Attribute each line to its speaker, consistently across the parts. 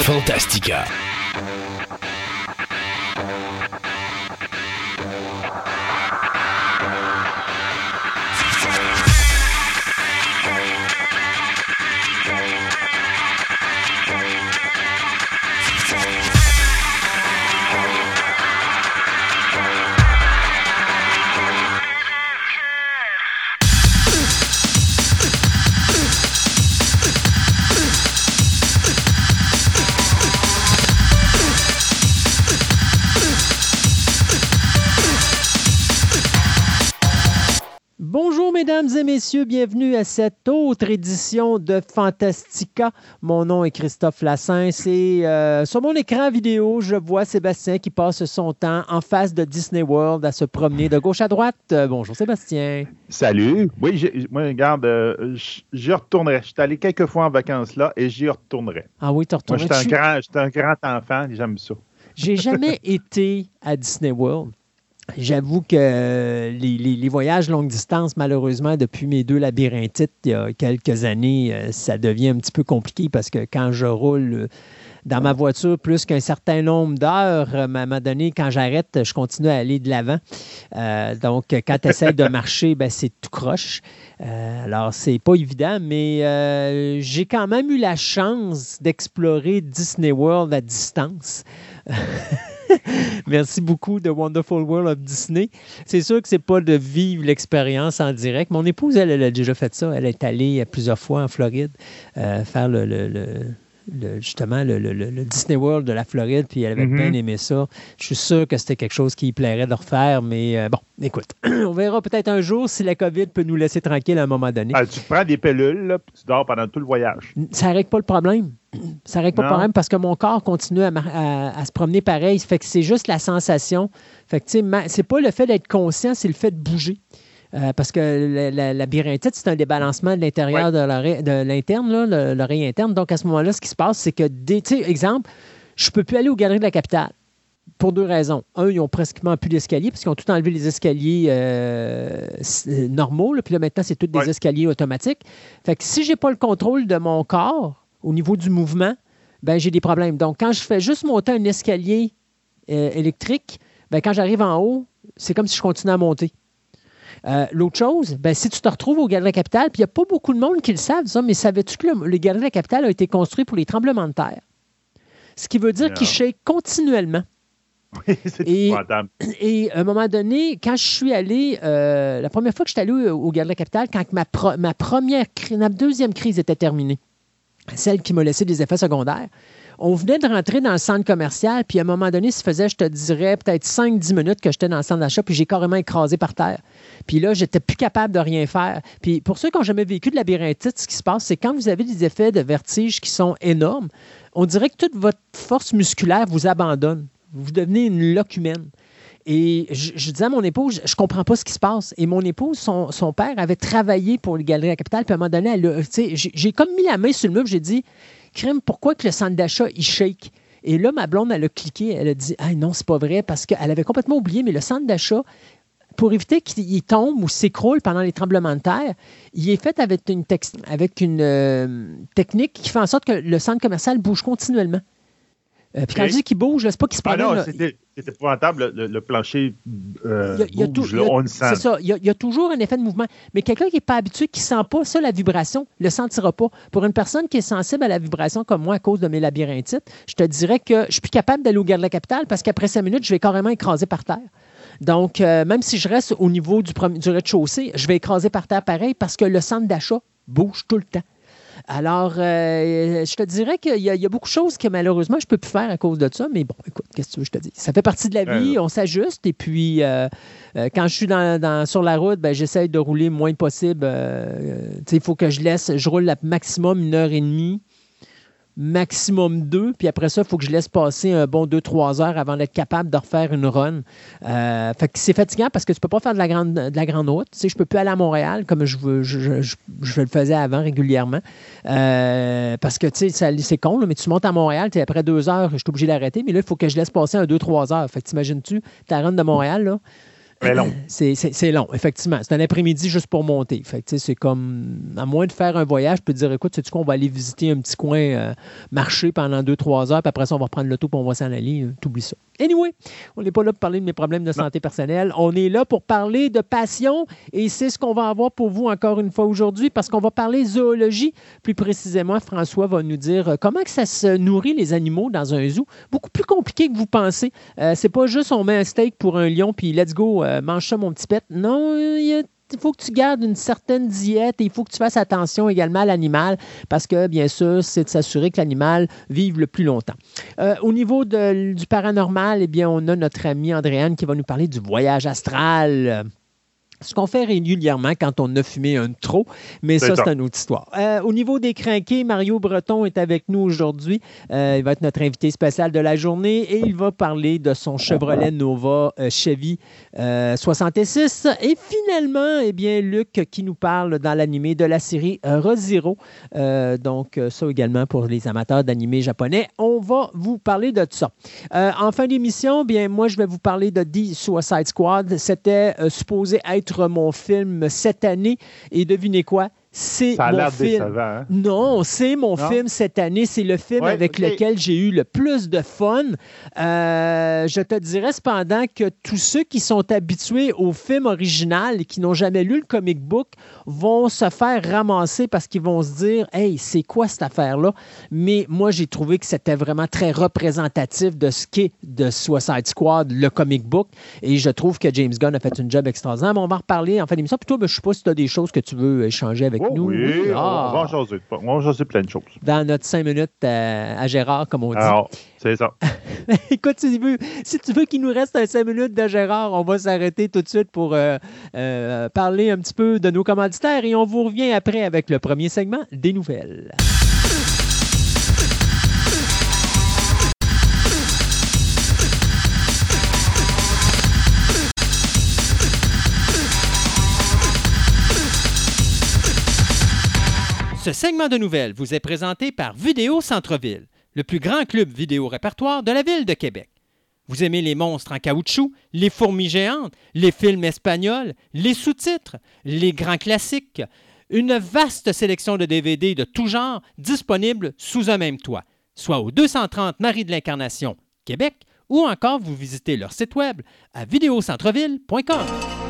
Speaker 1: Fantastica.
Speaker 2: Et messieurs, bienvenue à cette autre édition de Fantastica. Mon nom est Christophe Lassens et euh, sur mon écran vidéo, je vois Sébastien qui passe son temps en face de Disney World à se promener de gauche à droite. Euh, bonjour Sébastien.
Speaker 3: Salut. Oui, moi, regarde, euh, j'y retournerai. Je suis allé quelques fois en vacances là et j'y retournerai.
Speaker 2: Ah oui, tu retournerais.
Speaker 3: Moi, j'étais un, grand, un grand enfant et j'aime ça.
Speaker 2: J'ai jamais été à Disney World. J'avoue que les, voyages longue distance, malheureusement, depuis mes deux labyrinthites il y a quelques années, euh, ça devient un petit peu compliqué parce que quand je roule euh, dans ma voiture plus qu'un certain nombre d'heures, euh, à un moment donné, quand j'arrête, je continue à aller de l'avant. donc, quand tu essaies de marcher, ben, c'est tout croche. alors, c'est pas évident, mais j'ai quand même eu la chance d'explorer Disney World à distance. Merci beaucoup de Wonderful World of Disney. C'est sûr que c'est pas de vivre l'expérience en direct. Mon épouse, elle, a déjà fait ça. Elle est allée plusieurs fois en Floride euh, faire le, justement le, Disney World de la Floride, puis elle avait mm-hmm. bien aimé ça. Je suis sûr que c'était quelque chose qui lui plairait de refaire, mais euh, bon, écoute, on verra peut-être un jour si la COVID peut nous laisser tranquille à un moment donné.
Speaker 3: Ah, tu prends des pilules, puis tu dors pendant tout le voyage.
Speaker 2: Ça règle pas le problème. Ça règle pas le problème parce que mon corps continue à, se promener pareil. Fait que c'est juste la sensation. Fait que, c'est pas le fait d'être conscient, c'est le fait de bouger. Euh, parce que la, labyrinthite, c'est un débalancement de l'intérieur de l'interne, l'oreille interne. Donc, à ce moment-là, ce qui se passe, c'est que, exemple, je ne peux plus aller aux galeries de la capitale pour deux raisons. Un, ils ont pratiquement plus d'escaliers parce qu'ils ont tout enlevé les escaliers euh, normaux. puis là, maintenant, c'est tous des escaliers automatiques. Fait que si je n'ai pas le contrôle de mon corps au niveau du mouvement, ben j'ai des problèmes. Donc, quand je fais juste monter un escalier euh, électrique, ben, quand j'arrive en haut, c'est comme si je continuais à monter. Euh, l'autre chose, ben, si tu te retrouves au Galerie de la Capitale, puis il n'y a pas beaucoup de monde qui le savent, mais savais-tu que le, Galerie de la Capitale a été construit pour les tremblements de terre? Ce qui veut dire qu'il shake continuellement.
Speaker 3: Oui, c'est
Speaker 2: et, et à un moment donné, quand je suis allé, euh, la première fois que je suis allé au, Galerie de la Capitale, quand ma, ma première, ma deuxième crise était terminée, celle qui m'a laissé des effets secondaires, on venait de rentrer dans le centre commercial, puis à un moment donné, ça faisait, je te dirais, peut-être 5-10 minutes que j'étais dans le centre d'achat, puis j'ai carrément écrasé par terre. Puis là, j'étais plus capable de rien faire. Puis pour ceux qui n'ont jamais vécu de labyrinthite, ce qui se passe, c'est quand vous avez des effets de vertige qui sont énormes, on dirait que toute votre force musculaire vous abandonne. Vous devenez une loque humaine. Et je, disais à mon épouse, je, ne comprends pas ce qui se passe. Et mon épouse, son, père avait travaillé pour les Galeries à Capitale, puis à un moment donné, j'ai comme mis la main sur le meuble, j'ai dit, crime, pourquoi que le centre d'achat, il shake? Et là, ma blonde, elle a cliqué, elle a dit, ah non, c'est pas vrai, parce qu'elle avait complètement oublié, mais le centre d'achat, pour éviter qu'il tombe ou s'écroule pendant les tremblements de terre, il est fait avec une, euh, technique qui fait en sorte que le centre commercial bouge continuellement. Euh, puis quand je dis qu'il bouge, c'est pas qu'il se
Speaker 3: passe. Ah non, c'était épouvantable, le, plancher bouge, on le sent.
Speaker 2: C'est ça, il y, a, toujours un effet de mouvement. Mais quelqu'un qui n'est pas habitué, qui ne sent pas ça, la vibration, ne le sentira pas. Pour une personne qui est sensible à la vibration comme moi à cause de mes labyrinthites, je te dirais que je suis plus capable d'aller au garde de la capitale parce qu'après cinq minutes, je vais carrément écraser par terre. Donc, euh, même si je reste au niveau du, du rez-de-chaussée, je vais écraser par terre pareil parce que le centre d'achat bouge tout le temps. Alors, euh, je te dirais qu'il y, a beaucoup de choses que malheureusement, je ne peux plus faire à cause de ça. Mais bon, écoute, qu'est-ce que tu veux que je te dis? Ça fait partie de la vie, on s'ajuste. Et puis, euh, euh, quand je suis dans, sur la route, ben, j'essaie de rouler le moins possible. il faut que je laisse, je roule la maximum une heure et demie maximum deux. Puis après ça, il faut que je laisse passer un bon deux, trois heures avant d'être capable de refaire une run. Euh, c'est fatigant parce que tu peux pas faire de la grande, de la grande route. Tu sais, je peux plus aller à Montréal comme je, je, le faisais avant régulièrement. Euh, parce que, tu sais, c'est con, mais tu montes à Montréal, après deux heures, je suis obligé d'arrêter. Mais là, il faut que je laisse passer un deux, trois heures. Fait que t'imagines-tu, ta run de Montréal, C'est long, effectivement. C'est un après-midi juste pour monter. Fait c'est comme, à moins de faire un voyage, je peux te dire, écoute, sais-tu quoi, on va aller visiter un petit coin, euh, marcher pendant deux, trois heures, puis après ça, on va prendre l'auto, puis on va s'en aller. Euh, t'oublies ça. Anyway, on n'est pas là pour parler de mes problèmes de santé personnelle. On est là pour parler de passion, et c'est ce qu'on va avoir pour vous encore une fois aujourd'hui, parce qu'on va parler zoologie. Plus précisément, François va nous dire euh, comment que ça se nourrit les animaux dans un zoo. Beaucoup plus compliqué que vous pensez. c'est pas juste on met un steak pour un lion, puis let's go, mange ça, mon petit pet. Non, il faut que tu gardes une certaine diète et il faut que tu fasses attention également à l'animal parce que, bien sûr, c'est de s'assurer que l'animal vive le plus longtemps. Euh, au niveau du paranormal, eh bien, on a notre amie Andréane qui va nous parler du voyage astral ce qu'on fait régulièrement quand on a fumé un trop, mais ça, c'est une autre histoire. Euh, au niveau des crinqués, Mario Breton est avec nous aujourd'hui. Euh, il va être notre invité spécial de la journée et il va parler de son Chevrolet Nova euh, Chevy 66. Et finalement, eh bien, Luc qui nous parle dans l'animé de la série Rozero. donc, ça également pour les amateurs d'animé japonais. On va vous parler de ça. en fin d'émission, bien, moi, je vais vous parler de The Suicide Squad. C'était supposé être mon film cette année. Et devinez quoi? C'est mon film. Hein? Non, c'est mon film cette année. C'est le film avec lequel j'ai eu le plus de fun. Euh, je te dirais cependant que tous ceux qui sont habitués au film original et qui n'ont jamais lu le comic book vont se faire ramasser parce qu'ils vont se dire Hey, c'est quoi cette affaire-là? Mais moi, j'ai trouvé que c'était vraiment très représentatif de ce qu'est de Suicide Squad, le comic book. Et je trouve que James Gunn a fait une job extraordinaire. Mais on va en reparler en fin d'émission. Puis toi, ben, je ne sais pas si tu as des choses que tu veux échanger avec
Speaker 3: Oh, oui, on va jaser, ah. on va jaser plein de choses.
Speaker 2: Dans notre cinq minutes euh, à, Gérard, comme on dit.
Speaker 3: Alors, c'est ça.
Speaker 2: Écoute, si tu veux, si tu veux qu'il nous reste un cinq minutes de Gérard, on va s'arrêter tout de suite pour euh, euh, parler un petit peu de nos commanditaires et on vous revient après avec le premier segment des nouvelles. Ce segment de nouvelles vous est présenté par Vidéo Centre-Ville, le plus grand club vidéo répertoire de la ville de Québec. Vous aimez les monstres en caoutchouc, les fourmis géantes, les films espagnols, les sous-titres, les grands classiques, une vaste sélection de DVD de tout genre disponibles sous un même toit, soit au 230 Marie de l'Incarnation, Québec, ou encore vous visitez leur site web à vidéocentreville.com.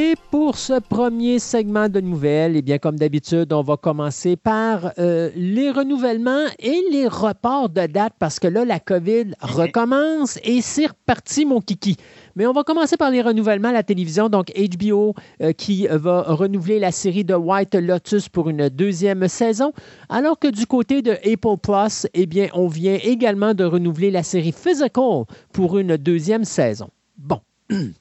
Speaker 2: Et pour ce premier segment de nouvelles, eh bien, comme d'habitude, on va commencer par euh, les renouvellements et les reports de date parce que là, la COVID recommence et c'est reparti, mon kiki. Mais on va commencer par les renouvellements à la télévision. Donc, HBO euh, qui va renouveler la série de White Lotus pour une deuxième saison, alors que du côté de Apple Plus, eh bien, on vient également de renouveler la série Physical pour une deuxième saison. Bon.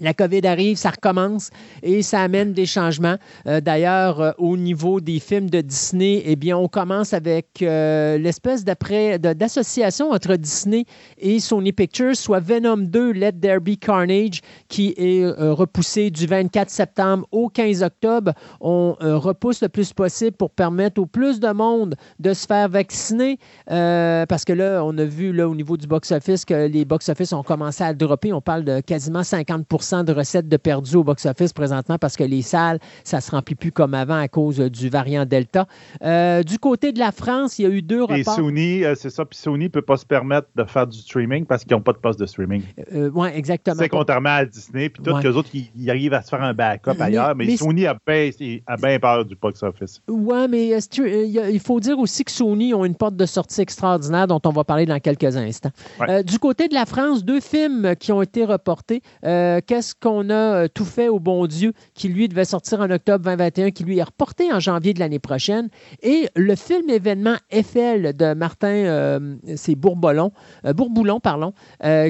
Speaker 2: La COVID arrive, ça recommence et ça amène des changements. Euh, d'ailleurs, euh, au niveau des films de Disney, eh bien, on commence avec euh, l'espèce d'association entre Disney et Sony Pictures, soit Venom 2, Let There Be Carnage, qui est repoussé du 24 septembre au 15 octobre. On repousse le plus possible pour permettre au plus de monde de se faire vacciner, parce que là, on a vu là, au niveau du box-office que les box-office ont commencé à dropper. On parle de quasiment 50 de recettes de perdues au box-office présentement parce que les salles, ça ne se remplit plus comme avant à cause du variant Delta. Euh, du côté de la France, il y a eu deux reports. Et
Speaker 3: Sony, euh, c'est ça, puis Sony ne peut pas se permettre de faire du streaming parce qu'ils n'ont pas de poste de streaming.
Speaker 2: Euh, oui, exactement.
Speaker 3: C'est contrairement à Disney, puis tous les autres, ils, arrivent à se faire un backup ailleurs, mais, Sony a bien, peur du box-office.
Speaker 2: Oui, mais il faut dire aussi que Sony ont une porte de sortie extraordinaire dont on va parler dans quelques instants. du côté de la France, deux films qui ont été reportés. Est-ce qu'on a tout fait au bon Dieu, qui lui devait sortir en octobre 2021, qui lui est reporté en janvier de l'année prochaine. Et le film événement Eiffel de Martin, c'est Bourboulon, Bourboulon, pardon,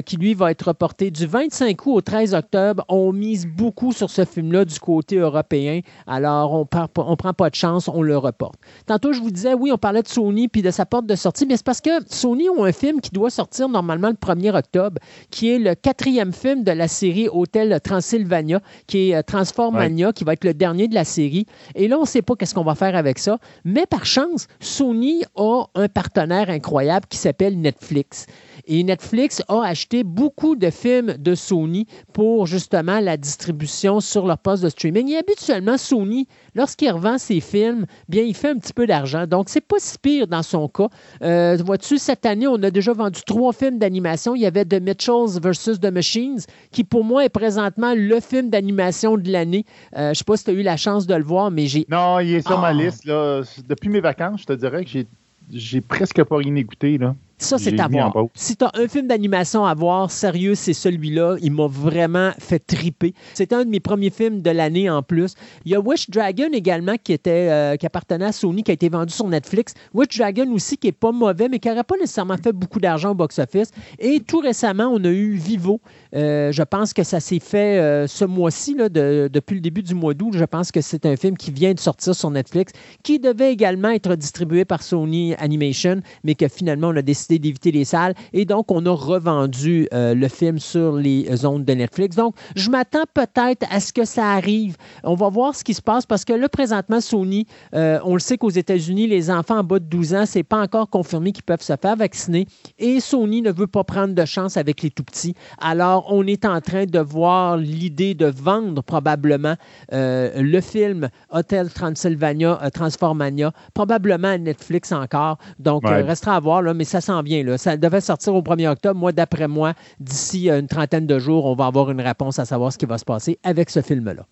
Speaker 2: qui lui va être reporté du 25 août au 13 octobre. On mise beaucoup sur ce film-là du côté européen. Alors, on ne prend pas de chance, on le reporte. Tantôt, je vous disais, oui, on parlait de Sony puis de sa porte de sortie, mais c'est parce que Sony ont un film qui doit sortir normalement le 1er octobre, qui est le quatrième film de la série Hôtel Transylvania, qui est euh, Transformania, qui va être le dernier de la série. Et là, on ne sait pas qu'est-ce qu'on va faire avec ça. Mais par chance, Sony a un partenaire incroyable qui s'appelle Netflix. Et Netflix a acheté beaucoup de films de Sony pour justement la distribution sur leur poste de streaming. Et habituellement, Sony, lorsqu'il revend ses films, bien, il fait un petit peu d'argent. Donc, c'est pas si pire dans son cas. Euh, vois-tu, cette année, on a déjà vendu trois films d'animation. Il y avait The Mitchells versus The Machines, qui pour moi est présentement le film d'animation de l'année. Euh, je sais pas si tu as eu la chance de le voir, mais j'ai.
Speaker 3: Non, il est sur ma ah. liste. Là. Depuis mes vacances, je te dirais que j'ai, j'ai presque pas rien écouté. Là.
Speaker 2: Ça, c'est à voir. Si tu as un film d'animation à voir, sérieux, c'est celui-là. Il m'a vraiment fait triper. C'est un de mes premiers films de l'année en plus. Il y a Wish Dragon également qui, était, euh, qui appartenait à Sony, qui a été vendu sur Netflix. Wish Dragon aussi qui n'est pas mauvais, mais qui n'aurait pas nécessairement fait beaucoup d'argent au box-office. Et tout récemment, on a eu Vivo. Euh, je pense que ça s'est fait euh, ce mois-ci, depuis le début du mois d'août. Je pense que c'est un film qui vient de sortir sur Netflix, qui devait également être distribué par Sony Animation, mais que finalement, on a décidé d'éviter les salles. Et donc, on a revendu euh, le film sur les ondes de Netflix. Donc, je m'attends peut-être à ce que ça arrive. On va voir ce qui se passe parce que là, présentement, Sony, euh, on le sait qu'aux États-Unis, les enfants en bas de 12 ans, c'est pas encore confirmé qu'ils peuvent se faire vacciner. Et Sony ne veut pas prendre de chance avec les tout petits. Alors, on est en train de voir l'idée de vendre probablement euh, le film Hotel Transylvania, Transformania, probablement à Netflix encore. Donc, il restera à voir, là, mais ça Là. Ça devait sortir au 1er octobre. Moi, d'après moi, d'ici une trentaine de jours, on va avoir une réponse à savoir ce qui va se passer avec ce film-là.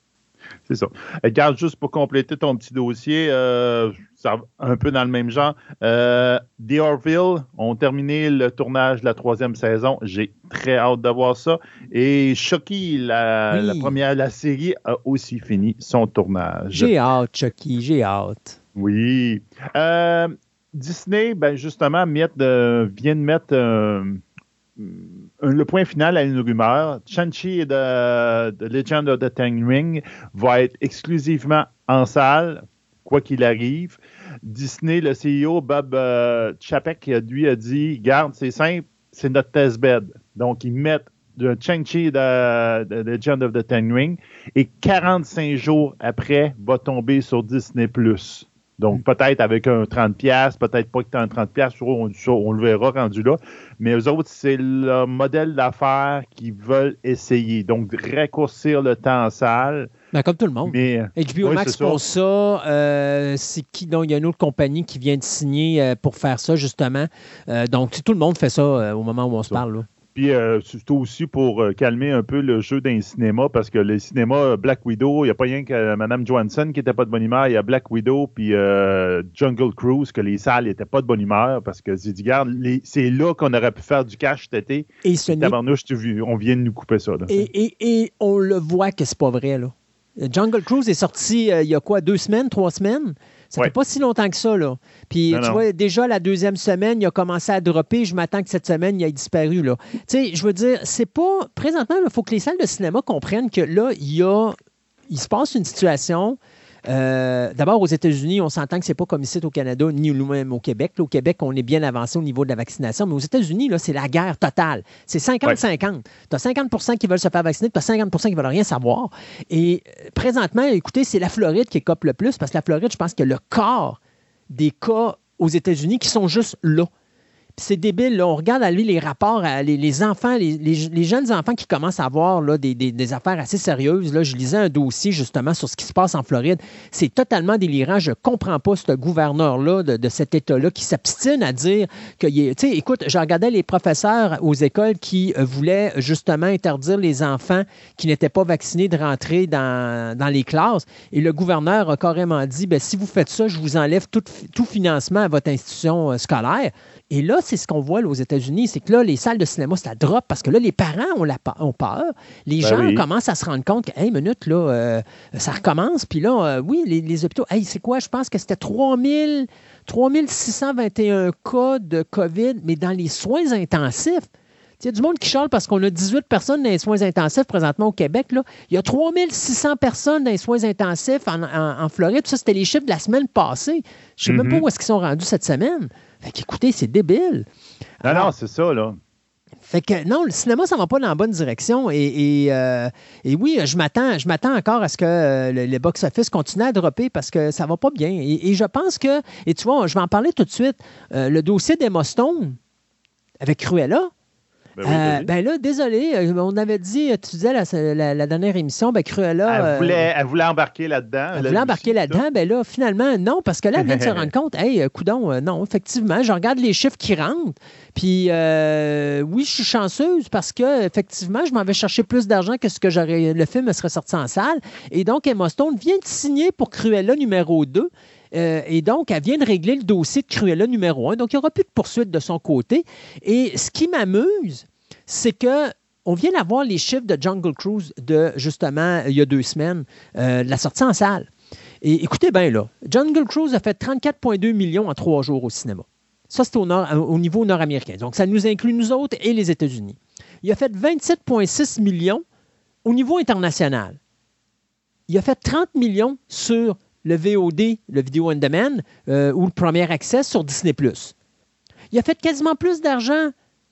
Speaker 3: C'est ça. Regarde, juste pour compléter ton petit dossier, euh, un peu dans le même genre. Euh, The Orville ont terminé le tournage de la troisième saison. J'ai très hâte de voir ça. Et Chucky, la, la première, la série, a aussi fini son tournage.
Speaker 2: J'ai hâte, Chucky, j'ai hâte.
Speaker 3: Oui. Euh, Disney, ben justement, vient de mettre euh, le point final à une rumeur. Shang-Chi de, The Legend of the Ten Ring va être exclusivement en salle, quoi qu'il arrive. Disney, le CEO Bob euh, Chapek, lui a dit Garde, c'est simple, c'est notre test bed. Donc, ils mettent de Shang-Chi de, The Legend of the Ten Ring et 45 jours après va tomber sur Disney. Donc, peut-être avec un 30$, peut-être pas que tu as un 30$, on, on le verra rendu là. Mais eux autres, c'est le modèle d'affaires qu'ils veulent essayer. Donc, raccourcir le temps en salle.
Speaker 2: Ben, comme tout le monde. Mais, HBO Max pour ça, euh, c'est qui donc il y a une autre compagnie qui vient de signer euh, pour faire ça justement. Euh, donc tout le monde fait ça au moment où on se parle. Là.
Speaker 3: Puis euh, surtout aussi pour euh, calmer un peu le jeu d'un cinéma, parce que le cinéma euh, Black Widow, il n'y a pas rien que Mme Johansson qui n'était pas de bonne humeur, il y a Black Widow puis Jungle Cruise, que les salles n'étaient pas de bonne humeur, parce que j'ai dit, c'est là qu'on aurait pu faire du cash cet été. Et ce on vient de nous couper ça.
Speaker 2: Et, et, on le voit que c'est pas vrai, là. Jungle Cruise est sorti il y a quoi, deux semaines, trois semaines? Ça fait pas si longtemps que ça, là. Puis, tu vois, déjà, la deuxième semaine, il a commencé à dropper. Je m'attends que cette semaine, il ait disparu, là. Tu sais, je veux dire, c'est pas... Présentement, il faut que les salles de cinéma comprennent que là, il y a... Il se passe une situation euh, d'abord, aux États-Unis, on s'entend que ce n'est pas comme ici au Canada, ni même au Québec. au Québec, on est bien avancé au niveau de la vaccination, mais aux États-Unis, c'est la guerre totale. C'est 50-50. Tu as 50% qui veulent se faire vacciner, tu as 50% qui ne veulent rien savoir. Et euh, présentement, écoutez, c'est la Floride qui cope le plus, parce que la Floride, je pense que le corps des cas aux États-Unis qui sont juste là c'est débile. On regarde à lui les rapports, les, enfants, les, jeunes enfants qui commencent à avoir là, des, affaires assez sérieuses. Là, je lisais un dossier justement sur ce qui se passe en Floride. C'est totalement délirant. Je ne comprends pas ce gouverneur-là de, cet État-là qui s'abstine à dire que. Tu sais, écoute, je regardais les professeurs aux écoles qui euh, voulaient justement interdire les enfants qui n'étaient pas vaccinés de rentrer dans, les classes. Et le gouverneur a carrément dit ben, si vous faites ça, je vous enlève tout, tout financement à votre institution euh, scolaire. Et là, c'est ce qu'on voit aux États-Unis, c'est que là, les salles de cinéma, ça drop parce que là, les parents ont, la, ont peur. Les
Speaker 3: Ben
Speaker 2: gens
Speaker 3: oui.
Speaker 2: commencent à se rendre compte que, hey, minute, là, euh, ça recommence. Puis là, euh, oui, les, les hôpitaux, hey, c'est quoi? Je pense que c'était 3000, 3621 cas de COVID, mais dans les soins intensifs. Il y a du monde qui charle parce qu'on a 18 personnes dans les soins intensifs présentement au Québec. Là. Il y a 3600 personnes dans les soins intensifs en, en- en Floride. Ça, c'était les chiffres de la semaine passée. Je ne sais même
Speaker 3: Mhm.
Speaker 2: pas où est-ce qu'ils sont rendus cette semaine. Fait qu'écoutez, c'est débile.
Speaker 3: Non,
Speaker 2: Alors,
Speaker 3: non, c'est ça, là.
Speaker 2: fait que non, le cinéma, ça va pas dans la bonne direction. Et, et, euh, et oui, je m'attends, je m'attends encore à ce que euh, le, le box-office continue à dropper parce que ça va pas bien. Et, et je pense que, et tu vois, je vais en parler tout de suite, euh, le dossier d'Emma Stone avec Cruella.
Speaker 3: Ben oui,
Speaker 2: euh, ben là, désolé, euh, on avait dit, tu disais la, la- la dernière émission, ben Cruella.
Speaker 3: elle,
Speaker 2: euh,
Speaker 3: voulait, elle voulait embarquer là-dedans.
Speaker 2: elle voulait embarquer là-dedans, ben là, finalement, non, parce que là, elle vient de se rendre compte, hey, euh, coudon, euh, non, effectivement, je regarde les chiffres qui rentrent, puis euh, oui, je suis chanceuse parce que, effectivement, je m'en vais chercher plus d'argent que ce que j'aurais, le film serait sorti en salle, et donc Emma Stone vient de signer pour Cruella numéro 2, euh, et donc, elle vient de régler le dossier de Cruella numéro 1. Donc, il n'y aura plus de poursuite de son côté. Et ce qui m'amuse, c'est que on vient d'avoir les chiffres de Jungle Cruise de, justement, il y a deux semaines, euh, la sortie en salle. Et écoutez bien là, Jungle Cruise a fait 34,2 millions en trois jours au cinéma. Ça, c'est au niveau nord-américain. Donc, ça nous inclut nous autres et les États-Unis. Il a fait 27,6 millions au niveau international. Il a fait 30 millions sur le VOD, le Video On Demand, euh, ou le premier accès sur Disney+. Il a fait quasiment plus d'argent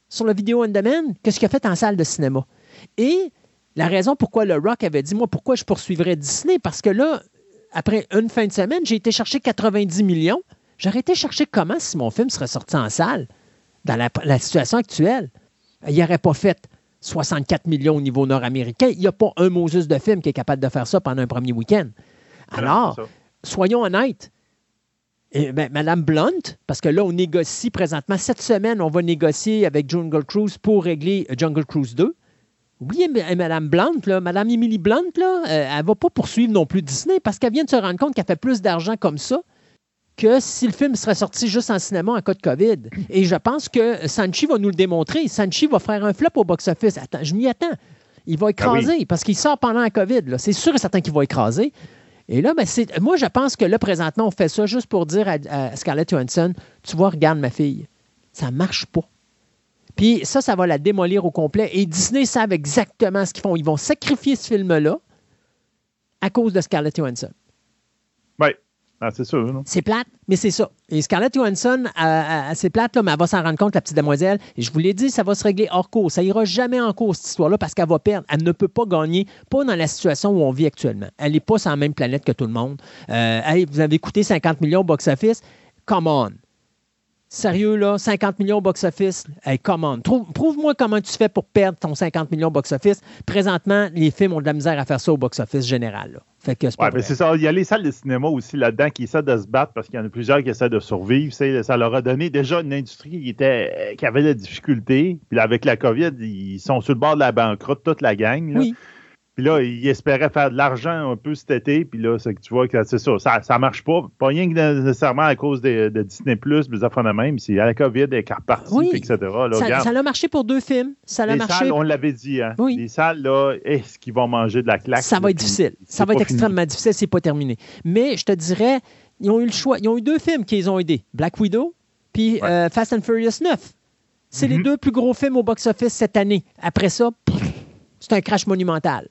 Speaker 2: sur le Video On Demand que ce qu'il a fait en salle de cinéma. Et la raison pourquoi le Rock avait dit, moi, pourquoi je poursuivrais Disney, parce que là, après une fin de semaine, j'ai été chercher 90 millions. J'aurais été chercher comment si mon film serait sorti en salle dans la, la situation actuelle. Il n'aurait pas fait 64 millions au niveau nord-américain. Il n'y a pas un Moses de film qui est capable de faire ça pendant un premier week-end. Alors. Soyons honnêtes. Eh ben, Madame Blunt, parce que là, on négocie présentement, cette semaine, on va négocier avec Jungle Cruise pour régler Jungle Cruise 2. Oui, et Madame Blunt, là, Madame Emily Blunt, là, euh, elle ne va pas poursuivre non plus Disney parce qu'elle vient de se rendre compte qu'elle fait plus d'argent comme ça que si le film serait sorti juste en cinéma en cas de COVID. Et je pense que Sanchi va nous le démontrer. Sanchi va faire un flop au box-office. Attends, je m'y attends. Il va écraser parce qu'il sort pendant la COVID. C'est sûr et certain qu'il va écraser. Et là, ben, moi, je pense que là, présentement, on fait ça juste pour dire à, à Scarlett Johansson, tu vois, regarde ma fille, ça marche pas. Puis ça, ça va la démolir au complet. Et Disney savent exactement ce qu'ils font. Ils vont sacrifier ce film-là à cause de Scarlett Johansson.
Speaker 3: Oui, Ah, c'est sûr. non?
Speaker 2: C'est plate, mais c'est ça. Et Scarlett Johansson, euh, euh, c'est plate, là, mais elle va s'en rendre compte, la petite demoiselle. Et je vous l'ai dit, ça va se régler hors cours. Ça ira jamais en cours, cette histoire-là, parce qu'elle va perdre. Elle ne peut pas gagner, pas dans la situation où on vit actuellement. Elle n'est pas sur la même planète que tout le monde. Euh, hey, vous avez coûté 50 millions au box-office. Come on. Sérieux, là, 50 millions au box-office. Hey. Trouve- Prouve-moi comment tu fais pour perdre ton 50 millions au box-office. Présentement, les films ont de la misère à faire ça au box-office général. là. Fait que c'est pas
Speaker 3: Ouais, mais
Speaker 2: vrai.
Speaker 3: c'est ça. Il y a les salles de cinéma aussi là-dedans qui essaient de se battre parce qu'il y en a plusieurs qui essaient de survivre. Ça leur a donné déjà une industrie qui, était, qui avait des difficultés. Puis là, avec la COVID, ils sont sur le bord de la banqueroute, toute la gang. là.
Speaker 2: Oui.
Speaker 3: Puis là, ils espéraient faire de l'argent un peu cet été. Puis là, c'est que tu vois que c'est ça. Ça, ça marche pas. Pas rien que nécessairement à cause de, de Disney, des affaires de même. C'est à la COVID, elle est repartie,
Speaker 2: Oui.
Speaker 3: etc. Là,
Speaker 2: Ça, ça a marché pour deux films. Ça a
Speaker 3: les
Speaker 2: marché.
Speaker 3: salles, on l'avait dit, hein.
Speaker 2: Oui.
Speaker 3: Les salles, là, est-ce qu'ils vont manger de la claque?
Speaker 2: Ça va être difficile. Ça va être
Speaker 3: fini.
Speaker 2: extrêmement difficile, c'est pas terminé. Mais je te dirais, ils ont eu le choix. Ils ont eu deux films qui les ont aidés. Black Widow puis
Speaker 3: Ouais.
Speaker 2: euh, Fast and Furious 9. C'est les
Speaker 3: Mhm.
Speaker 2: deux plus gros films au box-office cette année. Après ça, c'est un crash monumental.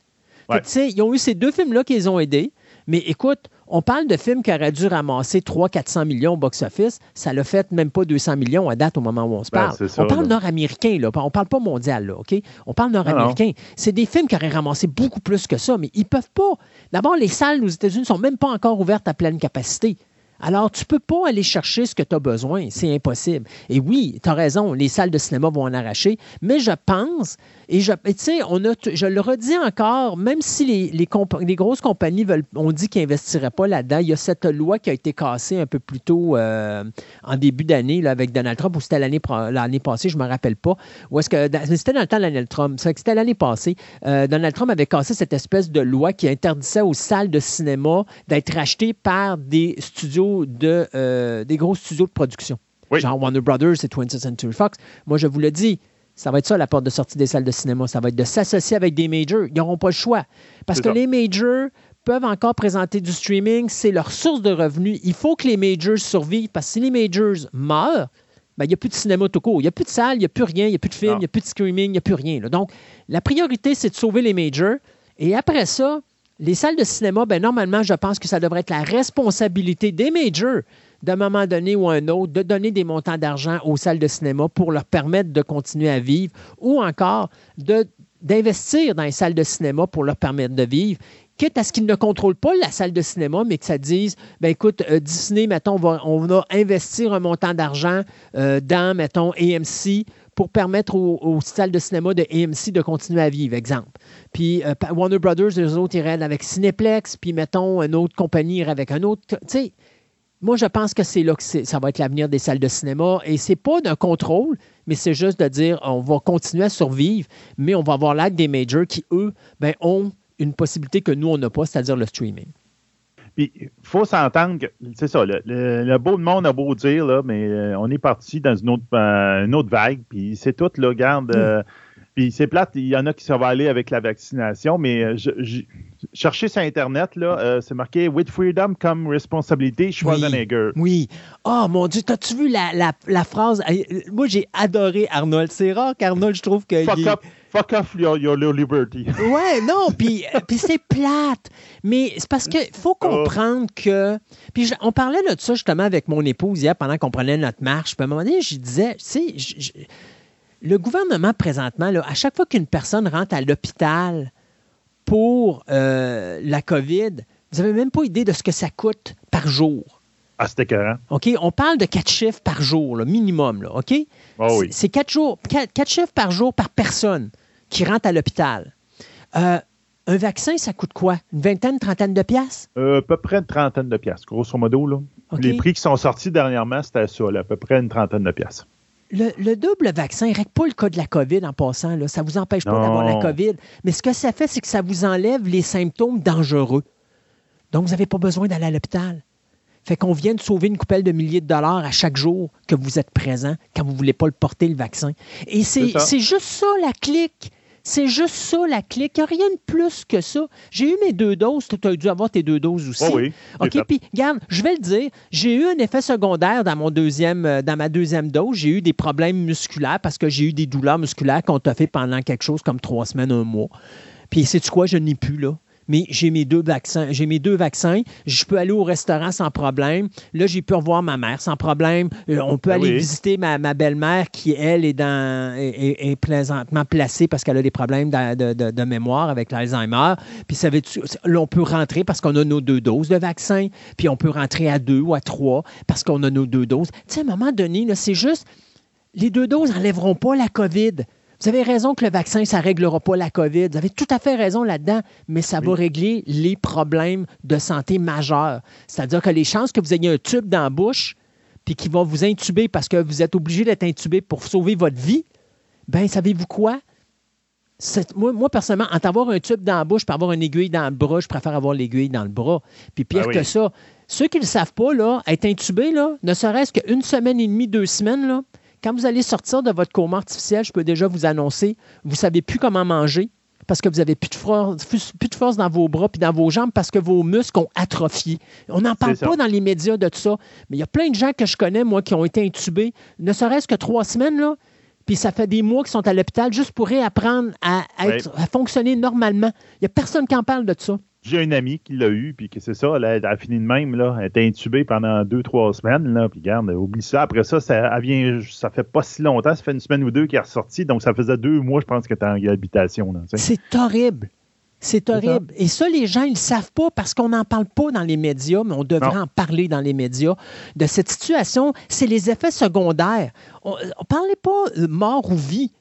Speaker 3: Ouais.
Speaker 2: tu sais, ils ont eu ces deux films-là qui les ont aidés. Mais écoute, on parle de films qui auraient dû ramasser 300-400 millions au box-office. Ça l'a fait même pas 200 millions à date au moment où on se
Speaker 3: Ben,
Speaker 2: parle.
Speaker 3: ça,
Speaker 2: on parle nord-américain, là. On parle pas mondial, là, OK? On parle nord-américain. C'est des films qui auraient ramassé beaucoup plus que ça, mais ils peuvent pas. D'abord, les salles aux États-Unis ne sont même pas encore ouvertes à pleine capacité. Alors, tu peux pas aller chercher ce que tu as besoin. C'est impossible. Et oui, tu as raison, les salles de cinéma vont en arracher, mais je pense, et je, et tu sais, on a, je le redis encore, même si les, les, compa- les grosses compagnies veulent, on dit qu'ils n'investiraient pas là-dedans, il y a cette loi qui a été cassée un peu plus tôt euh, en début d'année avec Donald Trump, ou c'était l'année, l'année passée, je ne me rappelle pas. Ou est-ce que, c'était dans le temps de Donald Trump, c'était l'année passée. Euh, Donald Trump avait cassé cette espèce de loi qui interdisait aux salles de cinéma d'être rachetées par des studios de, euh, des gros studios de production.
Speaker 3: Oui.
Speaker 2: Genre Warner Brothers et 20th Century Fox. Moi, je vous le dis, ça va être ça la porte de sortie des salles de cinéma. Ça va être de s'associer avec des majors. Ils n'auront pas le choix. Parce que
Speaker 3: ça.
Speaker 2: les majors peuvent encore présenter du streaming. C'est leur source de revenus. Il faut que les majors survivent parce que si les majors meurent, ben, il n'y a plus de cinéma tout court. Il n'y a plus de salle, il n'y a plus rien, il n'y a plus de film, il n'y a plus de streaming, il n'y a plus rien. là. Donc, la priorité, c'est de sauver les majors. Et après ça, les salles de cinéma, ben, normalement, je pense que ça devrait être la responsabilité des majors d'un moment donné ou un autre, de donner des montants d'argent aux salles de cinéma pour leur permettre de continuer à vivre ou encore d'investir dans les salles de cinéma pour leur permettre de vivre. Quitte à ce qu'ils ne contrôlent pas la salle de cinéma, mais que ça dise, ben écoute, euh, Disney, mettons, on va, on va investir un montant d'argent euh, dans, mettons, AMC pour permettre aux, aux salles de cinéma de AMC de continuer à vivre, exemple. Puis euh, Warner Brothers, les autres iraient avec Cineplex, puis mettons, une autre compagnie irait avec un autre. Tu sais, moi, je pense que c'est là que ça va être l'avenir des salles de cinéma. Et c'est pas d'un contrôle, mais c'est juste de dire on va continuer à survivre, mais on va avoir l'aide des majors qui, eux, ben, ont une possibilité que nous, on n'a pas, c'est-à-dire le streaming.
Speaker 3: Puis, il faut s'entendre que, c'est ça, le, le- le beau de monde a beau dire, là, mais euh, on est parti dans une autre, euh, une autre vague, puis c'est tout, là, garde. euh, puis c'est plate, il y en a qui s'en vont aller avec la vaccination, mais je, je- cherchez sur Internet, là, euh, c'est marqué With freedom come responsibility, Schwarzenegger.
Speaker 2: Oui. Oh mon Dieu, t'as-tu vu la, la- la phrase? Moi, j'ai adoré Arnold. C'est rare qu'Arnold, je trouve que.
Speaker 3: Fuck,
Speaker 2: il
Speaker 3: up, fuck off your, your liberty.
Speaker 2: Ouais, non, puis euh, puis c'est plate. Mais c'est parce qu'il faut comprendre que. Puis on parlait de ça justement avec mon épouse hier pendant qu'on prenait notre marche. Puis à un moment donné, je disais, tu sais, le gouvernement présentement, là, à chaque fois qu'une personne rentre à l'hôpital pour euh, la COVID, vous n'avez même pas idée de ce que ça coûte par jour.
Speaker 3: Ah, c'était écœurant.
Speaker 2: OK? On parle de quatre chiffres par jour, là, minimum. Là, OK?
Speaker 3: Ah oui.
Speaker 2: C'est- quatre, jours, quatre, quatre chiffres par jour par personne qui rentre à l'hôpital. Euh, un vaccin, ça coûte quoi? Une vingtaine, trentaine de piastres?
Speaker 3: Euh, à peu près une trentaine de piastres, grosso modo. Là. Les prix qui sont sortis dernièrement, c'était ça, là, à peu près une trentaine de piastres.
Speaker 2: Le, le double vaccin ne règle pas le cas de la COVID en passant. Là. Ça ne vous empêche pas d'avoir la COVID. Mais ce que ça fait, c'est que ça vous enlève les symptômes dangereux. Donc, vous n'avez pas besoin d'aller à l'hôpital. Fait qu'on vient de sauver une coupelle de milliers de dollars à chaque jour que vous êtes présent quand vous ne voulez pas le porter, le vaccin. Et c'est juste ça, la clique. C'est juste ça, la clique. Il n'y a rien de plus que ça. J'ai eu mes deux doses. Tu as dû avoir tes deux doses aussi.
Speaker 3: Oh oui.
Speaker 2: OK, puis regarde, je vais le dire, j'ai eu un effet secondaire dans mon deuxième, euh, dans ma deuxième dose. J'ai eu des problèmes musculaires parce que j'ai eu des douleurs musculaires qu'on t'a fait pendant quelque chose comme trois semaines, un mois. Puis sais-tu quoi, je n'ai plus là. Mais j'ai mes deux vaccins. J'ai mes deux vaccins. Je peux aller au restaurant sans problème. Là, j'ai pu revoir ma mère sans problème. Euh, on peut
Speaker 3: Ben
Speaker 2: aller
Speaker 3: oui.
Speaker 2: visiter ma, ma belle-mère qui, elle, est, dans, est, présentement placée parce qu'elle a des problèmes de, de- de- de mémoire avec l'Alzheimer. Puis savais-tu, là, on peut rentrer parce qu'on a nos deux doses de vaccin. Puis on peut rentrer à deux ou à trois parce qu'on a nos deux doses. Tu sais, à un moment donné, c'est juste, les deux doses n'enlèveront pas la COVID. Vous avez raison que le vaccin, ça ne réglera pas la COVID. Vous avez tout à fait raison là-dedans, mais ça va régler les problèmes de santé majeurs. C'est-à-dire que les chances que vous ayez un tube dans la bouche, puis qui va vous intuber parce que vous êtes obligé d'être intubé pour sauver votre vie, ben savez-vous quoi? Moi, moi, personnellement, entre avoir un tube dans la bouche et avoir une aiguille dans le bras, je préfère avoir l'aiguille dans le bras. Puis pire
Speaker 3: Ah oui.
Speaker 2: que ça, ceux qui ne le savent pas, là, être intubé, là, ne serait-ce qu'une semaine et demie, deux semaines, là, quand vous allez sortir de votre coma artificiel, je peux déjà vous annoncer, vous ne savez plus comment manger parce que vous n'avez plus de force, plus de force dans vos bras puis dans vos jambes parce que vos muscles ont atrophié. On n'en parle pas dans les médias de tout ça, mais il y a plein de gens que je connais, moi, qui ont été intubés, ne serait-ce que trois semaines, là, puis ça fait des mois qu'ils sont à l'hôpital juste pour réapprendre à, être, à fonctionner normalement. Il n'y a personne qui en parle de ça.
Speaker 3: J'ai un ami qui l'a eu, puis que c'est ça, là, elle a fini de même, là, elle était intubée pendant deux, trois semaines, là, puis regarde, oublie ça. Après ça, ça, elle vient, ça fait pas si longtemps, ça fait une semaine ou deux qu'elle est ressortie, donc ça faisait deux mois, je pense, qu'elle était en réhabilitation.
Speaker 2: C'est horrible. C'est horrible. Et ça, les gens, ils ne savent pas parce qu'on n'en parle pas dans les médias, mais on devrait
Speaker 3: Non.
Speaker 2: en parler dans les médias. De cette situation, c'est les effets secondaires. On ne parlait pas euh, mort ou vie.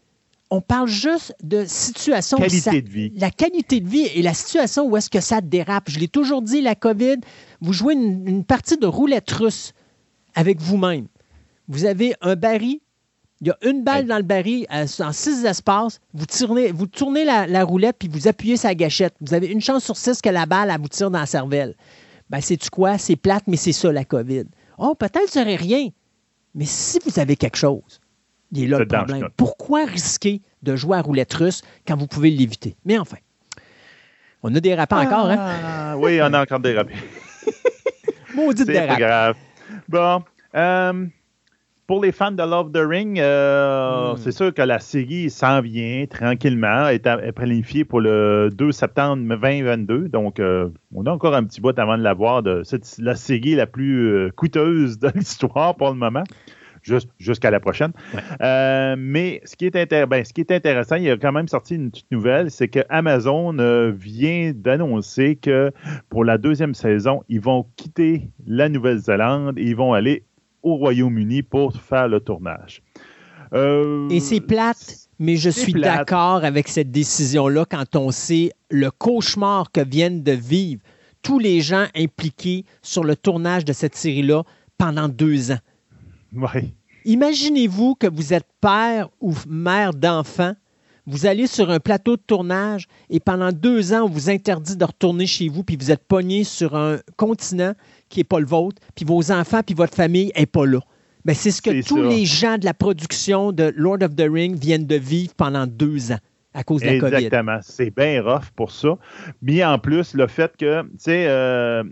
Speaker 2: On parle juste de situation.
Speaker 3: Qualité
Speaker 2: ça-
Speaker 3: de vie.
Speaker 2: La qualité de vie et la situation où est-ce que ça dérape. Je l'ai toujours dit, la COVID, vous jouez une, une partie de roulette russe avec vous-même. Vous avez un baril, il y a une balle dans le baril euh, en six espaces. Vous tournez, vous tournez la, la roulette puis vous appuyez sa gâchette. Vous avez une chance sur six que la balle elle vous tire dans la cervelle. Ben, c'est-tu quoi? C'est plate, mais c'est ça la COVID. Oh, peut-être ce serait rien. Mais si vous avez quelque chose, il est là le problème. Pourquoi risquer de jouer à roulette russe quand vous pouvez l'éviter? Mais enfin, on a des rappels encore, hein?
Speaker 3: Ah, oui, on a encore dérapé.
Speaker 2: Maudite
Speaker 3: C'est pas grave. Bon. euh, pour les fans de Love the Ring, euh,
Speaker 2: Hmm.
Speaker 3: c'est sûr que la série s'en vient tranquillement. Elle est, à- est planifiée pour le 2 septembre 2022. Donc, euh, on a encore un petit bout avant de la voir. C'est la série la plus coûteuse de l'histoire pour le moment. Jus- Jusqu'à la prochaine.
Speaker 2: Ouais.
Speaker 3: Euh, mais ce qui, est intér- ben, ce qui est intéressant, il a quand même sorti une petite nouvelle, c'est que Amazon euh, vient d'annoncer que pour la deuxième saison, ils vont quitter la Nouvelle-Zélande et ils vont aller au Royaume-Uni pour faire le tournage. Euh,
Speaker 2: Et c'est plate, mais je suis
Speaker 3: plate.
Speaker 2: d'accord avec cette décision-là quand on sait le cauchemar que viennent de vivre tous les gens impliqués sur le tournage de cette série-là pendant deux ans. Imaginez-vous que vous êtes père ou mère d'enfant, vous allez sur un plateau de tournage et pendant deux ans, on vous interdit de retourner chez vous, puis vous êtes pogné sur un continent qui n'est pas le vôtre, puis vos enfants, puis votre famille n'est pas là. Ben, c'est ce que tous
Speaker 3: ça.
Speaker 2: les gens de la production de Lord of the Rings viennent de vivre pendant deux ans à cause de la COVID.
Speaker 3: Exactement. C'est bien rough pour ça. Mais en plus, le fait que, tu sais, euh,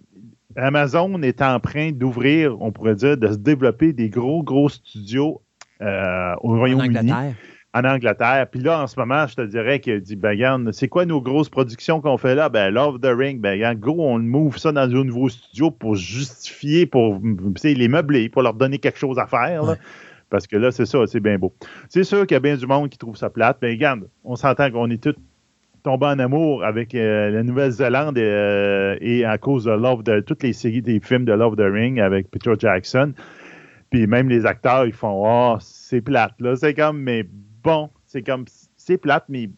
Speaker 3: Amazon est en train d'ouvrir, on pourrait dire, de se développer des gros, gros studios euh, au
Speaker 2: En
Speaker 3: Royaume-Uni.
Speaker 2: Angleterre.
Speaker 3: en Angleterre. Puis là, en ce moment, je te dirais qu'il dit, ben, regarde, c'est quoi nos grosses productions qu'on fait là? Ben, Love the Ring, ben, regarde, gros, on move ça dans un nouveau studio pour justifier, pour, tu sais, les meubler, pour leur donner quelque chose à faire, là.
Speaker 2: Ouais.
Speaker 3: Parce que là, c'est ça, c'est bien beau. C'est sûr qu'il y a bien du monde qui trouve ça plate. Mais regarde, on s'entend qu'on est tous tombés en amour avec euh, la Nouvelle-Zélande et, euh, et à cause de Love de toutes les séries des films de Love the Ring avec Peter Jackson. Puis même les acteurs, ils font Oh, c'est plate. Là, c'est comme, mais bon, c'est comme, c'est plate, mais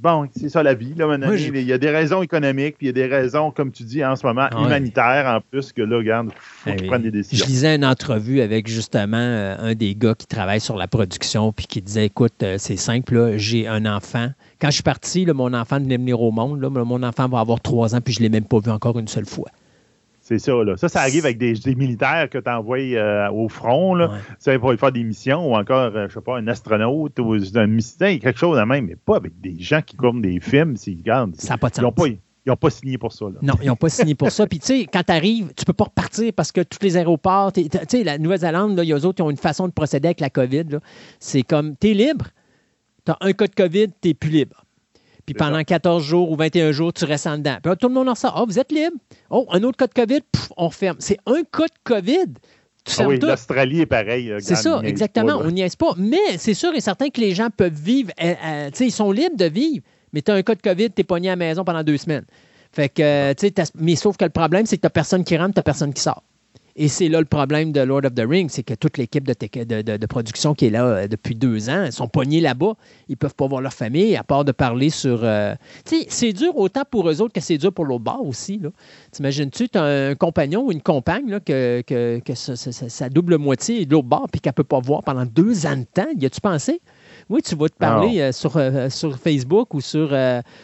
Speaker 3: bon, c'est ça la vie. Là, maintenant.
Speaker 2: Je-
Speaker 3: Il y a des raisons économiques, puis il y a des raisons, comme tu dis en ce moment, humanitaires en plus, que là, regarde, il faut
Speaker 2: Eh oui.
Speaker 3: prennent des décisions.
Speaker 2: Je lisais une entrevue avec justement euh, un des gars qui travaille sur la production, puis qui disait Écoute, euh, c'est simple, là, j'ai un enfant. Quand je suis parti, là, mon enfant venait venir au monde. Là, mon enfant va avoir trois ans, puis je ne l'ai même pas vu encore une seule fois.
Speaker 3: C'est ça, là. Ça, ça arrive avec des, des militaires que tu envoies au front, là.
Speaker 2: Ouais.
Speaker 3: Pour faire des missions, ou encore, euh, je sais pas, un astronaute, ou un missionnaire, quelque chose de même, mais pas avec des gens qui tournent des films, s'ils regardent.
Speaker 2: Ça n'a pas de
Speaker 3: Ils n'ont
Speaker 2: sens.
Speaker 3: pas, ils ont pas signé pour ça, là.
Speaker 2: Non, ils n'ont pas signé pour ça. Puis, tu sais, quand tu arrives, tu peux pas repartir parce que tous les aéroports, tu sais, la Nouvelle-Zélande, là, il y a eux autres qui ont une façon de procéder avec la COVID. C'est comme, tu es libre, tu as un cas de COVID, tu n'es plus libre. Puis pendant
Speaker 3: ça.
Speaker 2: 14 jours ou 21 jours, tu restes en dedans. Puis là, tout le monde en sort. Ah, vous êtes libre? Oh, un autre cas de COVID, Pouf, on ferme. C'est un cas de COVID. Tu
Speaker 3: Ah oui, l'Australie est pareil.
Speaker 2: C'est ça, exactement.
Speaker 3: pas,
Speaker 2: on n'y est pas. Mais c'est sûr et certain que les gens peuvent vivre. euh, euh, tu sais, ils sont libres de vivre. Mais tu as un cas de COVID, tu es pogné à la maison pendant deux semaines. Fait que, euh, tu sais, mais sauf que le problème, c'est que tu personne qui rentre, tu personne qui sort. Et c'est là le problème de Lord of the Rings, c'est que toute l'équipe de, tech- de- de- de production qui est là euh, depuis deux ans, ils sont pognés là-bas. Ils peuvent pas voir leur famille, à part de parler sur. euh, Tu sais, c'est dur autant pour eux autres que c'est dur pour l'autre bord aussi. T'imagines-tu, tu as un compagnon ou une compagne là, que, que, que ça double moitié est de l'autre bord puis qu'elle peut pas voir pendant deux ans de temps. Y a-tu pensé? Oui, tu vas te parler euh, sur, sur Facebook ou sur,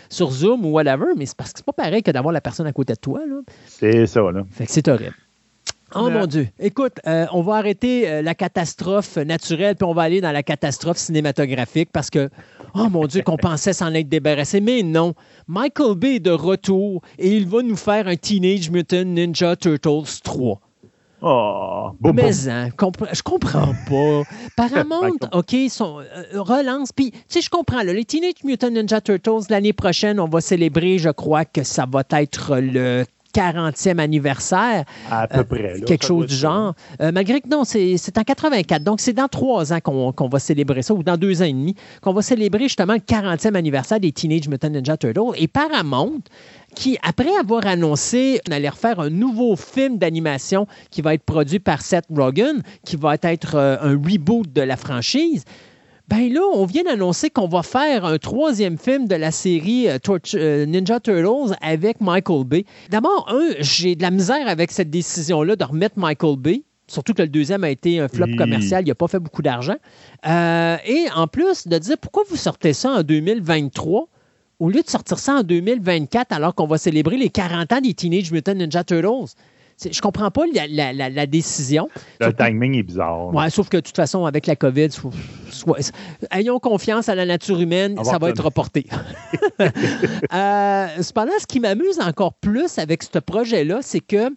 Speaker 2: sur Zoom ou whatever, mais c'est parce que c'est pas pareil que d'avoir la personne à côté de toi.
Speaker 3: C'est ça, là.
Speaker 2: Fait que c'est horrible. Oh mon Dieu. Écoute, euh, on va arrêter euh, la catastrophe naturelle, puis on va aller dans la catastrophe cinématographique parce que, oh mon Dieu, qu'on pensait s'en être débarrassé. Mais non. Michael Bay est de retour et il va nous faire un Teenage Mutant Ninja Turtles 3.
Speaker 3: Oh, boum, boum.
Speaker 2: Mais hein, compre- je comprends pas. Paramount. OK, euh, relance. Puis, tu sais, je comprends. là, les Teenage Mutant Ninja Turtles, l'année prochaine, on va célébrer, je crois que ça va être le 40e anniversaire,
Speaker 3: À peu
Speaker 2: euh,
Speaker 3: près. là,
Speaker 2: quelque chose du genre. Euh, malgré que non, c'est en 84. Donc, c'est dans trois ans qu'on qu'on va célébrer ça, ou dans deux ans et demi, qu'on va célébrer justement le 40e anniversaire des Teenage Mutant Ninja Turtles. Et Paramount, qui, après avoir annoncé qu'on allait refaire un nouveau film d'animation qui va être produit par Seth Rogen, qui va être euh, un reboot de la franchise, ben là, on vient d'annoncer qu'on va faire un troisième film de la série euh, euh, Ninja Turtles avec Michael Bay. D'abord, un, j'ai de la misère avec cette décision-là de remettre Michael Bay. Surtout que le deuxième a été un flop commercial, il n'a pas fait beaucoup d'argent. Euh, et en plus, de dire pourquoi vous sortez ça en 2023 au lieu de sortir ça en 2024 alors qu'on va célébrer les 40 ans des Teenage Mutant Ninja Turtles? Je comprends pas la, décision.
Speaker 3: Le timing est bizarre.
Speaker 2: Oui, sauf que de toute façon, avec la COVID, ayons confiance à la nature humaine, ça va être reporté. euh, cependant, ce qui m'amuse encore plus avec ce projet-là, c'est que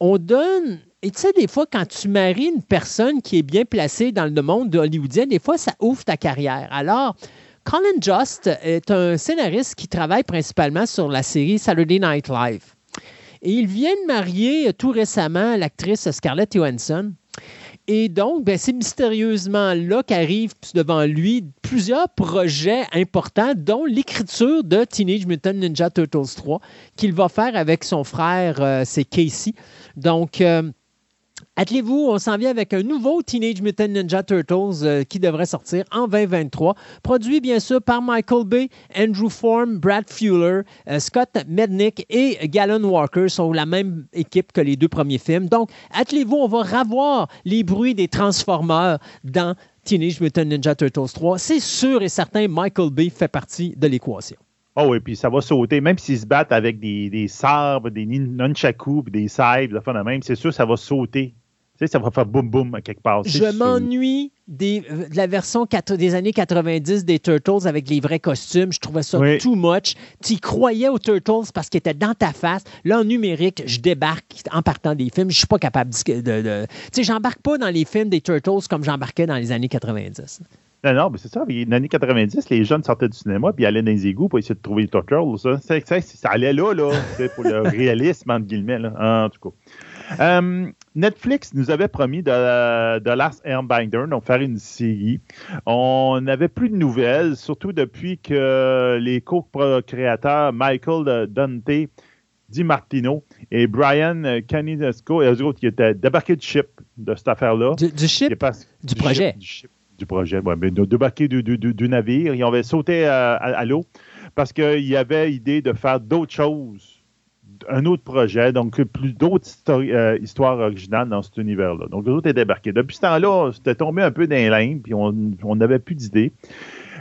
Speaker 2: on donne. Et tu sais, des fois, quand tu maries une personne qui est bien placée dans le monde hollywoodien, des fois, ça ouvre ta carrière. Alors, Colin Just est un scénariste qui travaille principalement sur la série Saturday Night Live. Et il vient de marier tout récemment l'actrice Scarlett Johansson. Et donc, ben, c'est mystérieusement là qu'arrivent devant lui plusieurs projets importants, dont l'écriture de Teenage Mutant Ninja Turtles 3, qu'il va faire avec son frère, euh, c'est Casey. Donc, euh, Attelez-vous, on s'en vient avec un nouveau Teenage Mutant Ninja Turtles euh, qui devrait sortir en 2023. Produit bien sûr par Michael Bay, Andrew Form, Brad Fuller, euh, Scott Mednick et Gallon Walker sont la même équipe que les deux premiers films. Donc, attelez-vous, on va revoir les bruits des Transformers dans Teenage Mutant Ninja Turtles 3. C'est sûr et certain, Michael Bay fait partie de l'équation.
Speaker 3: Oh oui, puis ça va sauter. Même s'ils se battent avec des, des sabres, des nunchakus, des sables, de même, c'est sûr ça va sauter ça va faire boum boum quelque part.
Speaker 2: Je m'ennuie de la version des années 90 des Turtles avec les vrais costumes. Je trouvais ça too much. Tu croyais aux Turtles parce qu'ils étaient dans ta face. Là, en numérique, je débarque en partant des films. Je suis pas capable de. de, Tu sais, j'embarque pas dans les films des Turtles comme j'embarquais dans les années 90.
Speaker 3: Non, non, mais c'est ça. Dans les années 90, les jeunes sortaient du cinéma puis allaient dans les égouts pour essayer de trouver les Turtles. Ça, ça, ça allait là, là, pour le réalisme, entre guillemets. Là, en tout cas. Euh, Netflix nous avait promis de, de Last Airbinder, donc faire une série. On n'avait plus de nouvelles, surtout depuis que les co-créateurs Michael Dante, Di Martino et Brian Caninesco, eux autres qui étaient débarqués du ship de cette affaire-là.
Speaker 2: Du, ship? du, projet.
Speaker 3: du, projet, ouais, mais débarqués du, du, navire. Ils avaient sauté à, à l'eau parce qu'il y avait idée de faire d'autres choses un autre projet, donc plus d'autres euh, histoires originales dans cet univers-là. Donc, l'autre est débarqué. Depuis ce temps-là, c'était tombé un peu dans les puis on n'avait plus d'idées.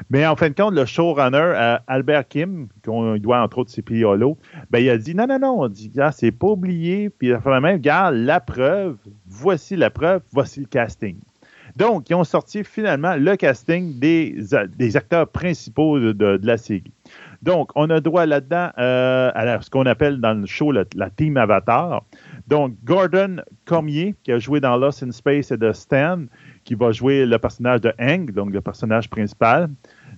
Speaker 3: Mais en fin de compte, le showrunner, euh, Albert Kim, qu'on doit entre autres ses Holo, ben, il a dit non, non, non, on dit, c'est pas oublié. Puis il a fait même, regarde, la preuve, voici la preuve, voici le casting. Donc, ils ont sorti finalement le casting des, des acteurs principaux de la série. Donc, on a droit là-dedans euh, à ce qu'on appelle dans le show la team Avatar. Donc, Gordon Cormier, qui a joué dans Lost in Space et The Stand, qui va jouer le personnage de Hank, donc le personnage principal,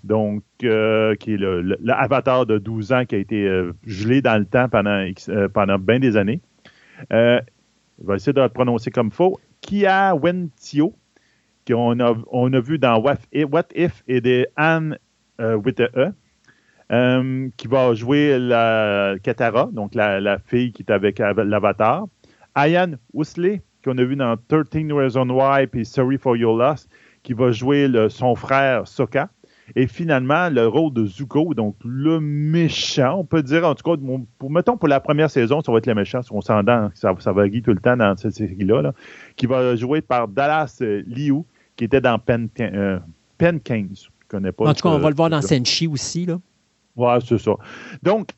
Speaker 3: donc euh, qui est l'avatar de 12 ans qui a été euh, gelé dans le temps pendant, pendant bien des années. je vais essayer de le prononcer comme faux. Kia Wentio, qu'on a, on a vu dans What If, et de Anne with E. Euh, qui va jouer la Katara, donc la, fille qui est avec, l'Avatar. Ayan Ousley, qu'on a vu dans 13 Reasons Why et Sorry for Your Loss, qui va jouer son frère Sokka. Et finalement, le rôle de Zuko, donc le méchant, on peut dire, en tout cas, pour, mettons pour la première saison, ça va être le méchant, on s'entend, ça, ça varie tout le temps dans cette série-là, qui va jouer par Dallas Liu, qui était dans Pen, euh, Pen 15.
Speaker 2: connais pas en tout cas, on va le voir dans Senshi aussi. Là.
Speaker 3: Ouais, c'est ça. Donc,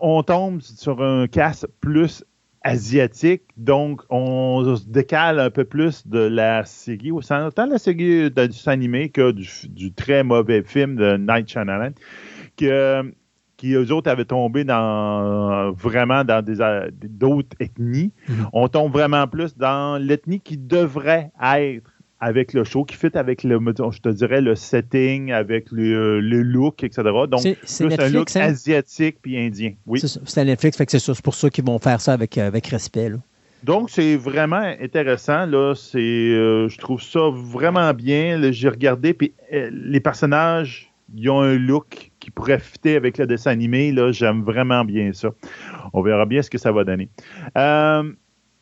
Speaker 3: on tombe sur un casse plus asiatique, donc on se décale un peu plus de la série, autant de la série de, du animé que du, très mauvais film de Night Shyamalan, que, qui eux autres avaient tombé dans vraiment dans d'autres ethnies. Mm-hmm. On tombe vraiment plus dans l'ethnie qui devrait être avec le show, qui fit avec le, je te dirais, le setting, avec le, le look, etc. Donc, c'est un look hein? asiatique puis indien. Oui.
Speaker 2: C'est Netflix, fait que c'est pour ça qu'ils vont faire ça avec, avec respect.
Speaker 3: Donc, c'est vraiment intéressant. Là, c'est, euh, je trouve ça vraiment bien. J'ai regardé, puis euh, les personnages, ils ont un look qui pourrait fitter avec le dessin animé. Là, j'aime vraiment bien ça. On verra bien ce que ça va donner. Euh,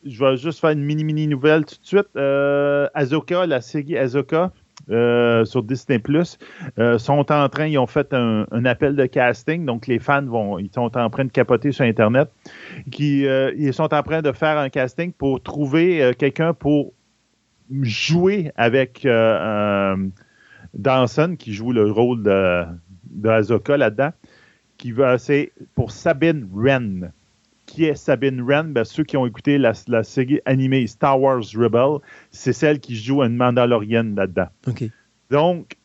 Speaker 3: je vais juste faire une mini-mini nouvelle tout de suite. Euh, Azoka, la série Azoka euh, sur Disney Plus, euh, sont en train, ils ont fait un, appel de casting, donc les fans vont, ils sont en train de capoter sur Internet, qui, ils sont en train de faire un casting pour trouver quelqu'un pour jouer avec Danson, qui joue le rôle de, de Azoka là-dedans, qui va, c'est pour Sabine Wren qui est Sabine Wren? Ben, ceux qui ont écouté la, la série animée Star Wars Rebel, c'est celle qui joue une Mandalorienne là-dedans. Donc,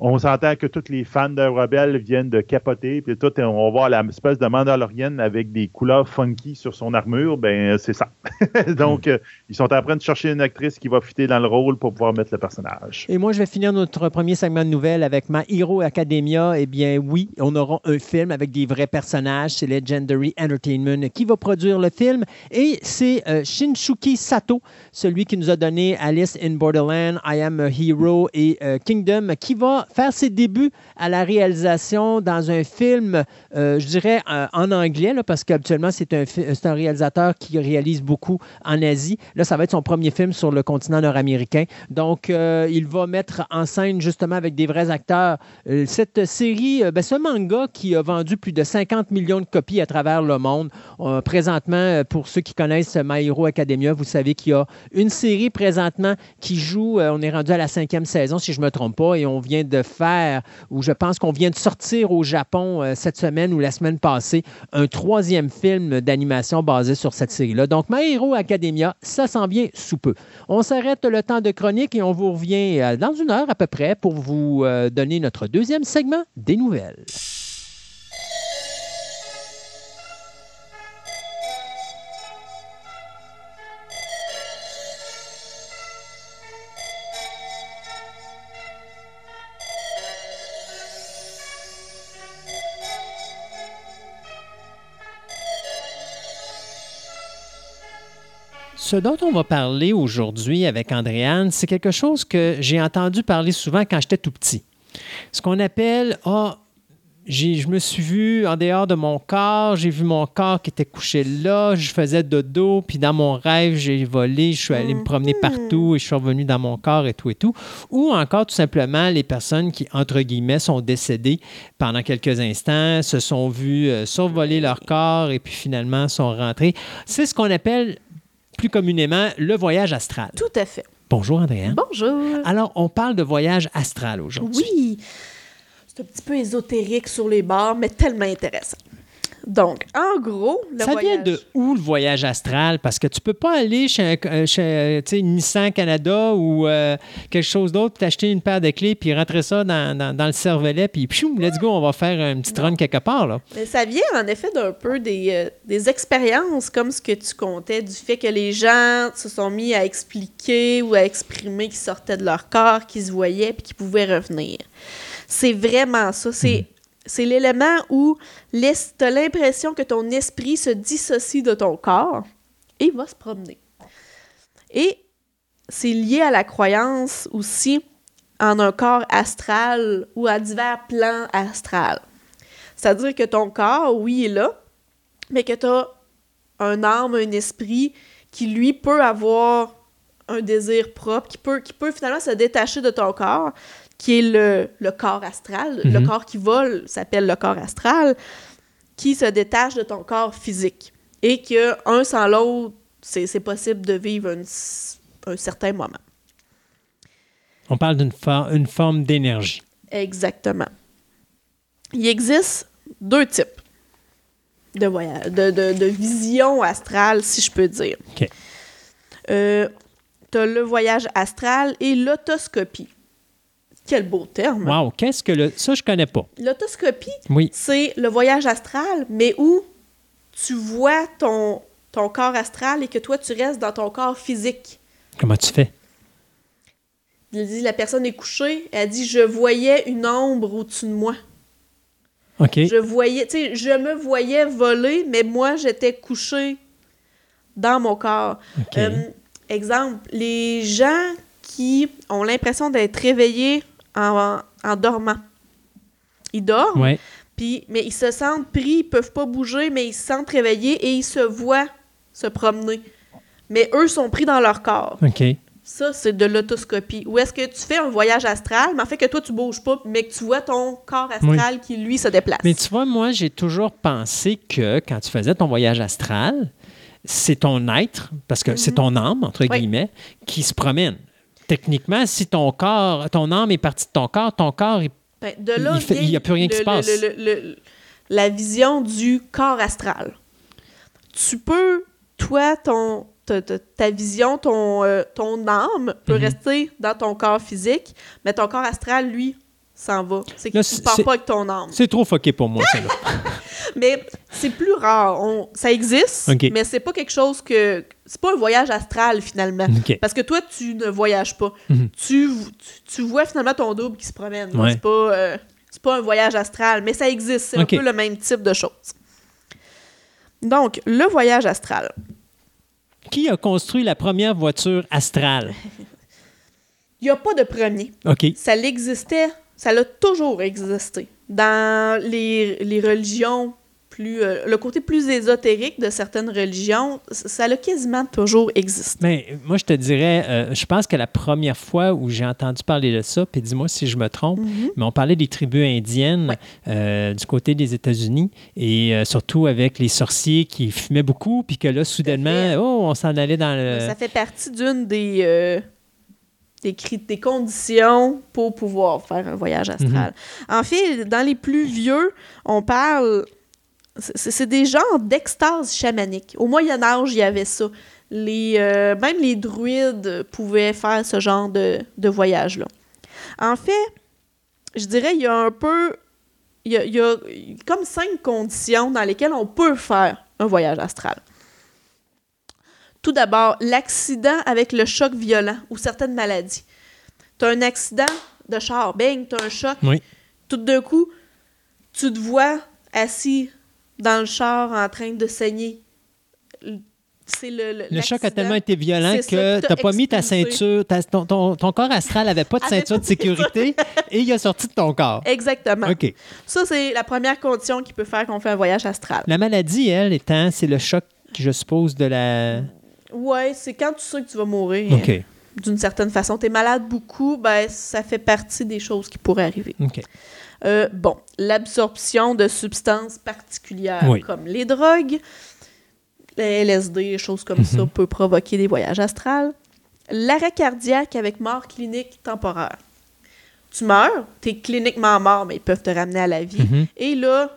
Speaker 3: on s'entend que tous les fans de Rebelle viennent de capoter, puis tout, on va voir la espèce de Mandalorienne avec des couleurs funky sur son armure, ben c'est ça. Donc, euh, ils sont en train de chercher une actrice qui va fitter dans le rôle pour pouvoir mettre le personnage.
Speaker 2: Et moi, je vais finir notre premier segment de nouvelles avec ma Hero Academia. Eh bien, oui, on aura un film avec des vrais personnages. C'est Legendary Entertainment qui va produire le film. Et c'est euh, Shinsuke Sato, celui qui nous a donné Alice in Borderland, I Am a Hero et euh, Kingdom, qui va faire ses débuts à la réalisation dans un film, euh, je dirais euh, en anglais, là, parce qu'habituellement, c'est un, réalisateur qui réalise beaucoup en Asie. Là, ça va être son premier film sur le continent nord-américain. Donc, euh, il va mettre en scène justement avec des vrais acteurs cette série, ben, ce manga qui a vendu plus de 50 millions de copies à travers le monde. Présentement, pour ceux qui connaissent My Hero Academia, vous savez qu'il y a une série présentement qui joue, on est rendu à la cinquième saison, si je ne me trompe pas, et on vient de faire, ou je pense qu'on vient de sortir au Japon euh, cette semaine ou la semaine passée, un troisième film d'animation basé sur cette série-là. Donc, My Hero Academia, ça s'en vient sous peu. On s'arrête le temps de chronique et on vous revient euh, dans une heure à peu près pour vous euh, donner notre deuxième segment des nouvelles. Ce dont on va parler aujourd'hui avec Andréane, c'est quelque chose que j'ai entendu parler souvent quand j'étais tout petit. Ce qu'on appelle Ah, j'ai- je me suis vu en dehors de mon corps, j'ai vu mon corps qui était couché là, je faisais dodo, puis dans mon rêve, j'ai volé, je suis allé me promener partout et je suis revenu dans mon corps et tout et tout. Ou encore tout simplement les personnes qui, entre guillemets, sont décédées pendant quelques instants, se sont vues euh, survoler leur corps et puis finalement sont rentrées. C'est ce qu'on appelle plus communément le voyage astral.
Speaker 1: Tout à fait.
Speaker 2: Bonjour Andréane.
Speaker 1: Bonjour.
Speaker 2: Alors, on parle de voyage astral aujourd'hui.
Speaker 1: Oui, c'est un petit peu ésotérique sur les bords, mais tellement intéressant. Donc, en gros, le
Speaker 2: Ça
Speaker 1: voyage...
Speaker 2: vient de où le voyage astral? Parce que tu peux pas aller chez, un- euh, chez euh, Nissan Canada ou euh, quelque chose d'autre, t'acheter une paire de clés, puis rentrer ça dans, dans- dans le cervelet, puis pfiou, let's go, on va faire une petite run quelque part. Là.
Speaker 1: Mais ça vient en effet d'un peu des, euh, des expériences comme ce que tu comptais, du fait que les gens se sont mis à expliquer ou à exprimer qu'ils sortaient de leur corps, qu'ils se voyaient puis qu'ils pouvaient revenir. C'est vraiment ça. C'est, c'est l'élément où tu as l'impression que ton esprit se dissocie de ton corps et va se promener. Et c'est lié à la croyance aussi en un corps astral ou à divers plans astrales. C'est-à-dire que ton corps, oui, est là, mais que tu as un âme, un esprit qui, lui, peut avoir un désir propre, qui peut, qui peut finalement se détacher de ton corps, qui est le, le corps astral. Le
Speaker 2: Mhm.
Speaker 1: corps qui vole s'appelle le corps astral, qui se détache de ton corps physique. Et que un sans l'autre, c'est possible de vivre un, un certain moment.
Speaker 2: On parle d'une for- une forme d'énergie.
Speaker 1: Exactement. Il existe deux types de voyage, de, de, de vision astrale, si je peux dire.
Speaker 2: OK.
Speaker 1: Euh, tu as le voyage astral et l'autoscopie. Quel beau terme.
Speaker 2: Wow, qu'est-ce que le. Ça, je connais pas.
Speaker 1: L'autoscopie,
Speaker 2: Oui.
Speaker 1: c'est le voyage astral, mais où tu vois ton, ton corps astral et que toi, tu restes dans ton corps physique.
Speaker 2: Comment tu fais?
Speaker 1: Il dit, la personne est couchée, elle dit, je voyais une ombre au-dessus de moi.
Speaker 2: OK.
Speaker 1: Je voyais, tu sais, je me voyais voler, mais moi, j'étais couchée dans mon corps.
Speaker 2: OK.
Speaker 1: Euh, exemple, les gens qui ont l'impression d'être réveillés en, en dormant. Ils dorment,
Speaker 2: ouais.
Speaker 1: puis, mais ils se sentent pris, ils peuvent pas bouger, mais ils se sentent réveillés et ils se voient se promener. Mais eux sont pris dans leur corps.
Speaker 2: OK.
Speaker 1: Ça, c'est de l'autoscopie. Ou est-ce que tu fais un voyage astral, mais en fait que toi, tu bouges pas, mais que tu vois ton corps astral qui, lui, se déplace.
Speaker 2: Mais tu vois, moi, j'ai toujours pensé que quand tu faisais ton voyage astral, c'est ton être, parce que c'est ton âme, entre
Speaker 1: Oui.
Speaker 2: guillemets, qui se promène. Techniquement, si ton corps, ton âme est partie de ton corps, ton corps est
Speaker 1: Ben, de là
Speaker 2: Il fait-
Speaker 1: vient
Speaker 2: il y a plus rien qui se passe.
Speaker 1: le- la vision du corps astral. tu peux, toi, ton, ta, ta- ta vision, ton, euh, ton âme peut
Speaker 2: Mhm.
Speaker 1: rester dans ton corps physique, mais ton corps astral, lui, s'en va. C'est qu'il ne part pas avec ton âme.
Speaker 2: C'est trop fucké pour moi, ça. là.
Speaker 1: Mais c'est plus rare. On- ça existe, mais c'est pas quelque chose que. C'est pas un voyage astral finalement. Parce que toi, tu ne voyages pas.
Speaker 2: Mhm.
Speaker 1: tu, tu, tu vois finalement ton double qui se promène.
Speaker 2: Ouais.
Speaker 1: C'est pas, euh, c'est pas un voyage astral, mais ça existe. C'est un peu le même type de choses. Donc, le voyage astral.
Speaker 2: Qui a construit la première voiture astrale?
Speaker 1: Il n'y a pas de premier.
Speaker 2: OK.
Speaker 1: Ça l'existait, ça l'a toujours existé. Dans les, les religions plus. euh, le côté plus ésotérique de certaines religions, ça l'a quasiment toujours existé.
Speaker 2: Mais moi, je te dirais, euh, je pense que la première fois où j'ai entendu parler de ça, puis dis-moi si je me trompe,
Speaker 1: Mhm.
Speaker 2: mais on parlait des tribus indiennes
Speaker 1: Ouais.
Speaker 2: euh, du côté des États-Unis et euh, surtout avec les sorciers qui fumaient beaucoup, puis que là, soudainement, oh, on s'en allait dans le.
Speaker 1: Ça fait partie d'une des, euh, des, des conditions pour pouvoir faire un voyage astral. En fait, dans les plus vieux, on parle. C'est c'est des genres d'extase chamanique. Au Moyen Âge, il y avait ça. Les, euh, même les druides pouvaient faire ce genre de, de voyage-là. En fait, je dirais, il y a un peu... Il y a, il y a comme cinq conditions dans lesquelles on peut faire un voyage astral. Tout d'abord, l'accident avec le choc violent ou certaines maladies. Tu as un accident de char, bang, tu as un choc.
Speaker 2: Oui.
Speaker 1: Tout d'un coup, tu te vois assis dans le char en train de saigner. C'est le, le,
Speaker 2: Le choc a tellement été violent que tu n'as pas mis ta ceinture, ta- ton, ton- ton corps astral n'avait pas de ceinture de
Speaker 1: de
Speaker 2: sécurité et il a sorti de ton corps.
Speaker 1: Exactement.
Speaker 2: OK.
Speaker 1: Ça, c'est la première condition qui peut faire qu'on fait un voyage astral.
Speaker 2: La maladie, elle, étant, c'est le choc, je suppose, de la.
Speaker 1: Ouais, c'est quand tu sais que tu vas mourir.
Speaker 2: OK.
Speaker 1: D'une certaine façon. Tu es malade beaucoup, ben, ça fait partie des choses qui pourraient arriver.
Speaker 2: OK.
Speaker 1: Euh, bon, l'absorption de substances particulières
Speaker 2: Oui.
Speaker 1: comme les drogues, les LSD, choses comme ça,
Speaker 2: Mhm.
Speaker 1: peut provoquer des voyages astrales. L'arrêt cardiaque avec mort clinique temporaire. Tu meurs, tu es cliniquement mort, mais ils peuvent te ramener à la vie.
Speaker 2: Mhm.
Speaker 1: Et là,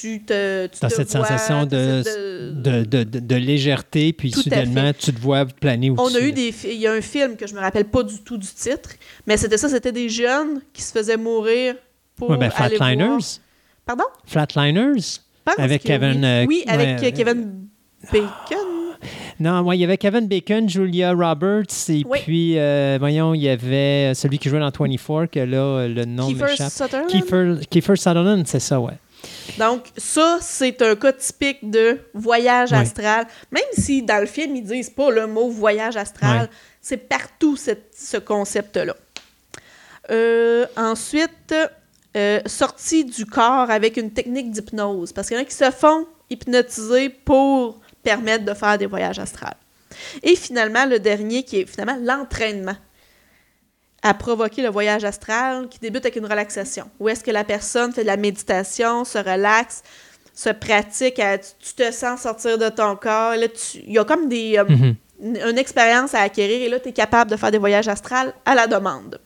Speaker 1: tu te. Tu
Speaker 2: T'as
Speaker 1: te
Speaker 2: cette
Speaker 1: vois,
Speaker 2: sensation de, de,
Speaker 1: euh,
Speaker 2: de- légèreté, puis
Speaker 1: Tout
Speaker 2: soudainement, tu te vois planer
Speaker 1: On
Speaker 2: au-dessus.
Speaker 1: a eu des. Il y a un film que je me rappelle pas du tout du titre, mais c'était ça, c'était des jeunes qui se faisaient mourir pour.
Speaker 2: Ouais, ben,
Speaker 1: aller voir-
Speaker 2: Flatliners.
Speaker 1: Pardon?
Speaker 2: Flatliners?
Speaker 1: Pense
Speaker 2: Avec Kevin,
Speaker 1: Oui,
Speaker 2: euh,
Speaker 1: Oui, avec
Speaker 2: ouais,
Speaker 1: euh, Kevin Bacon.
Speaker 2: Non, moi, il y avait Kevin Bacon, Julia Roberts, et
Speaker 1: Oui.
Speaker 2: puis, euh, voyons, il y avait celui qui jouait dans 24, que là, euh, le nom
Speaker 1: Kiefer
Speaker 2: m'échappe.
Speaker 1: Sutherland?
Speaker 2: Kiefer, Kiefer Sutherland, c'est ça, ouais.
Speaker 1: Donc, ça, c'est un cas typique de voyage astral. Même si dans le film, ils disent pas le mot voyage astral, c'est partout cette- ce concept-là. Euh, ensuite, euh, sortie du corps avec une technique d'hypnose. Parce qu'il y en a qui se font hypnotiser pour permettre de faire des voyages astrales. Et finalement, le dernier qui est finalement l'entraînement à provoquer le voyage astral qui débute avec une relaxation. Où est-ce que la personne fait de la méditation, se relaxe, se pratique, à- tu, tu te sens sortir de ton corps. Il y a comme des, euh,
Speaker 2: Mhm.
Speaker 1: une, une expérience à acquérir et là, tu es capable de faire des voyages astrales à la demande.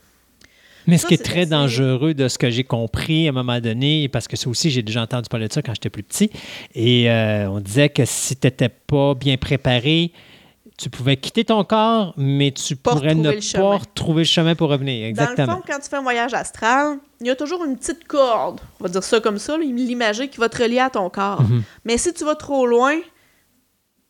Speaker 2: Mais ce qui est très dangereux de ce que j'ai compris à un moment donné, parce que ça aussi, j'ai déjà entendu parler de ça quand j'étais plus petit, et euh, on disait que si tu n'étais pas bien préparé, tu pouvais quitter ton corps, mais tu
Speaker 1: Pas
Speaker 2: pourrais ne
Speaker 1: retrouver le chemin.
Speaker 2: pas retrouver le chemin pour revenir.
Speaker 1: Dans
Speaker 2: Exactement.
Speaker 1: le fond, quand tu fais un voyage astral, il y a toujours une petite corde, on va dire ça comme ça, là, l'imagé qui va te relier à ton corps.
Speaker 2: Mhm.
Speaker 1: Mais si tu vas trop loin,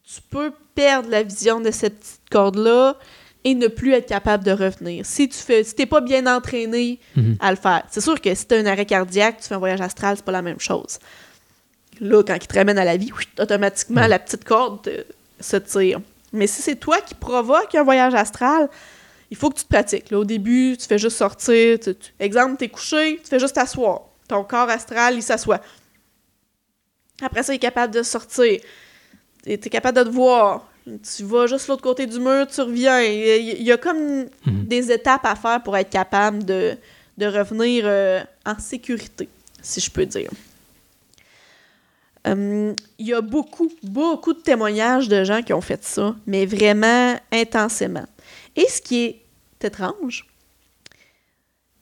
Speaker 1: tu peux perdre la vision de cette petite corde-là et ne plus être capable de revenir. Si tu fais, si t'es pas bien entraîné
Speaker 2: Mhm.
Speaker 1: à le faire, c'est sûr que si tu as un arrêt cardiaque, tu fais un voyage astral, c'est pas la même chose. Là, quand il te ramène à la vie, automatiquement,
Speaker 2: Mhm.
Speaker 1: la petite corde se tire. Mais si c'est toi qui provoque un voyage astral, il faut que tu te pratiques. Là, au début, tu fais juste sortir. tu- tu- exemple, tu es couché, tu fais juste t'asseoir. Ton corps astral, il s'assoit. Après ça, il est capable de sortir. Tu es capable de te voir. Tu vas juste l'autre côté du mur, tu reviens. Il y a- il y a comme
Speaker 2: Mhm.
Speaker 1: des étapes à faire pour être capable de, de revenir euh, en sécurité, si je peux dire. Hum, Il y a beaucoup, beaucoup de témoignages de gens qui ont fait ça, mais vraiment intensément. Et ce qui est étrange,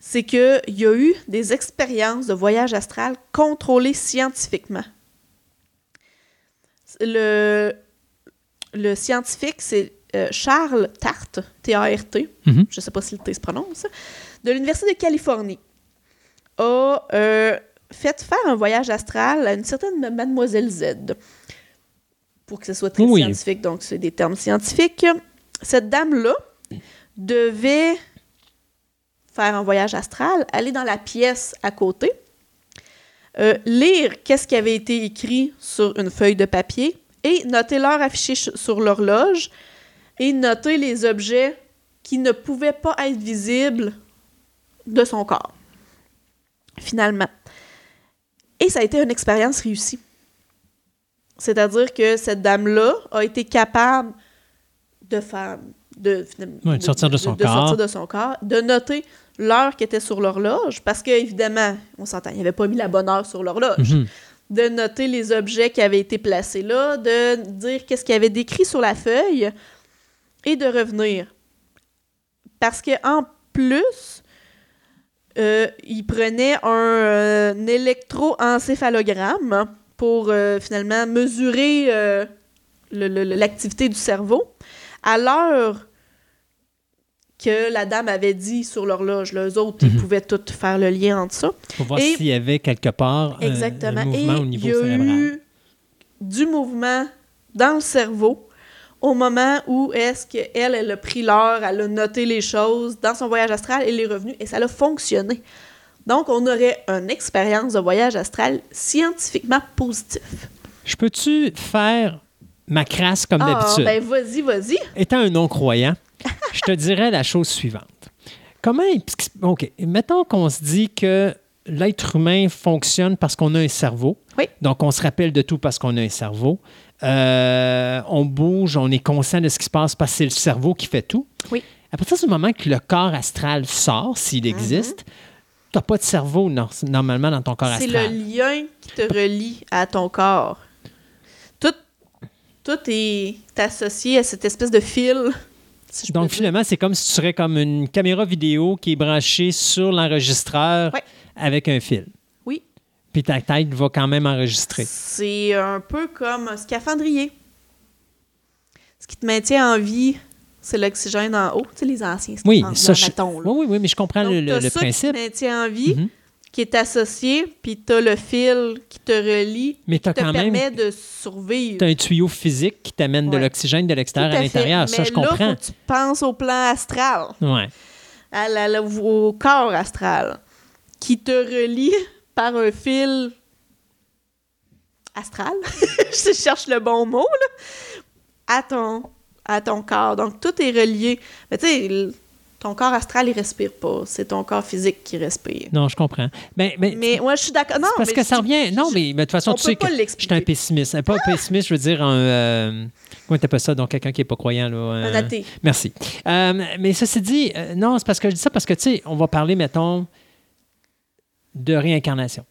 Speaker 1: c'est qu'il y a eu des expériences de voyage astral contrôlées scientifiquement. Le, le scientifique, c'est euh, Charles Tart, T-A-R-T,
Speaker 2: Mhm.
Speaker 1: je ne sais pas si le T se prononce, de l'Université de Californie, a euh, fait faire un voyage astral à une certaine Mademoiselle Z. Pour que ce soit très
Speaker 2: Oui.
Speaker 1: scientifique, donc c'est des termes scientifiques. Cette dame-là devait faire un voyage astral, aller dans la pièce à côté, euh, lire qu'est-ce qui avait été écrit sur une feuille de papier et noter l'heure affichée ch- sur l'horloge et noter les objets qui ne pouvaient pas être visibles de son corps. Finalement. Et ça a été une expérience réussie. C'est-à-dire que cette dame-là a été capable de faire. De,
Speaker 2: sortir de son corps.
Speaker 1: sortir de son corps, de noter l'heure qui était sur l'horloge, parce qu'évidemment, on s'entend, il n'avait pas mis la bonne heure sur l'horloge
Speaker 2: Mhm.
Speaker 1: de noter les objets qui avaient été placés là, de dire qu'est-ce qu'il y avait décrit sur la feuille et de revenir. Parce que en plus, euh, il prenait un, euh, un électroencéphalogramme pour euh, finalement mesurer euh, l'activité du cerveau à l'heure que la dame avait dit sur l'horloge. Les autres, ils
Speaker 2: Mhm.
Speaker 1: pouvaient tout faire le lien entre ça.
Speaker 2: Pour voir s'il y avait quelque part un-
Speaker 1: Exactement.
Speaker 2: un mouvement
Speaker 1: Et
Speaker 2: au niveau
Speaker 1: il y a
Speaker 2: cérébral.
Speaker 1: eu du mouvement dans le cerveau au moment où est-ce qu'elle, elle a pris l'heure, elle a noté les choses dans son voyage astral, elle est revenue et ça a fonctionné. Donc, on aurait une expérience de voyage astral scientifiquement positif.
Speaker 2: Je peux-tu faire ma crasse comme
Speaker 1: Ah,
Speaker 2: d'habitude?
Speaker 1: ben vas-y, vas-y.
Speaker 2: Étant un non-croyant, je te dirais la chose suivante. Comment. OK. Mettons qu'on se dit que l'être humain fonctionne parce qu'on a un cerveau.
Speaker 1: Oui.
Speaker 2: Donc, on se rappelle de tout parce qu'on a un cerveau. Euh, on bouge, on est conscient de ce qui se passe parce que c'est le cerveau qui fait tout.
Speaker 1: Oui.
Speaker 2: À partir du moment que le corps astral sort, s'il existe, tu n'as pas de cerveau nor- normalement dans ton corps
Speaker 1: Mhm. C'est
Speaker 2: astral.
Speaker 1: le lien qui te relie à ton corps. Tout, tout est associé à cette espèce de fil. si
Speaker 2: Donc, finalement, c'est comme si tu serais comme une caméra vidéo qui est branchée sur l'enregistreur avec un fil. Puis ta tête va quand même enregistrer.
Speaker 1: C'est un peu comme un scaphandrier. Ce qui te maintient en vie, c'est l'oxygène en haut. Tu sais, les anciens
Speaker 2: Oui, ça, je-
Speaker 1: là.
Speaker 2: oui, oui, oui, mais je comprends
Speaker 1: Donc,
Speaker 2: le, le-
Speaker 1: ça
Speaker 2: principe.
Speaker 1: qui te maintient en vie,
Speaker 2: Mhm.
Speaker 1: qui est associé, puis t'as le fil qui te relie,
Speaker 2: Mais tu as
Speaker 1: qui te
Speaker 2: quand même
Speaker 1: permet de survivre.
Speaker 2: t'as un tuyau physique qui t'amène de l'oxygène de l'extérieur à l'intérieur. Ça, je
Speaker 1: là,
Speaker 2: comprends.
Speaker 1: faut que tu penses au plan astral,
Speaker 2: Ouais.
Speaker 1: à la- au corps astral, qui te relie par un fil astral. je cherche le bon mot, là. À ton, à ton corps. Donc, tout est relié. Mais tu sais, ton corps astral, il respire pas. C'est ton corps physique qui respire.
Speaker 2: Non, je comprends. Ben, ben,
Speaker 1: Mais moi, je suis d'accord. Non,
Speaker 2: parce
Speaker 1: mais
Speaker 2: que ça revient. Non, mais, mais de toute façon,
Speaker 1: on
Speaker 2: tu sais que je suis un pessimiste. Pas un pessimiste, je veux dire un. euh, comment t'appelles ça? Donc, quelqu'un qui n'est pas croyant. Là,
Speaker 1: Un
Speaker 2: euh,
Speaker 1: athée.
Speaker 2: Merci. Euh, mais ceci dit, euh, non, c'est parce que je dis ça parce que, tu sais, on va parler, mettons, de réincarnation.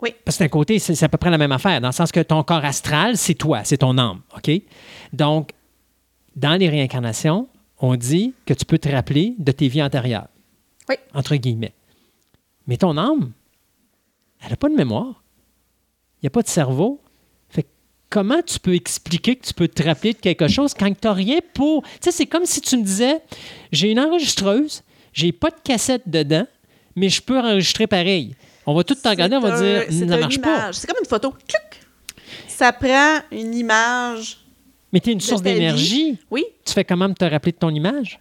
Speaker 1: Oui.
Speaker 2: Parce que d'un côté, c'est à peu près la même affaire, dans le sens que ton corps astral, c'est toi, c'est ton âme, OK? Donc, dans les réincarnations, on dit que tu peux te rappeler de tes vies antérieures.
Speaker 1: Oui.
Speaker 2: Entre guillemets. Mais ton âme, elle n'a pas de mémoire. Il n'y a pas de cerveau. Fait que comment tu peux expliquer que tu peux te rappeler de quelque chose quand tu n'as rien pour. Tu sais, c'est comme si tu me disais j'ai une enregistreuse, j'ai pas de cassette dedans, mais je peux enregistrer pareil. On va tout te regarder, on va dire ça marche pas.
Speaker 1: C'est comme une photo. Tchouc! Ça prend une image.
Speaker 2: Mais tu es une source d'énergie.
Speaker 1: Oui,
Speaker 2: Tu fais comment te rappeler de ton image?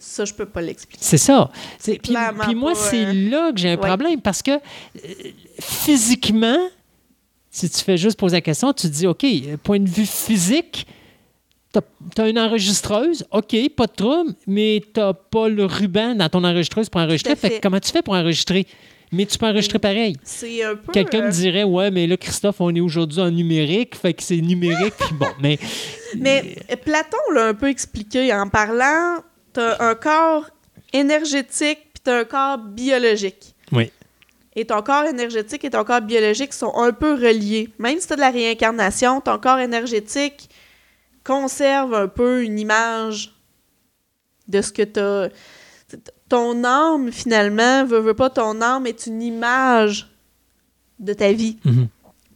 Speaker 1: ça, je peux pas l'expliquer.
Speaker 2: C'est ça. Puis, puis moi, c'est
Speaker 1: euh,
Speaker 2: là que j'ai un
Speaker 1: ouais.
Speaker 2: problème parce que euh, physiquement, si tu fais juste poser la question, tu te dis, OK, point de vue physique, tu as, une enregistreuse, OK, pas de trouble, mais tu pas le ruban dans ton enregistreuse pour enregistrer. Fait comment tu fais pour enregistrer? Mais tu peux enregistrer pareil.
Speaker 1: C'est un peu.
Speaker 2: Quelqu'un
Speaker 1: euh,
Speaker 2: me dirait, ouais, mais là, Christophe, on est aujourd'hui en numérique, fait que c'est numérique. Puis bon, mais
Speaker 1: Mais euh, Platon l'a un peu expliqué en parlant t'as un corps énergétique puis t'as un corps biologique.
Speaker 2: oui.
Speaker 1: Et ton corps énergétique et ton corps biologique sont un peu reliés. Même si tu de la réincarnation, ton corps énergétique conserve un peu une image de ce que tu as. Ton âme, finalement, veut, veut pas, ton âme est une image de ta vie.
Speaker 2: Mhm.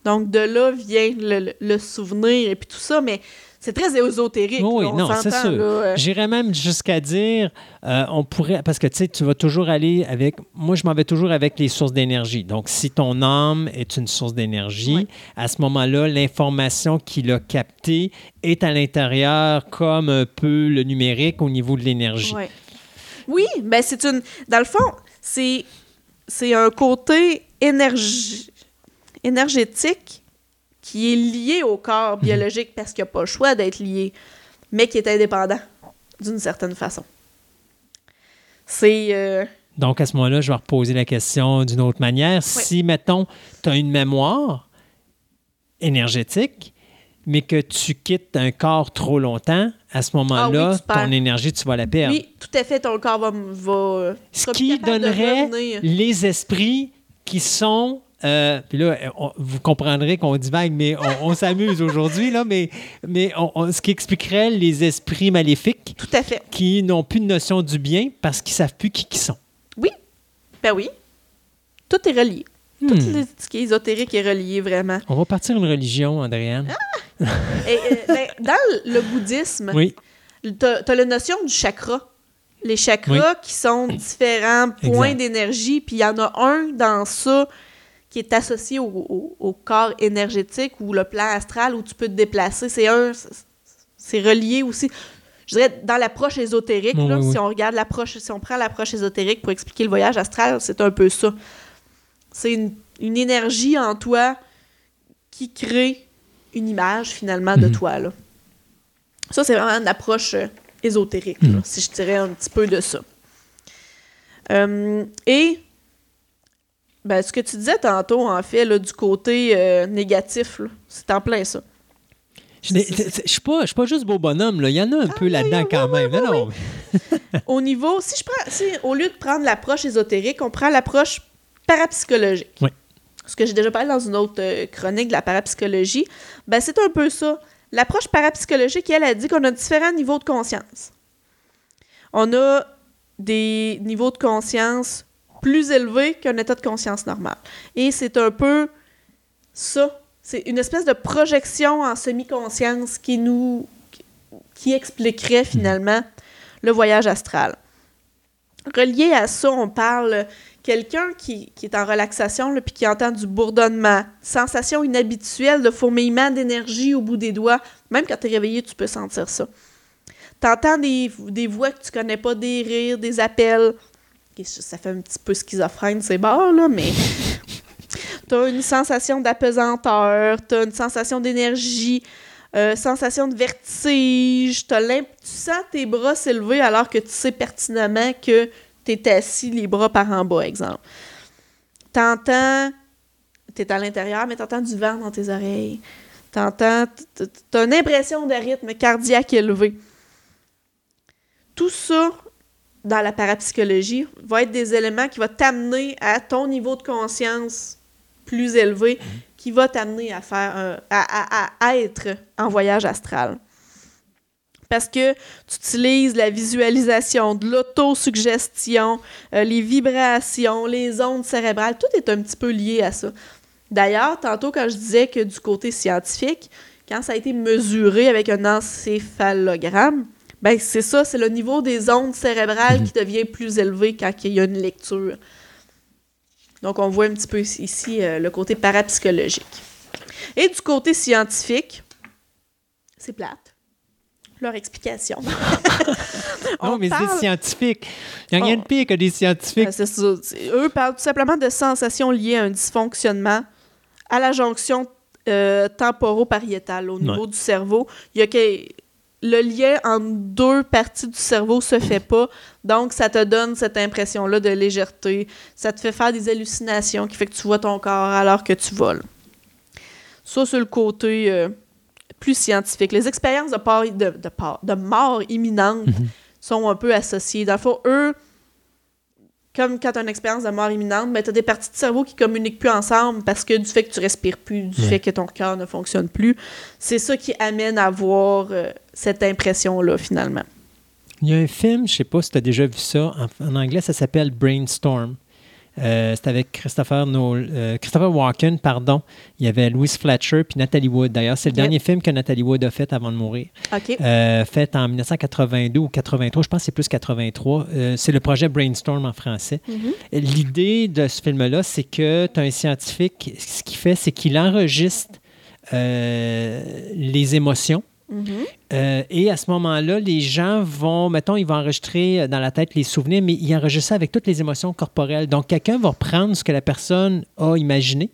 Speaker 1: Donc, de là vient le, le- le souvenir et puis tout ça, mais c'est très ésotérique.
Speaker 2: Oui,
Speaker 1: là, on
Speaker 2: non, c'est sûr.
Speaker 1: euh,
Speaker 2: J'irais même jusqu'à dire, euh, on pourrait, parce que tu sais, tu vas toujours aller avec, moi je m'en vais toujours avec les sources d'énergie. Donc, si ton âme est une source d'énergie, à ce moment-là, l'information qu'il a captée est à l'intérieur comme un peu le numérique au niveau de l'énergie.
Speaker 1: Ouais. Oui, ben c'est une. Dans le fond, c'est c'est un côté énergie, énergétique qui est lié au corps biologique parce qu'il n'y a pas le choix d'être lié, mais qui est indépendant d'une certaine façon. C'est. euh,
Speaker 2: Donc, à ce moment-là, je vais reposer la question d'une autre manière. Si, mettons, tu as une mémoire énergétique, mais que tu quittes un corps trop longtemps, à ce moment-là,
Speaker 1: Ah oui, perds.
Speaker 2: ton énergie, tu vas la perdre.
Speaker 1: oui, tout à fait, ton corps va. va
Speaker 2: Ce qui donnerait les esprits qui sont. Euh, puis là, on- vous comprendrez qu'on divague, mais on, on s'amuse aujourd'hui, là, mais, mais on- ce qui expliquerait les esprits maléfiques
Speaker 1: Tout à fait.
Speaker 2: qui n'ont plus de notion du bien parce qu'ils ne savent plus qui ils sont.
Speaker 1: Oui. Ben oui. Tout est relié.
Speaker 2: Hmm.
Speaker 1: Tout ce qui est ésotérique est relié vraiment.
Speaker 2: On va partir une religion, Andréane.
Speaker 1: Et, euh, ben, dans le bouddhisme,
Speaker 2: Oui,
Speaker 1: tu as, la notion du chakra. Les chakras qui sont différents points d'énergie, puis il y en a un dans ça qui est associé au, au- au corps énergétique ou le plan astral où tu peux te déplacer. C'est un, c'est relié aussi. Je dirais dans l'approche ésotérique,
Speaker 2: Oui,
Speaker 1: là,
Speaker 2: oui, oui.
Speaker 1: si on regarde l'approche, si on prend l'approche ésotérique pour expliquer le voyage astral, c'est un peu ça. C'est une, une énergie en toi qui crée une image finalement de
Speaker 2: Mhm.
Speaker 1: toi. Là. Ça, c'est vraiment une approche euh, ésotérique, là, si je dirais un petit peu de ça. Euh, et ben, ce que tu disais tantôt, en fait, là, du côté euh, négatif, c'est en plein ça.
Speaker 2: Je suis pas, juste beau bonhomme, là. il y en a un peu là-dedans quand même. Non, non.
Speaker 1: Au niveau, si je prends, si, au lieu de prendre l'approche ésotérique, on prend l'approche parapsychologique.
Speaker 2: Oui.
Speaker 1: Ce que j'ai déjà parlé dans une autre euh, chronique de la parapsychologie, ben c'est un peu ça. L'approche parapsychologique, elle, a dit qu'on a différents niveaux de conscience. On a des niveaux de conscience plus élevés qu'un état de conscience normal. Et c'est un peu ça. C'est une espèce de projection en semi-conscience qui nous expliquerait finalement le voyage astral. Relié à ça, on parle quelqu'un qui, qui est en relaxation puis qui entend du bourdonnement, sensation inhabituelle de fourmillement d'énergie au bout des doigts. Même quand tu es réveillé, tu peux sentir ça. Tu entends des, des voix que tu connais pas, des rires, des appels. Ça fait un petit peu schizophrène, ces bars, là, mais tu as une sensation d'apesanteur, tu as une sensation d'énergie, euh, sensation de vertige, t'as tu sens tes bras s'élever alors que tu sais pertinemment que tu es assis les bras par en bas, exemple. T'entends, tu es à l'intérieur, mais t'entends du vent dans tes oreilles. T'entends, t'as une impression de rythme cardiaque élevé. Tout ça, dans la parapsychologie, va être des éléments qui vont t'amener à ton niveau de conscience plus élevé, qui va t'amener à faire un- à, à- à être en voyage astral. Parce que tu utilises la visualisation, de l'autosuggestion, euh, les vibrations, les ondes cérébrales, tout est un petit peu lié à ça. D'ailleurs, tantôt quand je disais que du côté scientifique, quand ça a été mesuré avec un encéphalogramme, ben c'est ça, c'est le niveau des ondes cérébrales qui devient plus élevé quand il y a une lecture. Donc on voit un petit peu ici euh, le côté parapsychologique. Et du côté scientifique, c'est plate. Leur explication.
Speaker 2: Non,
Speaker 1: On
Speaker 2: mais
Speaker 1: parle-
Speaker 2: c'est scientifique. Il n'y a rien
Speaker 1: Oh.
Speaker 2: de pire que des scientifiques.
Speaker 1: Ça. C'est- Eux parlent tout simplement de sensations liées à un dysfonctionnement à la jonction euh, temporopariétale au niveau
Speaker 2: Ouais.
Speaker 1: du cerveau. Il y a que le lien entre deux parties du cerveau se fait pas, donc ça te donne cette impression-là de légèreté. Ça te fait faire des hallucinations qui fait que tu vois ton corps alors que tu voles. Ça, c'est le côté euh, plus scientifique. Les expériences de, part- de, de, part- de mort imminente
Speaker 2: Mhm.
Speaker 1: sont un peu associées. Dans le fond, eux, comme quand tu as une expérience de mort imminente, ben, tu as des parties de cerveau qui communiquent plus ensemble parce que du fait que tu respires plus, du
Speaker 2: Ouais.
Speaker 1: fait que ton cœur ne fonctionne plus. C'est ça qui amène à avoir euh, cette impression-là, finalement.
Speaker 2: Il y a un film, je sais pas si tu as déjà vu ça, en, en anglais, ça s'appelle Brainstorm. Euh, C'était avec Christopher, Nolan- euh, Christopher Walken, pardon. Il y avait Louise Fletcher puis Nathalie Wood. D'ailleurs, c'est le dernier film que Nathalie Wood a fait avant de mourir. Euh, fait en 1982 ou 83, je pense que c'est plus 83. Euh, c'est le projet Brainstorm en français.
Speaker 1: Mhm.
Speaker 2: L'idée de ce film-là, c'est que tu as un scientifique, ce qu'il fait, c'est qu'il enregistre les émotions. Euh, et à ce moment-là, les gens vont, mettons, ils vont enregistrer dans la tête les souvenirs, mais ils enregistrent ça avec toutes les émotions corporelles. Donc, quelqu'un va reprendre ce que la personne a imaginé,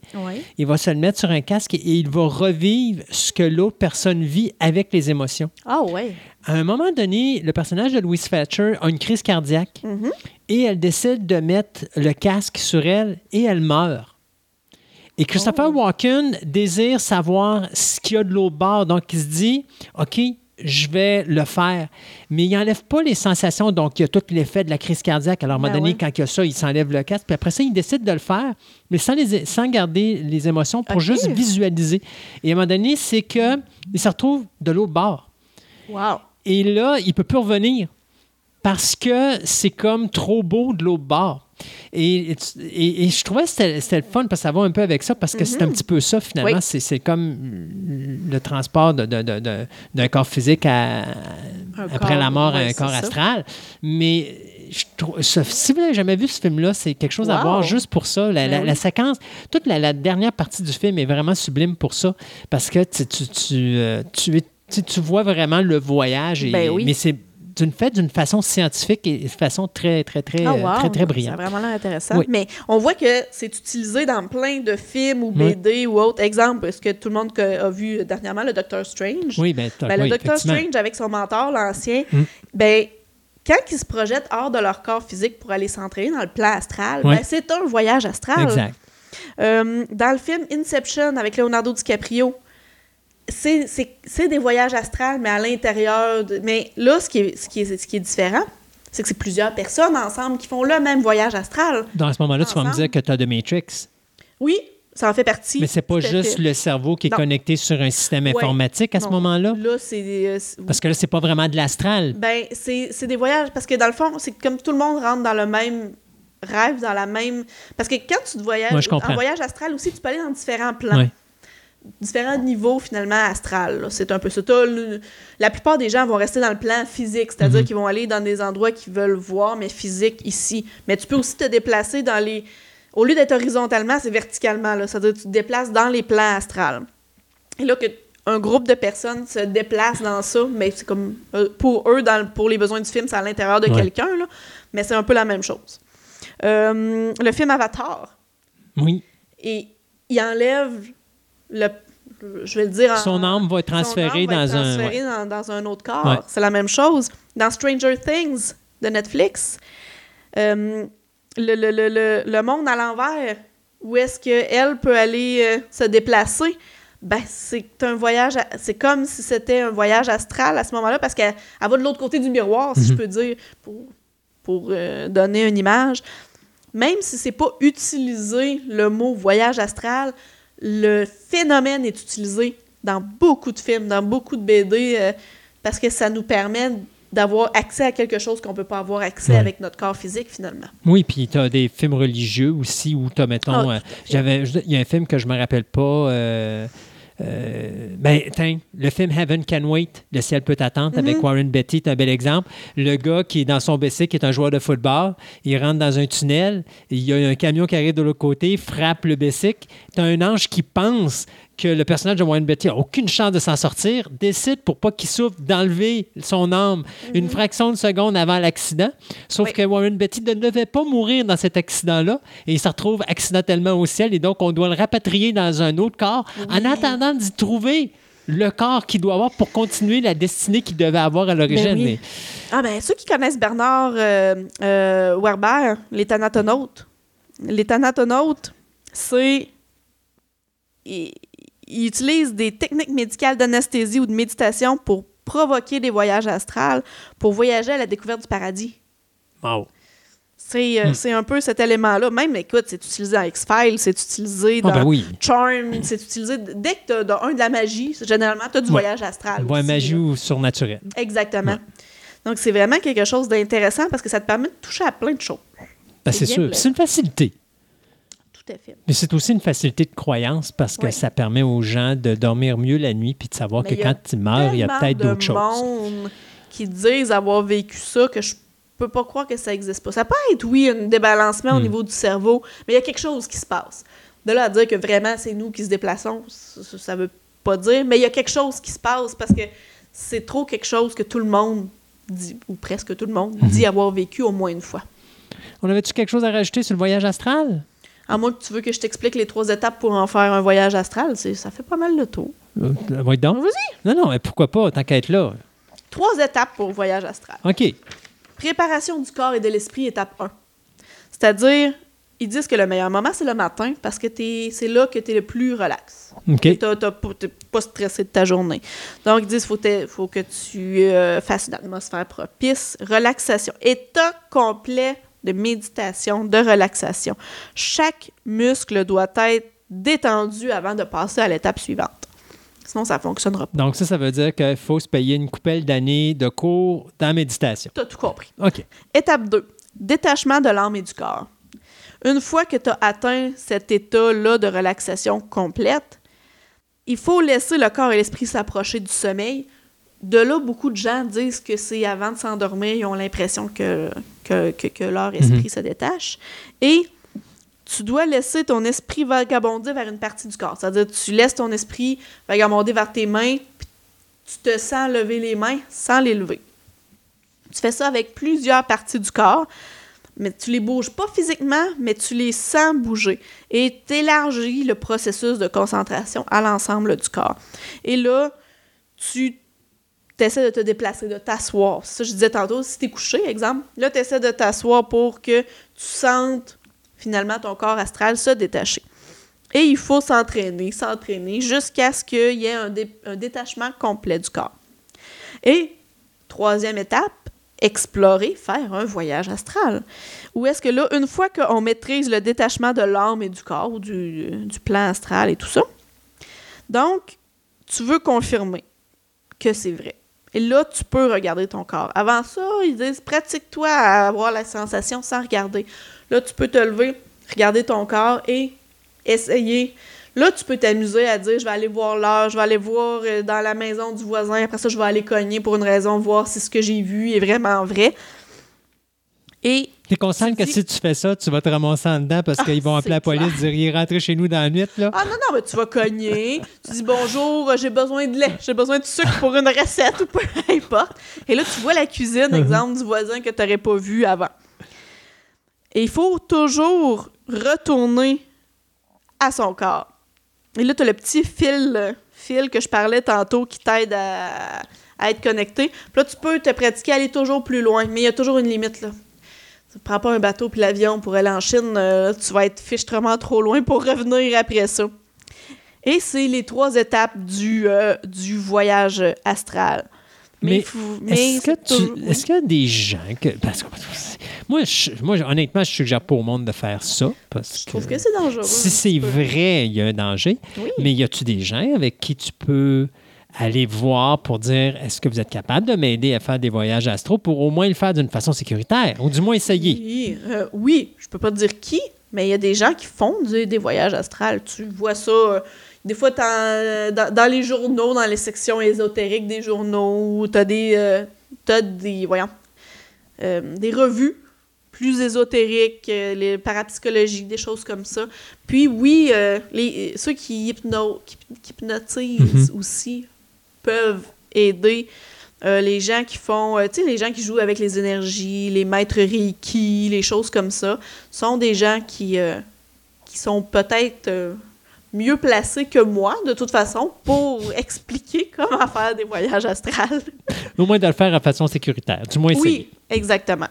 Speaker 2: il va se le mettre sur un casque et il va revivre ce que l'autre personne vit avec les émotions.
Speaker 1: Ah ouais.
Speaker 2: À un moment donné, le personnage de Louise Fletcher a une crise cardiaque
Speaker 1: Mhm.
Speaker 2: et elle décide de mettre le casque sur elle et elle meurt. Et Christopher
Speaker 1: Oh.
Speaker 2: Walken désire savoir ce qu'il y a de l'autre bord. Donc, il se dit, OK, je vais le faire. Mais il n'enlève pas les sensations. Donc, il y a tout l'effet de la crise cardiaque. Alors, à un moment
Speaker 1: Ben
Speaker 2: donné,
Speaker 1: ouais.
Speaker 2: quand il y a ça, il s'enlève le casque. Puis après ça, il décide de le faire, mais sans, les, sans garder les émotions pour juste visualiser. Et à un moment donné, c'est qu'il se retrouve de l'autre bord.
Speaker 1: Wow.
Speaker 2: Et là, il ne peut plus revenir parce que c'est comme trop beau de l'autre bord. Et, et- et je trouvais que c'était le fun parce que ça va un peu avec ça parce que c'est un petit peu ça finalement.
Speaker 1: Oui.
Speaker 2: C'est- comme le transport de- de- de- de- d'un corps physique à- après
Speaker 1: corps,
Speaker 2: la mort à un corps
Speaker 1: ça.
Speaker 2: astral. Mais je trouve, ce- si vous n'avez jamais vu ce film-là, c'est quelque chose à voir juste pour ça. La, la-
Speaker 1: Ben
Speaker 2: la séquence, toute la, la dernière partie du film est vraiment sublime pour ça parce que tu, tu, tu, euh, tu tu- tu vois vraiment le voyage. Et,
Speaker 1: Ben oui.
Speaker 2: Mais c'est d'une fait d'une façon scientifique et de façon très, très, très,
Speaker 1: Ah, wow.
Speaker 2: très, très
Speaker 1: Ça
Speaker 2: brillante.
Speaker 1: a vraiment l'air intéressant.
Speaker 2: Oui.
Speaker 1: Mais on voit que c'est utilisé dans plein de films ou
Speaker 2: Oui.
Speaker 1: BD ou autres. Exemple, est-ce que tout le monde a vu dernièrement le Doctor Strange?
Speaker 2: Oui, ben, t'as-
Speaker 1: Ben,
Speaker 2: oui,
Speaker 1: le Doctor
Speaker 2: effectivement.
Speaker 1: Strange avec son mentor, l'ancien,
Speaker 2: Mm.
Speaker 1: ben, quand ils se projettent hors de leur corps physique pour aller s'entraîner dans le plan astral,
Speaker 2: Oui.
Speaker 1: ben, c'est un voyage astral.
Speaker 2: Exact.
Speaker 1: Euh, dans le film Inception avec Leonardo DiCaprio, c'est- des voyages astrales, mais à l'intérieur. de- Mais là, ce qui est, ce qui est, ce qui est différent, c'est que c'est plusieurs personnes ensemble qui font le même voyage astral.
Speaker 2: Dans ce moment-là, tu vas me dire que tu as The Matrix.
Speaker 1: Oui, ça en fait partie.
Speaker 2: Mais c'est pas juste
Speaker 1: fait.
Speaker 2: le cerveau qui est
Speaker 1: Non.
Speaker 2: connecté sur un système
Speaker 1: Ouais.
Speaker 2: informatique à ce moment-là?
Speaker 1: Là, c'est. euh, c'est-
Speaker 2: Parce que là, c'est pas vraiment de l'astral.
Speaker 1: Ben, c'est des voyages. Parce que dans le fond, c'est comme tout le monde rentre dans le même rêve, dans la même. Parce que quand tu te voyages.
Speaker 2: Je
Speaker 1: en voyage astral aussi, tu peux aller dans différents plans.
Speaker 2: Ouais.
Speaker 1: Différents niveaux, finalement, astral. C'est un peu ça. Le- La plupart des gens vont rester dans le plan physique, c'est-à-dire
Speaker 2: Mhm.
Speaker 1: qu'ils vont aller dans des endroits qu'ils veulent voir, mais physique ici. Mais tu peux aussi te déplacer dans les. Au lieu d'être horizontalement, c'est verticalement. C'est-à-dire que tu te déplaces dans les plans astrales. Et là, que un groupe de personnes se déplace dans ça, mais c'est comme euh, pour eux, dans, pour les besoins du film, c'est à l'intérieur de
Speaker 2: Ouais.
Speaker 1: quelqu'un, mais c'est un peu la même chose. Euh, le film Avatar,
Speaker 2: Oui.
Speaker 1: et il enlève le. Je vais le dire en.
Speaker 2: Son âme va être transférée
Speaker 1: va être
Speaker 2: dans un. ouais.
Speaker 1: dans, dans un autre corps.
Speaker 2: Ouais.
Speaker 1: C'est la même chose. Dans Stranger Things de Netflix, euh, le, monde à l'envers, où est-ce qu'elle peut aller euh, se déplacer, ben, c'est un voyage, c'est comme si c'était un voyage astral à ce moment-là, parce qu'elle elle va de l'autre côté du miroir, si je
Speaker 2: Mhm.
Speaker 1: peux dire, pour, pour euh, donner une image. Même si c'est pas utilisé le mot voyage astral, le phénomène est utilisé dans beaucoup de films, dans beaucoup de BD, euh, parce que ça nous permet d'avoir accès à quelque chose qu'on peut pas avoir accès
Speaker 2: Ouais.
Speaker 1: avec notre corps physique, finalement.
Speaker 2: Oui, puis tu as des films religieux aussi où tu as, mettons,
Speaker 1: Ah,
Speaker 2: euh, j'avais, il y a un film que je me rappelle pas. euh, euh, ben, le film Heaven Can Wait, Le ciel peut attendre, avec
Speaker 1: Mhm.
Speaker 2: Warren Beatty, c'est un bel exemple. Le gars qui est dans son BC, qui est un joueur de football, il rentre dans un tunnel, il y a un camion qui arrive de l'autre côté, frappe le Bessic. Tu as un ange qui pense que le personnage de Warren Beatty n'a aucune chance de s'en sortir, décide pour pas qu'il souffre d'enlever son âme une fraction de seconde avant l'accident. Sauf
Speaker 1: Oui.
Speaker 2: que Warren Beatty ne devait pas mourir dans cet accident-là et il se retrouve accidentellement au ciel et donc on doit le rapatrier dans un autre corps en attendant d'y trouver le corps qu'il doit avoir pour continuer la destinée qu'il devait avoir à l'origine.
Speaker 1: Ben oui.
Speaker 2: Mais-
Speaker 1: Ah ben, ceux qui connaissent Bernard euh, euh, Werber, les thanatonautes, les thanatonautes, c'est... Ils, ils utilisent des techniques médicales d'anesthésie ou de méditation pour provoquer des voyages astrales, pour voyager à la découverte du paradis.
Speaker 2: Wow.
Speaker 1: C'est euh,
Speaker 2: Hmm.
Speaker 1: c'est un peu cet élément-là. Même, écoute, c'est utilisé dans X-Files, c'est utilisé
Speaker 2: Ah,
Speaker 1: dans
Speaker 2: ben oui.
Speaker 1: Charm, c'est utilisé... Dès que tu as un de la magie, généralement, tu as du
Speaker 2: Ouais.
Speaker 1: voyage astral.
Speaker 2: Voie
Speaker 1: aussi,
Speaker 2: magie
Speaker 1: là.
Speaker 2: ou surnaturelle.
Speaker 1: Exactement.
Speaker 2: Ouais.
Speaker 1: Donc, c'est vraiment quelque chose d'intéressant parce que ça te permet de toucher à plein de choses.
Speaker 2: Ben,
Speaker 1: C'est
Speaker 2: sûr. C'est une facilité.
Speaker 1: Tout à fait.
Speaker 2: Mais c'est aussi une facilité de croyance parce que
Speaker 1: Oui.
Speaker 2: ça permet aux gens de dormir mieux la nuit puis de savoir
Speaker 1: Mais
Speaker 2: que
Speaker 1: il y a
Speaker 2: quand ils meurent, il y a peut-être
Speaker 1: de
Speaker 2: d'autres choses.
Speaker 1: monde qui disent avoir vécu ça que je peux pas croire que ça existe pas. Ça peut être, oui, un débalancement au
Speaker 2: Hmm.
Speaker 1: niveau du cerveau, mais il y a quelque chose qui se passe. De là à dire que vraiment c'est nous qui se déplaçons, ça, veut pas dire, mais il y a quelque chose qui se passe parce que c'est trop quelque chose que tout le monde dit, ou presque tout le monde,
Speaker 2: Hmm.
Speaker 1: dit avoir vécu au moins une fois.
Speaker 2: On avait-tu quelque chose à rajouter sur le voyage astral?
Speaker 1: À moins que tu veux que je t'explique les trois étapes pour en faire un voyage astral, ça fait pas mal le tour.
Speaker 2: Euh, oui, donc.
Speaker 1: Vas-y.
Speaker 2: Non, non, mais pourquoi pas, tant qu'à être là.
Speaker 1: Trois étapes pour voyage astral.
Speaker 2: OK.
Speaker 1: Préparation du corps et de l'esprit, étape 1. C'est-à-dire, ils disent que le meilleur moment, c'est le matin parce que t'es- c'est là que tu es le plus relax.
Speaker 2: OK.
Speaker 1: Tu n'es pas stressé de ta journée. Donc, ils disent qu'il faut, faut que tu euh, fasses une atmosphère propice, relaxation, état complet de méditation, de relaxation. Chaque muscle doit être détendu avant de passer à l'étape suivante. Sinon, ça ne fonctionnera pas.
Speaker 2: Donc, ça, ça veut dire qu'il faut se payer une coupelle d'années de cours dans la méditation.
Speaker 1: Tu as tout compris.
Speaker 2: OK.
Speaker 1: Étape 2. Détachement de l'âme et du corps. Une fois que tu as atteint cet état-là de relaxation complète, il faut laisser le corps et l'esprit s'approcher du sommeil. De là, beaucoup de gens disent que c'est avant de s'endormir, ils ont l'impression que, que, que- que leur esprit se détache. Et tu dois laisser ton esprit vagabonder vers une partie du corps. C'est-à-dire, tu laisses ton esprit vagabonder vers tes mains, puis tu te sens lever les mains sans les lever. Tu fais ça avec plusieurs parties du corps, mais tu les bouges pas physiquement, mais tu les sens bouger. Et tu élargis le processus de concentration à l'ensemble du corps. Et là, tu essaies de te déplacer, de t'asseoir. Ça, je disais tantôt, si tu es couché, exemple, là, tu essaies de t'asseoir pour que tu sentes finalement ton corps astral se détacher. Et il faut s'entraîner, s'entraîner jusqu'à ce qu'il y ait un, dé- un détachement complet du corps. Et troisième étape, explorer, faire un voyage astral. Où est-ce que là, une fois qu'on maîtrise le détachement de l'âme et du corps, ou du plan astral et tout ça, donc, tu veux confirmer que c'est vrai. Et là, tu peux regarder ton corps. Avant ça, ils disent pratique-toi à avoir la sensation sans regarder. Là, tu peux te lever, regarder ton corps et essayer. Là, tu peux t'amuser à dire je vais aller voir l'heure, je vais aller voir euh, dans la maison du voisin, après ça, je vais aller cogner pour une raison, voir si ce que j'ai vu est vraiment vrai. Et
Speaker 2: T'es consciente que
Speaker 1: dis-
Speaker 2: si tu fais ça, tu vas te ramasser en dedans parce
Speaker 1: Ah,
Speaker 2: qu'ils vont appeler la police,
Speaker 1: clair.
Speaker 2: dire il est rentré chez nous dans la nuit, là.
Speaker 1: Ah non, non, mais tu vas cogner. tu dis bonjour, j'ai besoin de lait, j'ai besoin de sucre pour une recette ou peu importe. Et là, tu vois la cuisine, exemple, du voisin que tu n'aurais pas vu avant. Et il faut toujours retourner à son corps. Et là, tu as le petit fil, euh, fil que je parlais tantôt qui t'aide à, à être connecté. Puis là, tu peux te pratiquer à aller toujours plus loin, mais il y a toujours une limite, là. Tu prends pas un bateau puis l'avion pour aller en Chine, euh, tu vas être fichtrement trop loin pour revenir après ça. Et c'est les trois étapes du, euh, du voyage astral.
Speaker 2: Mais Est-ce que tu,
Speaker 1: oui.
Speaker 2: y a des gens que parce que moi, je- moi je- honnêtement, je suggère pas au monde de faire ça parce
Speaker 1: Je trouve que c'est dangereux.
Speaker 2: si c'est vrai, il y a un danger.
Speaker 1: Oui.
Speaker 2: Mais y a-tu des gens avec qui tu peux aller voir pour dire est-ce que vous êtes capable de m'aider à faire des voyages astro pour au moins le faire d'une façon sécuritaire ou du moins essayer?
Speaker 1: Oui, euh, oui, je peux pas te dire qui, mais il y a des gens qui font du- des voyages astrales. Tu vois ça, euh, des fois, t'en- dans, dans les journaux, dans les sections ésotériques des journaux, tu as des, euh, des, voyons, euh, des revues plus ésotériques, euh, les parapsychologies, des choses comme ça. Puis oui, euh, les, ceux qui, hypno, qui, qui hypnotisent aussi peuvent aider euh, les gens qui font, euh, tu sais, les gens qui jouent avec les énergies, les maîtres Reiki, les choses comme ça, sont des gens qui, euh, qui sont peut-être mieux placés que moi, de toute façon, pour expliquer comment faire des voyages astrales.
Speaker 2: Au moins de le faire de façon sécuritaire, du moins essayer.
Speaker 1: Oui, exactement.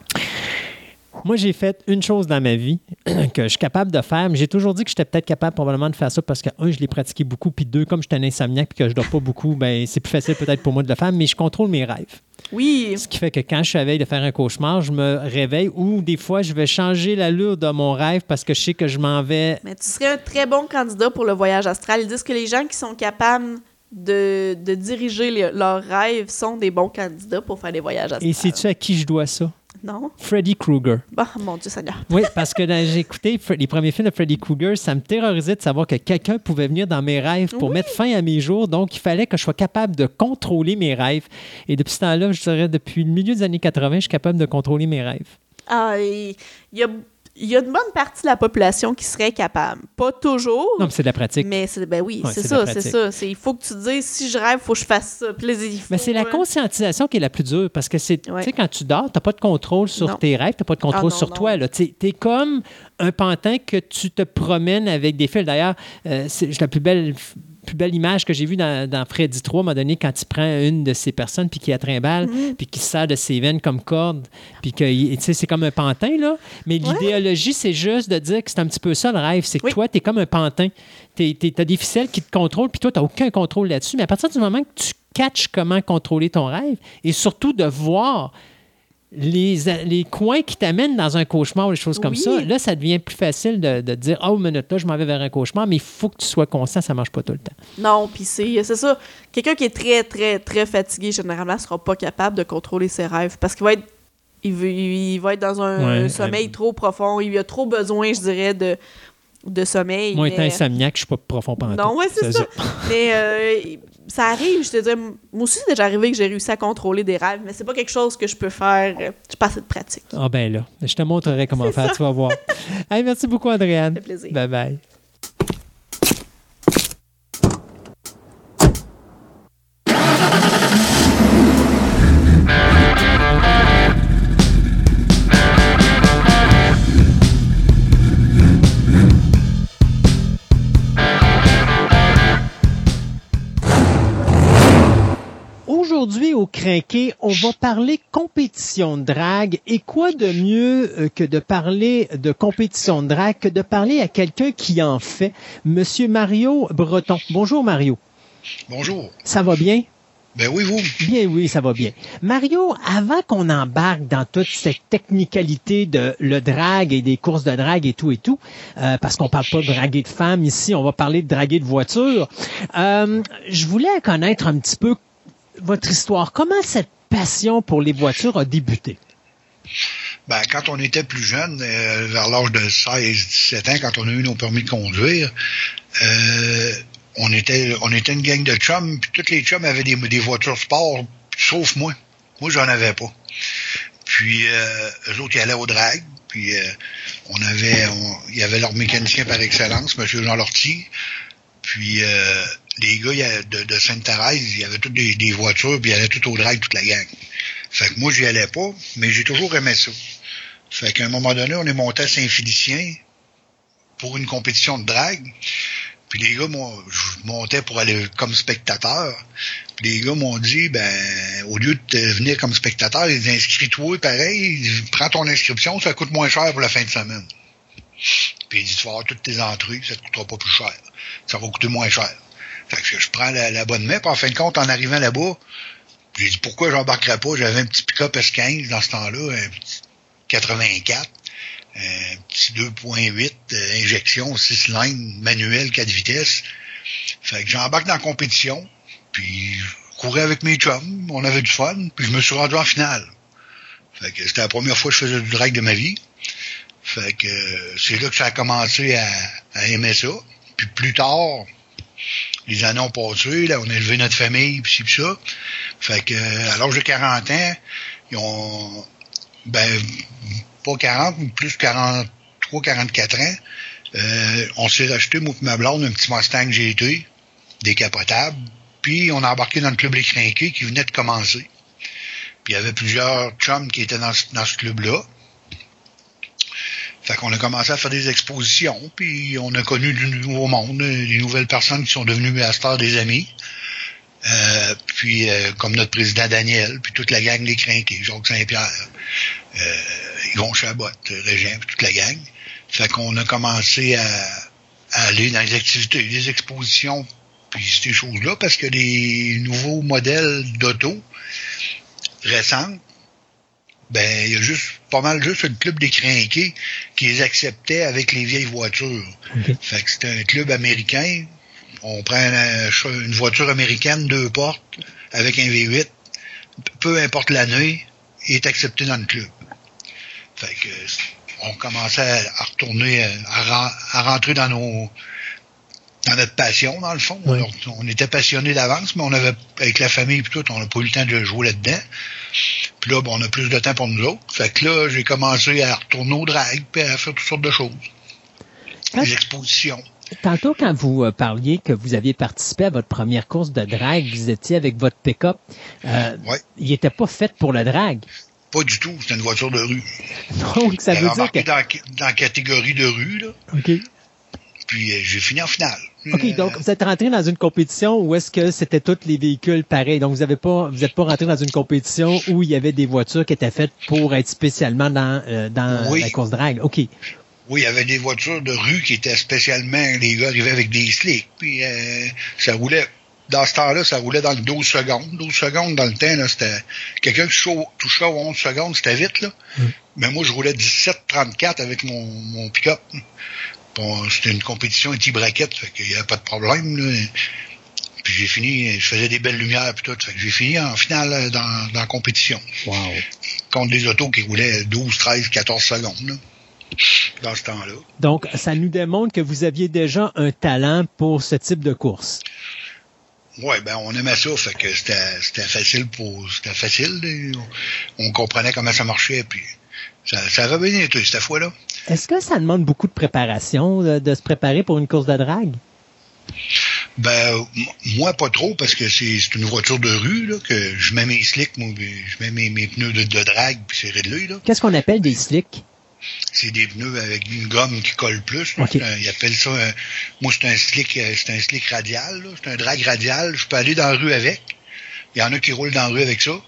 Speaker 2: Moi, j'ai fait une chose dans ma vie que je suis capable de faire, mais j'ai toujours dit que j'étais peut-être capable probablement de faire ça parce que, un, je l'ai pratiqué beaucoup, puis deux, comme je suis un insomniaque et que je dors pas beaucoup, ben c'est plus facile peut-être pour moi de le faire, mais je contrôle mes rêves.
Speaker 1: Oui,
Speaker 2: Ce qui fait que quand je suis à veille de faire un cauchemar, je me réveille ou des fois, je vais changer l'allure de mon rêve parce que je sais que je m'en vais.
Speaker 1: mais tu serais un très bon candidat pour le voyage astral. Ils disent que les gens qui sont capables de, de diriger les- leurs rêves sont des bons candidats pour faire des voyages astrales.
Speaker 2: Et sais-tu à qui je dois ça?
Speaker 1: Non?
Speaker 2: Freddy Krueger.
Speaker 1: Bah, mon Dieu Seigneur.
Speaker 2: Oui, parce que j'ai écouté les premiers films de Freddy Krueger, ça me terrorisait de savoir que quelqu'un pouvait venir dans mes rêves pour
Speaker 1: Oui.
Speaker 2: mettre fin à mes jours. Donc, il fallait que je sois capable de contrôler mes rêves. Et depuis ce temps-là, je dirais depuis le milieu des années 80, je suis capable de contrôler mes rêves.
Speaker 1: Ah, il y a, il y a une bonne partie de la population qui serait capable. Pas toujours.
Speaker 2: Non, mais c'est de la pratique.
Speaker 1: Mais c'est ben oui,
Speaker 2: Ouais,
Speaker 1: c'est ça, c'est ça. Il faut que tu te dises si je rêve, il faut que je fasse ça. Faut,
Speaker 2: Mais c'est la
Speaker 1: euh,
Speaker 2: conscientisation qui est la plus dure parce que c'est, tu
Speaker 1: Ouais.
Speaker 2: sais, quand tu dors, tu n'as pas de contrôle sur
Speaker 1: Non.
Speaker 2: tes rêves, tu n'as pas de contrôle
Speaker 1: Ah non,
Speaker 2: sur
Speaker 1: non.
Speaker 2: toi. Tu es comme un pantin que tu te promènes avec des fils. D'ailleurs, euh, c'est la plus belle, plus belle image que j'ai vue dans, dans Freddy 3, à un moment donné, quand il prend une de ces personnes puis qui a trimballe,
Speaker 1: Mhm.
Speaker 2: puis qui se sert de ses veines comme corde, puis que il- tu sais, c'est comme un pantin, là. Mais
Speaker 1: Ouais.
Speaker 2: l'idéologie, c'est juste de dire que c'est un petit peu ça le rêve. C'est que
Speaker 1: Oui.
Speaker 2: toi, tu es comme un pantin. Tu as des ficelles qui te contrôlent, puis toi, tu n'as aucun contrôle là-dessus. Mais à partir du moment que tu catches comment contrôler ton rêve, et surtout de voir les, les coins qui t'amènent dans un cauchemar ou des choses comme
Speaker 1: Oui.
Speaker 2: ça, là, ça devient plus facile de, de dire Oh, minute, là, je m'en vais vers un cauchemar, mais il faut que tu sois conscient, ça ne marche pas tout le temps.
Speaker 1: Non, puis c'est c'est ça. Quelqu'un qui est très, très, très fatigué, généralement, sera pas capable de contrôler ses rêves parce qu'il va être. Il, veut- il va être dans un
Speaker 2: Ouais,
Speaker 1: sommeil
Speaker 2: euh,
Speaker 1: trop profond. Il a trop besoin, je dirais, de, de sommeil.
Speaker 2: Moi,
Speaker 1: mais-
Speaker 2: étant insomniaque, je ne suis pas profond pendant
Speaker 1: Non, ouais, c'est ça. Mais euh, ça arrive, je te dis, moi aussi, c'est déjà arrivé que j'ai réussi à contrôler des rêves, mais c'est pas quelque chose que je peux faire. euh, J'ai pas assez de pratique. Ça
Speaker 2: Ah ben là, je te montrerai comment faire, tu vas voir. Hey, merci beaucoup, Adrienne.
Speaker 1: fait plaisir.
Speaker 2: Bye bye. Au Crinqué, on va parler compétition de drague. Et quoi de mieux euh, que de parler de compétition de drague que de parler à quelqu'un qui en fait, Monsieur Mario Breton. Bonjour Mario.
Speaker 4: Bonjour.
Speaker 2: Ça va bien?
Speaker 4: Ben oui, vous.
Speaker 2: Bien, oui, ça va bien. Mario, avant qu'on embarque dans toute cette technicalité de le drag et des courses de drague et tout et tout, euh, parce qu'on parle pas de draguer de femmes ici, on va parler de draguer de voitures. euh, je voulais connaître un petit peu votre histoire. Comment cette passion pour les voitures a débuté?
Speaker 4: Ben, quand on était plus jeune, euh, vers l'âge de 16-17 ans, quand on a eu nos permis de conduire, euh, on était on était une gang de chums, puis tous les chums avaient des, voitures sport, sauf moi. Moi, j'en avais pas. Puis, euh, eux autres, ils allaient au drag, puis euh, on avait, il y avait leur mécanicien par excellence, M. Jean Lortie, puis les gars de, de Sainte-Thérèse, il y avait toutes des, voitures, puis ils allaient tout au drag, toute la gang. Fait que moi, j'y allais pas, mais j'ai toujours aimé ça. Fait qu'à un moment donné, on est monté à Saint-Félicien pour une compétition de drague. Puis les gars, moi, je montais pour aller comme spectateur. Puis les gars m'ont dit, ben, au lieu de venir comme spectateur, ils inscris-toi, pareil, prends ton inscription, ça coûte moins cher pour la fin de semaine. Puis ils disent, tu vas avoir toutes tes entrées, ça te coûtera pas plus cher. Ça va coûter moins cher. Fait que je prends la, la bonne main, puis en fin de compte, en arrivant là-bas, j'ai dit, pourquoi j'embarquerais pas? J'avais un petit pick-up S15 dans ce temps-là, un petit 84 un petit 2.8 euh, injection 6 cylindres manuel 4 vitesses. Fait que j'embarque dans la compétition, puis je courais avec mes chums, on avait du fun, puis je me suis rendu en finale. Fait que c'était la première fois que je faisais du drag de ma vie. Fait que euh, c'est là que ça a commencé à, à aimer ça. Puis plus tard, les années ont passé, là, on a élevé notre famille, puis ci, puis ça. Fait que à l'âge de 40 ans, ils ont ben pas 40, mais plus 43, 44 ans. Euh, on s'est acheté, moi ma blonde, un petit Mustang GT, décapotable. Puis on a embarqué dans le club Les Crinqués qui venait de commencer. Puis il y avait plusieurs chums qui étaient dans, dans ce club-là. Fait qu'on a commencé à faire des expositions, puis on a connu du nouveau monde, des nouvelles personnes qui sont devenues à des amis. Euh, puis euh, comme notre président Daniel, puis toute la gang des Crinqués, Jacques Saint-Pierre, euh, Yvon Chabot, Régent, puis toute la gang. Fait qu'on a commencé à, à aller dans les activités, les expositions, puis ces choses-là, parce que les nouveaux modèles d'auto récents, ben, il y a juste, pas mal juste le club des crinqués qui les acceptait avec les vieilles voitures. Fait que c'était un club américain. On prend un- une voiture américaine, deux portes, avec un V8. Peu importe l'année, il est accepté dans le club. Fait que on commençait à retourner, à, à rentrer dans nos dans notre passion, dans le fond.
Speaker 2: Oui.
Speaker 4: On, on était passionnés d'avance, mais on avait, avec la famille et tout, on n'a pas eu le temps de jouer là-dedans. Puis là, bon, on a plus de temps pour nous autres. Fait que là, j'ai commencé à retourner au drag, puis à faire toutes sortes de choses.
Speaker 2: Quand-
Speaker 4: Des expositions.
Speaker 2: Tantôt, quand vous euh, parliez que vous aviez participé à votre première course de drag, vous étiez avec votre pick-up, euh,
Speaker 4: Ouais.
Speaker 2: il n'était pas fait pour le drag.
Speaker 4: Pas du tout, c'était une voiture de rue.
Speaker 2: Donc, ça veut dire que...
Speaker 4: dans, dans la catégorie de rue, là.
Speaker 2: OK.
Speaker 4: Puis euh, j'ai fini en finale.
Speaker 2: OK,
Speaker 4: Euh,
Speaker 2: donc vous êtes rentré dans une compétition où est-ce que c'était tous les véhicules pareils. Donc, vous n'avez pas, vous êtes pas rentré dans une compétition où il y avait des voitures qui étaient faites pour être spécialement dans, euh, dans
Speaker 4: Oui.
Speaker 2: la course drag. OK.
Speaker 4: Oui, il y avait des voitures de rue qui étaient spécialement, les gars arrivaient avec des slicks, puis euh, ça roulait, dans ce temps-là, ça roulait dans le 12 secondes. 12 secondes dans le temps, là, c'était, quelqu'un qui touchait au- touchait aux 11 secondes, c'était vite, là.
Speaker 2: Mm.
Speaker 4: Mais moi, je roulais 17-34 avec mon, mon pick-up. C'était une compétition anti-braquette, fait qu'il n'y avait pas de problème, là. Puis j'ai fini, je faisais des belles lumières, puis tout, fait que j'ai fini en finale euh, dans, dans la compétition.
Speaker 2: Wow.
Speaker 4: Contre des autos qui roulaient 12, 13, 14 secondes, là, dans ce temps-là.
Speaker 2: Donc, ça nous démontre que vous aviez déjà un talent pour ce type de course.
Speaker 4: Ouais, ben on aimait ça, fait que c'était facile pour c'était facile. On, on comprenait comment ça marchait, puis ça, ça avait bien été cette fois-là.
Speaker 2: Est-ce que ça demande beaucoup de préparation, de, de se préparer pour une course de drag?
Speaker 4: Ben moi pas trop parce que c'est une voiture de rue là que je mets mes slicks, moi, je mets mes, mes pneus de, de drag puis c'est réglé là.
Speaker 2: Qu'est-ce qu'on appelle des slicks?
Speaker 4: C'est des pneus avec une gomme qui colle plus. un- Ils appellent ça un- moi c'est un slick euh, c'est un slick radial, c'est un drag radial. Je peux aller dans la rue avec. Il y en a qui roulent dans la rue avec ça.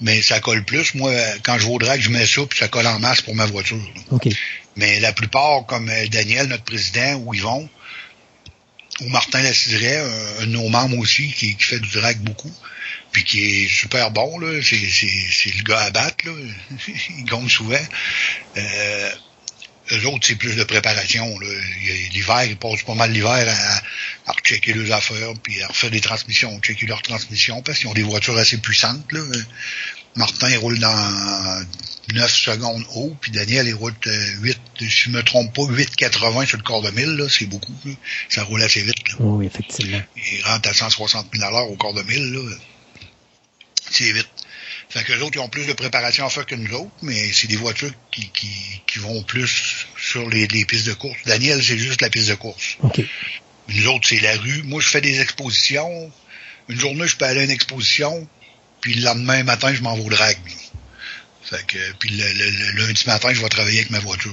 Speaker 4: Mais ça colle plus. Moi, quand je vais au drag, je mets ça, puis ça colle en masse pour ma voiture. là.
Speaker 2: OK.
Speaker 4: Mais la plupart, comme euh, Daniel, notre président, ou Yvon, ou Martin Lacidret, un, un de nos membres aussi, qui, qui fait du drag beaucoup, puis qui est super bon, là. C'est, c'est, c'est le gars à battre, là. Il gagne souvent. Euh, eux autres, c'est plus de préparation, L'hiver, ils passent pas mal l'hiver à, à rechecker leurs affaires, puis à refaire des transmissions, checker leurs transmissions, parce qu'ils ont des voitures assez puissantes, là. Martin, il roule dans 9 secondes haut, puis Daniel, il roule euh, 8, si je me trompe pas, 8,80 sur le quart de mille, là, c'est beaucoup, là. Ça roule assez vite, là.
Speaker 2: Oui, effectivement.
Speaker 4: Il rentre à 160 000 à l'heure au quart de mille, là. C'est vite. Fait que les autres, ils ont plus de préparation à faire que nous autres, mais c'est des voitures qui, qui, qui vont plus sur les, les pistes de course. Daniel, c'est juste la piste de course.
Speaker 2: OK.
Speaker 4: Nous autres, c'est la rue. Moi, je fais des expositions. Une journée, je peux aller à une exposition, puis le lendemain matin, je m'en vais au drag. Fait que, puis le, le- le lundi matin, je vais travailler avec ma voiture.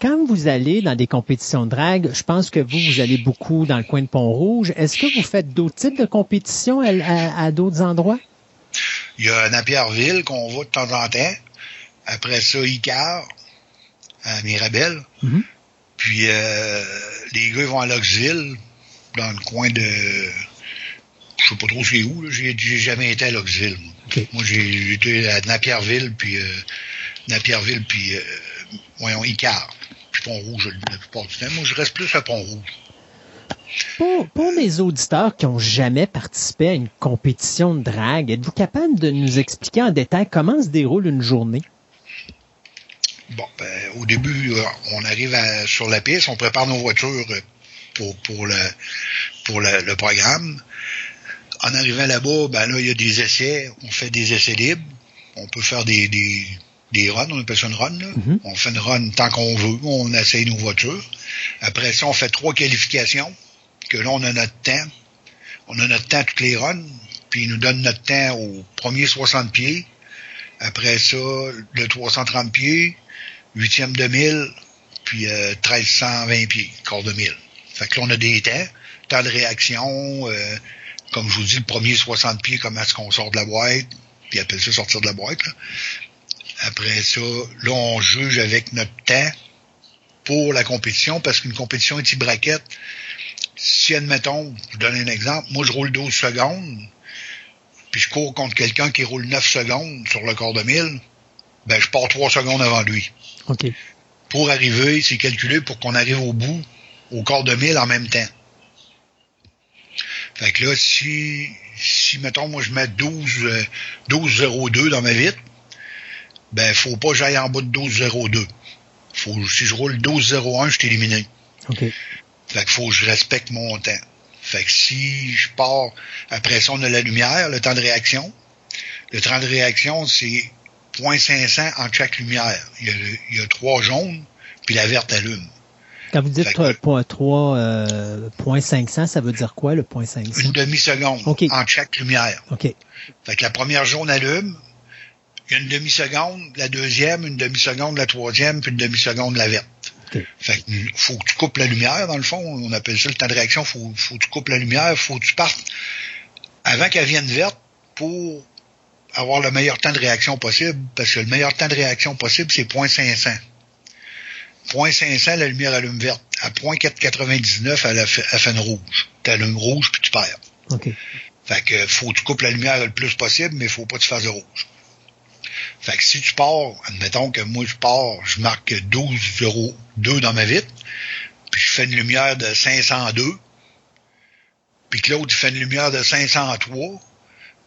Speaker 2: Quand vous allez dans des compétitions de drag, je pense que vous, vous allez beaucoup dans le coin de Pont-Rouge. Est-ce que vous faites d'autres types de compétitions à, à- à d'autres endroits?
Speaker 4: Il y a Napierville qu'on va de temps en temps. Après ça, Icar, à Mirabel.
Speaker 2: Mhm.
Speaker 4: Puis euh, les gars ils vont à Loxville, dans le coin de... Je sais pas trop c'est où. J'ai, jamais été à Loxville. Moi,
Speaker 2: OK.
Speaker 4: Moi, j'ai, j'ai été à Napierville, puis euh, Napierville, puis euh, voyons, Icar. Puis Pont-Rouge la plupart du temps. Moi, je reste plus à Pont-Rouge.
Speaker 2: Pour, pour les auditeurs qui ont jamais participé à une compétition de drag, êtes-vous capable de nous expliquer en détail comment se déroule une journée?
Speaker 4: Bon, ben, au début, euh, on arrive à- sur la piste, on prépare nos voitures euh, pour, pour, le, pour le, le programme. En arrivant là-bas, ben là, il y a des essais. On fait des essais libres. On peut faire des, des, des runs, on appelle ça une run. Là.
Speaker 2: Mhm.
Speaker 4: On fait une run tant qu'on veut. On essaye nos voitures. Après ça, on fait trois qualifications. Que là, on a notre temps. On a notre temps toutes les runs. Puis ils nous donnent notre temps au premier 60 pieds. Après ça, le 330 pieds, huitième de mille, puis euh, 1320 pieds, quart de mille. Fait que là, on a des temps, temps de réaction, euh, comme je vous dis, le premier 60 pieds, comment est-ce qu'on sort de la boîte, puis ils appellent ça sortir de la boîte. là. Après ça, là, on juge avec notre temps pour la compétition, parce qu'une compétition est braquette. Si, admettons, je vous donne un exemple, moi, je roule 12 secondes, puis je cours contre quelqu'un qui roule 9 secondes sur le quart de mille, ben, je pars 3 secondes avant lui
Speaker 2: OK.
Speaker 4: pour arriver, c'est calculé pour qu'on arrive au bout, au quart de mille en même temps. Fait que là, si, si mettons, moi, je mets 12, euh, 12,02 dans ma vitre, ben, faut pas que j'aille en bas de 12,02. Faut, si je roule 12,01, je suis éliminé.
Speaker 2: OK.
Speaker 4: Fait qu'il faut que je respecte mon temps. Fait que si je pars, après ça, on a la lumière, le temps de réaction. Le temps de réaction, c'est 0.500 en chaque lumière. Il y, a, il y a trois jaunes, puis la verte allume.
Speaker 2: Quand vous dites
Speaker 4: Fait que-
Speaker 2: 3, euh, point 500, ça veut dire quoi, le point 500?
Speaker 4: Une demi-seconde en chaque lumière.
Speaker 2: OK.
Speaker 4: Fait que la première jaune allume, il y a une demi-seconde, la deuxième, une demi-seconde, la troisième, puis une demi-seconde, la verte. Fait que faut que tu coupes la lumière, dans le fond. On appelle ça le temps de réaction. Faut, faut que tu coupes la lumière, faut que tu partes avant qu'elle vienne verte pour avoir le meilleur temps de réaction possible, parce que le meilleur temps de réaction possible, c'est 0.500. 0.500, la lumière allume verte. À 0.499, elle, a fait- elle fait une rouge. Tu allumes rouge, puis tu perds.
Speaker 2: OK.
Speaker 4: Fait que faut que tu coupes la lumière le plus possible, mais faut pas que tu fasses de rouge. Fait que si tu pars, admettons que moi je pars, je marque 12,02 dans ma vitre, puis je fais une lumière de 502, puis que l'autre fait une lumière de 503,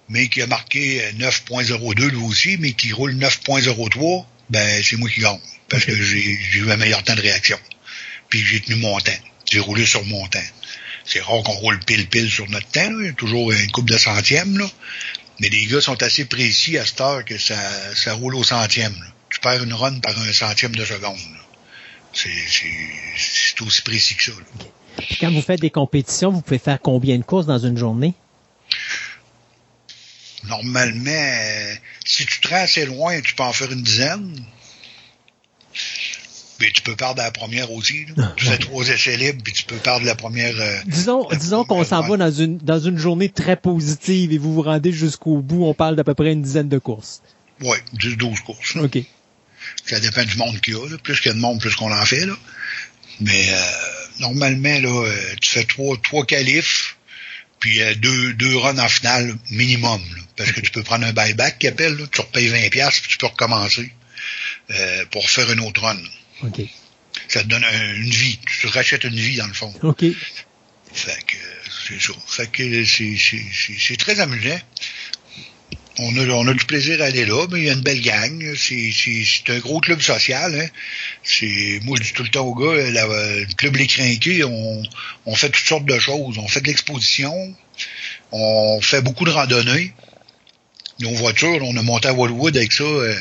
Speaker 4: mais qui a marqué 9.02 lui aussi, mais qui roule 9.03, ben c'est moi qui gagne. Parce que j'ai eu un meilleur temps de réaction. Puis j'ai tenu mon temps. J'ai roulé sur mon temps. C'est rare qu'on roule pile-pile sur notre temps. toujours une coupe de centièmes. Là. Mais les gars sont assez précis à cette heure que ça, ça roule au centième. là. Tu perds une run par un centième de seconde. C'est aussi précis que ça. là.
Speaker 2: Puis Quand vous faites des compétitions, vous pouvez faire combien de courses dans une journée?
Speaker 4: Normalement, euh, si tu te rends assez loin, tu peux en faire une dizaine. Mais tu peux perdre la première aussi. là. Tu fais trois essais libres, puis tu peux perdre la première. euh,
Speaker 2: Disons,
Speaker 4: la
Speaker 2: disons qu'on s'en va dans une, dans une journée très positive et vous vous rendez jusqu'au bout. On parle d'à peu près une dizaine de courses.
Speaker 4: Ouais, 10-12 courses. là.
Speaker 2: OK.
Speaker 4: Ça dépend du monde qu'il y a. Là. Plus qu'il y a de monde, plus qu'on en fait. Là. Mais euh, normalement, là, euh, tu fais trois, trois qualifs, puis euh, deux, deux runs en finale minimum. là. parce que tu peux prendre un buyback qui appelle, là, tu repayes 20$, puis tu peux recommencer euh, pour faire une autre run.
Speaker 2: OK.
Speaker 4: Ça te donne un- une vie. Tu rachètes une vie, dans le fond.
Speaker 2: OK.
Speaker 4: Fait que c'est ça. Fait que c'est, très amusant. On a, on a du plaisir à aller là, mais il y a une belle gang. C'est, c'est, c'est un gros club social. Hein. C'est, moi, je dis tout le temps aux gars, la- le club Les Crinqués, on, on fait toutes sortes de choses. On fait de l'exposition, on fait beaucoup de randonnées. Nos voitures, on a monté à Wallwood avec ça euh,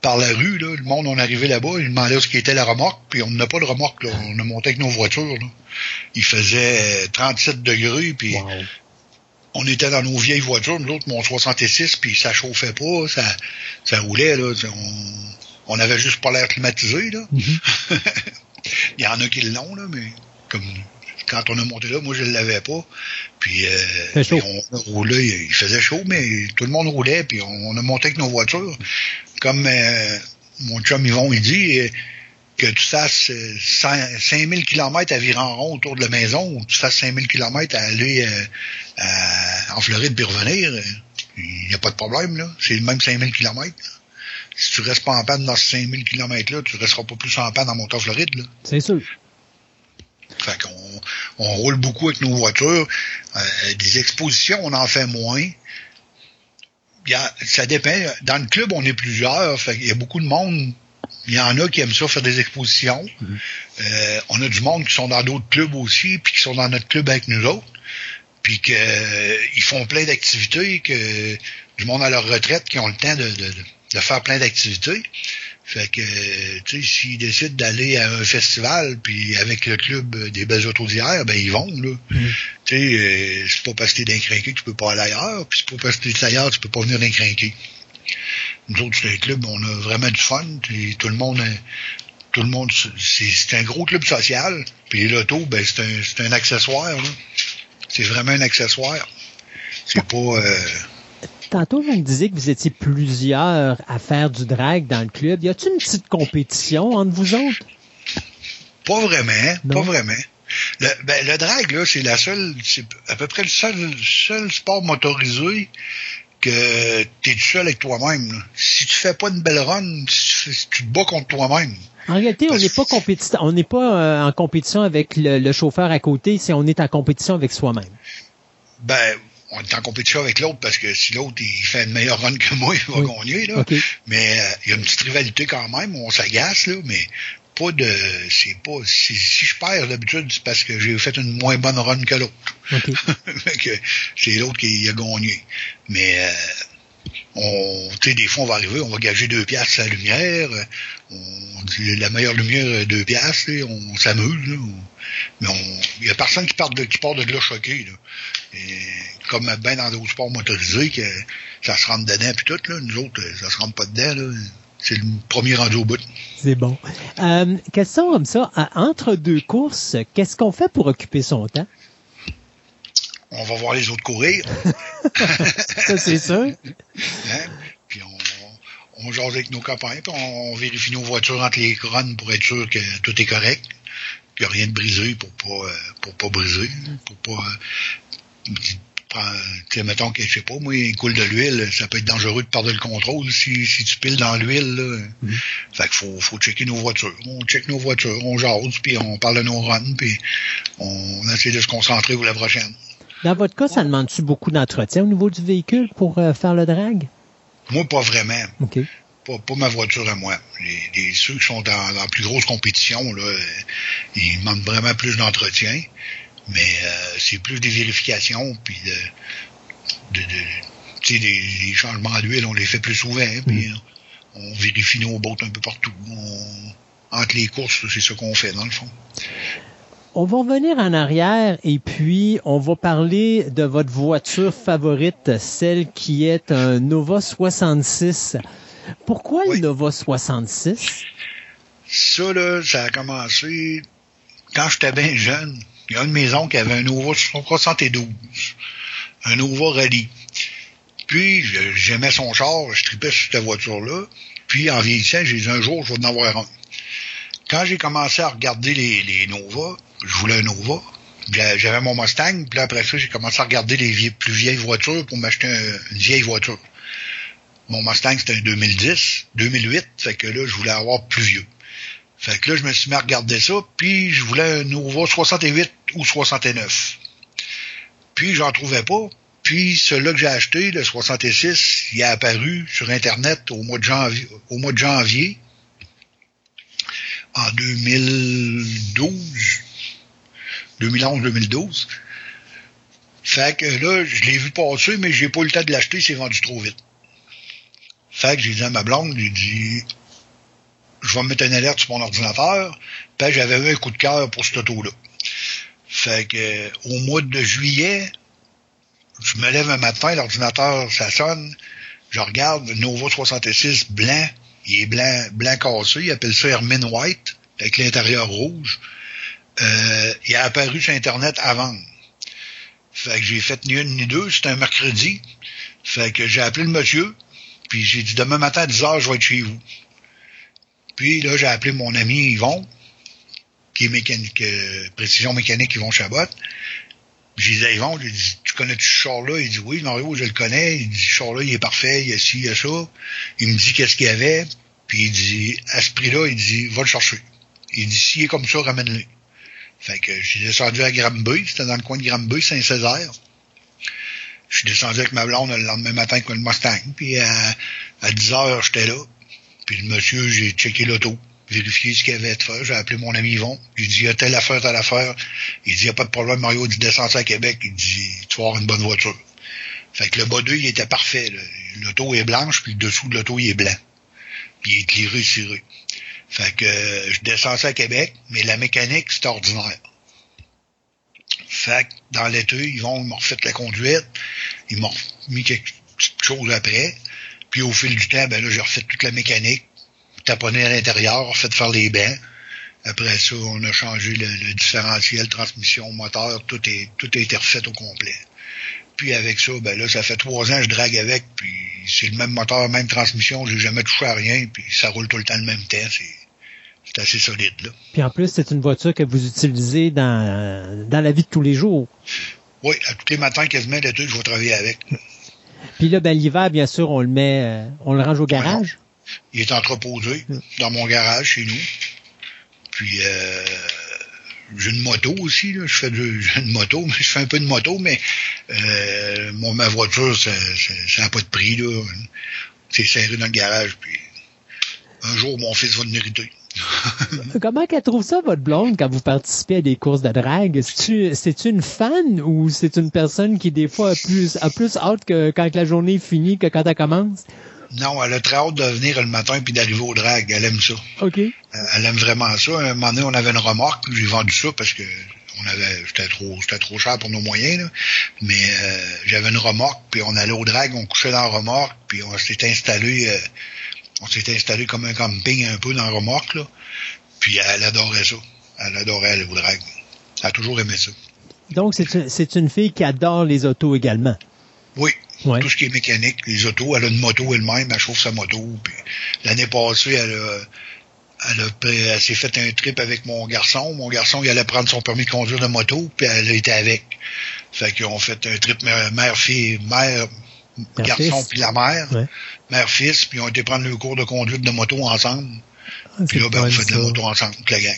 Speaker 4: par la rue. Là. Le monde, on est arrivé là-bas, ils demandaient ce qu'était la remorque, puis on n'a pas de remorque. Là. On a monté avec nos voitures. Là. Il faisait euh, 37 degrés, puis
Speaker 2: Wow.
Speaker 4: on était dans nos vieilles voitures, nous autres, mon 66, puis ça chauffait pas, ça, ça roulait, là. On, on avait juste pas l'air climatisé, là.
Speaker 2: Mhm.
Speaker 4: Il y en a qui l'ont, là, mais comme quand on a monté là, moi je l'avais pas. Puis euh, puis on roulé, il faisait chaud, mais tout le monde roulait, puis on, a monté avec nos voitures. Comme euh, mon chum Yvon, il dit, euh, que tu fasses euh, 100 5000 km à virer en rond autour de la maison, ou que tu fasses 5000 km à aller euh, à- en Floride puis revenir, euh, il n'y a pas de problème, là. C'est le même 5000 km. Si tu restes pas en panne dans ces 5000 km-là, tu resteras pas plus en panne en montant en Floride, là.
Speaker 2: C'est sûr.
Speaker 4: Fait qu'on on roule beaucoup avec nos voitures. Euh, des expositions, on en fait moins. Il y a- ça dépend. Dans le club, on est plusieurs. Fait qu'il y a beaucoup de monde. Il y en a qui aiment ça faire des expositions. Euh, on a du monde qui sont dans d'autres clubs aussi, puis qui sont dans notre club avec nous autres. Puis que euh, font plein d'activités, que du monde à leur retraite qui ont le temps de, de, de- de faire plein d'activités. Fait que, tu sais, s'ils décident d'aller à un festival, puis avec le club des belles autos d'hier, ben ils vont, là.
Speaker 2: Mhm.
Speaker 4: Tu sais, euh, c'est pas parce que t'es d'un crinqué que tu peux pas aller ailleurs, puis c'est pas parce que t'es ailleurs tu peux pas venir d'un crinqué. Nous autres, c'est un club, on a vraiment du fun, puis tout le monde, euh, tout le monde, c'est c'est un gros club social, puis l'auto, ben c'est un, c'est un accessoire, là. C'est vraiment un accessoire. C'est pas... euh,
Speaker 2: Tantôt, vous me disiez que vous étiez plusieurs à faire du drag dans le club. Y a-t-il une petite compétition entre vous autres?
Speaker 4: Pas vraiment,
Speaker 2: Non.
Speaker 4: pas vraiment. Le, ben, le drag, là, c'est la seule, c'est à peu près le seul, seul sport motorisé que t'es tout seul avec toi-même. Si tu fais pas une belle run, tu te bats contre toi-même.
Speaker 2: En réalité, on n'est pas compétition, on n'est pas euh, en compétition avec le, le chauffeur à côté, c'est on est en compétition avec soi-même.
Speaker 4: Ben, on est en compétition avec l'autre parce que si l'autre il fait une meilleure run que moi, il va
Speaker 2: Oui.
Speaker 4: gagner. Là. Mais euh, il y a une petite rivalité quand même, on s'agace, là, mais pas de. C'est pas. Si, si je perds d'habitude, c'est parce que j'ai fait une moins bonne run que l'autre.
Speaker 2: OK.
Speaker 4: Fait que c'est l'autre qui a gagné. Mais euh, on, tu sais, des fois, on va arriver, on va gager deux piastres la lumière. On, dit, la meilleure lumière, euh, deux piastres, on s'amuse. mais on, il y a personne qui part de, qui part de là choqué. Là. Et comme ben dans d'autres sports motorisés, que ça se rentre dedans puis tout, là, nous autres, euh, ça se rentre pas dedans. Là. C'est le premier rendu au bout.
Speaker 2: C'est bon. Euh, question comme ça. Entre deux courses, qu'est-ce qu'on fait pour occuper son temps?
Speaker 4: On va voir les autres courir.
Speaker 2: Ça, c'est sûr.
Speaker 4: Hein? Puis on, on jase avec nos copains, puis on, on vérifie nos voitures entre les runs pour être sûr que tout est correct, qu'il n'y a rien de brisé pour pas euh, pour pas briser, pour pas tu sais, mettons que je sais pas, moi, il coule de l'huile, ça peut être dangereux de perdre le contrôle si, si tu piles dans l'huile. là. Fait qu'il faut, faut checker nos voitures. On check nos voitures, on jase, puis on parle de nos runs, puis on essaie de se concentrer pour la prochaine.
Speaker 2: Dans votre cas, ça demande-tu beaucoup d'entretien au niveau du véhicule pour euh, faire le drag?
Speaker 4: Moi, pas vraiment.
Speaker 2: OK.
Speaker 4: pas, pas ma voiture à moi. Les, les- ceux qui sont dans, la plus grosse compétition, là, ils demandent vraiment plus d'entretien, mais euh, c'est plus des vérifications, puis de, des, des changements d'huile, on les fait plus souvent, hein, puis on vérifie nos bottes un peu partout. On- entre les courses, c'est ça qu'on fait, dans le fond.
Speaker 2: On va revenir en arrière et puis on va parler de votre voiture favorite, celle qui est un Nova 66. Pourquoi
Speaker 4: Oui.
Speaker 2: le Nova 66?
Speaker 4: Ça, là, ça a commencé quand j'étais bien jeune. Il y a une maison qui avait un Nova 72, un Nova Rallye. Puis, j'aimais son char, je tripais sur cette voiture-là. Puis, en vieillissant, j'ai dit un jour, je vais en avoir un. Quand j'ai commencé à regarder les, Nova, je voulais un Nova. J'a- J'avais mon Mustang, puis après ça, j'ai commencé à regarder les plus vieilles voitures pour m'acheter un- une vieille voiture. Mon Mustang, c'était un 2010, 2008, fait que là, je voulais avoir plus vieux. Fait que là, je me suis mis à regarder ça, puis je voulais un Nova 68 ou 69. Puis j'en trouvais pas. Puis celui-là que j'ai acheté, le 66, il est apparu sur Internet au mois de janvier, au mois de janvier en 2012. 2011-2012. Fait que là, je l'ai vu passer, mais j'ai pas eu le temps de l'acheter, c'est vendu trop vite. Fait que j'ai dit à ma blonde, j'ai dit, je vais me mettre une alerte sur mon ordinateur. Puis j'avais eu un coup de cœur pour cette auto-là. Fait que euh, au mois de juillet, je me lève un matin, l'ordinateur, ça sonne. Je regarde Nova 66 blanc. Il est blanc, blanc cassé. Il appelle ça Hermine White, avec l'intérieur rouge. Euh, il a apparu sur Internet vendre. Fait que j'ai fait ni une ni deux. C'était un mercredi. Fait que j'ai appelé le monsieur. Puis j'ai dit demain matin à 10 heures, je vais être chez vous. Puis là, j'ai appelé mon ami Yvon, qui est mécanique, euh, précision mécanique Yvon Chabot. J'ai dit Yvon, j'ai dit, tu connais-tu ce char-là? Il dit, oui, Mario, je le connais. Il dit, ce char-là, il est parfait, il y a ci, il y a ça. Il me dit qu'est-ce qu'il y avait. Puis il dit, à ce prix-là, il dit, va le chercher. Il dit, s'il est comme ça, ramène-le. Fait que j'ai descendu à Granby, c'était dans le coin de Granby, Saint-Césaire. Je suis descendu avec ma blonde le lendemain matin avec le Mustang. Puis à, à 10 heures, j'étais là. Puis le monsieur, j'ai checké l'auto, vérifié ce qu'il y avait de faire. J'ai appelé mon ami Yvon. J'ai dit, il y a telle affaire, telle affaire. Il dit, il n'y a pas de problème, Mario. Dit, descends à Québec? Il dit, tu vas avoir une bonne voiture. Fait que le bas 2, il était parfait. L'auto est blanche, puis le dessous de l'auto, il est blanc. Puis il est tiré, ciré. Fait que euh, je descends à Québec, mais la mécanique, c'est ordinaire. Fait que dans l'été, ils vont, ils refait la conduite, ils m'ont mis quelque petite chose après. Puis au fil du temps, ben là, j'ai refait toute la mécanique, taponné à l'intérieur, refait faire les bains. Après ça, on a changé le, le différentiel, transmission, moteur, tout est tout a été refait au complet. Puis avec ça, ben là, ça fait trois ans que je drague avec, puis c'est le même moteur, même transmission, j'ai jamais touché à rien, puis ça roule tout le temps le même temps, c'est c'est assez solide là.
Speaker 2: Puis en plus, c'est une voiture que vous utilisez dans, dans la vie de tous les jours.
Speaker 4: Oui, à tous les matins, quasiment l'été, je vais travailler avec.
Speaker 2: Puis là, ben, l'hiver, bien sûr, on le met, euh, on le range au garage.
Speaker 4: Il est entreposé dans mon garage chez nous. Puis euh, j'ai une moto aussi, là. Je fais de, j'ai une moto, mais je fais un peu de moto, mais Euh, mon, ma voiture, ça n'a pas de prix, là. C'est serré dans le garage, puis un jour, mon fils va le mériter.
Speaker 2: Comment qu'elle trouve ça, votre blonde, quand vous participez à des courses de drague? C'est-tu une fan ou c'est une personne qui, des fois, a plus, a plus hâte que quand la journée est finie que quand elle commence?
Speaker 4: Non, elle a très hâte de venir le matin puis d'arriver au drag. Elle aime ça.
Speaker 2: OK.
Speaker 4: Elle aime vraiment ça. un moment donné, on avait une remorque. J'ai vendu ça parce que on avait c'était trop c'était trop cher pour nos moyens là. mais euh, j'avais une remorque puis on allait au drag on couchait dans la remorque puis on s'est installé euh, on s'est installé comme un camping un peu dans la remorque là. Puis elle adorait ça. Elle adorait aller au drag. Elle a toujours aimé ça.
Speaker 2: Donc c'est une fille qui adore les autos également.
Speaker 4: Oui. Tout ce qui est mécanique les autos. Elle a une moto elle-même. Elle chauffe sa moto. Puis l'année passée elle a elle, a, elle s'est fait un trip avec mon garçon. Mon garçon, il allait prendre son permis de conduire de moto, puis elle a été avec. Fait qu'on fait un trip mère-fille, mère, garçon puis la mère, mère-fils, puis on a été prendre le cours de conduite de moto ensemble. Ah, puis là, ben, on fait de la moto ensemble, toute la gang.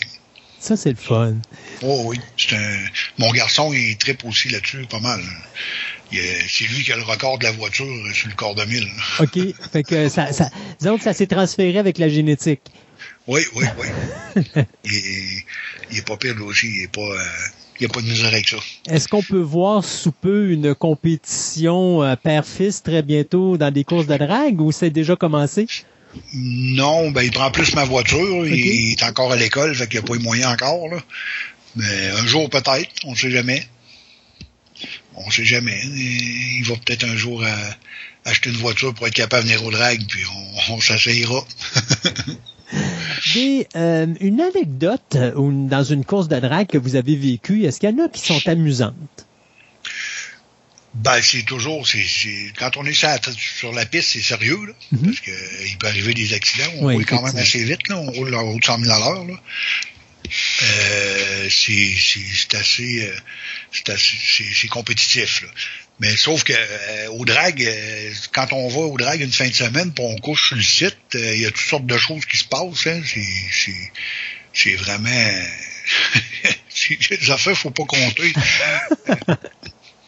Speaker 2: Ça, c'est le fun.
Speaker 4: Oh oui. C'est un... Mon garçon, il tripe aussi là-dessus, pas mal. C'est lui qui a le record de la voiture sur le corps de mille.
Speaker 2: OK. Fait que ça, ça, disons que ça s'est transféré avec la génétique.
Speaker 4: Oui, oui, oui. il, est, pas pire, lui aussi. Il est pas... Euh, il n'y a pas de misère avec ça.
Speaker 2: Est-ce qu'on peut voir sous peu une compétition euh, père-fils très bientôt dans des courses de drague ou c'est déjà commencé?
Speaker 4: Non, ben il prend plus ma voiture. Il, est encore à l'école, fait qu'il n'y a pas les moyens encore. Là. Mais un jour peut-être, on ne sait jamais. On ne sait jamais. Il va peut-être un jour euh, acheter une voiture pour être capable de venir au drag, puis on, on s'asseyera.
Speaker 2: Des, euh, une anecdote euh, ou dans une course de drague que vous avez vécue, est-ce qu'il y en a qui sont amusantes?
Speaker 4: Ben, c'est toujours, c'est, quand on est sur la, piste, c'est sérieux, là, mm-hmm. parce que il peut arriver des accidents. On roule quand même assez vite, là, on roule de 100 000 à l'heure. Là. Euh, c'est, assez, euh, c'est assez, c'est, compétitif. Là. Mais sauf que euh, au drag, euh, quand on va au drag une fin de semaine, puis on couche sur le site, euh, il y a toutes sortes de choses qui se passent. Hein. C'est vraiment des affaires, faut pas compter.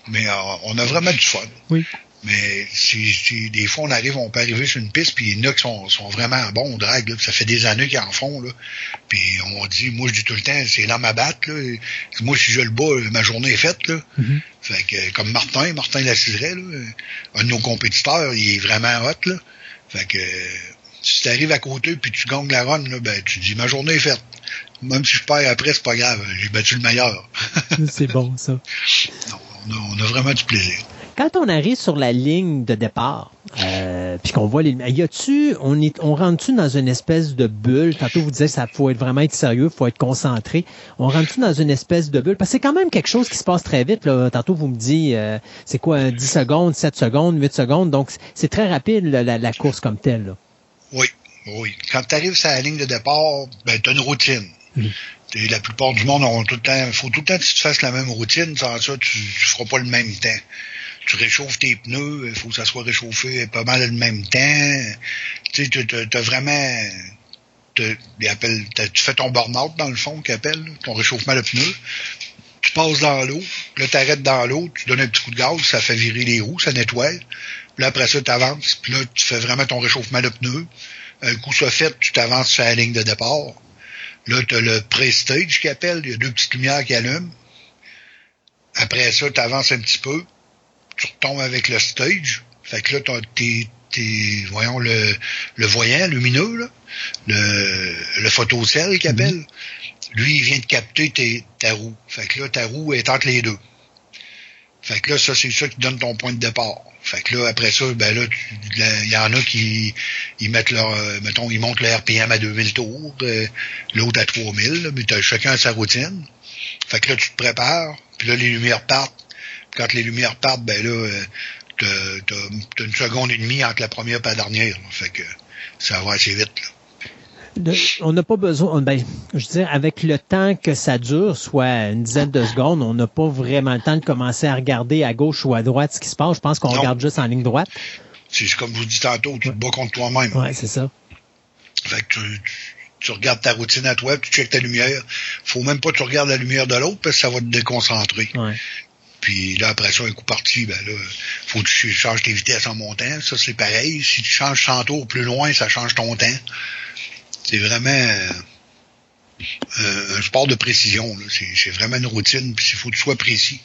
Speaker 4: Mais on a vraiment du fun.
Speaker 2: Oui.
Speaker 4: Mais si, des fois on arrive, on peut arriver sur une piste, puis il y en a qui sont, sont vraiment bons au drag, là, ça fait des années qu'ils en font. Là. Puis on dit, moi je dis tout le temps, c'est l'homme à battre. Là. Moi, si je le bats, ma journée est faite. Là. Mm-hmm. Fait que comme Martin, Martin Lacidret, là, un de nos compétiteurs, il est vraiment hot. Là. Fait que si tu arrives à côté puis tu gagnes la run, là, ben tu dis ma journée est faite. Même si je perds après, c'est pas grave, j'ai battu le meilleur.
Speaker 2: c'est bon ça.
Speaker 4: Non, on a vraiment du plaisir
Speaker 2: quand on arrive sur la ligne de départ, euh, puis qu'on voit les y a-tu, on est, on rentre-tu dans une espèce de bulle? Tantôt vous disiez ça faut être vraiment être sérieux, faut être concentré. On rentre-tu dans une espèce de bulle? Parce que c'est quand même quelque chose qui se passe très vite. Là. Tantôt vous me dites, euh, c'est quoi, 10 secondes, 7 secondes, 8 secondes? Donc c'est très rapide la, course comme telle.
Speaker 4: Oui, oui. Quand tu arrives sur la ligne de départ, ben tu as une routine. La plupart du monde ont tout le temps, faut tout le temps que tu te fasses la même routine, sans ça, tu, tu feras pas le même temps tu réchauffes tes pneus, il faut que ça soit réchauffé pas mal le même temps. Tu sais, tu as vraiment... tu fais ton burn-out, dans le fond, qu'on appelle, ton réchauffement de pneus. Tu passes dans l'eau, là, tu arrêtes dans l'eau, tu donnes un petit coup de gaz, ça fait virer les roues, ça nettoie. Puis là, après ça, tu avances, puis là, tu fais vraiment ton réchauffement de pneus. Un coup ça fait, tu t'avances sur la ligne de départ. Là, tu as le pré-stage qui appelle, il y a deux petites lumières qui allument. Après ça, tu avances un petit peu tu retombes avec le stage. Fait que là, t'es, t'es, voyons, le, le voyant lumineux, là, le, le photocell qu'il appelle, mhm. lui, il vient de capter tes, ta roue. Fait que là, ta roue est entre les deux. Fait que là, ça, c'est ça qui donne ton point de départ. Fait que là, après ça, ben là, il y en a qui ils mettent leur, euh, mettons, ils montent le RPM à 2000 tours, euh, l'autre à 3000, là, mais as chacun sa routine. Fait que là, tu te prépares, puis là, les lumières partent, quand les lumières partent, ben là, euh, t'as, une seconde et demie entre la première et la dernière. Fait que ça va assez vite.
Speaker 2: on n'a pas besoin, ben, je veux dire, avec le temps que ça dure, soit une dizaine de secondes, on n'a pas vraiment le temps de commencer à regarder à gauche ou à droite ce qui se passe. Je pense qu'on regarde juste en ligne droite.
Speaker 4: C'est comme je vous dis tantôt, tu te bats contre toi-même.
Speaker 2: Oui, c'est ça.
Speaker 4: Fait que tu, regardes ta routine à toi, tu checkes ta lumière. Faut même pas que tu regardes la lumière de l'autre parce que ça va te déconcentrer.
Speaker 2: Ouais.
Speaker 4: Puis là, après ça, un coup parti, ben là, faut que tu changes tes vitesses en montant. Ça, c'est pareil. Si tu changes 100 tours plus loin, ça change ton temps. C'est vraiment euh, un, un sport de précision. C'est vraiment une routine, puis il faut que tu sois précis.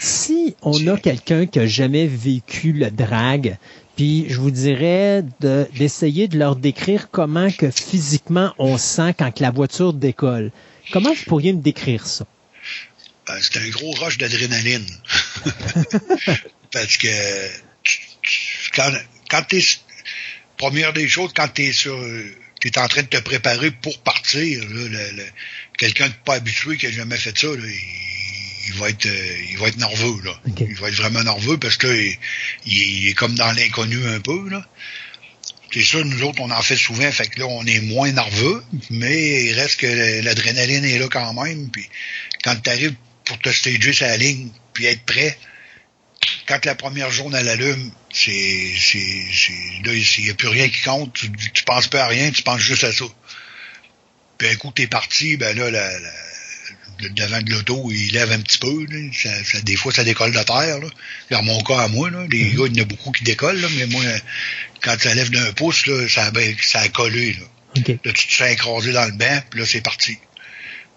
Speaker 2: Si on a quelqu'un qui a jamais vécu le drag, puis je vous dirais de- d'essayer de, leur décrire comment que physiquement on sent quand la voiture décolle. Comment vous pourriez me décrire ça?
Speaker 4: C'est un gros rush d'adrénaline. Parce que tu- tu- quand, quand t'es première des choses, quand t'es sur t'es en train de te préparer pour partir, quelqu'un de pas habitué qui a jamais fait ça, là, il, il va être euh, il va être nerveux là. Il va être vraiment nerveux parce que il, il est comme dans l'inconnu un peu là. C'est sûr, nous autres, on en fait souvent, fait que là, on est moins nerveux, mais il reste que l'adrénaline est là quand même. Puis quand tu arrives pour te stager la ligne, puis être prêt, quand la première jaune elle allume, c'est, c'est, c'est, là, il n'y a plus rien qui compte, tu, tu penses pas à rien, tu penses juste à ça. Puis un coup t'es parti, ben là, la- la- le devant de l'auto, il lève un petit peu, là. Ça, ça- des fois, ça décolle de terre, là. Dans mon cas à moi, là, les gars, il y en a beaucoup qui décollent, là, mais moi, quand ça lève d'un pouce, là, ça a, ben- ça a collé, là. Là, tu te fais écraser dans le banc, puis là, c'est parti.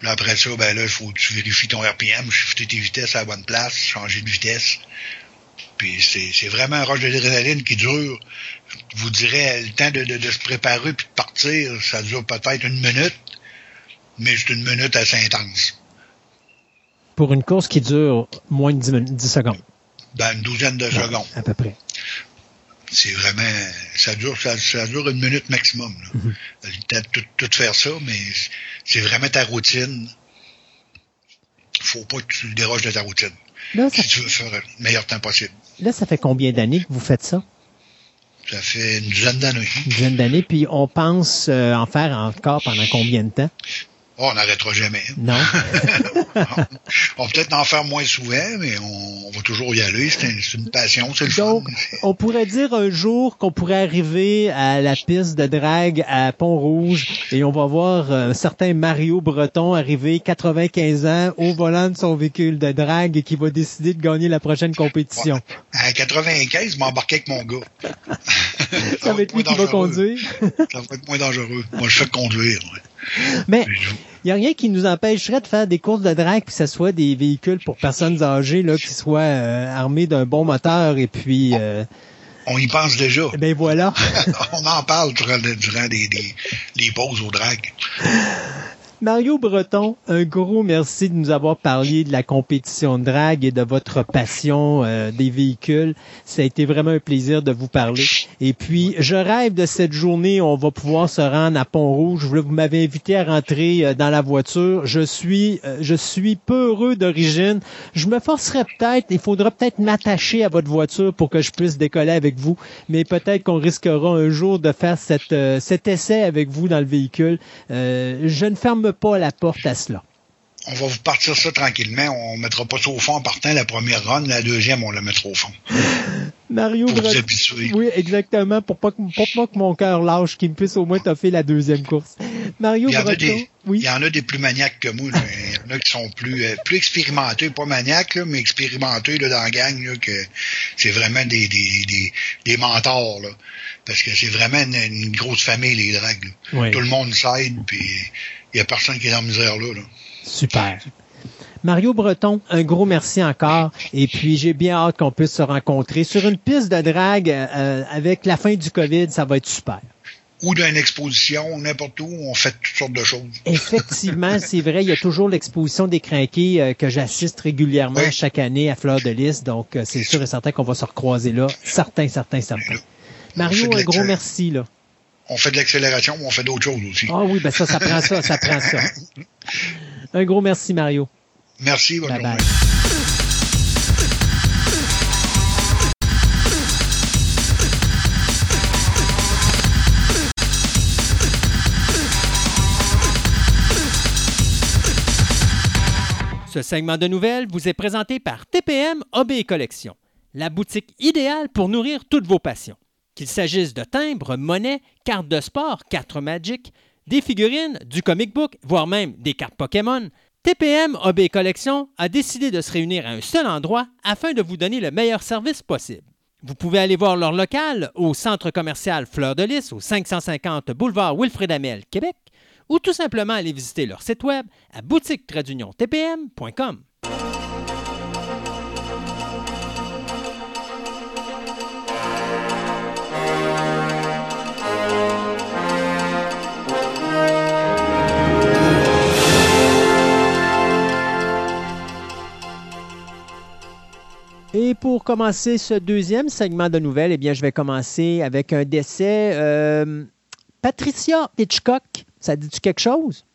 Speaker 4: Puis après ça, ben là, il faut que tu vérifies ton RPM, shifter tes vitesses à la bonne place, changer de vitesse. Puis c'est, c'est vraiment un rush d'adrénaline qui dure, je vous dirais, le temps de, de, de se préparer puis de partir, ça dure peut-être une minute, mais c'est une minute assez intense.
Speaker 2: Pour une course qui dure moins de 10, minutes- 10 secondes,
Speaker 4: Dans une douzaine de secondes.
Speaker 2: à peu près.
Speaker 4: C'est vraiment, ça dure, ça, ça dure une minute maximum. Là.
Speaker 2: Mhm.
Speaker 4: T'as le temps de tout, tout faire ça, mais c'est vraiment ta routine. Faut pas que tu déroges de ta routine.
Speaker 2: Là
Speaker 4: Si tu veux faire le meilleur temps possible.
Speaker 2: là, ça fait combien d'années que vous faites ça?
Speaker 4: Ça fait une dizaine d'années.
Speaker 2: Une dizaine d'années, puis on pense euh, en faire encore pendant combien de temps?
Speaker 4: Oh, on n'arrêtera jamais.
Speaker 2: Non?
Speaker 4: on va peut-être en faire moins souvent, mais on, on va toujours y aller. C'est un- c'est une passion, c'est le fun.
Speaker 2: Donc, on pourrait dire un jour qu'on pourrait arriver à la piste de drague à Pont-Rouge et on va voir un certain Mario Breton arriver 95 ans au volant de son véhicule de drague et qui va décider de gagner la prochaine compétition.
Speaker 4: À 95, je m'embarquais avec mon gars.
Speaker 2: Ça va être lui qui va conduire.
Speaker 4: Ça va être moins dangereux. Moi, je fais conduire. ouais.
Speaker 2: Mais il n'y a rien qui nous empêcherait de faire des courses de drague puis que ce soit des véhicules pour personnes âgées là, qui soient euh, armés d'un bon moteur et puis euh,
Speaker 4: On y pense déjà.
Speaker 2: eh ben voilà.
Speaker 4: on en parle durant, durant les, les, les pauses au drag.
Speaker 2: Mario Breton, un gros merci de nous avoir parlé de la compétition de drague et de votre passion euh, des véhicules. Ça a été vraiment un plaisir de vous parler. Et puis, je rêve de cette journée où on va pouvoir se rendre à Pont-Rouge. Vous m'avez invité à rentrer euh, dans la voiture. Je suis, euh, je suis peu heureux d'origine. Je me forcerai peut-être, il faudra peut-être m'attacher à votre voiture pour que je puisse décoller avec vous. Mais peut-être qu'on risquera un jour de faire cette, euh, cet essai avec vous dans le véhicule. Euh, je ne ferme pas la porte à cela.
Speaker 4: On va vous partir ça tranquillement. On mettra pas ça au fond en partant. La première run, la deuxième, on la mettra au fond.
Speaker 2: Mario
Speaker 4: Pour.
Speaker 2: Oui, exactement, pour pas que, pour pas que mon cœur lâche, qu'il me puisse au moins toffer la deuxième course. Mario
Speaker 4: Il y en a
Speaker 2: Breton,
Speaker 4: des- Il
Speaker 2: oui.
Speaker 4: y en a des plus maniaques que moi. là. Il y en a qui sont plus, euh, plus expérimentés, pas maniaques, là, mais expérimentés là, dans la gang, là, que c'est vraiment des, des, des, des mentors. Là, parce que c'est vraiment une, une grosse famille, les dragues.
Speaker 2: Oui.
Speaker 4: Tout le monde s'aide, puis il y a personne qui est dans la misère là. là.
Speaker 2: Super. Mario Breton, un gros merci encore. Et puis, j'ai bien hâte qu'on puisse se rencontrer sur une piste de drague euh, avec la fin du COVID. Ça va être super.
Speaker 4: Ou dans une exposition, n'importe où, on fait toutes sortes de choses.
Speaker 2: Effectivement, c'est vrai, il y a toujours l'exposition des crinqués euh, que j'assiste régulièrement
Speaker 4: Oui.
Speaker 2: chaque année à Fleur de Lys. Donc, euh, c'est sûr et certain qu'on va se recroiser là. Certain, certain, certain. Mario,
Speaker 4: fait de
Speaker 2: un gros merci, là.
Speaker 4: On fait de l'accélération, mais on fait d'autres choses aussi.
Speaker 2: Ah oui, ben ça, ça prend ça, ça prend ça. Un gros merci, Mario.
Speaker 4: Merci, bonne
Speaker 2: Bye
Speaker 4: journée.
Speaker 2: bye.
Speaker 5: Ce segment de nouvelles vous est présenté par TPM Hobby et Collection, la boutique idéale pour nourrir toutes vos passions. Qu'il s'agisse de timbres, monnaies, cartes de sport, cartes Magic, des figurines, du comic book, voire même des cartes Pokémon, TPM OB Collection a décidé de se réunir à un seul endroit afin de vous donner le meilleur service possible. Vous pouvez aller voir leur local au centre commercial Fleur de Lys au 550 boulevard Wilfrid Amel, Québec, ou tout simplement aller visiter leur site web à boutique-tpm.com.
Speaker 2: Et pour commencer ce deuxième segment de nouvelles, eh bien, je vais commencer avec un décès. Euh, Patricia Hitchcock, ça dit-tu quelque chose?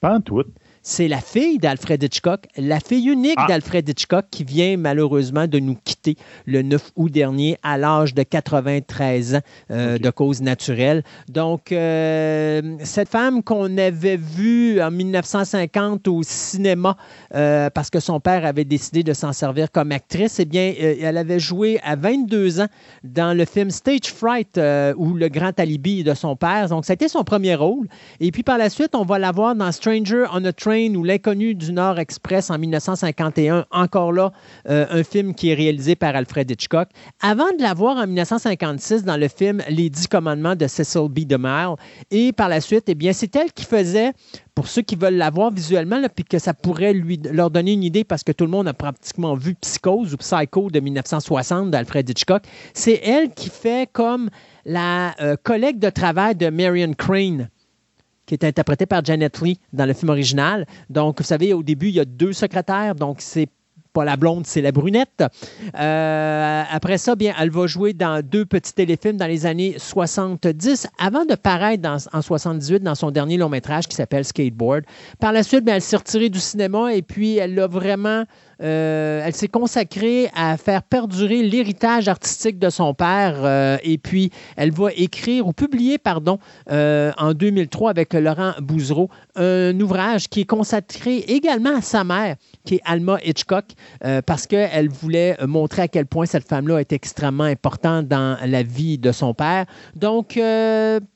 Speaker 3: Pas en tout.
Speaker 2: C'est la fille d'Alfred Hitchcock, la fille unique
Speaker 3: Ah.
Speaker 2: d'Alfred Hitchcock qui vient malheureusement de nous quitter le 9 août dernier à l'âge de 93 ans euh, de cause naturelle. Donc, euh, cette femme qu'on avait vue en 1950 au cinéma euh, parce que son père avait décidé de s'en servir comme actrice, eh bien, elle avait joué à 22 ans dans le film Stage Fright ou Le Grand Alibi de son père. Donc, c'était son premier rôle. Et puis par la suite, on va la voir dans Stranger on a Train ou L'Inconnu du Nord Express en 1951. Encore là, euh, un film qui est réalisé par Alfred Hitchcock. Avant de la voir en 1956 dans le film Les Dix Commandements de Cecil B. DeMille. Et par la suite, eh bien, c'est elle qui faisait pour ceux qui veulent la voir visuellement, puis que ça pourrait lui, leur donner une idée parce que tout le monde a pratiquement vu Psychose ou Psycho de 1960 d'Alfred Hitchcock, c'est elle qui fait comme la euh, collègue de travail de Marion Crane qui est interprétée par Janet Lee dans le film original. Donc, vous savez, au début, il y a deux secrétaires, donc c'est pas la blonde, c'est la brunette. Euh, après ça, bien, elle va jouer dans deux petits téléfilms dans les années 70, avant de paraître en 78 dans son dernier long métrage qui s'appelle Skateboard. Par la suite, bien, elle s'est retirée du cinéma et puis elle a vraiment euh, elle s'est consacrée à faire perdurer l'héritage artistique de son père euh, et puis elle va écrire ou publier, pardon, euh, en 2003 avec Laurent Bouzereau, un ouvrage qui est consacré également à sa mère, qui est Alma Hitchcock, parce qu'elle voulait montrer à quel point cette femme-là est extrêmement importante dans la vie de son père. Donc,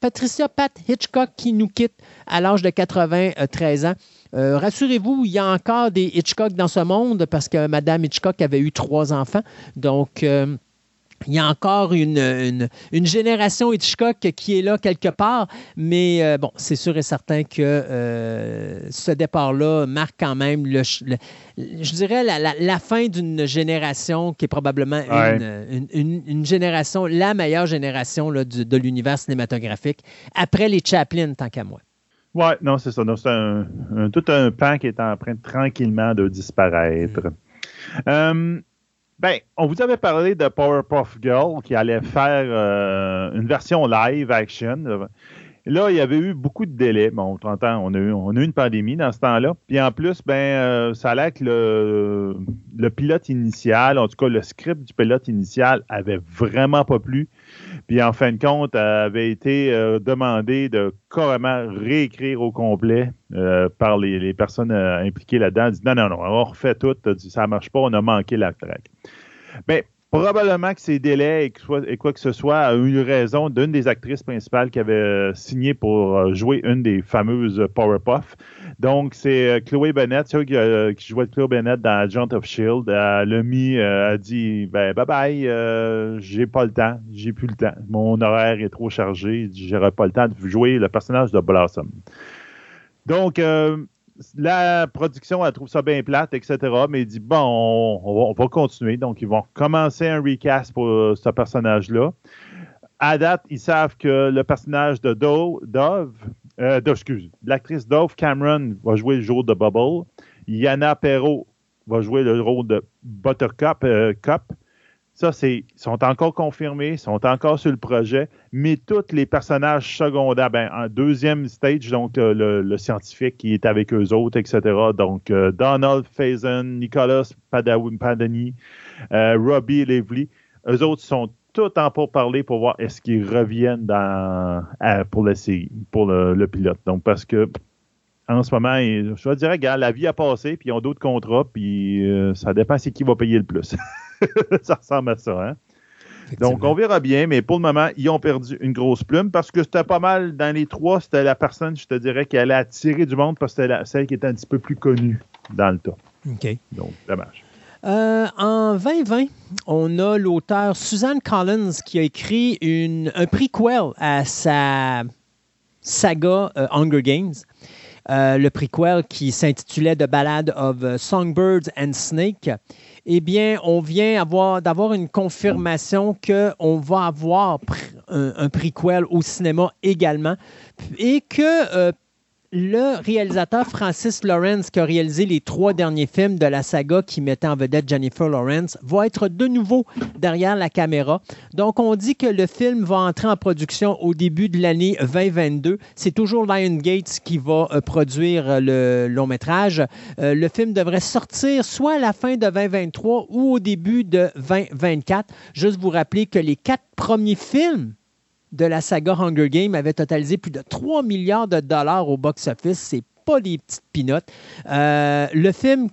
Speaker 2: Patricia Pat Hitchcock qui nous quitte à l'âge de 93 ans. Euh, Rassurez-vous, il y a encore des Hitchcock dans ce monde parce que Madame Hitchcock avait eu trois enfants. Donc, euh, il y a encore une, une- une génération Hitchcock qui est là quelque part, mais euh, bon, c'est sûr et certain que euh, ce départ-là marque quand même, le, ch- le- je dirais, la, la- la fin d'une génération qui est probablement
Speaker 3: Ouais.
Speaker 2: une, une- une- une génération, la meilleure génération là, du- de l'univers cinématographique, après les Chaplin, tant qu'à moi.
Speaker 3: Ouais, non, c'est ça. C'est un, un- tout un pan qui est en train de, tranquillement de disparaître. Euh, ben, on vous avait parlé de Powerpuff Girl qui allait faire euh, une version live action. Là, il y avait eu beaucoup de délais. Bon, on t'entend, on a eu, on a eu une pandémie dans ce temps-là. Puis en plus, ben, euh, ça a l'air que le, le pilote initial, en tout cas le script du pilote initial, avait vraiment pas plu. Puis en fin de compte, elle avait été euh, demandé de carrément réécrire au complet euh, par les, personnes euh, impliquées là-dedans. Dit non, non, non, on refait tout. Dit, ça marche pas, on a manqué la track. Bien, probablement que ces délais et, quoi que ce soit a eu raison d'une des actrices principales qui avait euh, signé pour euh, jouer une des fameuses Powerpuff. Donc, c'est euh, Chloé Bennett, celle qui, qui jouait Chloé Bennett dans Agent of Shield. Elle a mis, a dit, ben, bye bye, j'ai pas le temps, j'ai plus le temps. Mon horaire est trop chargé, j'aurai pas le temps de jouer le personnage de Blossom. Donc, la production, elle trouve ça bien plate, etc. Mais il dit, bon, on, va, on va continuer. Donc, ils vont commencer un recast pour euh, ce personnage-là. À date, ils savent que le personnage de Do- Dove, euh, excuse, l'actrice Dove Cameron va jouer le jour de Bubble. Yana Perrault va jouer le rôle de Buttercup. euh. Ça, c'est, sont encore confirmés, ils sont encore sur le projet, mais tous les personnages secondaires, ben, en deuxième stage, donc euh, le, le scientifique qui est avec eux autres, etc. Donc, euh, Donald Faison, Nicolas Padani, euh, Robbie Lively, eux autres sont tout en pour parler pour voir est-ce qu'ils reviennent dans, pour la série, pour le, le pilote. Donc, parce que en ce moment, je dirais, regarde, la vie a passé, puis ils ont d'autres contrats, puis euh, ça dépend c'est qui va payer le plus. ça ressemble à ça, hein? Donc, on verra bien, mais pour le moment, ils ont perdu une grosse plume parce que c'était pas mal dans les trois, c'était la personne, je te dirais, qui allait attirer du monde parce que c'était celle qui était un petit peu plus connue dans le tas.
Speaker 2: OK.
Speaker 3: Donc, dommage.
Speaker 2: Euh, en 2020, on a l'auteur Suzanne Collins qui a écrit une, un prequel à sa saga euh, Hunger Games. Euh, le prequel qui s'intitulait The Ballad of Songbirds and Snake. Eh bien, on vient avoir, d'avoir une confirmation qu'on va avoir un, un prequel au cinéma également et que euh, le réalisateur Francis Lawrence, qui a réalisé les trois derniers films de la saga qui mettait en vedette Jennifer Lawrence, va être de nouveau derrière la caméra. Donc, on dit que le film va entrer en production au début de l'année 2022. C'est toujours Lion Gates qui va euh, produire euh, le long métrage. Euh, le film devrait sortir soit à la fin de 2023 ou au début de 2024. Juste vous rappeler que les quatre premiers films de la saga Hunger Games avait totalisé plus de 3 milliards de dollars au box-office. C'est pas des petites pinottes. Euh, le film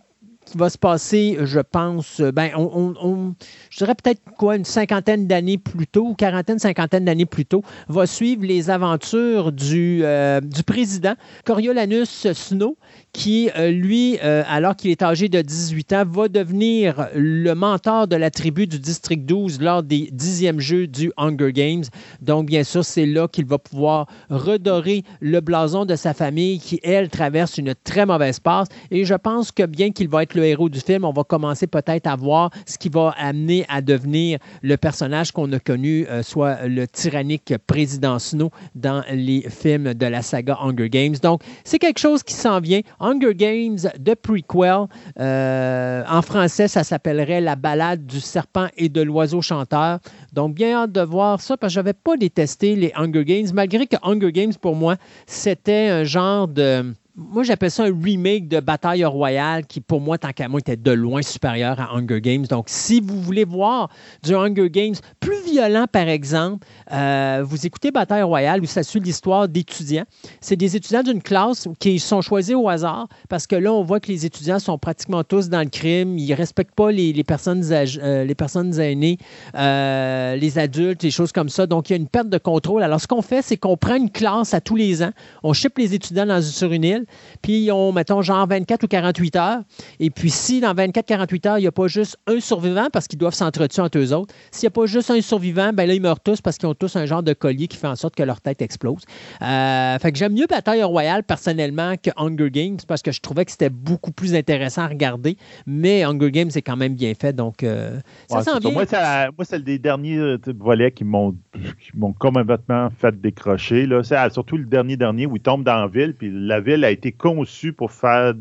Speaker 2: qui va se passer, je pense, euh, ben, je dirais peut-être quoi, une cinquantaine d'années plus tôt, quarantaine, cinquantaine d'années plus tôt, va suivre les aventures du, euh, du président Coriolanus Snow, qui, euh, lui, euh, alors qu'il est âgé de 18 ans, va devenir le mentor de la tribu du District 12 lors des dixièmes Jeux du Hunger Games. Donc, bien sûr, c'est là qu'il va pouvoir redorer le blason de sa famille qui, elle, traverse une très mauvaise passe. Et je pense que bien qu'il va être le héros du film, on va commencer peut-être à voir ce qui va amener à devenir le personnage qu'on a connu, euh, soit le tyrannique président Snow dans les films de la saga Hunger Games. Donc, c'est quelque chose qui s'en vient. Hunger Games de prequel. Euh, en français, ça s'appellerait La balade du serpent et de l'oiseau chanteur. Donc, bien hâte de voir ça parce que je n'avais pas détesté les Hunger Games, malgré que Hunger Games, pour moi, c'était un genre de. Moi, j'appelle ça un remake de Bataille Royale qui, pour moi, tant qu'à moi, était de loin supérieur à Hunger Games. Donc, si vous voulez voir du Hunger Games plus violent, par exemple, euh, vous écoutez Bataille Royale où ça suit l'histoire d'étudiants. C'est des étudiants d'une classe qui sont choisis au hasard parce que là, on voit que les étudiants sont pratiquement tous dans le crime. Ils ne respectent pas les, les personnes, âgées- euh, les personnes aînées, euh, les adultes, les choses comme ça. Donc, il y a une perte de contrôle. Alors, ce qu'on fait, c'est qu'on prend une classe à tous les ans, on ship les étudiants dans, sur une île, puis on, mettons, genre 24 ou 48 heures. Et puis, si dans 24-48 heures, il n'y a pas juste un survivant parce qu'ils doivent s'entretuer entre eux autres, s'il n'y a pas juste un survivant, ben là, ils meurent tous parce qu'ils ont tous un genre de collier qui fait en sorte que leur tête explose. Euh, fait que j'aime mieux Bataille Royale personnellement que Hunger Games parce que je trouvais que c'était beaucoup plus intéressant à regarder. Mais Hunger Games est quand même bien fait, donc euh, ça
Speaker 3: Ouais,
Speaker 2: s'en
Speaker 3: c'est ça.
Speaker 2: vient.
Speaker 3: Moi, c'est c'est des derniers euh, volets qui m'ont qui m'ont complètement fait décrocher. Là. C'est euh, surtout le dernier dernier où il tombe dans la ville, puis la ville a été conçue pour faire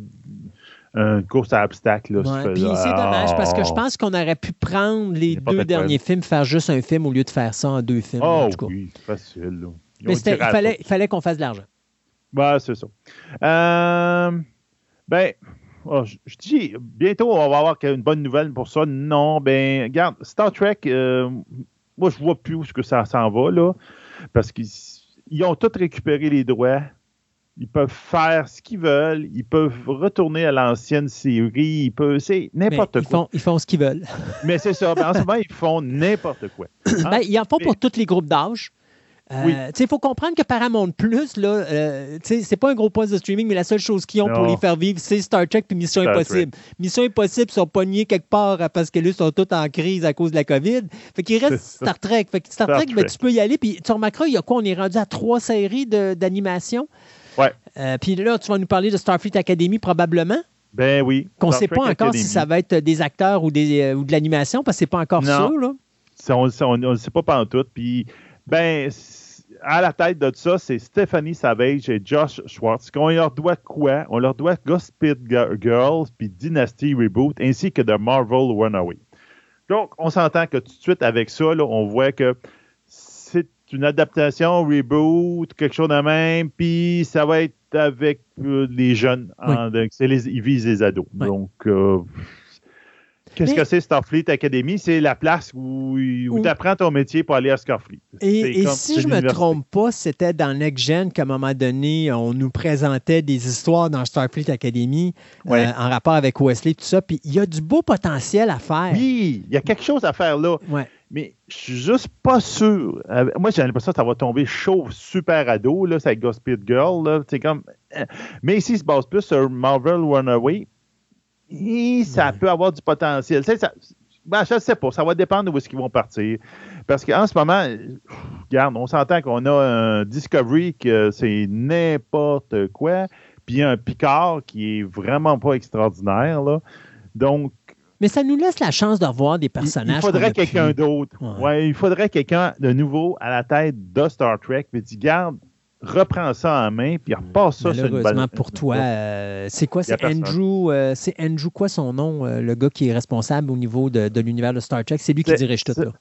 Speaker 3: une course à obstacles.
Speaker 2: Ouais, Puis c'est
Speaker 3: ah,
Speaker 2: dommage parce que je pense qu'on aurait pu prendre les deux derniers films, faire juste un film au lieu de faire ça en deux films. en
Speaker 3: Oh
Speaker 2: tout cas.
Speaker 3: oui, facile. là.
Speaker 2: Mais il fallait, qu'on fasse de l'argent.
Speaker 3: Ben, c'est ça. Euh, ben, oh, je, je dis, bientôt, on va avoir une bonne nouvelle pour ça. Non, ben, regarde, Star Trek, euh, moi, je vois plus où ce que ça s'en va, là, parce qu'ils ils ont tous récupéré les droits. Ils peuvent faire ce qu'ils veulent. Ils peuvent retourner à l'ancienne série. Ils peuvent, c'est n'importe quoi.
Speaker 2: font, ils font ce qu'ils veulent.
Speaker 3: Mais c'est ça. Ben, en ce moment, ils font n'importe quoi. Hein?
Speaker 2: Ben, ils en font
Speaker 3: mais-
Speaker 2: pour tous les groupes d'âge. Euh,
Speaker 3: Oui.
Speaker 2: Il faut comprendre que Paramount Plus, là, euh, c'est pas un gros poste de streaming, mais la seule chose qu'ils ont pour les faire vivre, c'est Star Trek puis Mission Impossible. Mission Impossible sont pognés quelque part euh, parce que là, ils sont tous en crise à cause de la COVID. Fait qu'il reste. Star Trek. Fait que Star,
Speaker 3: Star
Speaker 2: Trek, ben, tu peux y aller. Puis tu remarqueras, il y a quoi? On est rendu à trois séries d'animation?
Speaker 3: Ouais.
Speaker 2: Euh, puis là, tu vas nous parler de Starfleet Academy probablement,
Speaker 3: Ben oui.
Speaker 2: qu'on ne sait pas encore
Speaker 3: Academy.
Speaker 2: si ça va être des acteurs ou, des, euh, ou de l'animation, parce que c'est pas encore
Speaker 3: Non.
Speaker 2: sûr. Là.
Speaker 3: Ça, on ne sait pas pantoute. Puis, ben, à la tête de ça, c'est Stephanie Savage et Josh Schwartz. Qu'on leur doit quoi? On leur doit Gossip Gi- Girls puis Dynasty Reboot ainsi que The Marvel Runaway. Donc, on s'entend que tout de suite avec ça, là, on voit que une adaptation, reboot, quelque chose de même, puis ça va être avec euh, les jeunes. donc, les, ils visent les ados.
Speaker 2: Oui.
Speaker 3: Donc, euh, qu'est-ce
Speaker 2: Mais-
Speaker 3: que c'est Starfleet Academy? C'est la place où, où
Speaker 2: Où-
Speaker 3: tu apprends ton métier pour aller à Starfleet.
Speaker 2: Et, et
Speaker 3: comme-
Speaker 2: si je me
Speaker 3: l'université.
Speaker 2: trompe pas, c'était dans Next Gen qu'à un moment donné, on nous présentait des histoires dans Starfleet Academy euh, en rapport avec Wesley, tout ça. Puis il y a du beau potentiel à faire.
Speaker 3: Oui, il y a quelque chose à faire là.
Speaker 2: Ouais.
Speaker 3: Mais je suis juste pas sûr. Euh, moi, j'ai l'impression que ça va tomber chaud, super ado, là, c'est avec Gossip Girl. Là, c'est comme... euh, Mais ici, il se base plus sur Marvel Runaway. et ça peut avoir du potentiel. Ça- ben, je ne sais pas, ça va dépendre de où est-ce qu'ils vont partir. Parce qu'en ce moment, regarde, on s'entend qu'on a un Discovery que c'est n'importe quoi, puis un Picard qui est vraiment pas extraordinaire. Là. Donc,
Speaker 2: Mais ça nous laisse la chance de revoir des personnages.
Speaker 3: il faudrait quelqu'un d'autre.
Speaker 2: Ouais.
Speaker 3: Ouais, il faudrait quelqu'un de nouveau à la tête de Star Trek, puis dit, garde, reprends ça en main, puis repasse ça sur une
Speaker 2: Malheureusement
Speaker 3: balle.
Speaker 2: pour toi, euh, c'est quoi? C'est. Andrew, euh, c'est Andrew quoi son nom, euh, le gars qui est responsable au niveau de, de l'univers de Star Trek? C'est lui qui dirige tout là.